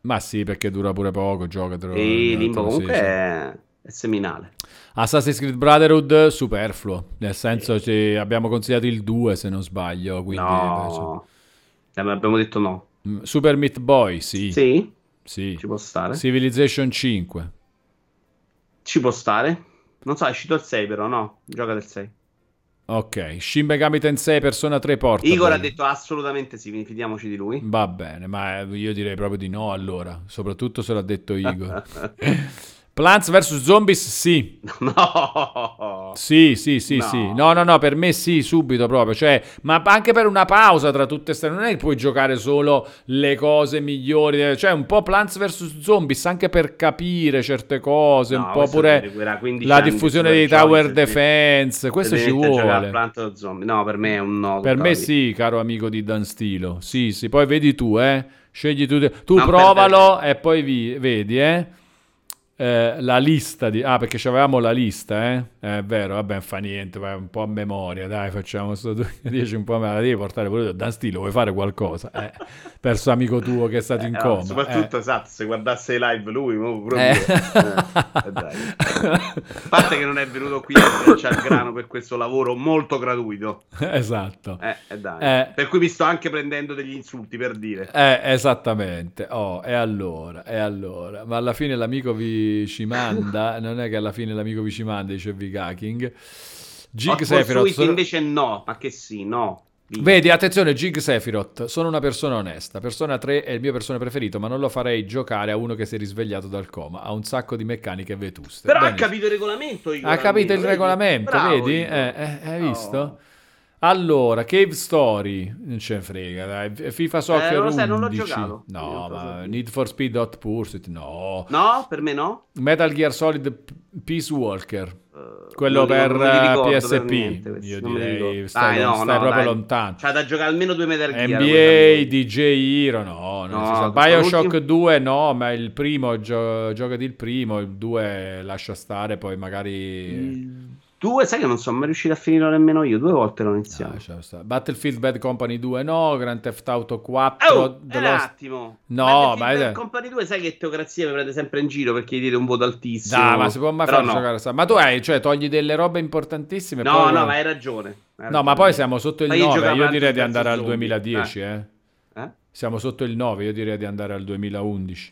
Ma sì, perché dura pure poco, giocatelo. Sì, Limbo comunque è... è seminale. Assassin's Creed Brotherhood superfluo, nel senso che abbiamo consigliato il 2 se non sbaglio, quindi no. Eh, abbiamo detto no. Mm, Super Meat Boy, sì. Sì? Sì. Ci può stare. Civilization 5. Ci può stare. Non so, è uscito il 6 però, no? Gioca del 6. Ok, Shin Megami Tensei Persona 3 porta. Igor ha detto assolutamente sì, quindi fidiamoci di lui. Va bene, ma io direi proprio di no allora, soprattutto se l'ha detto Igor. <laughs> Plants vs Zombies sì. <laughs> No. Sì, sì, sì, no. sì. No, no, no, per me sì, subito proprio. Cioè, ma anche per una pausa tra tutte queste... Non è che puoi giocare solo le cose migliori. Cioè, un po' Plants vs Zombies anche per capire certe cose. No, un po' pure la diffusione dei Tower Defense. Questo ci vuole. No, per me è un no. Per me sì, caro amico di Dan Stilo. Sì, sì. Poi vedi tu, eh. Scegli tu. Tu non provalo e poi vi, vedi, eh eh, la lista di... Ah, perché avevamo la lista, eh? È vero, vabbè, fa niente, vai un po' a memoria, dai, facciamo questo 2010 <laughs> un po' a memoria, devi portare pure Dan Stilo, vuoi fare qualcosa? Eh, perso amico tuo che è stato in eh, coma. No, soprattutto, eh. esatto, se guardasse live lui, proprio... Eh. Eh, dai. A parte che non è venuto qui a il grano per questo lavoro molto gratuito. <laughs> Esatto. Per cui mi sto anche prendendo degli insulti, per dire. esattamente. Oh, e allora, e allora. Ma alla fine l'amico vi ci manda, non è che alla fine l'amico vi ci manda, dice V-Hacking. Gig Sephiroth invece no, ma che sì, no. Vedi, attenzione, Gig Sephiroth, sono una persona onesta. Persona 3 è il mio persone preferito, ma non lo farei giocare a uno che si è risvegliato dal coma. Ha un sacco di meccaniche vetuste. Però Benissimo. ha capito il regolamento. Igor, ha capito il regolamento, Bravo, vedi? Eh, eh, hai visto? Oh. Allora, Cave Story, non ce ne frega, dai. FIFA Soccer eh, non, sai, non l'ho giocato. No, ma Need for Speed Hot Pursuit, no. No, per me no. Metal Gear Solid Peace Walker. Uh, quello per ricordo, PSP. Per niente, Io direi stai, dai, no, stai no, proprio dai. lontano. C'ha da giocare almeno due Metal Gear. NBA, DJ Hero, no. no Bioshock 2 no, ma il primo, gio- giocati il primo, il 2 lascia stare, poi magari... Mm. Due, sai che non sono mai riuscito a finirlo nemmeno io. Due volte l'ho iniziato. No, Battlefield Bad Company 2 no, Grand Theft Auto 4. Oh, un Lost... attimo. No, ma Bad Company 2 sai che teocrazia mi prende sempre in giro perché gli dite un voto altissimo. No, ma si può mai far no. giocare. Ma tu hai, cioè, togli delle robe importantissime. No, poi... no, ma hai ragione. Hai no, ragione. ma poi siamo sotto il ma 9. Io direi di andare al 2010, eh. eh. eh. Siamo sotto il 9, io direi di andare al 2011.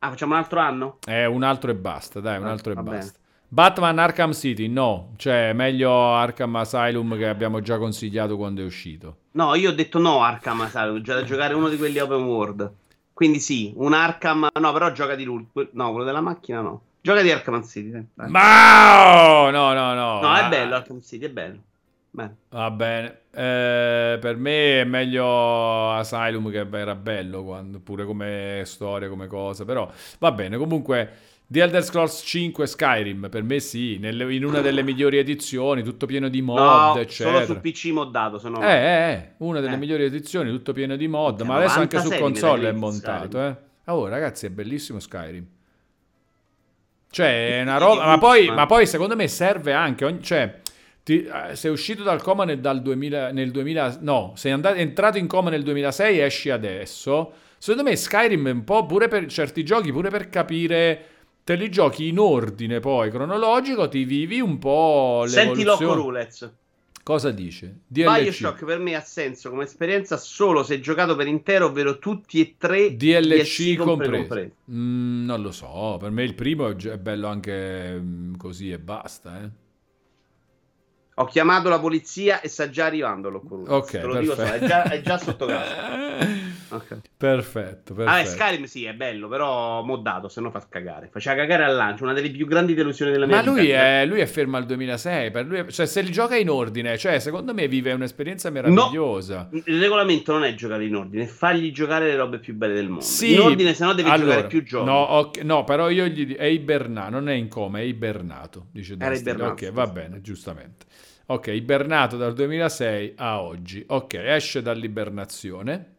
Ah, facciamo un altro anno? Eh, un altro e basta, dai, un ah, altro e basta. Bene. Batman Arkham City, no, cioè meglio Arkham Asylum che abbiamo già consigliato quando è uscito. No, io ho detto no Arkham Asylum, già da giocare uno di quelli open world. Quindi sì, un Arkham, no, però gioca di lui, no, quello della macchina no. Gioca di Arkham City. Dai. Ma no, no, no. No, è bello Arkham City, è bello. Bene. Va bene. Eh, per me è meglio Asylum che era bello, quando, pure come storia, come cosa, però va bene. Comunque The Elder Scrolls 5 Skyrim, per me sì, nelle, in una delle migliori edizioni, tutto pieno di mod, no, eccetera. solo su PC moddato, sono... Eh, eh, eh, una delle eh. migliori edizioni, tutto pieno di mod, ma adesso anche su console è montato, eh. Oh, ragazzi, è bellissimo Skyrim. Cioè, è una roba... Ma poi, ma poi, secondo me, serve anche... Ogni, cioè, ti, eh, sei uscito dal coma nel, dal 2000, nel 2000... No, sei andato, entrato in coma nel 2006 esci adesso. Secondo me Skyrim è un po' pure per certi giochi, pure per capire te li giochi in ordine poi cronologico, ti vivi un po' Senti Loco Rulez. Cosa dice? DLC. Bioshock per me ha senso come esperienza solo se giocato per intero, ovvero tutti e tre DLC, DLC compresi. Mm, non lo so, per me il primo è bello anche mm, così e basta, eh. Ho chiamato la polizia e sta già arrivando l'Oculus. Ok, Te lo perfetto. dico, so, è, già, è già sotto casa. <laughs> okay. Perfetto, perfetto. Ah, Skyrim sì, è bello, però moddato, se no fa cagare. Faceva cagare al lancio, una delle più grandi delusioni della mia Ma vita. Ma lui, lui, è fermo al 2006, per lui è, cioè se li gioca in ordine, cioè secondo me vive un'esperienza meravigliosa. No, il regolamento non è giocare in ordine, è fargli giocare le robe più belle del mondo. Sì, in ordine, se no devi allora, giocare più giochi. No, okay, no, però io gli dico, è ibernato, non è in coma, è ibernato, dice Era ibernato. Ok, va bene, giustamente. Ok, ibernato dal 2006 a oggi. Ok, esce dall'ibernazione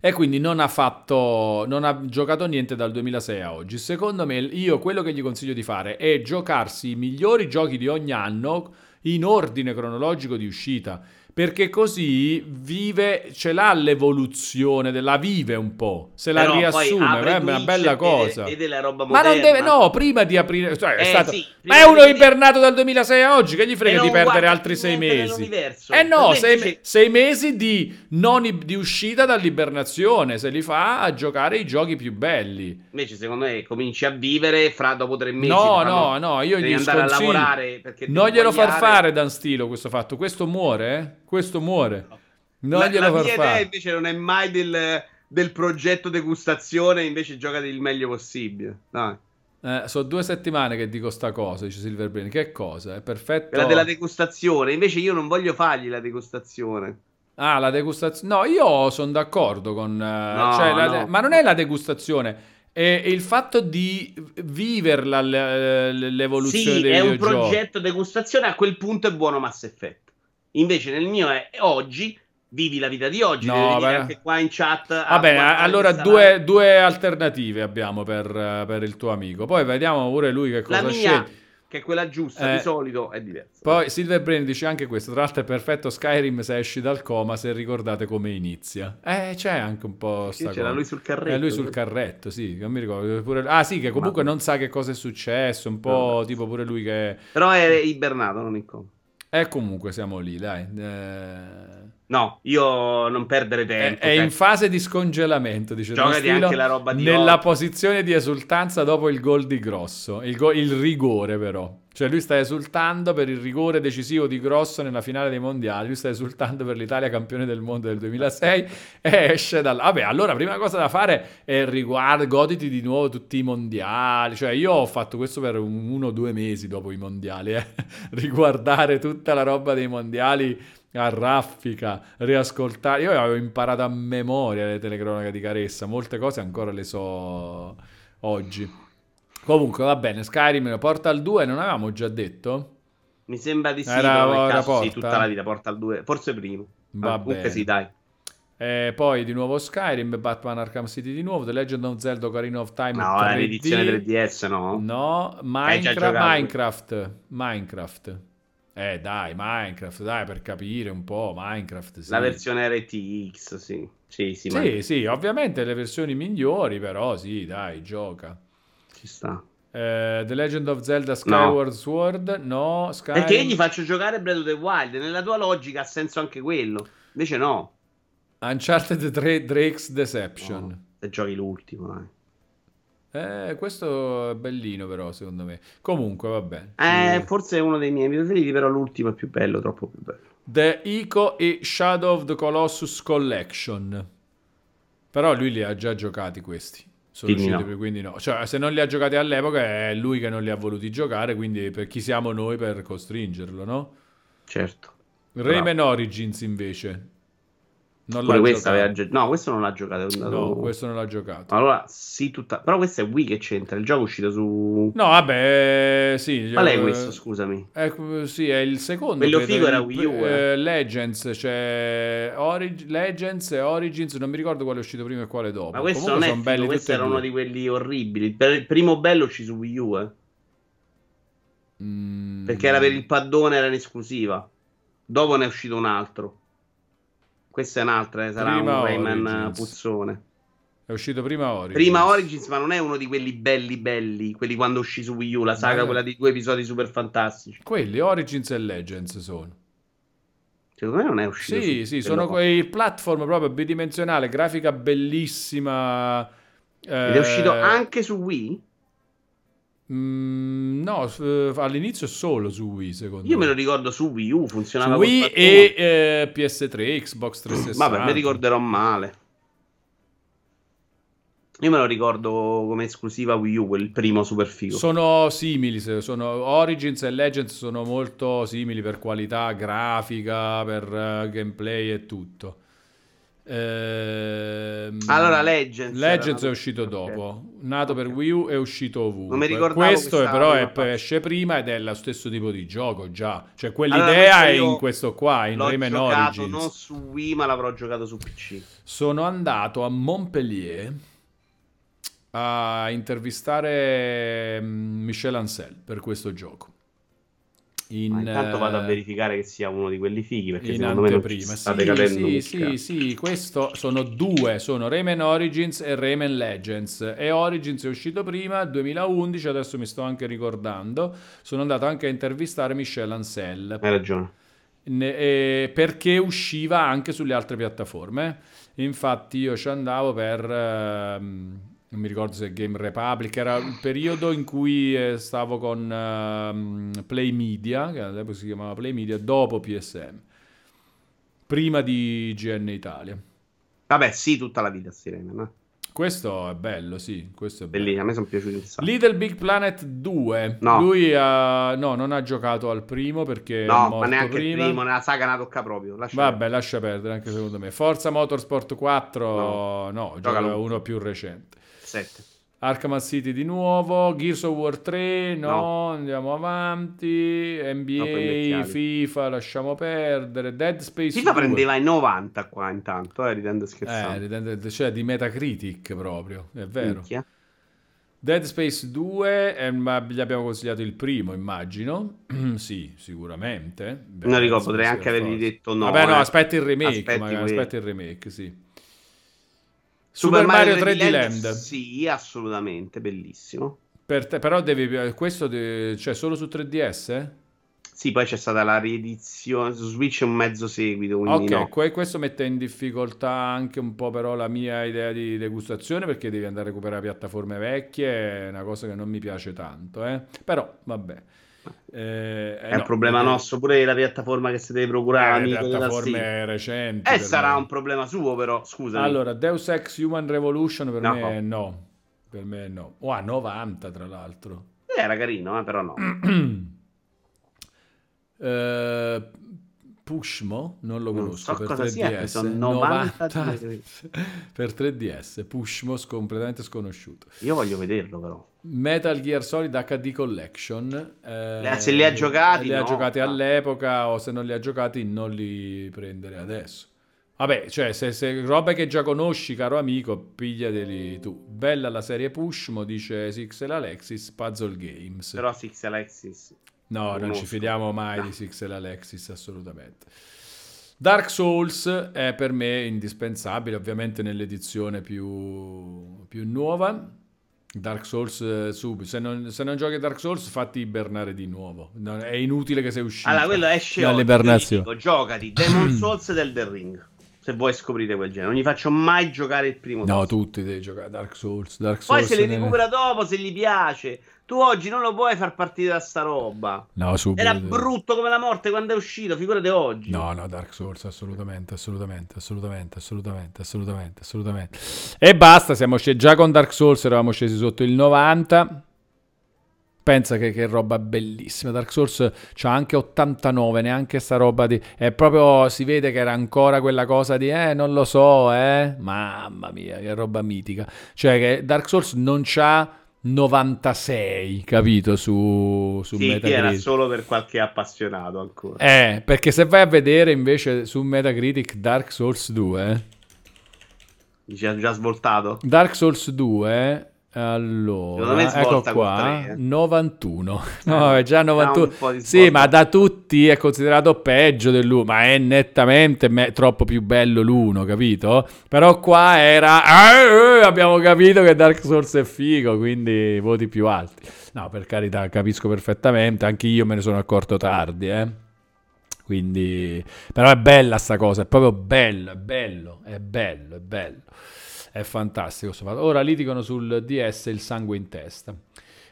e quindi non ha fatto non ha giocato niente dal 2006 a oggi. Secondo me io quello che gli consiglio di fare è giocarsi i migliori giochi di ogni anno in ordine cronologico di uscita perché così vive, ce l'ha l'evoluzione, la vive un po', se la Però riassume, è una bella cosa. E, e roba ma non deve, no, prima di aprire, cioè, è, eh, stato, sì, ma è uno ibernato dal 2006 a oggi, che gli frega di perdere altri sei mesi? Eh no, sei, sei, mesi di, non, di uscita dall'ibernazione, se li fa a giocare i giochi più belli. Invece secondo me cominci a vivere fra dopo tre mesi. No, no, no, io gli andare a lavorare perché non glielo far fare Dan Stilo questo fatto, questo muore, eh? Questo muore. Non la, glielo la mia idea invece non è mai del, del, progetto degustazione, invece giocate il meglio possibile. Dai. Eh, sono due settimane che dico sta cosa, dice Silverbrain. Che cosa? È perfetto. Quella della degustazione. Invece io non voglio fargli la degustazione. Ah, la degustazione. No, io sono d'accordo con... Uh, no, cioè, no. De... Ma non è la degustazione. È il fatto di viverla l'evoluzione sì, è un progetto degustazione. A quel punto è buono Mass Effect. Invece nel mio è oggi vivi la vita di oggi, no, anche qua in chat. Vabbè, allora due, due, alternative abbiamo per, per, il tuo amico. Poi vediamo pure lui che cosa sceglie. Che è quella giusta, eh, di solito è diversa. Poi Silver Brain dice anche questo. Tra l'altro è perfetto Skyrim se esci dal coma, se ricordate come inizia. Eh, c'è anche un po' sta C'era cosa. lui sul carretto. È lui sul carretto, sì, non mi ricordo. Pure... Ah sì, che comunque Ma... non sa che cosa è successo, un po' no, tipo pure lui che... Però è ibernato, non in coma. E comunque siamo lì, dai. Eh... No, io non perdere tempo. È, è in fase di scongelamento, dice Giocati anche la roba di Nella oggi. posizione di esultanza dopo il gol di Grosso. Il, go- il, rigore, però. Cioè, lui sta esultando per il rigore decisivo di Grosso nella finale dei mondiali. Lui sta esultando per l'Italia campione del mondo del 2006. <laughs> e esce dal. Vabbè, allora, prima cosa da fare è riguardo, goditi di nuovo tutti i mondiali. Cioè, io ho fatto questo per uno o due mesi dopo i mondiali. Eh? <laughs> Riguardare tutta la roba dei mondiali a raffica, riascoltare. Io avevo imparato a memoria le telecronache di Caressa, molte cose ancora le so oggi. Comunque va bene, Skyrim Portal 2 non avevamo già detto? Mi sembra di sì, era, però era sì, tutta la vita Portal 2, forse primo. Va ah, bene. sì, dai. E poi di nuovo Skyrim, Batman Arkham City di nuovo, The Legend of Zelda Ocarina of Time No, 3D. l'edizione 3DS no. No, Minecraft, Minecraft, Minecraft. Eh dai, Minecraft, dai, per capire un po', Minecraft, sì. La versione RTX, sì. Sì, sì, sì, sì, ovviamente le versioni migliori, però sì, dai, gioca. Ci sta. Eh, the Legend of Zelda Skyward no. Sword, no. Sky... Perché gli faccio giocare Breath of the Wild, nella tua logica ha senso anche quello, invece no. Uncharted 3 Drake's Deception. No, se giochi l'ultimo, dai. Eh, questo è bellino però secondo me. Comunque va bene. Eh, forse è uno dei miei preferiti, però l'ultimo è più bello, troppo più bello. The Ico e Shadow of the Colossus Collection. Però lui li ha già giocati questi. Sono quindi usciti, no. quindi no. Cioè, se non li ha giocati all'epoca è lui che non li ha voluti giocare, quindi per chi siamo noi per costringerlo, no? Certo. Rayman Origins invece non Pure questa aveva gio- No, questo non l'ha giocato. Andato... No, questo non l'ha giocato. Allora, sì, tutta... Però questo è Wii che c'entra. Il gioco è uscito su. No, vabbè, sì. Qual è questo, scusami? È, sì, è il secondo. Quello figo era Wii U. Eh. Eh, Legends, cioè Orig- Legends e Origins. Non mi ricordo quale è uscito prima e quale dopo. Ma questo Comunque non è belli questo era uno di quelli orribili. Per il primo bello uscito su Wii U, eh. Mm. Perché era per il paddone, era in esclusiva. Dopo ne è uscito un altro. Questa è un'altra, eh, sarà Prima un Rayman Origins. puzzone. È uscito prima Origins. Prima Origins, ma non è uno di quelli belli belli, quelli quando uscì su Wii U, la saga, ma... quella di due episodi super fantastici. Quelli, Origins e Legends sono. Secondo me non è uscito. Sì, sì, sono quei platform proprio bidimensionale, grafica bellissima. Ed è uscito eh, anche su Wii? Mm, no, eh, all'inizio solo su Wii, secondo Io me. me lo ricordo su Wii U, funzionava su Wii e eh, PS3, Xbox 360. Vabbè, mi ricorderò male. Io me lo ricordo come esclusiva Wii U, quel primo super figo. Sono simili, sono Origins e Legends sono molto simili per qualità grafica, per uh, gameplay e tutto. Ehm, allora Legends, Legends è uscito okay. dopo, nato okay. per Wii U è uscito ovunque. Non mi ricordavo Questo è, però è, esce prima ed è lo stesso tipo di gioco già. Cioè quell'idea allora, è in questo qua, in Rayman Origins. non su Wii ma l'avrò giocato su PC. Sono andato a Montpellier a intervistare mm, Michel Ancel per questo gioco. In, Ma intanto vado a eh, verificare che sia uno di quelli fighi perché in anteprima. Sì, sì, sì, sì, questo sono due, sono Rayman Origins e Rayman Legends. E Origins è uscito prima, 2011, adesso mi sto anche ricordando. Sono andato anche a intervistare Michel Ancel. Hai ragione. Ne, eh, perché usciva anche sulle altre piattaforme. Infatti io ci andavo per... Eh, non mi ricordo se Game Republic, era il periodo in cui eh, stavo con uh, Play Media, che all'epoca si chiamava Play Media, dopo PSM, prima di GN Italia. Vabbè, sì, tutta la vita Sirene, no? Questo è bello, sì, questo è Bellissimo, a me sono piaciuti un sacco. Little Big Planet 2. No. Lui ha, no, non ha giocato al primo perché no, ma neanche prima. il primo, nella saga la tocca proprio. Lascia Vabbè, perdere. lascia perdere anche secondo me. Forza Motorsport 4, no, no gioca uno più recente. 7. Arkham City di nuovo, Gears of War 3, no, no. andiamo avanti, NBA, no, FIFA, lasciamo perdere, Dead Space FIFA 2. prendeva i 90 qua intanto, eh, ridendo scherzando. Eh, ridendo, cioè di Metacritic proprio, è vero. Minchia. Dead Space 2, eh, ma gli abbiamo consigliato il primo, immagino. <clears throat> sì, sicuramente. Beh, non ricordo, potrei anche avergli detto no. Vabbè, no, eh. aspetta il remake, aspetti, magari, aspetta il remake, sì. Super, Mario, Mario 3D, Land. Land. Sì, assolutamente, bellissimo. Per te, però devi, questo de, cioè solo su 3DS? Sì, poi c'è stata la riedizione su Switch, un mezzo seguito. Ok, no. questo mette in difficoltà anche un po' però la mia idea di degustazione perché devi andare a recuperare piattaforme vecchie, è una cosa che non mi piace tanto, eh? però vabbè. Eh, è no, un problema eh, nostro, pure la piattaforma che si deve procurare. Eh, piattaforme recenti. Eh, sarà me. un problema suo, però. Scusa. Allora, Deus Ex Human Revolution per no. me è no. Per me è no. Oh, a 90, tra l'altro. Eh, era carino, eh, però no. <clears throat> eh, Pushmo, non lo conosco, non so per 3DS. Sia, 90 per 3DS, <laughs> Pushmo completamente sconosciuto. Io voglio vederlo però. Metal Gear Solid HD Collection. Eh, se li ha giocati, li no, ha giocati all'epoca o se non li ha giocati non li prendere adesso. Vabbè, cioè, se, se roba che già conosci, caro amico, pigliateli tu. Bella la serie Pushmo, dice Sixel Alexis, Puzzle Games. Però Sixel Alexis No, non ci fidiamo mai no. di Sixel Alexis, assolutamente. Dark Souls è per me indispensabile, ovviamente nell'edizione più, più nuova. Dark Souls eh, subito. Se non, se non, giochi Dark Souls, fatti ibernare di nuovo. Non, è inutile che sei uscito. Allora, quello esce dall'ibernazione. Giocati Demon <clears throat> Souls del The Ring. Se vuoi scoprire quel genere, non gli faccio mai giocare il primo. No, tutti devi giocare Dark Souls. Dark Poi Souls se li recupera dopo, se gli piace. Tu oggi non lo puoi far partire da sta roba. No, subito. Era brutto come la morte quando è uscito, figurate oggi. No, no, Dark Souls, assolutamente, assolutamente, assolutamente, assolutamente, assolutamente, assolutamente. E basta, siamo scesi già con Dark Souls, eravamo scesi sotto il 90. Pensa che, che roba bellissima. Dark Souls c'ha anche 89, neanche sta roba di... È proprio, si vede che era ancora quella cosa di, eh, non lo so, eh. Mamma mia, che roba mitica. Cioè che Dark Souls non c'ha 96, capito, su, su sì, Metacritic. era solo per qualche appassionato ancora. Eh, perché se vai a vedere invece su Metacritic Dark Souls 2... Ci ha già svoltato? Dark Souls 2 eh, Allora, ecco qua, 3, eh. 91. No, è già 91. Sì, ma da tutti è considerato peggio dell'1, ma è nettamente me- troppo più bello l'1, capito? Però qua era... Eh, abbiamo capito che Dark Souls è figo, quindi voti più alti. No, per carità, capisco perfettamente, anche io me ne sono accorto tardi, eh. Quindi... Però è bella sta cosa, è proprio bello, è bello, è bello, è bello. È fantastico. Ora litigano sul DS il sangue in testa.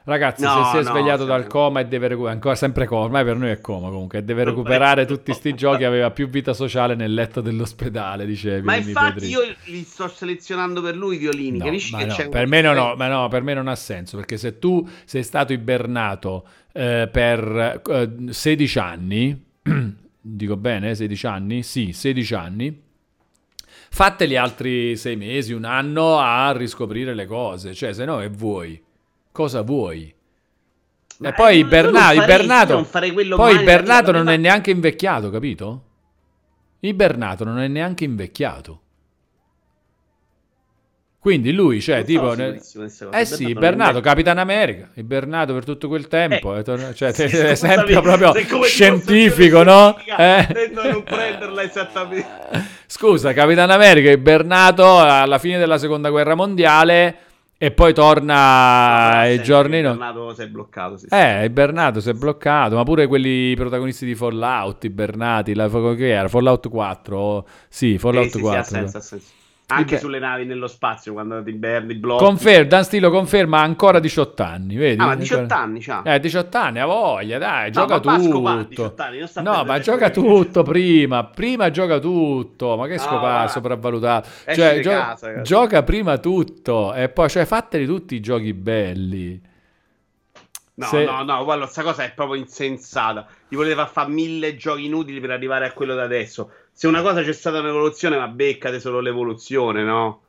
Ragazzi, no, se si è no, svegliato sempre. dal coma e deve recuperare, ancora sempre coma, ormai per noi è coma comunque, deve recuperare tutti questi giochi, aveva più vita sociale nel letto dell'ospedale, dicevi. Ma infatti io li sto selezionando per lui i violini, no, capisci che no, c'è per me no, no, ma no, per me non ha senso, perché se tu sei stato ibernato eh, per eh, 16 anni, <clears throat> dico bene, 16 anni? Sì, 16 anni, Fateli altri sei mesi, un anno a riscoprire le cose. Cioè, se no, che vuoi? Cosa vuoi? Ma e poi Bernato, Bernato, poi Bernato non è neanche invecchiato, capito? Ibernato non è neanche invecchiato. Quindi lui, cioè, tipo... Ne... Eh sì, Bernato, Capitan America, Ibernato per tutto quel tempo, eh, torna... cioè, <laughs> sì, esempio proprio scientifico, no? Eh. non prenderla esattamente. <laughs> Scusa, Capitan America, Ibernato alla fine della seconda guerra mondiale e poi torna no, ai giorni... Ibernato si è bloccato. Sì, eh, Ibernato si è bloccato, ma pure quelli protagonisti di Fallout, Ibernati, la... che era? Fallout 4? Sì, Fallout eh, sì, 4. Sì, ha senso, ha senso. Anche sulle navi nello spazio, quando ti inverni, blocchi. Confer- Dan Stilo conferma ancora 18 anni, vedi? Ah, ma 18 anni, ciao. Eh, 18 anni, ha voglia, dai, no, gioca tutto. Scopà, anni, no, ma gioca tutto prima, prima gioca tutto. Ma che scopà, no, sopravvalutato. Cioè, gio- casa, gioca prima tutto e poi, cioè, fateli tutti i giochi belli. No, Se... no, no, guarda, questa cosa è proprio insensata. Ti voleva fare mille giochi inutili per arrivare a quello da adesso se una cosa c'è stata un'evoluzione, ma beccate solo l'evoluzione, no?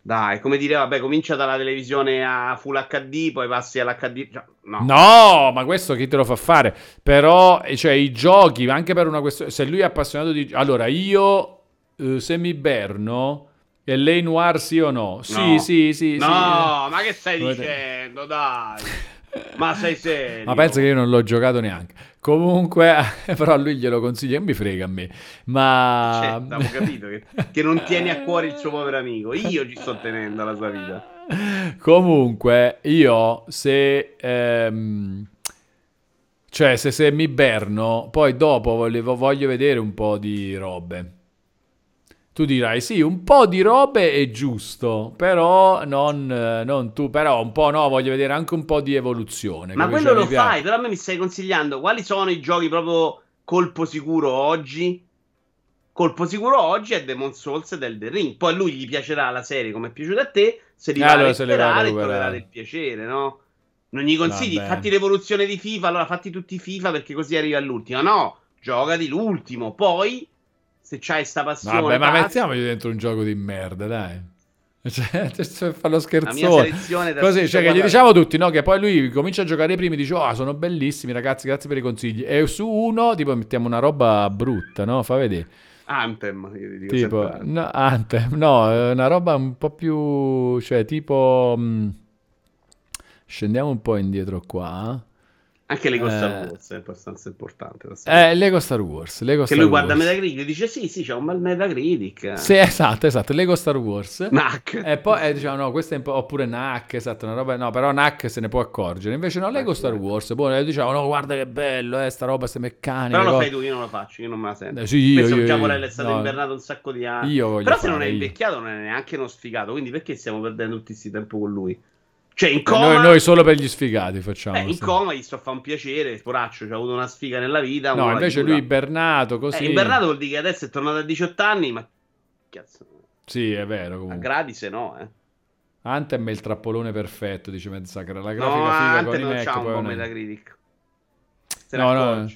Dai, come dire, vabbè, comincia dalla televisione a Full HD, poi passi all'HD. Cioè, no. no, ma questo chi te lo fa fare? Però, cioè, i giochi, anche per una questione. Se lui è appassionato di. Allora, io, eh, se mi berno. E lei noir sì o no? Sì, no. sì, sì. No, sì. ma che stai dicendo? Dai. Ma sei serio? Ma penso che io non l'ho giocato neanche. Comunque, <laughs> però lui glielo consiglia, non mi frega a me. Ma... Certo, avevo capito che, che, non tieni a cuore il suo povero amico. Io ci sto tenendo alla sua vita. Comunque, io se... Ehm... Cioè, se, se mi berno, poi dopo volevo, voglio vedere un po' di robe. Tu dirai sì, un po' di robe è giusto, però non, non, tu, però un po' no, voglio vedere anche un po' di evoluzione. Ma quello cioè, lo fai, però a me mi stai consigliando quali sono i giochi proprio colpo sicuro oggi? Colpo sicuro oggi è Demon Souls e Elden Ring. Poi a lui gli piacerà la serie come è piaciuta a te, se li va allora, a recuperare troverà del piacere, no? Non gli consigli, Vabbè. fatti l'evoluzione di FIFA, allora fatti tutti FIFA perché così arrivi all'ultimo. No, giocati l'ultimo, poi se c'hai sta passione. Vabbè, ma mettiamoci dentro un gioco di merda, dai. <laughs> Cioè, cioè, fa lo scherzone così cioè, che gli diciamo tutti no? che poi lui comincia a giocare prima e dice oh sono bellissimi ragazzi grazie per i consigli e su uno tipo mettiamo una roba brutta no? fa vedere Anthem io dico tipo no, Anthem no una roba un po' più cioè tipo mh, mm, scendiamo un po' indietro qua anche Lego Star eh. Wars è abbastanza importante. Eh, Lego Star Wars. Lego che Star lui Wars. guarda Metacritic e dice sì, sì, c'è un bel Metacritic. Sì, esatto, esatto. Lego Star Wars. NAC. E poi eh, diciamo no, questo è un po'... Oppure NAC, esatto, una roba... No, però NAC se ne può accorgere. Invece no, Lego Star Wars. Poi eh, diciamo no, guarda che bello, eh, sta roba, queste meccaniche. Però lo fai tu, io non lo faccio, io non me la sento. Eh, sì, io, Penso io, Giamorello è stato no, invernato un sacco di anni. Io Però se non è invecchiato non è neanche uno sfigato, quindi perché stiamo perdendo tutto questo tempo con lui? Cioè, in coma... Noi, noi, solo per gli sfigati facciamo. Eh, in coma gli sto a fare un piacere, poraccio, ha avuto una sfiga nella vita. No, invece lui ibernato così. Eh, ibernato vuol dire che adesso è tornato a 18 anni, ma... Cazzo. Sì, è vero comunque. A gradi se no, eh. Anthem è il trappolone perfetto, dice Mezzacra. La grafica no, figa Anthem con i Mac. No, un buon Metacritic. Se no, no,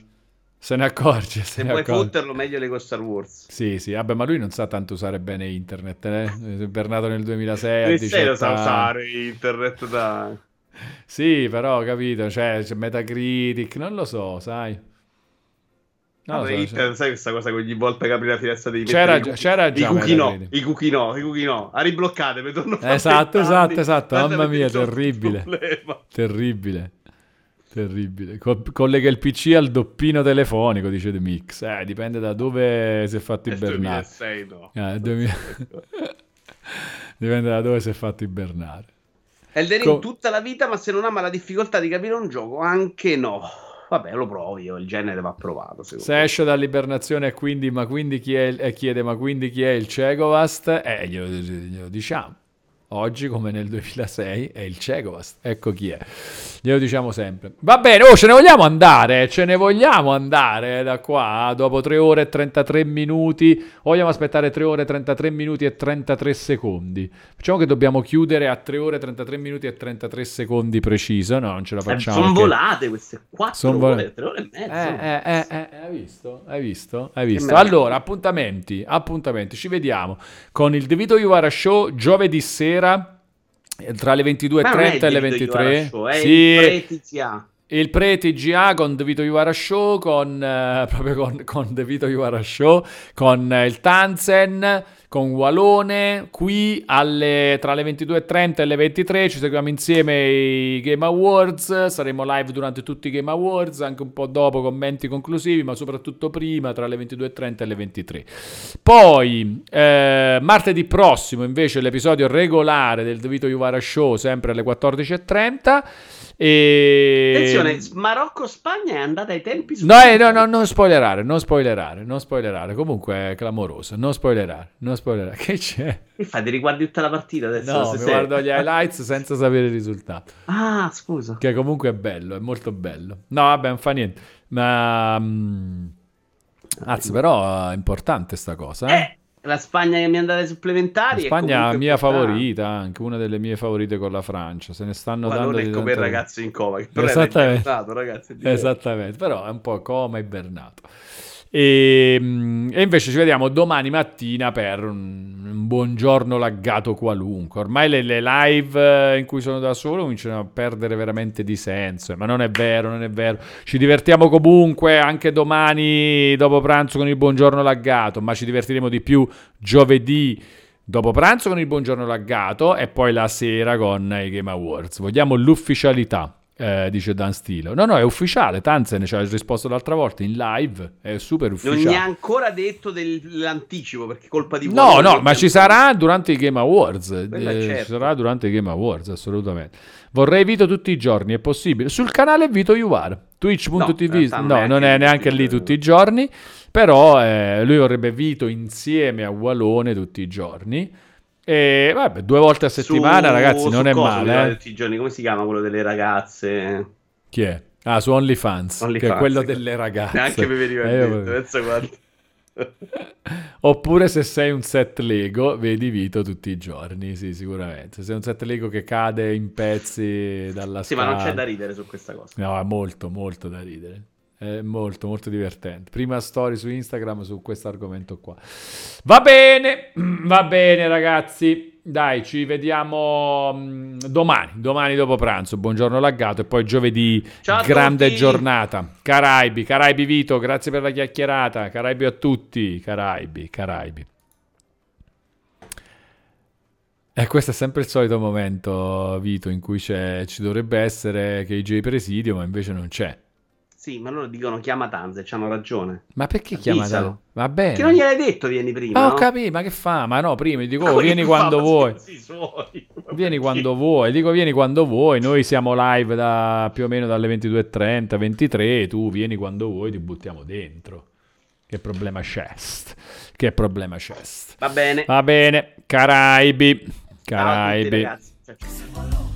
se ne accorge. Se, se ne puoi accorge. fotterlo, meglio le con Star Wars. Sì, sì, vabbè, ma lui non sa tanto usare bene internet. Eh? È nato nel 2006. Nessuno lo sa usare internet, dai. sì, però ho capito, cioè, c'è Metacritic, non lo so, sai. No, so, Hitler, sai questa cosa che ogni volta che apri la finestra devi c'era, i, c'era già i cookie no, i cookie no, i cookie no, a ribloccate, mi torno Esatto, esatto, esatto, mamma mia, terribile, terribile, terribile. Co- collega il PC al doppino telefonico, dice The Mix, eh, dipende da dove si è fatto ibernare. 2006 no. Eh, 2000... <laughs> dipende da dove si è fatto ibernare. Elden Ring Co- tutta la vita, ma se non ama la difficoltà di capire un gioco, anche no. Vabbè, lo provi, il genere va provato. Se me. esce dall'ibernazione e quindi, ma quindi chi è, e chiede, ma quindi chi è il Cegovast? Eh, glielo, glielo diciamo. Oggi, come nel 2006, è il Cegovast. Ecco chi è. Glielo diciamo sempre. Va bene, oh, ce ne vogliamo andare. Ce ne vogliamo andare da qua. Dopo 3 ore e 33 minuti. Vogliamo aspettare 3 ore e 33 minuti e 33 secondi. Facciamo che dobbiamo chiudere a 3 ore e 33 minuti e 33 secondi preciso. No, non ce la eh, facciamo. Eh, sono volate queste 4 son ore, vol- 3 ore e mezzo. Eh, eh, eh, eh, hai visto? Hai visto? Hai visto? Allora, appuntamenti. Appuntamenti. Ci vediamo con il Devito Iwara Show giovedì sera tra le 22.30 e le 23. Show, sì, il il pre-TGA con The Vito Iwara Show, con, eh, <laughs> proprio con, con The Vito Iwara Show, con eh, il Tanzen, con Walone, qui alle, tra le 22.30 e le 23 ci seguiamo insieme i Game Awards, saremo live durante tutti i Game Awards, anche un po' dopo commenti conclusivi, ma soprattutto prima tra le 22.30 e le 23. Poi eh, martedì prossimo invece l'episodio regolare del Vito Iwara Show, sempre alle 14.30. E... Attenzione, Marocco-Spagna è andata ai tempi no, eh, no, no, non spoilerare, non spoilerare, non spoilerare. Comunque è clamoroso, non spoilerare, non spoilerare. <laughs> Che c'è? Che fai? Ti riguardi tutta la partita adesso? No, mi sei... guardo gli <laughs> highlights senza sapere il risultato. Ah, scusa. Che comunque è bello, è molto bello. No, vabbè, non fa niente. Ma... Um... Anzi, però è importante sta cosa, eh? eh la Spagna che mi andate supplementari. La Spagna è mia favorita, anche una delle mie favorite con la Francia. Se ne stanno Ma dando. Non è come il ragazzo in coma. Esattamente. ragazzi, <laughs> Esattamente, però è un po' coma. E, mm, e, invece ci vediamo domani mattina per un, un buongiorno laggato qualunque. Ormai le, le, live eh, in cui sono da solo cominciano a perdere veramente di senso. Ma non è vero, non è vero. Ci divertiamo comunque anche domani dopo pranzo con il buongiorno laggato, ma ci divertiremo di più giovedì dopo pranzo con il buongiorno laggato e poi la sera con i Game Awards. Vogliamo l'ufficialità. Eh, dice Dan Stilo. No, no, è ufficiale. Tanzen ci ha risposto l'altra volta in live. È super ufficiale. Non mi ha ancora detto dell'anticipo perché colpa di voi. No, no, ma ci sarà durante i Game Awards. Eh, certo. Ci sarà durante i Game Awards, assolutamente. Vorrei Vito tutti i giorni, è possibile. Sul canale Vito Yuvar, twitch.tv. No, no, non è neanche lì tutti i giorni. Però eh, lui vorrebbe Vito insieme a Walone tutti i giorni. E vabbè, due volte a settimana, su, ragazzi, non è male. Eh. Tutti i giorni, come si chiama quello delle ragazze? Chi è? Ah, su OnlyFans, Only che fans, è quello delle ragazze. Neanche mi veniva eh, penso guarda. <laughs> Oppure se sei un set Lego, vedi Vito tutti i giorni, sì, sicuramente. Se sei un set Lego che cade in pezzi dalla sì, scala... Sì, ma non c'è da ridere su questa cosa. No, è molto, molto da ridere. È molto, molto divertente. Prima story su Instagram su questo argomento qua. Va bene, <clears throat> va bene ragazzi. Dai, ci vediamo mm, domani, domani dopo pranzo. Buongiorno laggato e poi giovedì Ciao grande giornata. Caraibi, Caraibi Vito, grazie per la chiacchierata. Caraibi a tutti, Caraibi, Caraibi. E questo è sempre il solito momento, Vito, in cui ci dovrebbe essere KJ Presidio, ma invece non c'è. Sì, ma loro dicono chiama Tanze, ci hanno ragione. Ma perché chiama Tanze? Va bene. Che non gliel'hai detto vieni prima. Ma ho no? capito, ma che fa? Ma no, prima dico oh, vieni quando vuoi. Vieni quando vuoi. Dico vieni quando vuoi. Noi siamo live da più o meno dalle 22:30, 23, tu vieni quando vuoi, ti buttiamo dentro. Che problema c'è? Che problema c'è? Va bene. Va bene. Caraibi. Caraibi. Ciao a tutti,